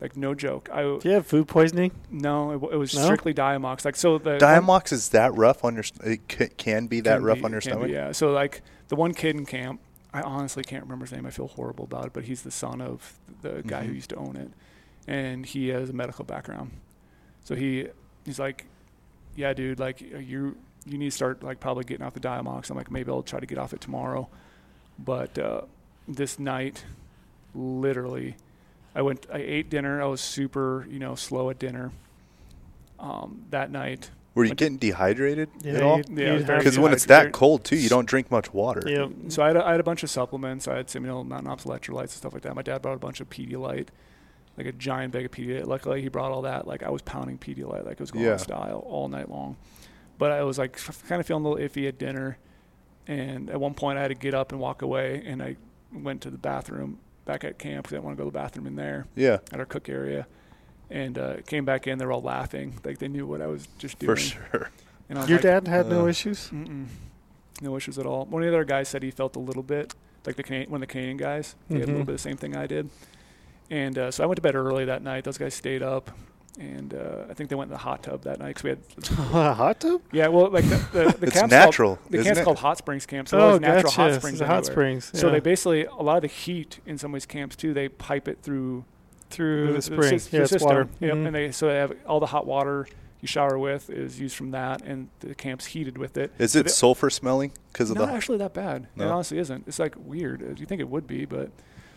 like no joke. I Do you have food poisoning? no, it, it was No? strictly Diamox. Like so, the one- Diamox is that rough on your? It c- can be that Can rough be- on your stomach. be, yeah. So like the one kid in camp, I honestly can't remember his name. I feel horrible about it, but he's the son of the guy who Mhm. used to own it, and he has a medical background. So he he's like, yeah, dude, like uh, you you need to start like probably getting off the Diamox. I'm like, maybe I'll try to get off it tomorrow, but uh, this night, literally, I went. I ate dinner. I was super, you know, slow at dinner. Um, that night, Were you getting dehydrated Yeah, at all? you- Yeah, it was you very have- Because when it's that cold too, you don't drink much water. Yep. So I had, a, I had a bunch of supplements. I had some, you know, Mountain Ops electrolytes and stuff like that. My dad brought a bunch of Pedialyte, like a giant bag of Pedialyte. Luckily, he brought all that. Like I was pounding Pedialyte like it was going Yeah. on style all night long. But I was like kind of feeling a little iffy at dinner, and at one point I had to get up and walk away, and I went to the bathroom back at camp because I didn't want to go to the bathroom in there Yeah, at our cook area. And uh, came back in, They're all laughing, like they knew what I was just doing. for sure. And Your like, dad had no Uh, issues? Mm-mm. No issues at all. One of the other guys said he felt a little bit like the Cana- one of the Canadian guys. He had a little Mhm. bit of the same thing I did. And uh, so I went to bed early that night. Those guys stayed up, and uh, I think they went in the hot tub that night because we had A hot tub? yeah. Well, like the the, the it's camp's natural, Called, the isn't camp's it? called Hot Springs Camp, so oh, there's natural gotcha. hot springs. hot everywhere. springs. So they basically a lot of the heat in some of these camps too. They pipe it through through the, sys- spring. the yeah, it's system. water. Yep. Mhm. And they so they have all the hot water you shower with is used from that, and the camp's heated with it. Is But it sulfur smelling because of not the? actually that bad. No. It honestly isn't. It's like weird. Uh, You think it would be, but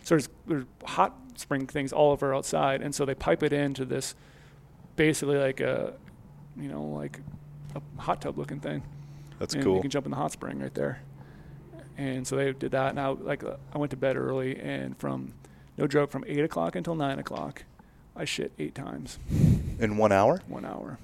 so there's, there's hot spring things all over outside, and so they pipe it into this basically like a, you know, like a hot tub looking thing. That's and cool. You can jump in the hot spring right there. And so they did that. And I, like, uh, I went to bed early, and from, no joke, from 8 o'clock until 9 o'clock, I shit eight times, In one hour? one hour.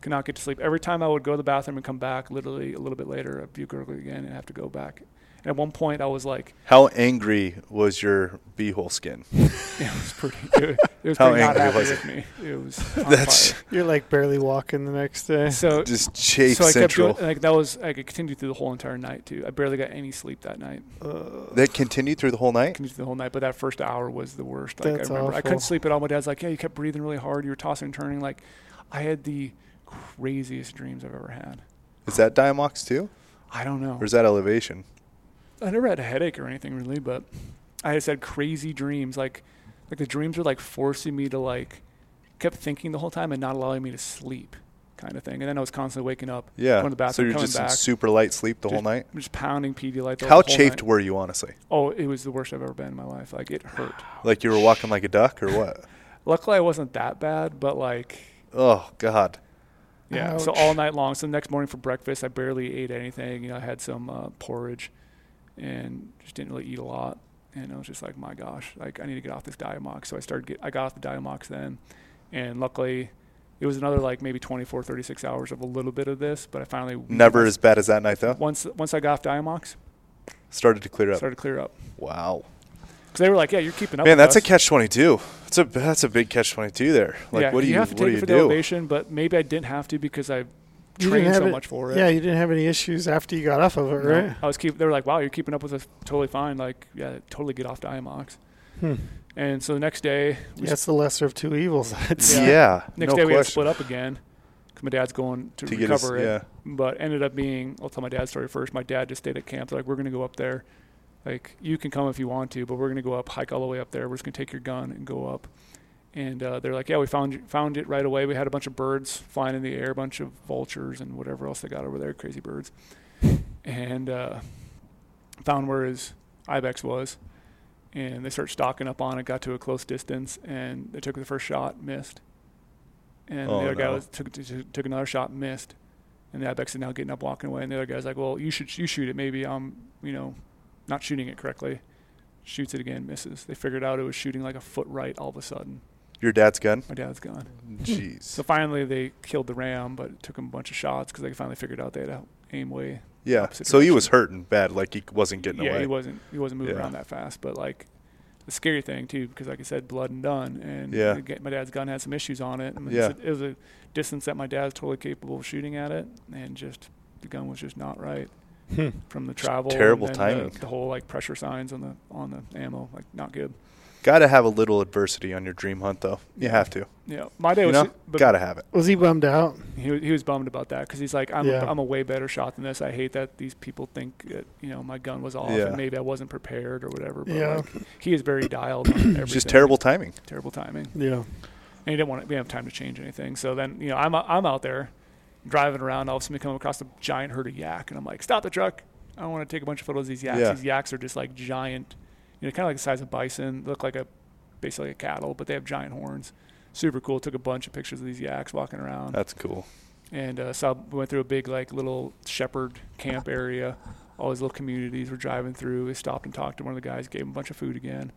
Could not get to sleep. Every time I would go to the bathroom and come back, literally a little bit later, I'd puke again and have to go back. And at one point, I was like, How angry was your beehole skin? yeah, it was pretty. It, it was How pretty not angry happy was with me. It was. On That's fire. You're like barely walking the next day. So just chafe so I kept central. doing like that was I it continued through the whole entire night too. I barely got any sleep that night. Uh, that continued through the whole night. Continued through the whole night, but that first hour was the worst. Like That's I remember, I couldn't sleep at all. My dad's like, "Yeah, you kept breathing really hard. You were tossing and turning." Like, I had the craziest dreams I've ever had. Is that Diamox too, I don't know. or is that elevation? I never had a headache or anything really, but I just had crazy dreams. Like, like the dreams were like forcing me to like, kept thinking the whole time and not allowing me to sleep, kind of thing. And then I was constantly waking up, Yeah. Going to the so bathroom, you're coming just back. in super light sleep the whole Just- night. just pounding Pedialyte. the How whole chafed night. were you, honestly? Oh, it was the worst I've ever been in my life. Like it hurt. Like you were walking like a duck, or what? Luckily, I wasn't that bad, but like, Oh God. yeah. So all night long. So the next morning for breakfast, I barely ate anything. You know, I had some uh, porridge, and just didn't really eat a lot. And I was just like, my gosh, like I need to get off this Diamox. So I started get, I got off the Diamox then, and luckily, it was another like maybe 24, 36 hours of a little bit of this. But I finally Never as bad as that night though. once once I got off Diamox, Started to clear up. started to clear up. Wow. Because they were like, yeah, you're keeping up. Man, that's a catch twenty two. That's a that's a big catch twenty two there. Like yeah, what do you, have to what take do it you for the do? elevation, but maybe I didn't have to because I You didn't trained have so it- much for it. yeah, you didn't have any issues after you got off of it, No, right? I was keep. They were like, "Wow, you're keeping up with us totally fine." Like, yeah, totally get off Diamox. Hmm. And so the next day, we Yeah, it's the lesser of two evils. It's, Yeah. Yeah. next no day we had to split up again because my dad's going to, To get us- recover it. yeah. But ended up being, I'll tell my dad's story first. My dad just stayed at camp. They're like, "We're gonna go up there. Like, you can come if you want to, but we're gonna go up, hike all the way up there. We're just gonna take your gun and go up." And uh, they're like, "Yeah, we found found it right away. We had a bunch of birds flying in the air, a bunch of vultures and whatever else they got over there, crazy birds." and uh, found where his ibex was, and they started stalking up on it. Got to a close distance, and they took the first shot, missed, and Oh, the other guy was took took took another shot, missed, and the ibex is now getting up, walking away, and the other guy's like, "Well, you should you shoot it. Maybe I'm you know not shooting it correctly." Shoots it again, misses. They figured out it was shooting like a foot right all of a sudden. Your dad's gun. My dad's gun. Jeez. So finally, they killed the ram, but it took him a bunch of shots because they finally figured out they had to aim way yeah. opposite So he was direction. hurting bad. Like he wasn't getting yeah, away. Yeah, he wasn't he wasn't moving Yeah. around that fast. But like the scary thing too, because like I said, blood and done, and Yeah. my dad's gun had some issues on it. I mean, Yeah. it was a distance that my dad's totally capable of shooting at it, and just the gun was just not right Hmm. from the Just travel. terrible and timing. The, the whole like pressure signs on the on the ammo, like not good. Got to have a little adversity on your dream hunt, though. You have to. Yeah, my day You was. know, but got to have it. Was he bummed out? He, wa- he was bummed about that because he's like, I'm, Yeah. a, I'm a way better shot than this. I hate that these people think that, you know, my gun was off Yeah. and maybe I wasn't prepared or whatever. But Yeah. like, he is very dialed on everything. It's just terrible timing. Terrible timing. Yeah. And he didn't want to, we didn't have time to change anything. So then, you know, I'm, I'm out there driving around. All of a sudden we come across a giant herd of yak and I'm like, stop the truck. I don't want to take a bunch of photos of these yaks. Yeah. These yaks are just like giant, you know, kind of like the size of bison. Look like a, basically a cattle, but they have giant horns. Super cool. Took a bunch of pictures of these yaks walking around That's cool. and uh, so we went through a big like little shepherd camp area. All these little communities we're driving through. We stopped and talked to one of the guys, gave him a bunch of food again,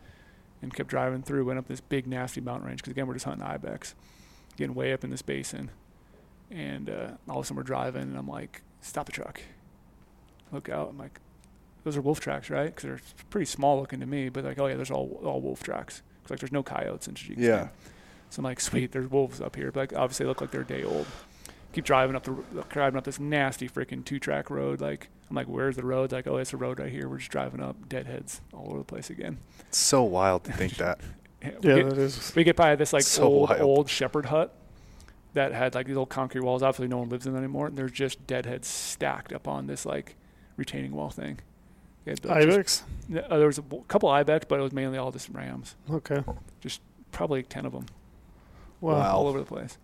and kept driving through. Went up this big nasty mountain range because again we're just hunting ibex, getting way up in this basin, and uh, all of a sudden we're driving and I'm like, stop the truck, look out. I'm like, those are wolf tracks, right? Because they're pretty small looking to me, but like, oh yeah, there's all all wolf tracks. 'Cause, like there's no coyotes in Tajikistan. Yeah. So I'm like, sweet, there's wolves up here, but like obviously they look like they're a day old. Keep driving up the driving up this nasty freaking two track road. Like I'm like, where's the road? Like, oh, it's a road right here. We're just driving up, deadheads all over the place again. It's so wild to think that. we, Yeah, get, that is. we get by this like So old wild. old shepherd hut that had like these old concrete walls. Obviously, no one lives in them anymore. And there's just deadheads stacked up on this like retaining wall thing. They had just- Ibex? uh, there was a couple ibex, but it was mainly all just rams. Okay. Just probably ten of them. Wow. Wow. all over the place.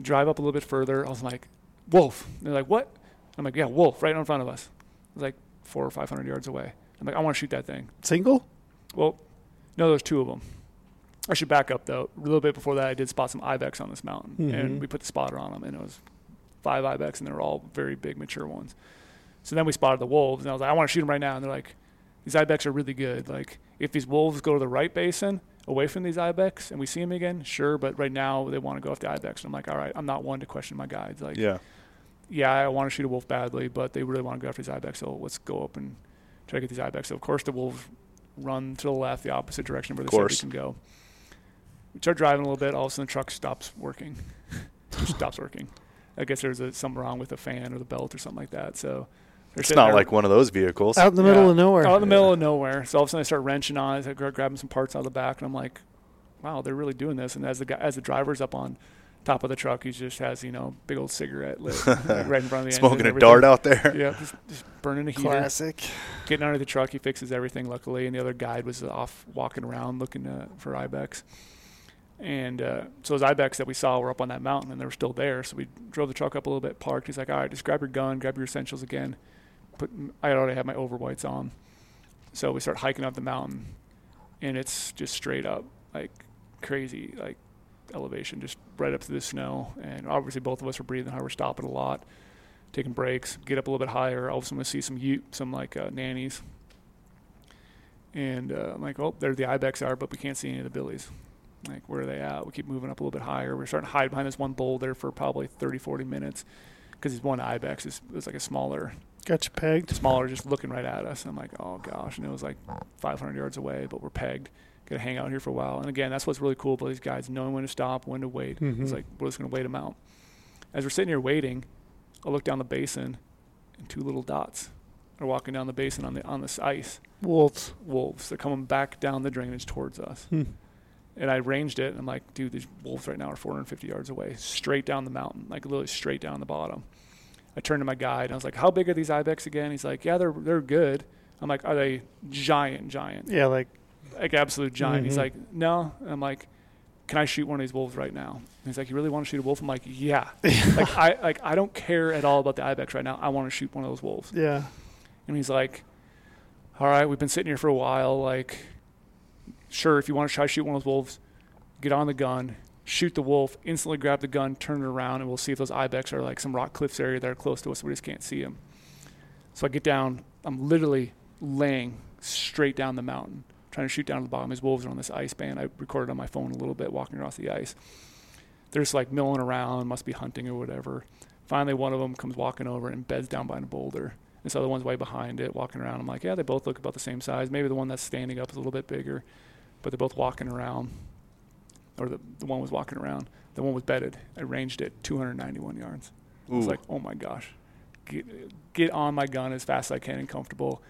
Drive up a little bit further. I was like, wolf. They're like, what? I'm like, yeah, wolf, right in front of us. It was like four or five hundred yards away. I'm like, I want to shoot that thing. Single? Well, no, there's two of them. I should back up though. A little bit before that, I did spot some ibex on this mountain, Mhm. and we put the spotter on them, and it was five ibex, and they were all very big, mature ones. So then we spotted the wolves, and I was like, I want to shoot them right now. And they're like, these ibex are really good. Like, if these wolves go to the right basin, away from these ibex, and we see them again, sure. But right now, they want to go after the ibex. And I'm like, all right, I'm not one to question my guides. Like, Yeah. yeah, I want to shoot a wolf badly, but they really want to go after these ibex, so let's go up and try to get these ibex. So of course the wolves run to the left, the opposite direction where Of they said we course. can go. We start driving a little bit. All of a sudden, the truck stops working. Stops working. I guess there's a, something wrong with the fan or the belt or something like that. So It's not there- like one of those vehicles. Out in the middle Yeah. of nowhere. out in the middle of nowhere. So all of a sudden, I start wrenching on it, I start grabbing some parts out of the back, and I'm like, "Wow, they're really doing this." And as the guy, as the driver's up on top of the truck, he just has you know big old cigarette lit right in front of the Smoking and a dart out there. Yeah, just, just burning a heater. Classic. Getting under the truck, he fixes everything. Luckily, and the other guide was off walking around looking uh, for ibex. And uh, so those ibex that we saw were up on that mountain, and they were still there. So we drove the truck up a little bit, parked. He's like, "All right, just grab your gun, grab your essentials again." Put I already had my overwhites on, so we start hiking up the mountain, and it's just straight up like crazy, like elevation, just right up to the snow. And obviously, both of us were breathing hard. We're stopping a lot, taking breaks, get up a little bit higher. All of a sudden, we see some ute, some like uh, nannies. And uh, I'm like, oh, there the ibex are, but we can't see any of the billies. Like, where are they at? We keep moving up a little bit higher. We're starting to hide behind this one boulder for probably 30, 40 minutes because this one ibex is, is like a smaller, Got you pegged. smaller, just looking right at us. I'm like, oh gosh, and it was like 500 yards away, but we're pegged. Got to hang out here for a while. And again, that's what's really cool about these guys, knowing when to stop, when to wait. Mhm. It's like we're just gonna wait them out. As we're sitting here waiting, I look down the basin, and two little dots are walking down the basin on the on this ice. Wolves. Wolves. They're coming back down the drainage towards us. Hmm. And I ranged it, and I'm like, dude, these wolves right now are 450 yards away, straight down the mountain, like literally straight down the bottom. I turned to my guide, and I was like, how big are these ibex again? He's like, yeah, they're they're good. I'm like, are they giant, giant, Yeah, like like absolute giant? He's Mhm. like, no. And I'm like, can I shoot one of these wolves right now? And he's like, you really want to shoot a wolf? I'm like, yeah. like I like I don't care at all about the ibex right now. I want to shoot one of those wolves. yeah. And he's like, all right, we've been sitting here for a while. Like, sure, if you want to try to shoot one of those wolves, get on the gun, shoot the wolf, instantly grab the gun, turn it around, and we'll see if those ibex are like some rock cliffs area that are close to us. We just can't see them. So I get down. I'm literally laying straight down the mountain, trying to shoot down to the bottom. These wolves are on this ice band. I recorded on my phone a little bit walking across the ice. They're just like milling around, must be hunting or whatever. Finally, one of them comes walking over and beds down behind a boulder. This other one's way behind it, walking around. I'm like, yeah, they both look about the same size. Maybe the one that's standing up is a little bit bigger, but they're both walking around. Or the, the one was walking around. The one was bedded. I ranged it 291 yards. I was like, oh my gosh, get get on my gun as fast as I can and comfortable.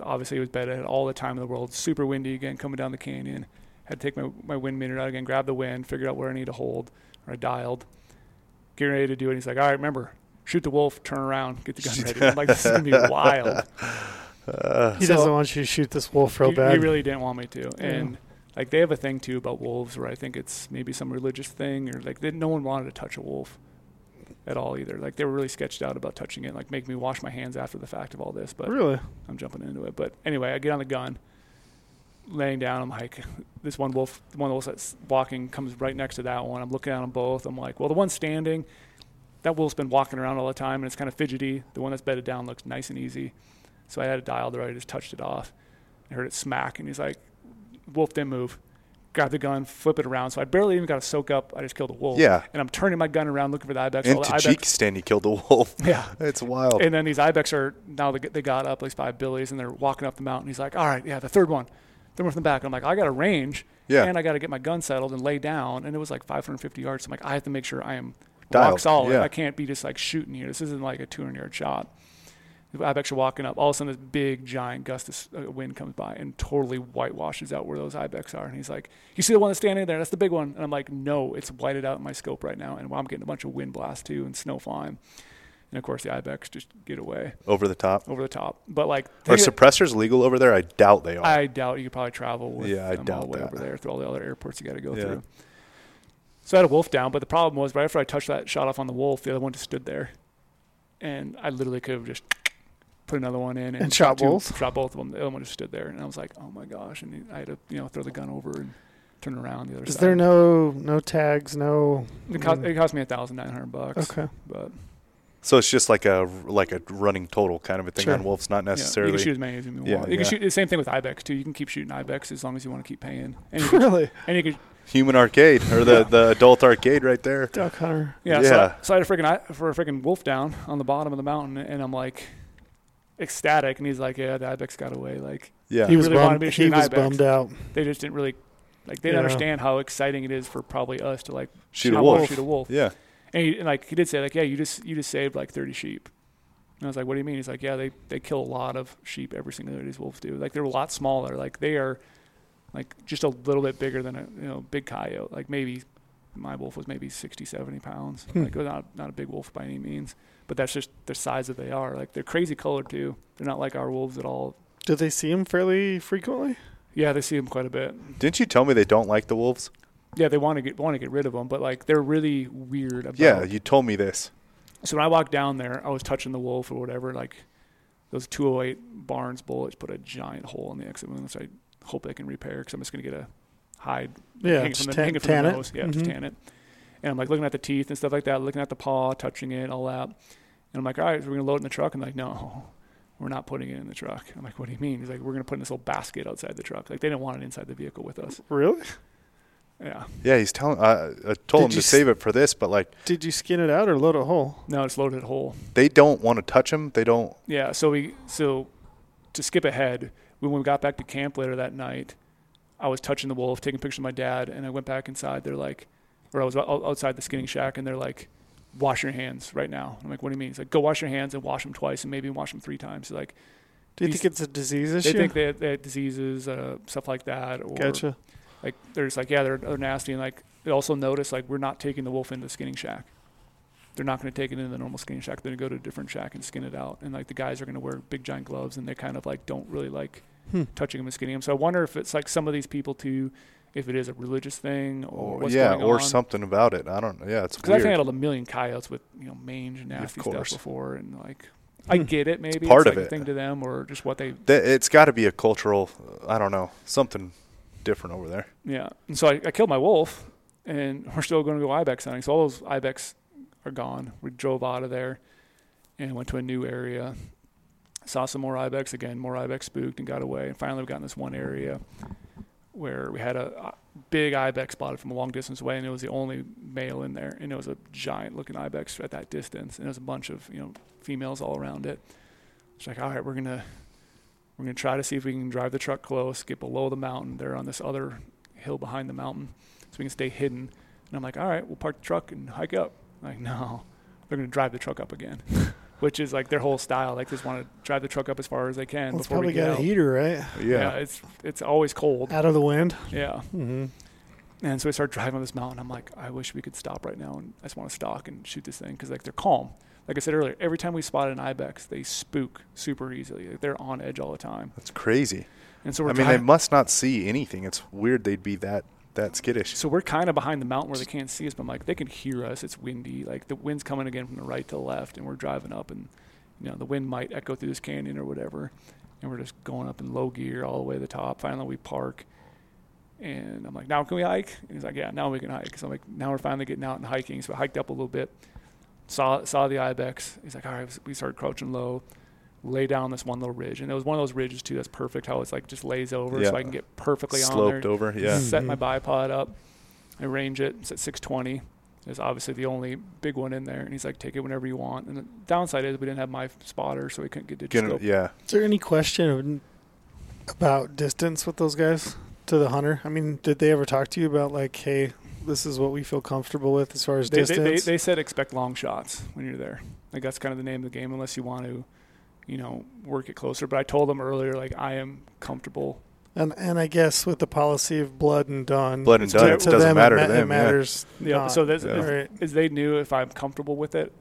Obviously, it was bedded. I had all the time in the world. Super windy again, coming down the canyon. Had to take my, my wind meter out again, grab the wind, figure out where I need to hold, or I dialed. Getting ready to do it. He's like, all right, remember, shoot the wolf, turn around, get the gun ready. I'm like, this is gonna be wild. Uh, He So- doesn't want you to shoot this wolf real he, bad. he really didn't want me to. And like they have a thing too about wolves where I think it's maybe some religious thing or like they, no one wanted to touch a wolf at all either. Like they were really sketched out about touching it, like make me wash my hands after the fact of all this. But really? I'm jumping into it. But anyway, I get on the gun, laying down. I'm like, this one wolf, the one wolf that's walking comes right next to that one. I'm looking at them both. I'm like, well, the one standing, that wolf's been walking around all the time and it's kind of fidgety. The one that's bedded down looks nice and easy. So I had it dialed right. I just touched it off. I heard it smack, and he's like, wolf didn't move. Grab the gun, flip it around. So I barely even got to soak up. I just killed a wolf. Yeah. And I'm turning my gun around looking for the ibex. in All the ibex, Tajikistan, you killed a wolf. yeah. It's wild. And then these ibex are now they, they got up at least five billies and they're walking up the mountain. He's like, all right, yeah, the third one, third one from the back. And I'm like, I got a range, Yeah. and I got to get my gun settled and lay down. And it was like 550 yards. So I'm like, I have to make sure I am Dialed, rock solid. yeah. I can't be just like shooting here. This isn't like a 200 yard shot. Ibex are walking up. All of a sudden, this big giant gust of uh, wind comes by and totally whitewashes out where those ibex are. And he's like, "You see the one that's standing there? That's the big one." And I'm like, "No, it's whited out in my scope right now." And I'm getting a bunch of wind blast too and snow flying. And of course, the ibex just get away Over the top. over the top. But like, Are suppressors legal over there? I doubt they are. I doubt you could probably travel with Yeah, I them all the way that. over there through all the other airports you got to go Yeah. through. So I had a wolf down, but the problem was right after I touched that shot off on the wolf, the other one just stood there, and I literally could have just put another one in and, And shot two- both? Shot both of them. The other one just stood there, and I was like, oh my gosh! And I had to you know throw the gun over and turn around the other side. Is side. there no no tags? No. It cost, it cost me a thousand nine hundred bucks. Okay. But so it's just like a like a running total kind of a thing Sure. on wolves, not yeah, you can shoot as many as you want. Yeah, you can yeah. shoot the same thing with ibex too. You can keep shooting ibex as long as you want to keep paying. And you can, really? and you can Human arcade or the, Yeah. the adult arcade right there. Duck hunter. Yeah, So, Yeah. I, so I had a freaking I- for a freaking wolf down on the bottom of the mountain, and I'm like, ecstatic, and he's like, "Yeah, the ibex got away." Like Yeah. he was really wanted bummed. me to shoot He an was ibex. bummed out. they just didn't really like they didn't Yeah. understand how exciting it is for probably us to like Shoot a wolf. Shoot a wolf. Yeah. And, he, and like he did say like, yeah, you just you just saved like 30 sheep. And I was like, what do you mean? He's like, yeah, they they kill a lot of sheep every single day. These wolves do. Like they're a lot smaller. Like they are, like just a little bit bigger than a you know big coyote. Like maybe my wolf was maybe 60, 70 pounds. Hmm. Like not not a big wolf by any means. But that's just the size that they are. Like they're crazy colored too. They're not like our wolves at all. Do they see him fairly frequently? Yeah, they see them quite a bit. Didn't you tell me they don't like the wolves? Yeah, they want to get want to get rid of them, but like they're really weird about. Yeah, you told me this. So when I walked down there, I was touching the wolf or whatever. Like those 208 Barnes bullets put a giant hole in the exit wound, which I hope they can repair because I'm just going to get a hide Yeah, hanging just from the, tan, hanging from tan the it. Yeah, just Mhm. tan it. And I'm like looking at the teeth and stuff like that, looking at the paw, touching it, all that. And I'm like, all right, so we're going to load it in the truck. And like, no, we're not putting it in the truck. I'm like, what do you mean? He's like, we're going to put it in this little basket outside the truck. Like they didn't want it inside the vehicle with us. Really? Yeah. Yeah, he's telling. I, I told him to s- save it for this, but like Did you skin it out or load a hole? No, it's loaded whole. they don't want to touch him. They don't. Yeah, so we so to skip ahead, when we got back to camp later that night, I was touching the wolf, taking pictures of my dad, and I went back inside. They're like, or I was outside the skinning shack, and they're like, "Wash your hands right now." I'm like, "What do you mean?" He's like, "Go wash your hands and wash them twice, and maybe wash them three times." He's like, Do you think it's a disease they issue? think they had, they had diseases, uh, stuff like that, or gotcha. like they're just like, yeah, they're, they're nasty, and like they also notice like we're not taking the wolf into the skinning shack. They're not going to take it into the normal skinning shack. They're going to go to a different shack and skin it out. And like the guys are going to wear big giant gloves, and they kind of like don't really like Hmm. touching them and skinning them. So I wonder if it's like some of these people too, if it is a religious thing or what's yeah, going or on. something about it. I don't know. Yeah, it's Because I've handled a million coyotes with you know mange and nasty stuff before, and like I get it. Maybe part it's of like it. a thing to them, or just what they Th- it's got to be a cultural. I don't know something different over there. Yeah. And so I, I killed my wolf, and we're still going to go ibex hunting. So all those ibex are gone. We drove out of there and went to a new area. Saw some more ibex again. More ibex spooked and got away. And finally, we got in this one area where we had a, big ibex spotted from a long distance away, and it was the only male in there. And it was a giant looking ibex at that distance, and there was a bunch of you know females all around it. It's like, all right, we're gonna we're gonna try to see if we can drive the truck close, get below the mountain. They're on this other hill behind the mountain, so we can stay hidden. And I'm like, all right, we'll park the truck and hike up. like, no, they're gonna drive the truck up again, which is like their whole style. Like, they just want to drive the truck up as far as they can Well, it's before we probably get got out. a heater, right? Yeah. it's it's always cold. Out of the wind. Yeah. Mm-hmm. And so we start driving on this mountain. I'm like, I wish we could stop right now, and I just want to stalk and shoot this thing because like they're calm. Like I said earlier, every time we spot an ibex, they spook super easily. Like, they're on edge all the time. That's crazy. And so we're I mean, they must not see anything. It's weird they'd be that that skittish. So we're kind of behind the mountain where they can't see us, but I'm like, they can hear us. It's windy. Like the wind's coming again from the right to the left, and we're driving up, and you know the wind might echo through this canyon or whatever, and we're just going up in low gear all the way to the top. Finally, we park, and I'm like, now can we hike? And he's like, yeah, now we can hike. So I'm like, now we're finally getting out and hiking. So I hiked up a little bit, saw saw the ibex. He's like, all right, we started crouching low. Lay down this one little ridge, and it was one of those ridges too. That's perfect. How it's like just lays over, Yeah. so I can get perfectly on there Sloped over. Yeah. set my Mhm. bipod up. I range it. It's at 620. It's obviously the only big one in there. And he's like, take it whenever you want. And the downside is we didn't have my spotter, so we couldn't get digital. Gonna, yeah. Is there any question about distance with those guys to the hunter? I mean, did they ever talk to you about like, hey, this is what we feel comfortable with as far as They, they, distance? they, they said expect long shots when you're there. Like that's kind of the name of the game, unless you want to, you know, work it closer. But I told them earlier, like I am comfortable. and and I guess with the policy of blood and done, Blood and to- done, to it doesn't them, matter it, to them, It matters. Yeah. not. So that's Yeah. Right. is they knew if I'm comfortable with it,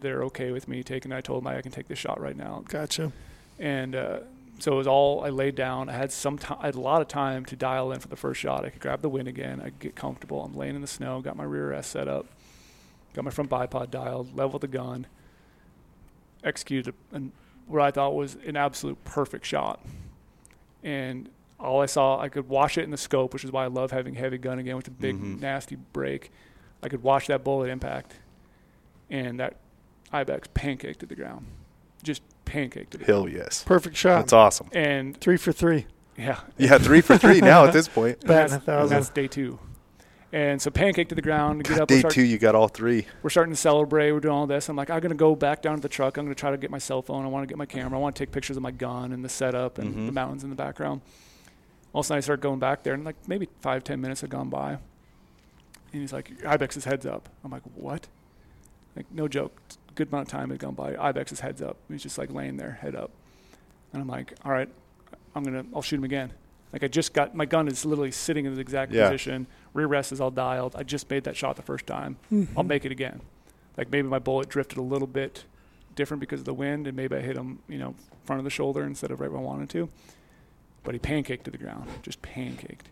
they're okay with me taking. it. I told them I can take this shot right now. Gotcha. and uh, so it was all I laid down. I had some time, I had a lot of time to dial in for the first shot. I could grab the wind again. I could get comfortable. I'm laying in the snow. Got my rear S set up. Got my front bipod dialed. Leveled the gun. Executed a, an, what I thought was an absolute perfect shot. And all I saw, I could watch it in the scope, which is why I love having heavy gun again with a big Mhm. nasty break. I could watch that bullet impact, and that ibex pancaked to the ground, just pancaked to the ground. Hell yes. Perfect shot. That's awesome. And Three for three. yeah, Yeah, three for three now at this point. and Bat that's, a thousand. that's day two. And so pancake to the ground, get up. Day start- two, you got all three. we're starting to celebrate. We're doing all this. I'm like, I'm gonna go back down to the truck. I'm gonna try to get my cell phone. I want to get my camera. I want to take pictures of my gun and the setup and Mhm. the mountains in the background. All of a sudden, I start going back there, and like maybe five, ten minutes had gone by. And he's like, Ibex's heads up. I'm like, what? Like, no joke. Good amount of time had gone by. Ibex's heads up. He's just like laying there, head up. And I'm like, all right, I'm gonna, I'll shoot him again. Like I just got my gun is literally sitting in the exact Yeah. position. Rear rest is all dialed. I just made that shot the first time. Mm-hmm. I'll make it again. Like maybe my bullet drifted a little bit different because of the wind, and maybe I hit him, you know, front of the shoulder instead of right where I wanted to. But he pancaked to the ground, just pancaked.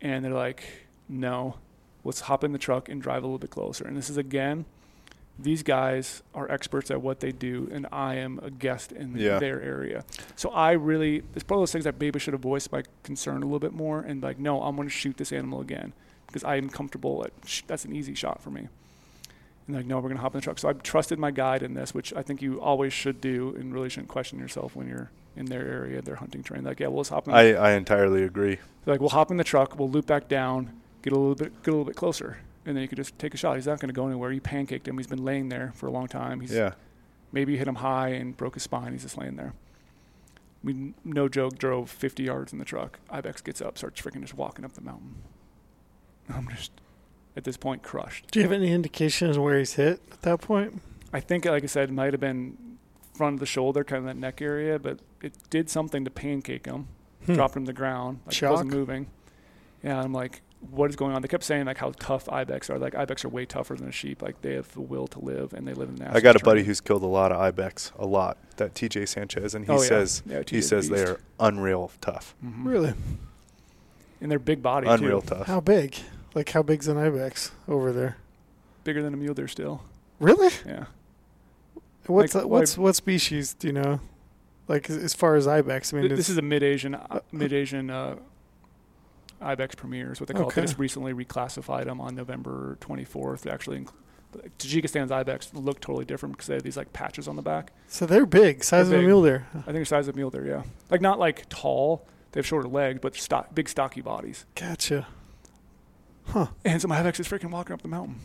And they're like, "No, let's hop in the truck and drive a little bit closer." And this is again, these guys are experts at what they do, and I am a guest in Yeah. their area. So I really, it's one of those things that maybe should have voiced my concern a little bit more, and like, no, I'm going to shoot this animal again because I am comfortable at. Sh- that's an easy shot for me. And like, no, we're going to hop in the truck. So I've trusted my guide in this, which I think you always should do, and really shouldn't question yourself when you're in their area, their hunting terrain. Like, yeah, well, let's hop in. I, I entirely agree. Like, we'll hop in the truck, we'll loop back down, get a little bit, get a little bit closer, and then you could just take a shot. He's not going to go anywhere. You pancaked him. He's been laying there for a long time. He's Yeah. maybe you hit him high and broke his spine. He's just laying there. We, no joke, drove 50 yards in the truck. Ibex gets up, starts freaking just walking up the mountain. I'm just, at this point, crushed. Do you have any indications where he's hit at that point? I think, like I said, it might have been front of the shoulder, kind of that neck area, but it did something to pancake him, Hmm. dropped him to the ground. Like, he wasn't moving. Yeah, I'm like, what is going on? They kept saying like how tough ibex are. Like ibex are way tougher than a sheep. Like they have the will to live and they live in the. I got a buddy who's killed a lot of ibex, a lot. That TJ Sanchez, and he Oh, yeah. says Yeah, he says beast. they are unreal tough, hmm Really? and they're big body unreal too, tough. How big? Like how big's an ibex over there? bigger than a mule deer still. Really? Yeah, What's Like, what's what species do you know? Like as- as far as ibex, I mean, Th- this is a mid Asian mid Asian uh, ibex premier is what they call it. They just recently reclassified them on November 24th. They actually. Inc- Tajikistan's ibex look totally different because they have these like patches on the back. so they're big, size They're of a mule deer. I think the size of a mule deer, yeah. Like not like tall. They have shorter legs, but stock, big stocky bodies. Gotcha. Huh? And so my ibex is freaking walking up the mountain,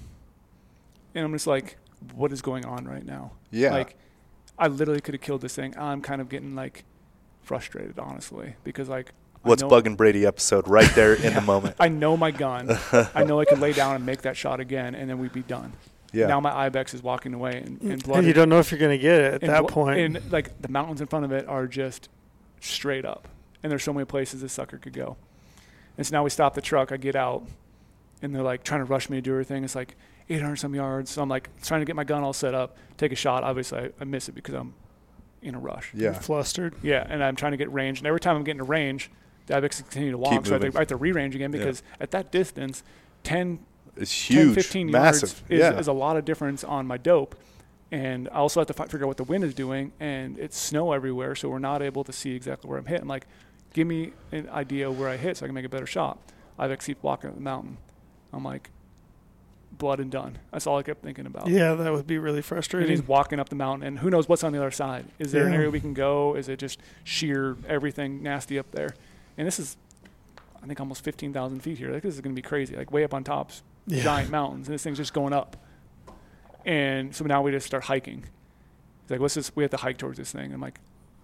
and I'm just like, what is going on right now? yeah, Like, I literally could have killed this thing. I'm kind of getting like frustrated, honestly, because like, I what's know- bugging Brady episode right there in the moment. I know my gun. I know I can lay down and make that shot again, and then we'd be done. Yeah, Now my ibex is walking away, and, and blood. And you don't know if you're gonna get it at and that blo- point. And like the mountains in front of it are just straight up, and there's so many places this sucker could go. And so now we stop the truck. I get out, and they're like trying to rush me to do everything. It's like 800 some yards. So I'm like trying to get my gun all set up, take a shot. Obviously, I, I miss it because I'm in a rush. You're yeah, flustered. Yeah, and I'm trying to get range, and every time I'm getting to range, the ibex continue to walk. Keep so I have, to, moving. I have to re-range again Yeah. because at that distance, 10, it's 10 15 massive. yards is, yeah, is a lot of difference on my dope. And I also have to fi- figure out what the wind is doing, and it's snow everywhere, so we're not able to see exactly where I'm hitting. Like, give me an idea where I hit so I can make a better shot. I Ibex keep walking up the mountain. I'm like, blood and done. That's all I kept thinking about. Yeah, that would be really frustrating. And frustrating. he's walking up the mountain, and who knows what's on the other side? Is there an area we can go? Is it just sheer everything nasty up there? And this is, I think, almost 15,000 feet here. Like, this is going to be crazy. Like, way up on tops, Yeah. giant mountains, and this thing's just going up. And so now we just start hiking. He's like, let's just, we have to hike towards this thing. I'm like,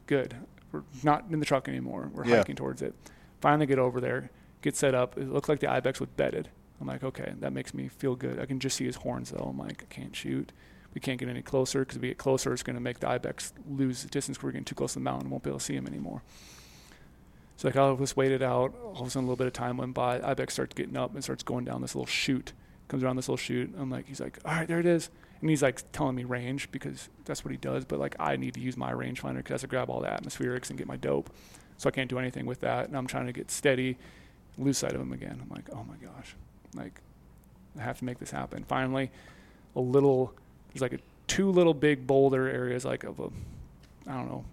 good. We're not in the truck anymore. We're Yeah. hiking towards it. Finally get over there, get set up. It looks like the ibex was bedded. I'm like, okay, that makes me feel good. I can just see his horns though. I'm like, I can't shoot. We can't get any closer because if we get closer, it's going to make the ibex lose distance. We're getting too close to the mountain. Won't be able to see him anymore. So like, I'll just wait it out. All of a sudden, a little bit of time went by. Ibex starts getting up and starts going down this little chute. Comes around this little chute. I'm like, he's like, all right, there it is. And he's like telling me range because that's what he does. But like, I need to use my rangefinder because I have to grab all the atmospherics and get my dope. So I can't do anything with that. And I'm trying to get steady, lose sight of him again. I'm like, oh my gosh, like I have to make this happen. Finally, a little there's like a two little big boulder areas like of a I don't know,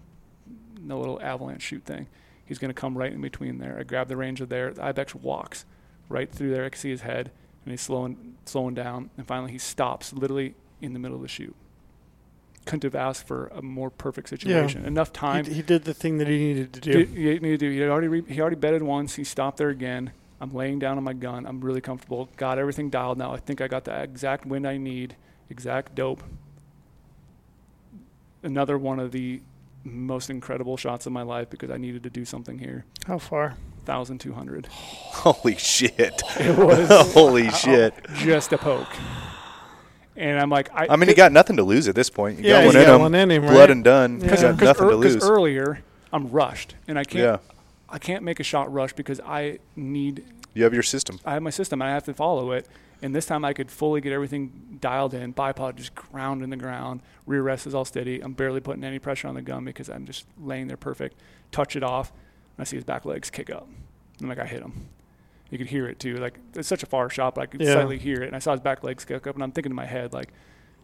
no little avalanche chute thing. He's gonna come right in between there. I grab the range of there. The ibex walks right through there. I can see his head, and he's slowing slowing down. And finally, he stops literally in the middle of the chute. Couldn't have asked for a more perfect situation. Enough time. He, he did the thing that he needed to do. Did, he needed to do. He already re, he already betted once. He stopped there again, I'm laying down on my gun. I'm really comfortable. Got everything dialed now. I think I got the exact wind I need, exact dope. Another one of the most incredible shots of my life because I needed to do something here. How far? 1,200. Holy shit! It was Holy shit! just a poke. And I'm like, I, I mean, he got nothing to lose at this point. You Yeah, got he's one in got him, one in him, blood right? and done. Yeah. You got because nothing to lose. earlier I'm rushed and I can't yeah, I can't make a shot rush because I need you have your system. I have my system and I have to follow it. And this time I could fully get everything dialed in. Bipod just ground in the ground. Rear rest is all steady. I'm barely putting any pressure on the gun because I'm just laying there perfect. Touch it off. And I see his back legs kick up. And I'm like, I hit him. You could hear it too. Like it's such a far shot, but I could Yeah. slightly hear it. And I saw his back legs kick up. And I'm thinking in my head, like,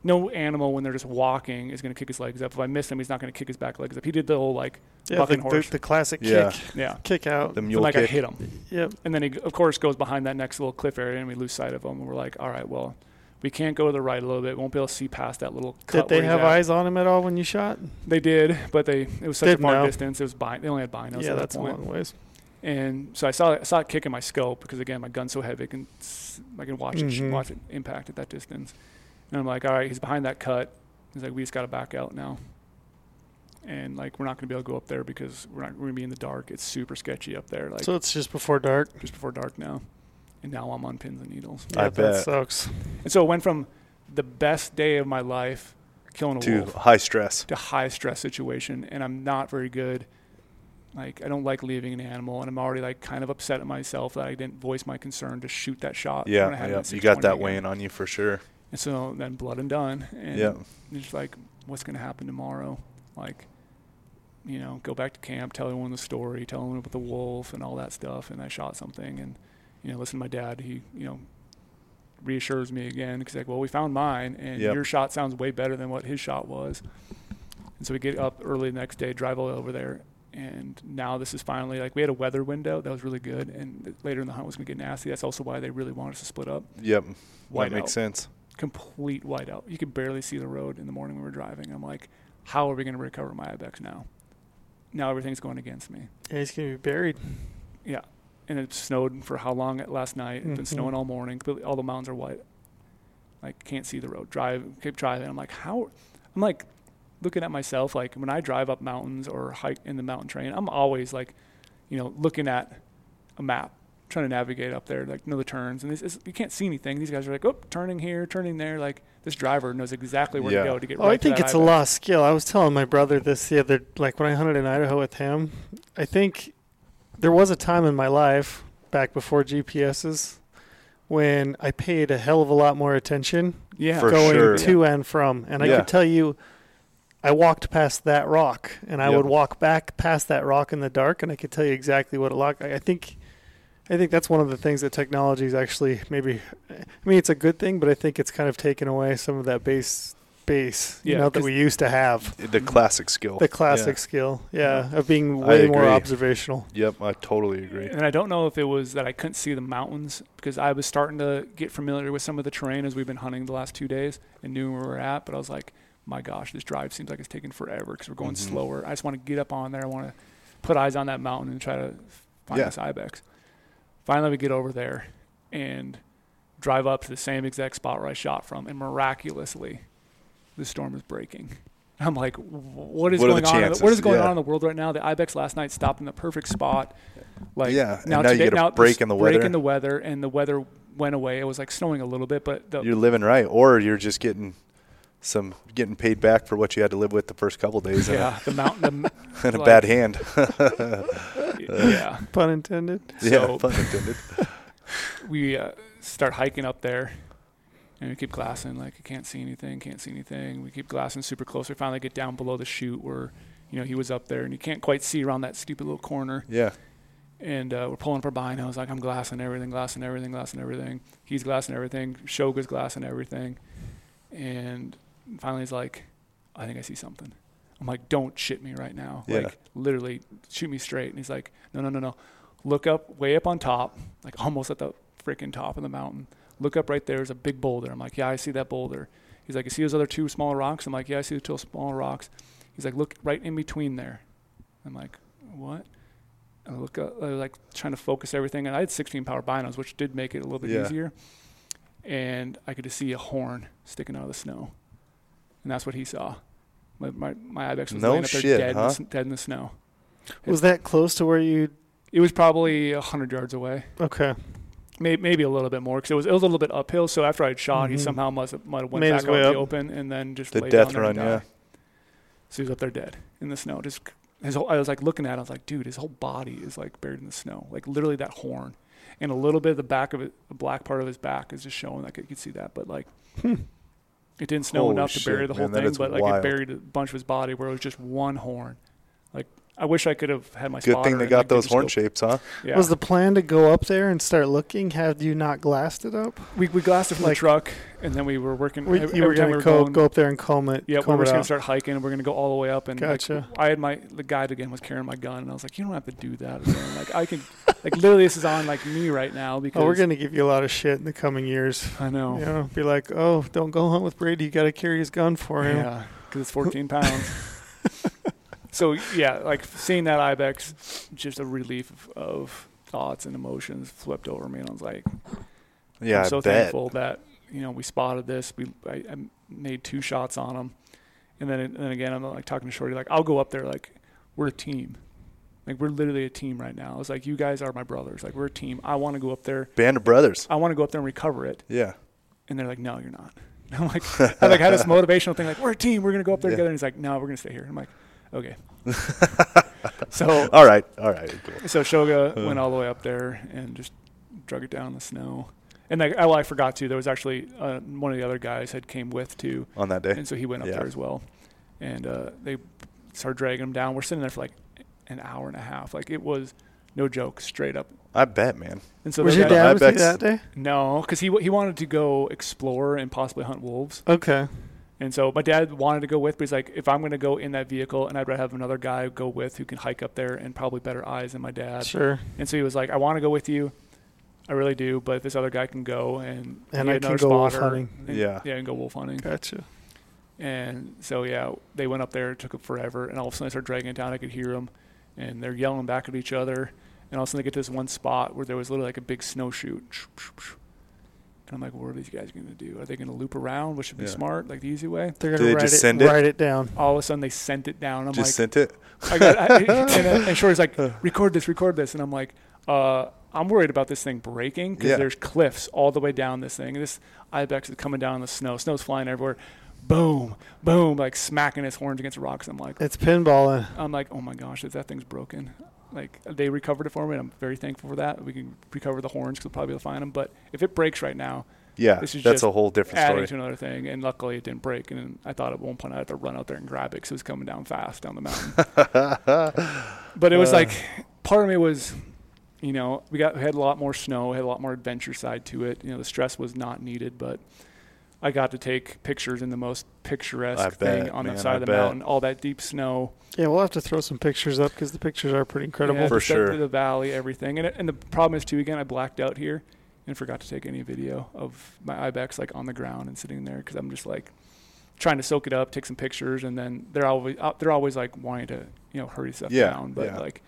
no animal when they're just walking is going to kick his legs up. If I miss him, he's not going to kick his back legs up. He did the whole like, Yeah, the, Bucking the, horse. the classic Yeah. kick, yeah. kick out. The So mule like I kick. hit him. Yep. And then he, of course, goes behind that next little cliff area, and we lose sight of him. And we're like, all right, well, we can't go to the right a little bit. Won't be able to see past that little cut. Did they have at. eyes on him at all when you shot? They did, but they it was such Didn't a far know. distance. It was bi- they only had binos yeah, at that's that a point. long ways. And so I saw I saw it kick in my scope because again my gun's so heavy, I can s- I can watch it Mhm. watch it impact at that distance. And I'm like, all right, he's behind that cut. He's like, we just got to back out now. And like we're not going to be able to go up there because we're not we're going to be in the dark. It's super sketchy up there. Like so it's just before dark. just before dark now. And now I'm on pins and needles. Yeah, I that bet. sucks. And so it went from the best day of my life, killing a wolf to wolf, high stress. to high stress situation, and I'm not very good. Like I don't like leaving an animal, and I'm already like kind of upset at myself that I didn't voice my concern to shoot that shot. Yeah, when I had yeah. You got that again. weighing on you for sure. And so then blood and done, and Yeah. it's like, what's going to happen tomorrow? Like, you know, go back to camp, tell everyone the story, tell them about the wolf and all that stuff, and I shot something, and you know, listen to my dad. He, you know, reassures me again because like, well, we found mine, and Yep. your shot sounds way better than what his shot was. And so we get up early the next day, drive all over there, and now this is finally like we had a weather window that was really good, and later in the hunt was going to get nasty. That's also why they really wanted us to split up. Yep. White that makes sense. Complete whiteout. You could barely see the road in the morning we were driving. I'm like, how are we going to recover my ibex now? Now everything's going against me. Yeah, he's gonna be buried. Yeah, and it snowed for how long last night? It's been Mhm. snowing all morning. All the mountains are white. Like can't see the road. Drive, keep driving. I'm like, how? I'm like looking at myself. Like when I drive up mountains or hike in the mountain train, I'm always like, you know, looking at a map, trying to navigate up there, like know the turns. And this is, you can't see anything. These guys are like, oh, turning here, turning there. Like this driver knows exactly where Yeah. to go to get Oh, right I to think that it's a ibex. lost skill. I was telling my brother this the other, like when I hunted in Idaho with him. I think there was a time in my life back before GPSs when I paid a hell of a lot more attention Yeah, For going sure. to and from, and I Yeah. could tell you. I walked past that rock, and I Yep. would walk back past that rock in the dark, and I could tell you exactly what it looked. I I think, I think that's one of the things that technology is actually maybe. I mean, it's a good thing, but I think it's kind of taken away some of that base base, you know, that we used to have. The classic skill. The classic Yeah. skill, yeah, of being way more observational. Yep, I totally agree. And I don't know if it was that I couldn't see the mountains because I was starting to get familiar with some of the terrain as we've been hunting the last two days and knew where we were at. But I was like, my gosh, this drive seems like it's taking forever because we're going Mhm. slower. I just want to get up on there. I want to put eyes on that mountain and try to find Yeah. this ibex. Finally, we get over there and drive up to the same exact spot where I shot from, and miraculously, the storm is breaking. I'm like, what is What going on? the- What is going Yeah. on in the world right now? The ibex last night stopped in the perfect spot. Like Yeah, now, now you get a break in the break weather. in the weather, and the weather went away. It was like snowing a little bit, but the, You're living right, or you're just getting some getting paid back for what you had to live with the first couple days in, yeah, the mountain, a, in a like- bad hand. yeah. Pun intended. yeah, So- pun intended. we uh, start hiking up there and we keep glassing like I can't see anything, can't see anything. We keep glassing super close. We finally get down below the chute where you know he was up there and you can't quite see around that stupid little corner. Yeah, And uh, we're pulling up our binos like I'm glassing everything, glassing everything, glassing everything. He's glassing everything. Shoga's glassing everything. And finally he's like, I think I see something. I'm like, don't shit me right now. Yeah. Like literally shoot me straight. And he's like, no, no, no, no. Look up way up on top, like almost at the freaking top of the mountain. Look up right there. There's a big boulder. I'm like, yeah, I see that boulder. He's like, you see those other two smaller rocks? I'm like, yeah, I see the two smaller rocks. He's like, look right in between there. I'm like, what? I look up, I was like trying to focus everything, and I had 16 power binos, which did make it a little bit Yeah. easier. And I could just see a horn sticking out of the snow, and that's what he saw. My my, my ibex was No laying up there shit, dead, in the, dead in the snow. Was that close to where you? It was probably a hundred yards away, Okay. maybe, maybe a little bit more, because it was it was a little bit uphill. So after I'd shot, he Mhm. somehow must have, might have went Made back out way in the up. open and then just The laid death down there and run, yeah. So he was up there dead in the snow. Just his whole, I was like looking at it, I was like, dude, his whole body is like buried in the snow. Like literally that horn. And a little bit of the back of it, the black part of his back is just showing like you could see that. But like Hmm. It didn't snow Holy enough to bury the whole man, that thing, is but like wild. it buried a bunch of his body where it was just one horn. Like I wish I could have had my Good thing they got those horn go- shapes, huh? Yeah. Was the plan to go up there and start looking? Have you not glassed it up? we we glassed it from like- the truck and then we were working We, you were every time going we to were go, going, go up there and comb it. Yeah, comb we're just gonna start hiking, and we're gonna go all the way up. And like, Gotcha. I had my the guide again was carrying my gun, and I was like, you don't have to do that. Again. like I can, like literally, this is on like me right now because Oh, we're going to give you a lot of shit in the coming years. I know. You know, be like, oh, don't go hunt with Brady. You got to carry his gun for him. Yeah, because it's 14 pounds. so yeah, like seeing that ibex, just a relief of, of thoughts and emotions flipped over me, and I was like, Yeah, I'm so thankful that you know we spotted this. We I, I made two shots on him, and then and then again I'm like talking to Shorty like I'll go up there like we're a team, like we're literally a team right now. It's like you guys are my brothers, like we're a team. I want to go up there. Band of brothers. I want to go up there and recover it. Yeah. And they're like, no, you're not. And I'm like, I like had this motivational thing like we're a team. We're gonna go up there Yeah. together. And he's like, no, we're gonna stay here. I'm like, okay. so All right. All right. Cool. so Shoga Uh. went all the way up there and just drug it down in the snow. And like, oh, I forgot to. There was actually uh, one of the other guys had came with too, On that day. and so he went up Yeah. there as well. And uh, they started dragging him down. We're sitting there for like an hour and a half. Like it was no joke, straight up. I bet, man. And so Was the your dad with you that day? no, because he w- he wanted to go explore and possibly hunt wolves. Okay. And so my dad wanted to go with, but he's like, if I'm going to go in that vehicle, and I'd rather have another guy go with who can hike up there and probably better eyes than my dad. Sure. And so he was like, I want to go with you. I really do, but this other guy can go and And he I had can go wolf hunting. and- Yeah. yeah, and go wolf hunting. Gotcha. And so yeah, they went up there. It took them forever, and all of a sudden I started dragging it down. I could hear them, and they're yelling back at each other. And all of a sudden they get to this one spot where there was literally like a big snowshoe. And I'm like, what are these guys going to do? Are they going to loop around, which would be Yeah. smart, like the easy way? They're gonna they write just it, send it? write it down. All of a sudden they sent it down. I'm Just like, sent it. I got, I, and, and Shorty's like, record this, record this, and I'm like, uh, I'm worried about this thing breaking because Yeah. there's cliffs all the way down this thing. And this ibex is coming down in the snow. Snow's flying everywhere. Boom, boom, like smacking its horns against rocks. I'm like, It's pinballing. I'm like, oh my gosh, if that thing's broken. Like they recovered it for me, and I'm very thankful for that. We can recover the horns because we'll probably be able to find them. But if it breaks right now, Yeah. This is That's a whole different adding story. to another thing, and luckily it didn't break. And I thought at one point I had to run out there and grab it because it was coming down fast down the mountain. but it was Uh. like part of me was, you know, we got we had a lot more snow, had a lot more adventure side to it. You know, the stress was not needed, but I got to take pictures in the most picturesque I thing on man, the side I of the bet. mountain, all that deep snow. Yeah, we'll have to throw some pictures up because the pictures are pretty incredible. Yeah, For the sure. to the valley, everything, and it, and the problem is too. Again, I blacked out here and forgot to take any video of my ibex like on the ground and sitting there because I'm just like trying to soak it up, take some pictures, and then they're always uh, they're always like wanting to you know hurry stuff Yeah, down, but yeah. like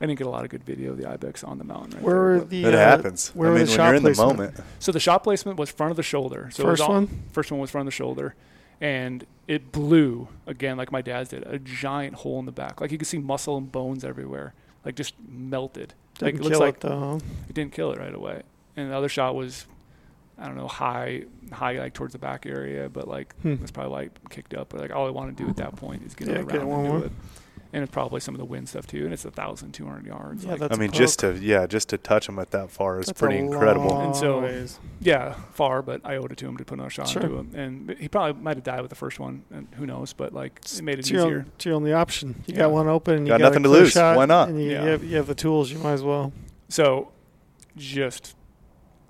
I didn't get a lot of good video of the ibex on the mountain. Right Where there, were the? It uh, happens. Where I mean, the when shot you're in the placement? moment. So the shot placement was front of the shoulder. So it was First all- one. First one was front of the shoulder, and it blew again like my dad's did. A giant hole in the back, like you could see muscle and bones everywhere, like just melted. like Didn't it looks kill like it though. it didn't kill it right away. And the other shot was, I don't know, high, high like towards the back area, but like Hmm. it was probably like kicked up. But like all I want to do at that point is get Yeah, it get around one and do more. it. And it's probably some of the wind stuff too. And it's a thousand two hundred yards. Yeah, like, that's I a mean, just to yeah, just to touch them at that far is That's pretty a incredible. long And so- ways. yeah, far, but I owed it to him to put another shot Sure. into him. And he probably might have died with the first one, and who knows? But like it made it it's your, easier. own, it's your only option. You Yeah. got one open. And you Got got, nothing a to lose. Shot, Why not? And you, Yeah. you, have, you have the tools. You might as well. So, just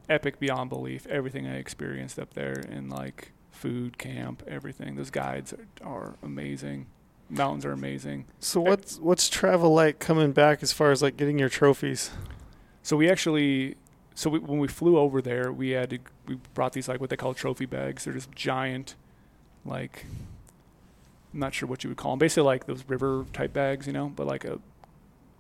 epic beyond belief. Everything I experienced up there in like food camp, everything. Those guides are, are amazing. Mountains are amazing. So what's what's travel like coming back as far as like getting your trophies? So we actually, so we, when we flew over there, we had to, we brought these like what they call trophy bags. They're just giant, like, I'm not sure what you would call them. Basically like those river type bags, you know, but like a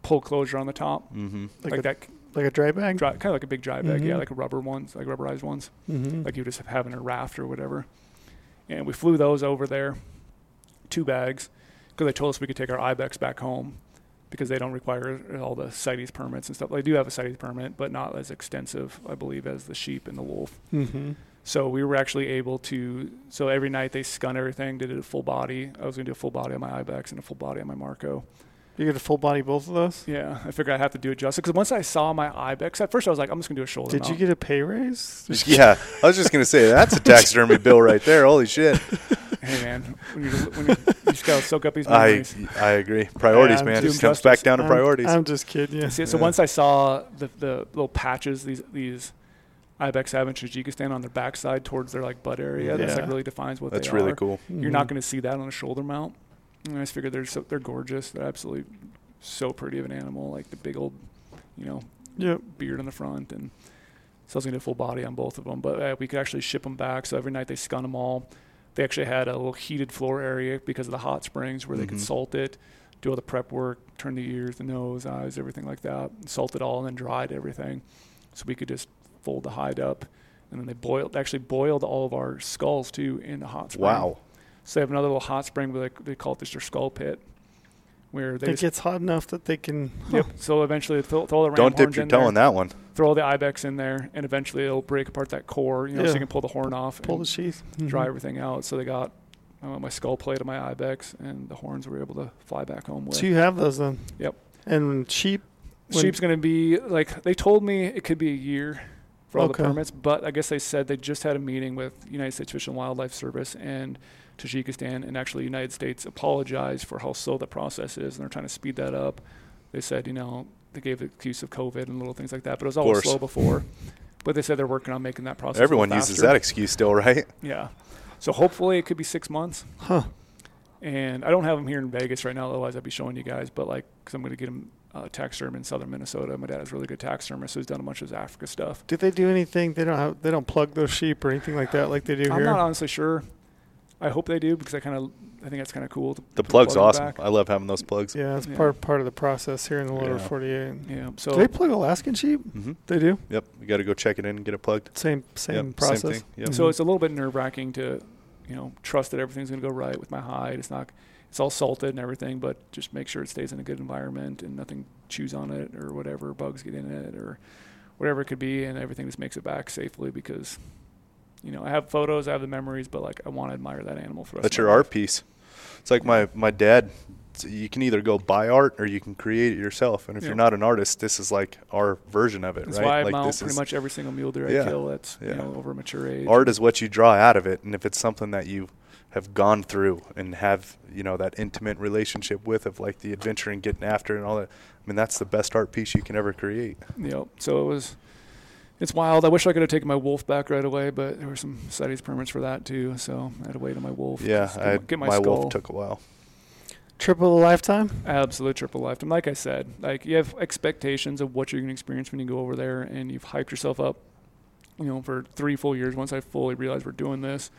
pull closure on the top, Mm-hmm. Like like, a- that Like a dry bag. dry, kind of like a big dry bag, yeah, Mhm. like a rubber ones, like rubberized ones, Mm-hmm. like you just have in a raft or whatever. And we flew those over there, two bags, because they told us we could take our ibex back home because they don't require all the CITES permits and stuff. They do have a CITES permit, but not as extensive, I believe, as the sheep and the wolf. mm-hmm. So we were actually able to. So every night they scun everything, did it a full body. I was gonna do a full body on my ibex and a full body on my Marco. You get a full body both of those. Yeah, I figured I'd have to do it justice because once I saw my ibex, at first I was like, I'm just gonna do a shoulder. Did you get a pay raise? Yeah, I was just gonna say that's a taxidermy bill right there. Holy shit! Hey man, when you, when you, you just gotta soak up these I memories. I agree. Priorities, I'm man. doing Just comes back down to I'm- priorities. I'm, just kidding you. See, so Yeah. once I saw the the little patches these these ibex have in Tajikistan on their backside towards their like butt area, that's like really defines what they're doing. that's they really are. cool. You're not Mhm. going to see that on a shoulder mount. And I just figured they're so they're gorgeous. They're absolutely so pretty of an animal, like the big old, you know, Yep. beard on the front, and so I was gonna do a full body on both of them. But uh, we could actually ship them back. So every night they scun them all. They actually had a little heated floor area because of the hot springs where they could Mhm. salt it, do all the prep work, turn the ears, the nose, eyes, everything like that, salt it all, and then dried everything. So we could just fold the hide up, and then they boiled actually boiled all of our skulls too in the hot spring. Wow. So they have another little hot spring, but they, they call it just their skull pit, where they It just, gets hot enough that they can. yep. So eventually they throw, throw the ram Don't dip your toe there, in that one. throw all the ibex in there, and eventually it'll break apart that core, you know, so you can pull the horn off, Pull the sheath. dry Mhm. everything out. So they got uh, my skull plate of my ibex, and the horns were able to fly back home with. So you have those then. Yep. And sheep. when- Sheep's going to be like they told me it could be a year for all Okay. the permits, but I guess they said they just had a meeting with United States Fish and Wildlife Service and Tajikistan, and actually the United States apologized for how slow the process is, and they're trying to speed that up. They said, you know, they gave the excuse of COVID and little things like that, but it was always slow before. But they said they're working on making that process. Everyone uses that excuse still, right? Yeah. So hopefully it could be six months. Huh. And I don't have them here in Vegas right now, otherwise I'd be showing you guys. But like, because I'm going to get them uh, taxiderm in southern Minnesota. My dad has really good taxidermist, so he's done a bunch of his Africa stuff. Do they do anything? They don't have. They don't plug those sheep or anything like that, like they do here. I'm not honestly sure. I hope they do because I kind of I think that's kind of cool. To The plug's plug awesome. I love having those plugs. yeah, it's Yeah. part part of the process here in the lower Yeah. 48. Yeah. So do they plug Alaskan sheep? hmm They do. Yep. You got to go check it in and get it plugged. Same same Yep, process. Same thing. Yep. So it's a little bit nerve wracking to, you know, trust that everything's going to go right with my hide. It's not, it's all salted and everything, but just make sure it stays in a good environment and nothing chews on it or whatever, bugs get in it or whatever it could be, and everything just makes it back safely because, you know, I have photos, I have the memories, but like I want to admire that animal for That's your art life. piece. It's like my my dad. You can either go buy art or you can create it yourself. And if Yeah. you're not an artist, this is like our version of it, That's right? why I like mount this pretty is much every single mule deer Yeah. I kill that's you know over mature age. art is what you draw out of it, and if it's something that you have gone through and have you know that intimate relationship with, of like the adventure and getting after it and all that. I mean, that's the best art piece you can ever create. Yep. So it was, it's wild. I wish I could have taken my wolf back right away, but there were some CITES permits for that too. So I had to wait on my wolf. Yeah, get, I, my, get my, my skull. wolf took a while. Triple a lifetime. Absolute triple lifetime. Like I said, like you have expectations of what you're going to experience when you go over there, and you've hyped yourself up. You know, for three full years. Once I fully realized we're doing this,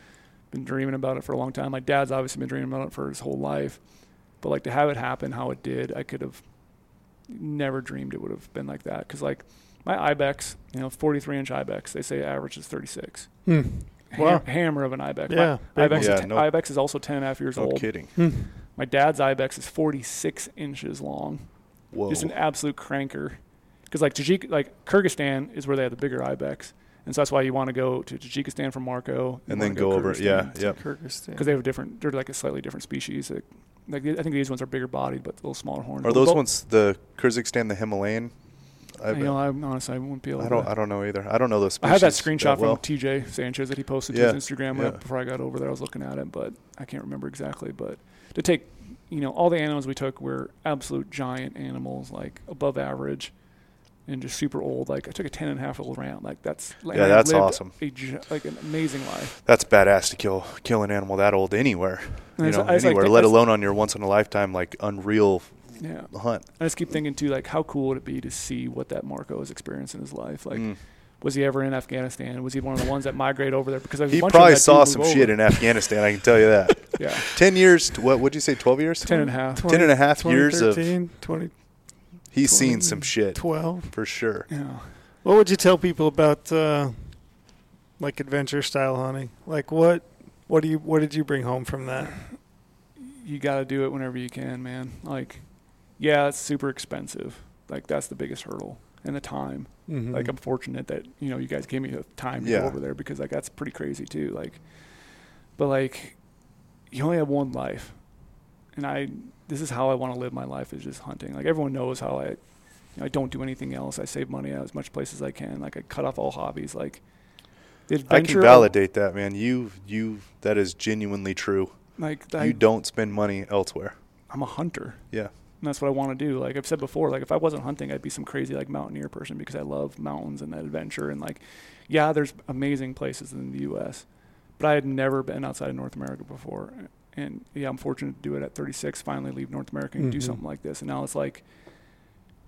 been dreaming about it for a long time. My dad's obviously been dreaming about it for his whole life, but like to have it happen how it did, I could have never dreamed it would have been like that. Because like my ibex, you know, 43 inch ibex, they say average is 36. Hmm. Ham- Wow. hammer of an ibex. Yeah. My ibex, one. is Yeah, ten- no- ibex is also 10 and a half years No old. kidding. Hmm. My dad's ibex is 46 inches long. Whoa. Just an absolute cranker. Because like Tajik, like Kyrgyzstan is where they have the bigger ibex, and so that's why you want to go to Tajikistan from Marco and then go over. Yeah, yeah. Kyrgyzstan. because they have a different. They're like a slightly different species. Like, like I think these ones are bigger bodied, but a little smaller horns. Are those both- ones the Kyrgyzstan, the Himalayan? I, You know, I honestly I wouldn't be able. I don't. to. I don't know either. I don't know those. I had that screenshot well. from TJ Sanchez that he posted Yeah, to his Instagram yeah. before I got over there. I was looking at it, but I can't remember exactly. But to take, you know, all the animals we took were absolute giant animals, like above average, and just super old. Like I took a ten and a half year old ram. Like that's and Yeah, that's awesome. A, like an amazing life. That's badass to kill kill an animal that old anywhere. And You know, just, like, anywhere, let alone on your once in a lifetime like unreal Yeah, hunt. I just keep thinking too, like how cool would it be to see what that Marco has experienced in his life? Like, Mm. was he ever in Afghanistan? Was he one of the ones that migrate over there? Because He bunch of probably saw some shit over. in Afghanistan. I can tell you that. Yeah, Ten years. To, what would you say? Twelve years? ten and a half. 20 ten and a half years of 20. He's seen some shit Twelve. for sure. Yeah. What would you tell people about uh, like adventure style hunting? Like what? What do you? What did you bring home from that? you got to do it whenever you can, man. Like, yeah, it's super expensive. Like that's the biggest hurdle, and the time. Mm-hmm. Like I'm fortunate that you know you guys gave me the time to Yeah. go over there because like that's pretty crazy too. Like, but like, you only have one life, and I this is how I want to live my life is just hunting. Like everyone knows how I, you know, I don't do anything else. I save money as much place as I can. Like I cut off all hobbies. Like I can validate that, man. You you that is genuinely true. Like I, you don't spend money elsewhere. I'm a hunter. Yeah. And that's what I want to do. Like I've said before, like if I wasn't hunting, I'd be some crazy like mountaineer person because I love mountains and that adventure. And like, yeah, there's amazing places in the U.S., but I had never been outside of North America before. And yeah, I'm fortunate to do it at 36. Finally, leave North America and do Mhm. something like this. And now it's like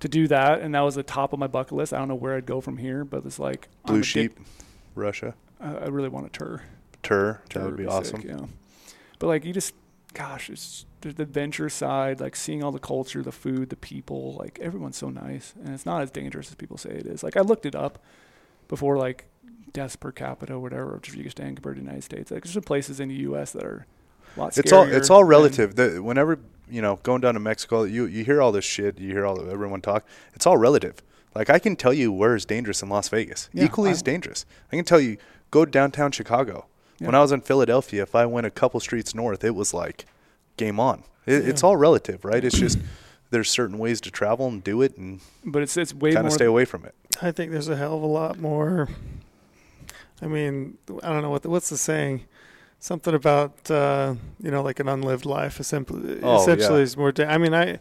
to do that, and that was the top of my bucket list. I don't know where I'd go from here, but it's like Blue sheep, Russia, I I really want a tour. Tur. That would be sick, awesome. yeah. But like you just, gosh, it's the adventure side, like seeing all the culture, the food, the people. Like everyone's so nice, and it's not as dangerous as people say it is. Like I looked it up before, like deaths per capita, or whatever, of Tajikistan compared to the United States. Like there's some places in the U.S. that are a lot. It's all it's all relative. The, whenever you know going down to Mexico, you you hear all this shit. You hear all the, everyone talk. It's all relative. Like I can tell you where is dangerous in Las Vegas. Yeah, Equally as dangerous. I can tell you go downtown Chicago. When I was in Philadelphia, if I went a couple streets north, it was like game on. It, It's all relative, right? It's just there's certain ways to travel and do it, and but it's it's way kind of stay away from it. I think there's a hell of a lot more. I mean, I don't know what the, what's the saying. Something about uh, you know, like an unlived life. Essentially, Oh, essentially yeah. is more. Da- I mean, I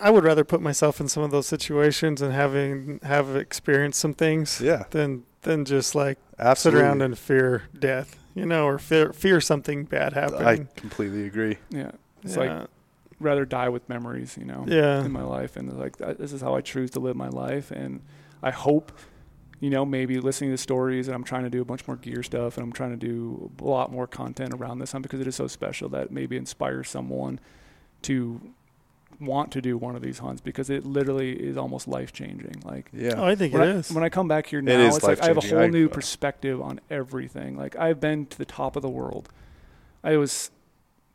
I would rather put myself in some of those situations and having have experienced some things Yeah, than than just like absolutely. sit around and fear death, you know, or fear fear something bad happening. I completely agree. yeah, it's yeah. like rather die with memories, you know. yeah. in my life and like uh, this is how I choose to live my life and I hope you know maybe listening to stories and I'm trying to do a bunch more gear stuff and I'm trying to do a lot more content around this hunt because it is so special that maybe inspires someone to want to do one of these hunts because it literally is almost life changing like Yeah, Oh, I think when it I, is. when I come back here now, is it's like I have a whole I- new uh, perspective on everything. Like I've been to the top of the world. I was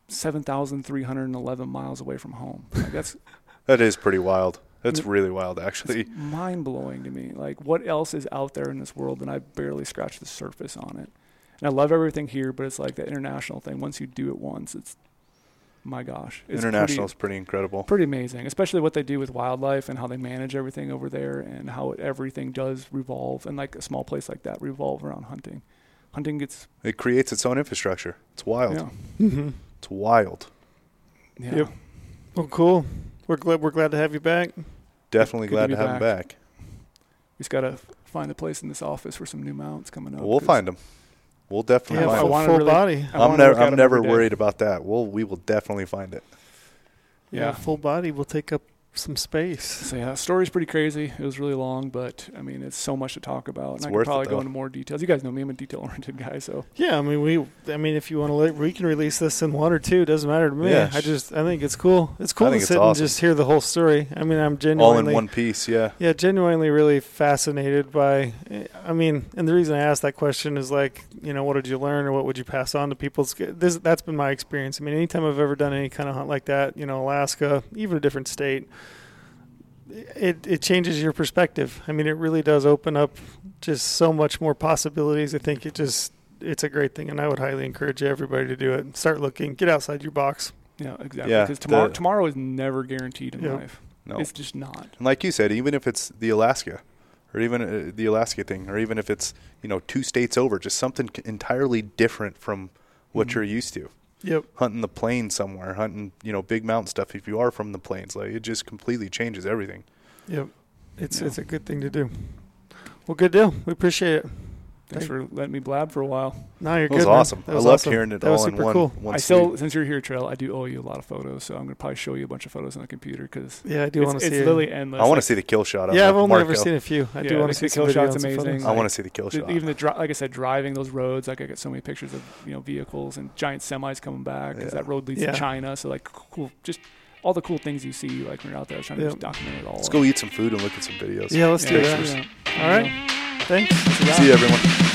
seven thousand three hundred and eleven miles away from home. Like that's that is pretty wild. That's really wild, actually. mind blowing to me. Like, what else is out there in this world? And I barely scratched the surface on it. And I love everything here, but it's like the international thing. Once you do it once, it's my gosh, it's International is pretty, pretty incredible. pretty amazing. Especially what they do with wildlife and how they manage everything over there, and how it, everything does revolve. And like a small place like that, revolve around hunting. Hunting gets It creates its own infrastructure. It's wild. yeah, hmm It's wild. yeah. Yep. Well, cool. We're glad we're glad to have you back. Definitely Good glad be to, have him back. We just gotta find a place in this office for some new mounts coming up. We'll find him. We'll definitely Yeah, find full, him. wanna full really- body. I I'm never I'm never worried about that. We'll we will definitely find it. Yeah. full body will take up some space. So yeah, story's pretty crazy. It was really long, but I mean, it's so much to talk about, It's and I worth could it, probably go into more details. You guys know me; I'm a detail-oriented guy. So Yeah, I mean we. I mean, if you want to, we can release this in one or two. Doesn't matter to me. Yeah. I just I think it's cool. It's cool I to think it's sit and just hear the whole story. I mean, I'm genuinely All in one piece, yeah. Yeah, genuinely really fascinated by. I mean, and the reason I asked that question is like, you know, what did you learn or what would you pass on to people? This that's been my experience. I mean, anytime I've ever done any kind of hunt like that, you know, Alaska, even a different state, it it changes your perspective. I mean, it really does open up just so much more possibilities. I think it just it's a great thing, and I would highly encourage everybody to do it. Start looking, get outside your box. yeah, exactly. Yeah, Because tomorrow, the- tomorrow is never guaranteed in Yep. life. No. It's just not. And like you said, even if it's the Alaska, or even uh, the Alaska thing, or even if it's you know two states over, just something entirely different from what Mhm. you're used to. Yep. Hunting the plains somewhere, hunting you know big mountain stuff. If you are from the plains, like it just completely changes everything. Yep. It's Yeah. it's a good thing to do. Well, good deal. We appreciate it. Thanks for letting me blab for a while. No, you're good. That was good. man. awesome. That I was loved awesome. hearing it That was all in super one. cool. one I still, sweep. since you're here, Trail, I do owe you a lot of photos, so I'm gonna probably show you a bunch of photos on the computer because Yeah, I do want to it's see. it. literally endless. I want to Like, see the kill shot. On Yeah, I've only Mark ever seen a few. I Yeah, do want to see the kill shot's amazing. photos. I want to see the kill the- shot. even the dri- like I said, driving those roads, like I get so many pictures of you know vehicles and giant semis coming back because Yeah. that road leads Yeah. to China. So like cool, just all the cool things you see like when you're out there. I was trying to just document it all. Let's go eat some food and look at some videos. Yeah, let's do Yeah, that. yeah. All right. Thanks. See you, everyone.